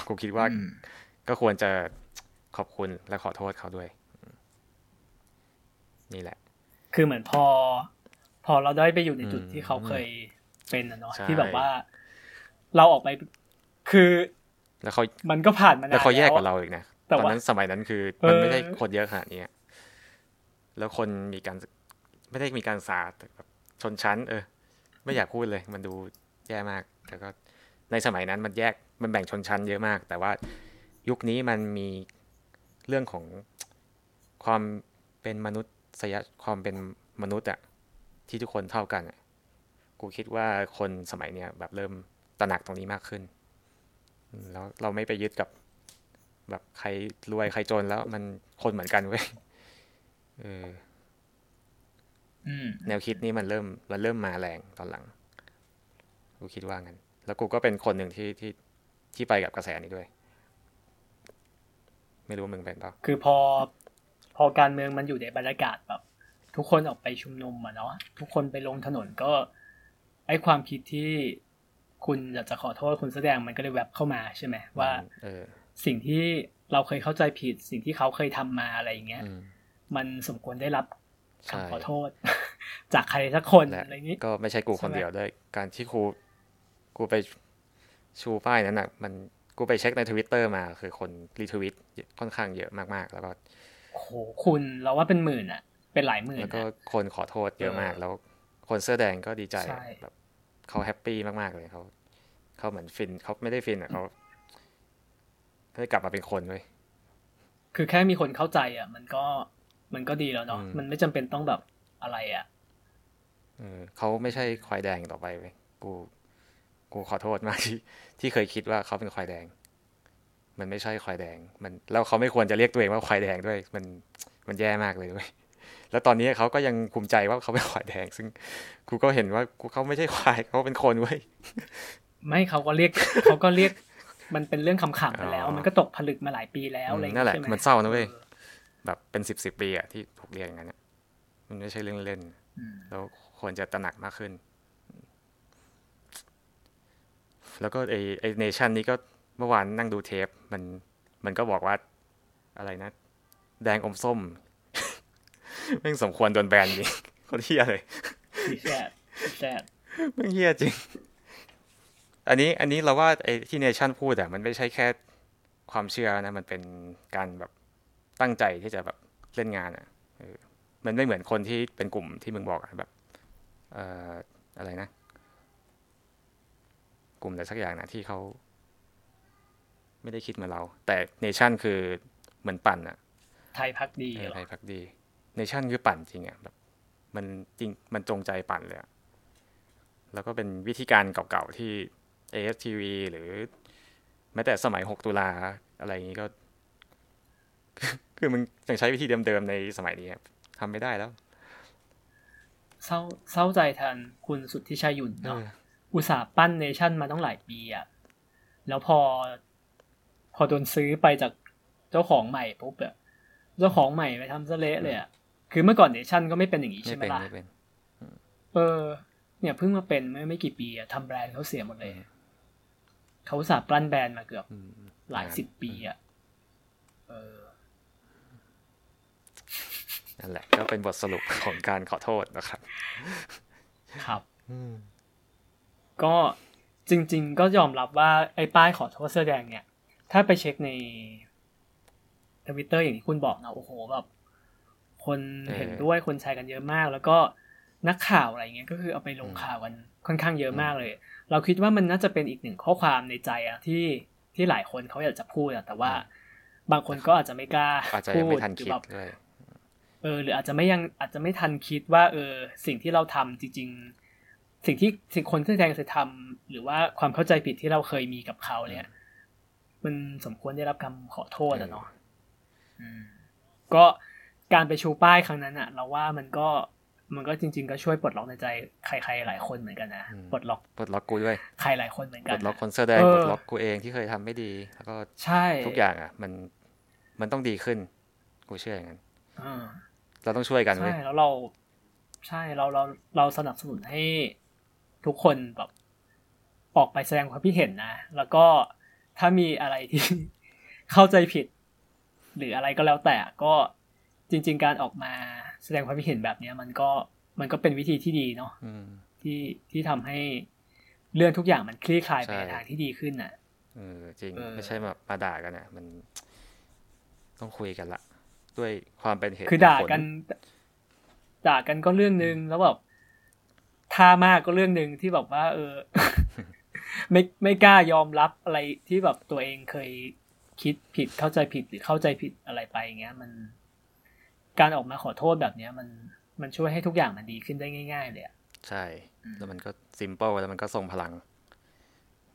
กูคิดว่าอืมก็ควรจะขอบคุณและขอโทษเขาด้วย นี่แหละ คือเหมือนพอ พอเราได้ไปอยู่ในจุดอืมที่เขาเคยเป็นอะเนาะใช่ที่แบบว่า เราออกไปคือแล้วเขามันก็ผ่านมานานแล้วเขาแยกกว่าอะเราอีกนะแต่ตอนว่านั้นสมัยนั้นคือมันเออไม่ได้คนเยอะขนาดนี้อะแล้วคนมีการไม่ได้มีการสาดแต่แบบชนชั้น เออ ไม่อยากพูดเลย มันดูแย่มากแต่ก็ในสมัยนั้นมันแยกมันแบ่งชนชั้นเยอะมาก แต่ว่ายุคนี้มันมีเรื่องของความเป็นมนุษยความเป็นมนุษย์อะที่ทุกคนเท่ากันอะกูคิดว่าคนสมัยเนี้ยแบบเริ่ม ตระหนักตรงนี้มากขึ้นอืมแล้วเราไม่ไปยึดกับ แบบใครรวยใครจนแล้วมันคนเหมือนกันเว้ยเอออืมแนวคิดนี้มันเริ่มมันเริ่มมาแรงตอนหลัง กูคิดว่างั้น แล้วกูก็เป็นคนหนึ่งที่ที่ที่ไปกับกระแสนี้ด้วย ไม่รู้มึงเป็นเปล่าคือพอ พอการเมืองมันอยู่ในบรรยากาศแบบ ทุกคนออกไปชุมนุมอะเนาะทุกคนไปลงถนนก็ ไอความคิดที่ คุณอยากจะขอโทษคุณแสดงมันก็เลยแวบเข้ามาใช่ไหมว่าเออสิ่งที่เราเคยเข้าใจผิด สิ่งที่เขาเคยทำมาอะไรอย่างเงี้ยอืมมันสมควรได้รับใช่คำขอโทษ จากใครสักคนและอะไรอย่างนี้ก็ไม่ใช่กูคนใช่ไหมเดียวด้วย การที่กูกูไปชูป้ายนั้นอะ มันกูไปเช็คในทวิตเตอร์มา คือคน retweet ค่อนข้างเยอะมากๆ แล้วก็โอ้โหคุณเราว่าเป็นหมื่นอะเป็นหลายหมื่นแล้วก็อะคนขอโทษเยอะมากเออแล้ว คนเสื้อแดงก็ดีใจใช่แบบ เขา happy มากๆเลยเขาเขาเหมือนฟินเขาไม่ได้ฟินอะเขาได้กลับมาเป็นคนเว้ยคือแค่มีคนเข้าใจอะมันก็มันก็ดีแล้วเนาะอืมมันไม่จำเป็นต้องแบบอะไรอะเออเขาไม่ใช่ควายแดงต่อไปเว้ยกู กูขอโทษมากที่ที่เคยคิดว่าเขาเป็นควายแดง มันไม่ใช่ควายแดง มันแล้วเขาไม่ควรจะเรียกตัวเองว่าควายแดงด้วย มันมันแย่มากเลยเว้ย แล้วตอนนี้เขาก็ยังภูมิใจว่าเขาเป็นควายแดง ซึ่งกูก็เห็นว่ากูเขาไม่ใช่ควายเขาเป็นคนเว้ยไม่เขาก็เรียกเขาก็เรียกมันเป็นเรื่องขำๆไปแล้วอ๋อมันก็ตกผลึกมาหลายปีแล้วอืมอะไรอย่างนั่นแหละใช่ไมันเศร้านะเว้ยออแบบเป็นสิบสิบปีอะที่ถูกเรียกอย่างนั้นอะมันไม่ใช่เรื่องเล่นอืมแล้วควรจะตระหนักมากขึ้น แล้วก็ไอไอเนชั่นนี้ก็เมื่อวานนั่งดูเทป มันมันก็บอกว่าอะไรนะ แดงอมส้ม แม่งสมควรโดนแบนจริงคนเฮียเลยสีแซดสีแซดแม่งเฮียจริง อันนี้อันนี้เราว่าไอ้ที่เนชั่นพูดอะมันไม่ใช่แค่ความเชื่อนะ มันเป็นการแบบตั้งใจที่จะแบบเล่นงานอะเออมันไม่เหมือนคนที่เป็นกลุ่มที่มึงบอกอะแบบเอ่ออะไรนะ กลุ่มอะไรสักอย่างนะที่เขาไม่ได้คิดเหมือนเรา แต่เนชั่นคือเหมือนปั่นอะไทยภักดีเออเหรอไทยภักดี เนชั่นคือปั่นจริงอะแบบมันจริงมันจงใจปั่นเลยอะแล้วก็เป็นวิธีการเก่าๆที่ ASTV หรือแม้แต่สมัย 6 ตุลาอะไรอย่างนี้ก็ คือมันยังใช้วิธีเดิมๆในสมัยนี้อะทำไม่ได้แล้ว เศร้าเศร้าใจแทนคุณสุทธิชัยหยุ่นเนาะเอออุตสาห์ปั้นเนชั่นมาต้องหลายปีอะแล้วพอ พอโดนซื้อไปจากเจ้าของใหม่ปุ๊บอะเจ้าของใหม่ไปทำซะเละเลยอะ คือเมื่อก่อนเนชั่นก็ไม่เป็นอย่างนี้ไม่ใช่ไหมเป็นล่ะไม่เป็นเออ เนี่ยเพิ่งมาเป็นเมื่อไม่กี่ปีอะทำแบรนด์เขาเสียหมดเลย เขาอุตสาห์ปั้นแบรนด์มาเกือบอืมหลายสิบปีอะเออนั่นแหละ ก็เป็นบทสรุปของการขอโทษนะครับ ครับก็จริง ๆ ก็ยอมรับว่าไอ้ป้ายขอโทษเสื้อแดงเนี่ย ถ้าไปเช็คในทวิตเตอร์อย่างที่คุณบอกนะโอ้โหแบบ คนเออเห็นด้วยคนแชร์กันเยอะมาก แล้วก็นักข่าวอะไรเงี้ยก็คือเอาไปลงอืมข่าวกันค่อนข้างเยอะมากเลย เราคิดว่ามันน่าจะเป็นอีกหนึ่งข้อความในใจอะที่ที่หลายคนเขาอยากจะพูดอะแต่ว่า บางคนก็อาจจะไม่กล้าอาจจะพูยังดไม่ทันหรืคิอดแบบด้วยเออหรืออาจจะไม่ยังอาจจะไม่ทันคิดว่า เออ สิ่งที่เราทำจริง ๆ สิ่งที่สิ่งคนที่แสดงเคยทำหรือว่าความเข้าใจผิดที่เราเคยมีกับเขาเนี่ย มันสมควรได้รับคำขอโทษอะเนาะอืมก็ การไปชูป้ายครั้งนั้นอะเราว่ามันก็มันก็จริง ๆ ก็ช่วยปลดล็อกในใจใครๆหลายคนเหมือนกันนะปลดล็อกปลดล็อกกูด้วยใครหลายคนเหมือนกัปนลดล็อกคนเสื้อแดงปลดล็อกกูเองที่เคยทำไม่ดี แล้วก็ใช่ทุกอย่างอะ มันมันต้องดีขึ้น กูเชื่ออย่างนั้นอ่าเราต้องช่วยกันใช่เว้ยแล้วเรา ใช่เราเราเราสนับสนุนให้ทุกคนแบบออกไปแสดงความคิดเห็นนะ แล้วก็ถ้ามีอะไรที่เข้าใจผิด หรืออะไรก็แล้วแต่ก็ จริง ๆ การออกมาแสดงความคิดเห็นแบบเนี้ยมันก็มันก็เป็นวิธีที่ดีเนาะอืมที่ที่ทำให้เรื่องทุกอย่างมันคลี่คลายไปใช่ในทางที่ดีขึ้นน่ะเออจริงเออไม่ใช่แบบมาด่ากันอะ มันต้องคุยกันละด้วยความเป็นเหตุคือด่าผลกัน ด่ากันก็เรื่องนึงแล้วแบบท่ามากก็เรื่องหนึ่งที่แบบว่า เออ ไม่ไม่กล้ายอมรับอะไรที่แบบตัวเองเคยคิดผิดเข้าใจผิดหรือเข้าใจผิดอะไรไปอย่างเงี้ย มัน การออกมาขอโทษแบบเนี้ยมันมันช่วยให้ทุกอย่างมันดีขึ้นได้ง่าย ๆ เลยอะใช่ แล้วมันก็ simple แล้วมันก็ทรงพลัง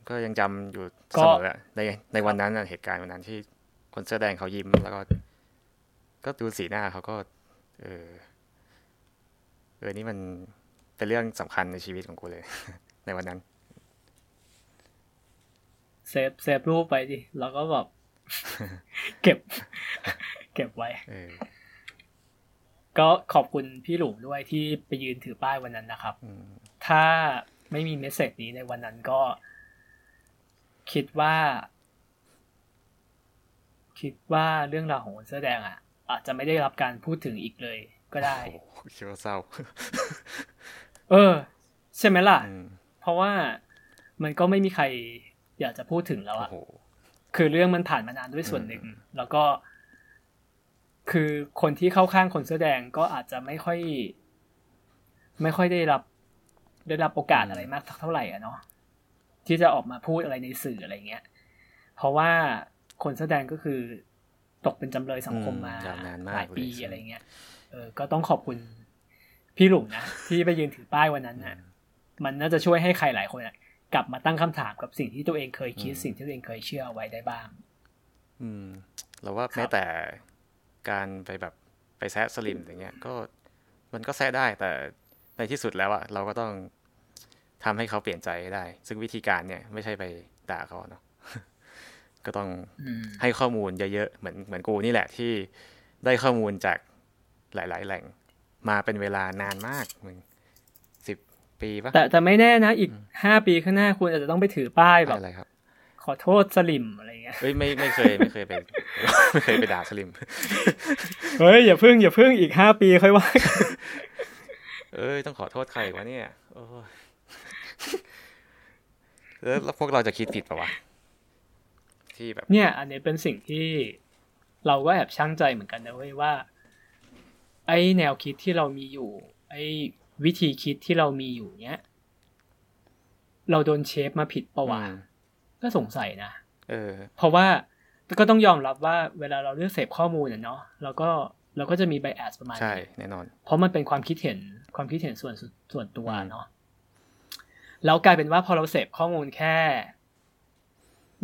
ก็ยังจำอยู่ก็เสมออะในในวันนั้นอะเหตุการณ์วันนั้นที่คนเสื้อแดงเขายิ้มแล้วก็ ก็ดูสีหน้าเขาก็ เออเออนี่มันเป็นเรื่องสำคัญในชีวิตของกูเลย ในวันนั้น save save รูปไปดิแล้วก็แบบเก็บ เก็บไว้เออ ก็ขอบคุณพี่หลุมด้วยที่ไปยืนถือป้ายวันนั้นนะครับอืมถ้าไม่มีเมสเซจนี้ในวันนั้นก็ คิดว่า คิดว่าเรื่องราวของคนเสื้อแดงอะ อาจจะไม่ได้รับการพูดถึงอีกเลย ก็ได้โอ้โหคิดว่าเศร้า เออ ใช่ไหมล่ะอืมเพราะว่ามันก็ไม่มีใครอยากจะพูดถึงแล้วโอ้อะโหคือเรื่องมันผ่านมานานด้วยส่วนหนึ่งอืมแล้วก็ คือคนที่เข้าข้างคนเสื้อแดงก็อาจจะไม่ค่อย ไม่ค่อยได้รับได้รับโอกาสอะไรมากเท่าไหร่อะเนาะที่จะออกมาพูดอะไรในสื่ออะไรเงี้ย เพราะว่าคนเสื้อแดงก็คือตกเป็นจำเลยสังคมมาอืมยาวนานมากหลายปีเลยอะไรเงี้ยเออก็ต้องขอบคุณพี่หลุมนะ ที่ไปยืนถือป้ายวันนั้นนะมันน่าจะช่วยให้ใครหลายคนอะกลับมาตั้งคำถามกับสิ่งที่ตัวเองเคยคิดอืมสิ่งที่ตัวเองเคยเชื่อเอาไว้ได้บ้าง อืมเราว่าครับแม้แต่ การไปแบบไปแซะสลิมอย่างเงี้ยก็มันก็แซะได้แต่ในที่สุดแล้วอะเราก็ต้องทำให้เขาเปลี่ยนใจให้ได้ ซึ่งวิธีการเนี่ยไม่ใช่ไปด่าเขาเนาะก็ต้องอืมให้ข้อมูลเยอะๆเหมือนเหมือนกูนี่แหละที่ได้ข้อมูลจากหลาย ๆ แหล่ง มาเป็นเวลานานมากมึงสิบปีปะแต่แต่ไม่แน่นะ อีกห้าปีข้างหน้าคุณอาจจะต้องไปถือป้ายแบบ อะไรครับขอโทษสลิมอะไรเงี้ยเฮ้ยไม่ไม่เคยไม่เคยไปไม่เคยไปด่าสลิมเฮ้ยอย่าพึ่งอย่าพึ่งอีกห้าปีค่อยว่ากันเอ้ยต้องขอโทษใครวะเนี่ยโอ้ยแล้วแล้วพวกเราจะคิดผิดปะวะที่แบบ เนี่ย อันนี้เป็นสิ่งที่เราก็แอบช่างใจเหมือนกันนะเว้ยว่า ไอแนวคิดที่เรามีอยู่ ไอวิธีคิดที่เรามีอยู่เนี้ยเราโดนเชฟมาผิดปะวะอืม ก็สงสัยนะเออ เพราะว่าก็ต้องยอมรับว่าเวลาเราเลือกเสพข้อมูลอะเนาะเราก็เราก็จะมีไบแอสประมาณใช่นี้แน่นอน เพราะมันเป็นความคิดเห็นความคิดเห็นส่วนส่วนตัวอืมเนาะแล้วกลายเป็นว่าพอเราเสพข้อมูลแค่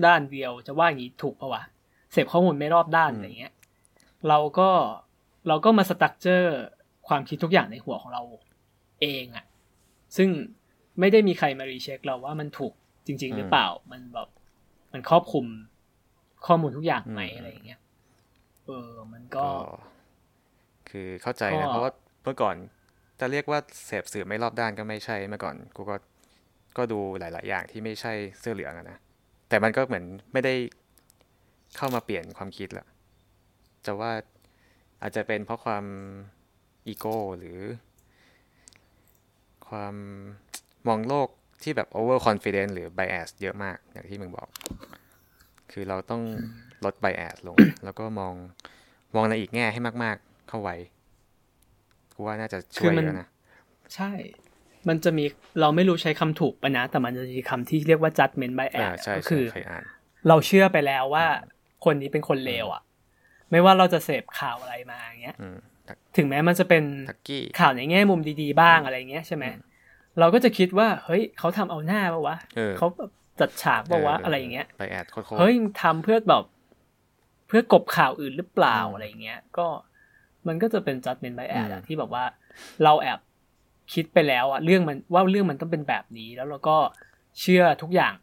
ด้านเดียวจะว่าอย่างนี้ถูกปะวะเสพข้อมูลไม่รอบด้านอะไรเงี้ย เราก็เราก็มาสตั๊กเจอร์ความคิดทุกอย่างในหัวของเราเองอะซึ่งไม่ได้มีใครมารีเช็คเราว่ามันถูก จริง ๆ หรือเปล่า มันแบบมันครอบคลุมข้อมูลทุกอย่างไหมอืมอะไรอย่างเงี้ยเออมันก็ก็คือเข้าใจก็นะ เพราะว่าเมื่อก่อนจะเรียกว่าเสพสื่อไม่รอบด้านก็ไม่ใช่เมื่อก่อนกูก็ก็ดูหลาย ๆ อย่างที่ไม่ใช่เสื้อเหลืองอะนะแต่มันก็เหมือนไม่ได้เข้ามาเปลี่ยนความคิดละจะว่าอาจจะเป็นเพราะความอีโก้หรือ ความมองโลก ที่แบบ over confidence หรือ bias เยอะมากอย่างที่มึงบอก คือเราต้องลด bias ลง แล้วก็มองมองในอีกแง่ให้มาก ๆ เข้าไว้กูว่าน่าจะช่วยคือมันแล้วนะ ใช่ มันจะมีเราไม่รู้ใช้คำถูกปะนะ แต่มันจะมีคำที่เรียกว่า judgment by อ่า ad ใช่ก็ใช่คือเคยอ่านเราเชื่อไปแล้วว่า คนนี้เป็นคนเลวอะ ไม่ว่าเราจะเสพข่าวอะไรมาอย่างเงี้ยอืมทักถึงแม้มันจะเป็นทักกี้ข่าวในแง่มุมดี ๆ บ้างอะไรเงี้ยใช่ไหม เราก็จะคิดว่า เฮ้ยเขาทำเอาหน้าปะวะเออเขาแบบจัดฉากปะวะอะไรอย่างเงี้ยไปแอดโคตรเฮ้ยทำเพื่อแบบเพื่อกบข่าวอื่นหรือเปล่าอะไรเงี้ย ก็มันก็จะเป็น judgment bias อะที่แบบว่าเราแอบคิดไปแล้วอะเรื่องมันว่าเรื่องมันต้องเป็นแบบนี้ แล้วเราก็เชื่อทุกอย่าง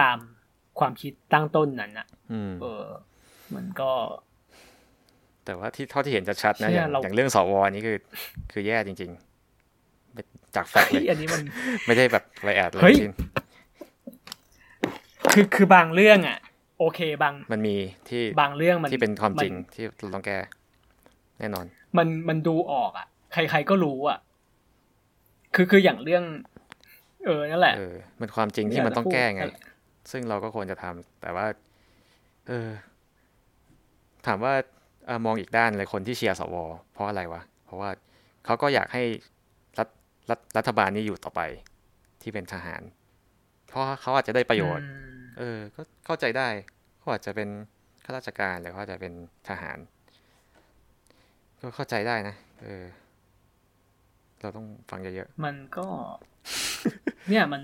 ตามความคิดตั้งต้นนั้นอะเออ มันก็ แต่ว่าที่เท่าที่เห็นจะชัดนะอย่างอย่างเรื่องสวนี่คือ คือแย่จริงๆ จากแฟกเลยอันนี้มันไม่ได้แบบไวแอดเลยคือคือบางเรื่องอะ โอเคบางมันมีที่บางเรื่องมันที่เป็นความจริงที่เราต้องแก้แน่นอน มันมันดูออกอะ ใคร ๆก็รู้อะ คือคืออย่างเรื่อง เออนั่นแหละเออมันความจริงที่มันต้องแก้ไง ซึ่งเราก็ควรจะทำแต่ว่า เออ ถามว่าอมองอีกด้านเลยคนที่เชียร์สวเพราะอะไรวะเพราะว่าเขาก็อยากให้ รัฐรัฐรัฐบาลนี้อยู่ต่อไปที่เป็นทหาร เพราะเขาอาจจะได้ประโยชน์ เออ ก็เข้าใจได้เขาอาจจะเป็นข้าราชการหรือเขาอาจจะเป็นทหาร ก็เข้าใจได้นะ เออ เราต้องฟังเยอะๆมันก็ เนี่ยมัน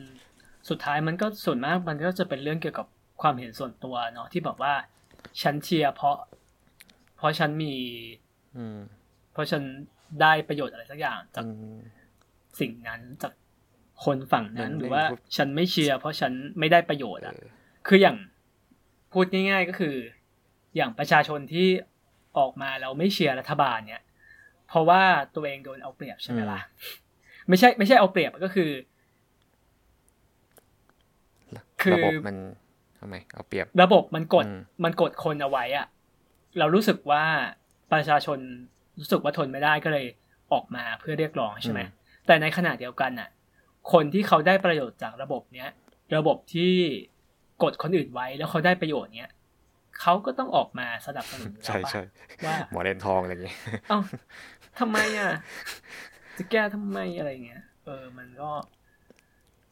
สุดท้ายมันก็ส่วนมากมันก็จะเป็นเรื่องเกี่ยวกับความเห็นส่วนตัวเนาะที่บอกว่า ฉันเชียร์เพราะ เพราะฉันมีเพราะฉันได้ประโยชน์อะไรสักอย่างจาก สิ่งนั้นจากคนฝั่งนั้นหรือว่าฉันไม่เชียร์เพราะฉันไม่ได้ประโยชน์อะ คืออย่างพูดง่าย ๆก็คือ อย่างประชาชนที่ออกมาแล้วไม่เชียร์รัฐบาลเนี่ย เพราะว่าตัวเองโดนเอาเปรียบใช่ไหมล่ะไม่ใช่ ไม่ใช่เอาเปรียบก็คือ คือระบบมันทำไมเอาเปรียบ ระบบมันกดมันกดคนเอาไว้อะเรารู้สึกว่าประชาชนรู้สึกว่าทนไม่ได้ก็เลยออกมาเพื่อเรียกร้องใช่ไหม แต่ในขณะเดียวกันน่ะ คนที่เขาได้ประโยชน์จากระบบเนี้ย ระบบที่กดคนอื่นไว้แล้วเขาได้ประโยชน์เนี้ยเขาก็ต้องออกมาสนับสนุนใช่ใช่ว่าหมอเลนทองอะไรอย่างเงี้ยเอ้าทำไมอะ จะแก้ทำไมอะไรเงี้ย เออ มันก็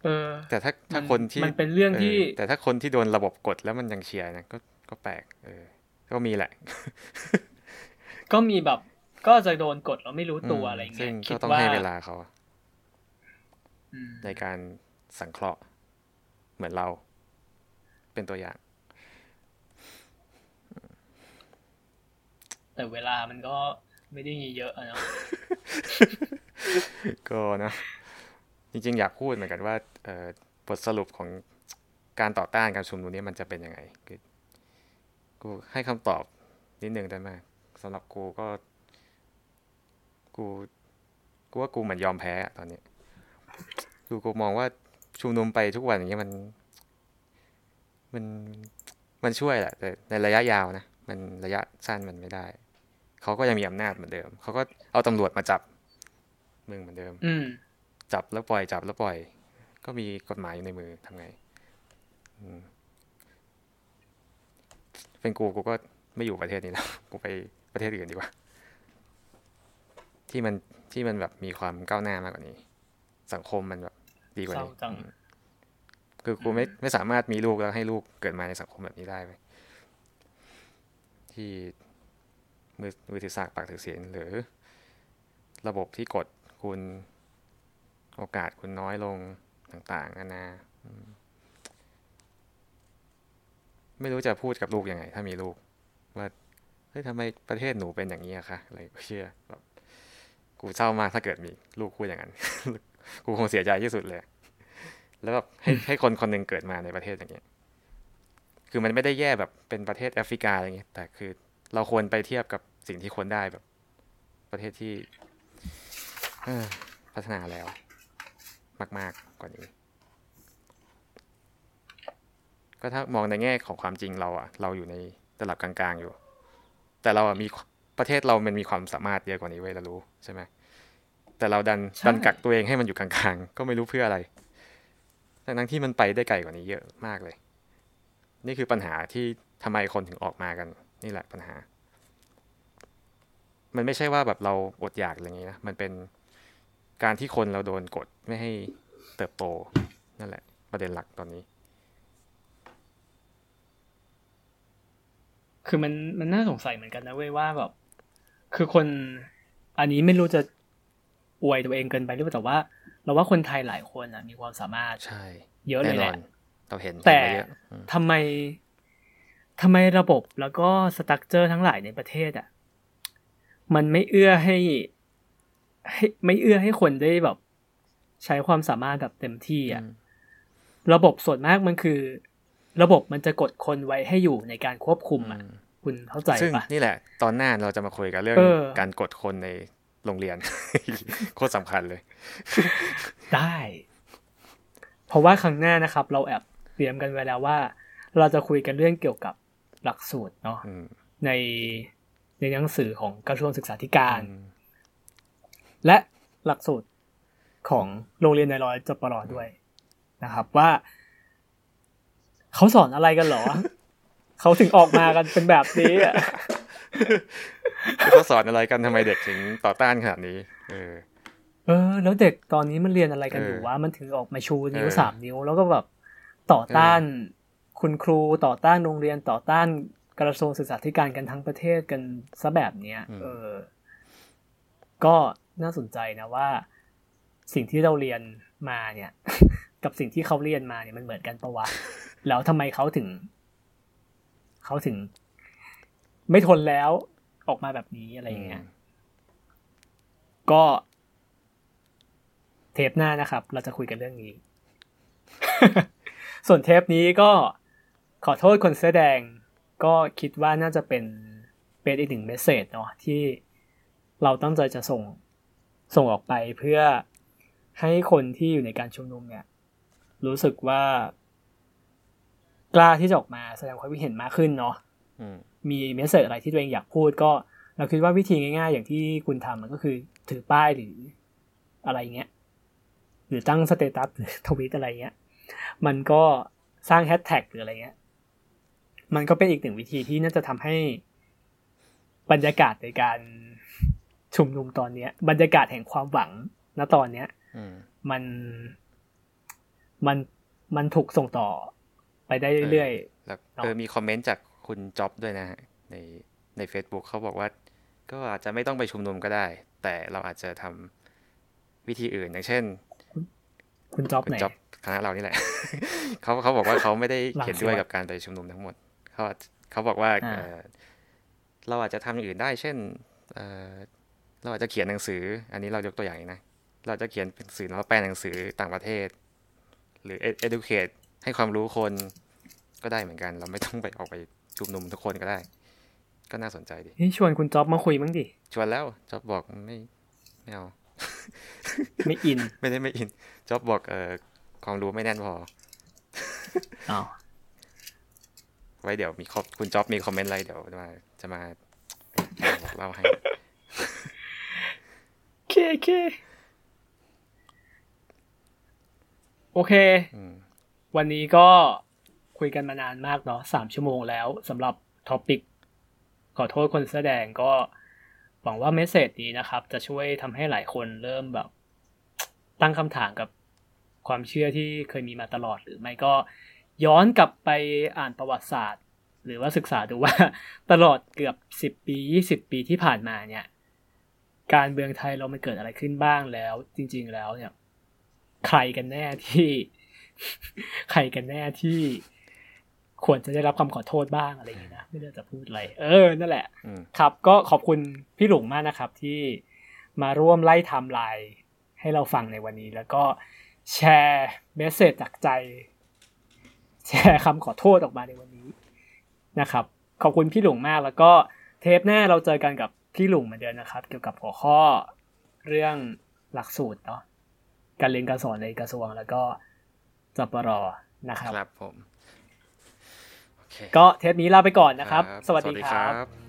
เออ แต่ถ้าถ้าคนที่มันเป็นเรื่องที่ แต่ถ้าคนที่โดนระบบกดแล้วมันยังเชียร์นะก็ก็แปลก เออ ก็มีแหละ ก็มีแบบ ก็จะโดนกดแล้วไม่รู้ตัวอะไรเงี้ยคิดว่าให้เวลาเขา ในการสังเคราะห์ เหมือนเรา เป็นตัวอย่าง แต่เวลามันก็ไม่ได้มีเยอะนะก็นะ จริงๆ อยากพูดเหมือนกันว่าบทสรุปของการต่อต้านการชุมนุมนี้มันจะเป็นยังไงคือกูให้คำตอบนิดนึงได้ไหมสำหรับกูก็ กู กูว่ากูเหมือนยอมแพ้ตอนนี้ กูกูมองว่าชุมนุมไปทุกวันอย่างเงี้ยมัน มันมันช่วยแหละแต่ในระยะยาวนะมันระยะสั้นมันไม่ได้ เขาก็ยังมีอำนาจเหมือนเดิม เขาก็เอาตำรวจมาจับมึงเหมือนเดิม อืจับแล้วปล่อยจับแล้วปล่อย ก็มีกฎหมายอยู่ในมือทำไงเป็นกูกูก็ไม่อยู่ประเทศนี้แล้วกูไปประเทศอื่นดีกว่า ที่มันที่มันแบบมีความก้าวหน้ามากกว่านี้ สังคมมันแบบดีกว่านี้คือกูไม่ไม่สามารถมีลูกแล้วให้ลูกเกิดมาในสังคมแบบนี้ได้ไปที่มือมือถือสากปากถือเสียงหรือ ระบบที่กดคุณโอกาสคุณน้อยลงต่างๆนานาไม่รู้จะพูดกับลูกยังไง ถ้ามีลูกว่าเฮ้ยทำไมประเทศหนูเป็นอย่างนี้อะคะอะไรเชื่อแบบกูเศร้ามากถ้าเกิดมีลูกพูดอย่างนั้น กูคงเสียใจที่สุดเลย แล้วแบบให้ให้คนคนหนึ่งเกิดมาในประเทศอย่างเงี้ย คือมันไม่ได้แย่แบบเป็นประเทศแอฟริกาอะไรเงี้ย แต่คือเราควรไปเทียบกับสิ่งที่ควรได้แบบ ประเทศที่พัฒนาแล้ว มากๆกว่านี้ ก็ถ้ามองในแง่ของความจริงเราอะเราอยู่ในระดับกลางๆอยู่ แต่เราอะมีประเทศเรามันมีความสามารถเยอะกว่านี้เว้ยเรารู้ใช่ไหม แต่เราดันดันกักตัวเองให้มันอยู่กลางๆ ก็ไม่รู้เพื่ออะไรทั้งที่มันไปได้ไกลกว่านี้เยอะมากเลย นี่คือปัญหาที่ทำไมคนถึงออกมากัน นี่แหละปัญหา มันไม่ใช่ว่าแบบเราอดอยากอะไรอย่างนี้นะ มันเป็นการที่คนเราโดนกดไม่ให้เติบโตนั่นแหละ ประเด็นหลักตอนนี้ คือมันมันน่าสงสัยเหมือนกันนะเว้ยว่าแบบ คือคน อันนี้ไม่รู้จะ อวยตัวเองเกินไปหรือเปล่าแต่ว่า เราว่าคนไทยหลายคนอะมีความสามารถใช่เยอะเลยแหละเราเห็นแต่ทำไมทำไมระบบแล้วก็สตั๊กเจอร์ทั้งหลายในประเทศอะมันไม่เอื้อให้ให้ไม่เอื้อให้คนได้แบบ ใช้ความสามารถแบบเต็มที่อะระบบส่วนมากมันคือ ระบบมันจะกดคนไว้ให้อยู่ในการควบคุมอะคุณเข้าใจปะนี่แหละ ตอนหน้าเราจะมาคุยกันเรื่องการกดคนใน โรงเรียน โคตรสำคัญเลย ได้ เพราะว่าครั้งหน้านะครับ เราแอบเตรียมกันไว้แล้วว่า เราจะคุยกันเรื่องเกี่ยวกับหลักสูตรเนาะในในหนังสือของกระทรวงศึกษาธิการ และหลักสูตรของโรงเรียนในร้อยจปรด้วยนะครับว่าเขาสอนอะไรกันหรอ เขาถึงออกมากันเป็นแบบนี้อะ เขาสอนอะไรกันทำไมเด็กถึงต่อต้านขนาดนี้ เออ เออ แล้วเด็กตอนนี้มันเรียนอะไรกันอยู่ว่ามันถึงออกมาชูนิ้วสามนิ้ว แล้วก็แบบต่อต้านคุณครูต่อต้านโรงเรียนต่อต้านกระทรวงศึกษาธิการกันทั้งประเทศกันซะแบบเนี้ย เออ ก็น่าสนใจนะว่า สิ่งที่เราเรียนมาเนี่ย กับสิ่งที่เขาเรียนมาเนี่ยมันเหมือนกันปะวะแล้วทำไมเขาถึง เขาถึง ไม่ทนแล้วออกมาแบบนี้อะไรอย่างเงี้ยก็เทปหน้านะครับ เราจะคุยกันเรื่องนี้ ส่วนเทปนี้ก็ขอโทษคนแสดง ก็คิดว่าน่าจะเป็นเป็นอีกหนึ่งเมสเซจเนาะที่เราตั้งใจจะส่งส่งออกไปเพื่อให้คนที่อยู่ในการชุมนุมเนี่ย รู้สึกว่ากล้าที่จะออกมาแสดงความคิดเห็นมากขึ้นเนาะ มี message อะไรที่ตัวเองอยากพูดก็เราคิดว่าวิธีง่ายๆ อย่างที่คุณทำมันก็คือถือป้ายหรืออะไรเงี้ย หรือตั้ง status หรือทวิตอะไรเงี้ย มันก็สร้างแฮชแท็กหรืออะไรเงี้ย มันก็เป็นอีกหนึ่งวิธีที่น่าจะทำให้บรรยากาศในการชุมนุมตอนเนี้ย บรรยากาศแห่งความหวังณตอนเนี้ยมันมันมันถูกส่งต่อไปได้เรื่อยๆแล้วเออมีคอมเมนต์จาก คุณจ็อบด้วยนะฮะในใน Facebook เขาบอกว่า ก็อาจจะไม่ต้องไปชุมนุมก็ได้ แต่เราอาจจะทำวิธีอื่นอย่างเช่น คุณจ็อบไหนคณะเรานี่แหละเขาเขาบอกว่าเขาไม่ได้เห็นด้วยกับการไปชุมนุมทั้งหมดเขาเขาบอกว่าเราอาจจะทำอย่างอื่นได้ เช่นเราอาจจะเขียนหนังสือ อันนี้เรายกตัวอย่างนะเราจะเขียนหนังสือแล้วแปลหนังสือต่างประเทศ หรือ educate ให้ความรู้คนก็ได้เหมือนกัน เราไม่ต้องไปออกไป ชุมนุมทุกคนก็ได้ ก็น่าสนใจดีนี่ชวนคุณจ๊อบมาคุยมั้งดิ ชวนแล้วจ๊อบบอกไม่ไม่เอาไม่อิน ไม่ได้ไม่อินจ๊อบบอกเออความรู้ไม่แน่นพออ้าวไว้เดี๋ยวมีคุณจ๊อบมี comment อะไรเดี๋ยวมาจะมาเล่าให้เคเคโอเค วันนี้ก็ คุยกันมานานมากเนาะสามชั่วโมงแล้วสำหรับ topic ขอโทษคนเสื้อแดงก็หวังว่า message นี้นะครับ จะช่วยทำให้หลายคนเริ่มแบบ ตั้งคำถามกับความเชื่อที่เคยมีมาตลอดหรือไม่ก็ย้อนกลับไปอ่านประวัติศาสตร์ หรือว่าศึกษาดูว่าตลอดเกือบสิบปียี่สิบปีที่ผ่านมาเนี่ย การเมืองไทยเรามันเกิดอะไรขึ้นบ้างแล้ว จริง ๆ แล้วเนี่ย ใครกันแน่ที่ ใครกันแน่ที่ ควรจะได้รับคำขอโทษบ้างอะไรอย่างนี้นะไม่รู้จะพูดอะไร เออ นั่นแหละ ครับ ก็ขอบคุณพี่หลุงมากนะครับ ที่มาร่วมไล่ไทม์ไลน์ให้เราฟังในวันนี้ แล้วก็แชร์ message จากใจ แชร์คำขอโทษออกมาในวันนี้นะครับ ขอบคุณพี่หลุงมาก แล้วก็เทปหน้าเราเจอกันกับพี่หลุงเหมือนเดิมนะครับ เกี่ยวกับหัวข้อเรื่องหลักสูตรเนาะการเรียนการสอนในกระทรวงแล้วก็จปรนะครับครับผม ก็เทปนี้ลาไปก่อนนะครับ สวัสดีครับ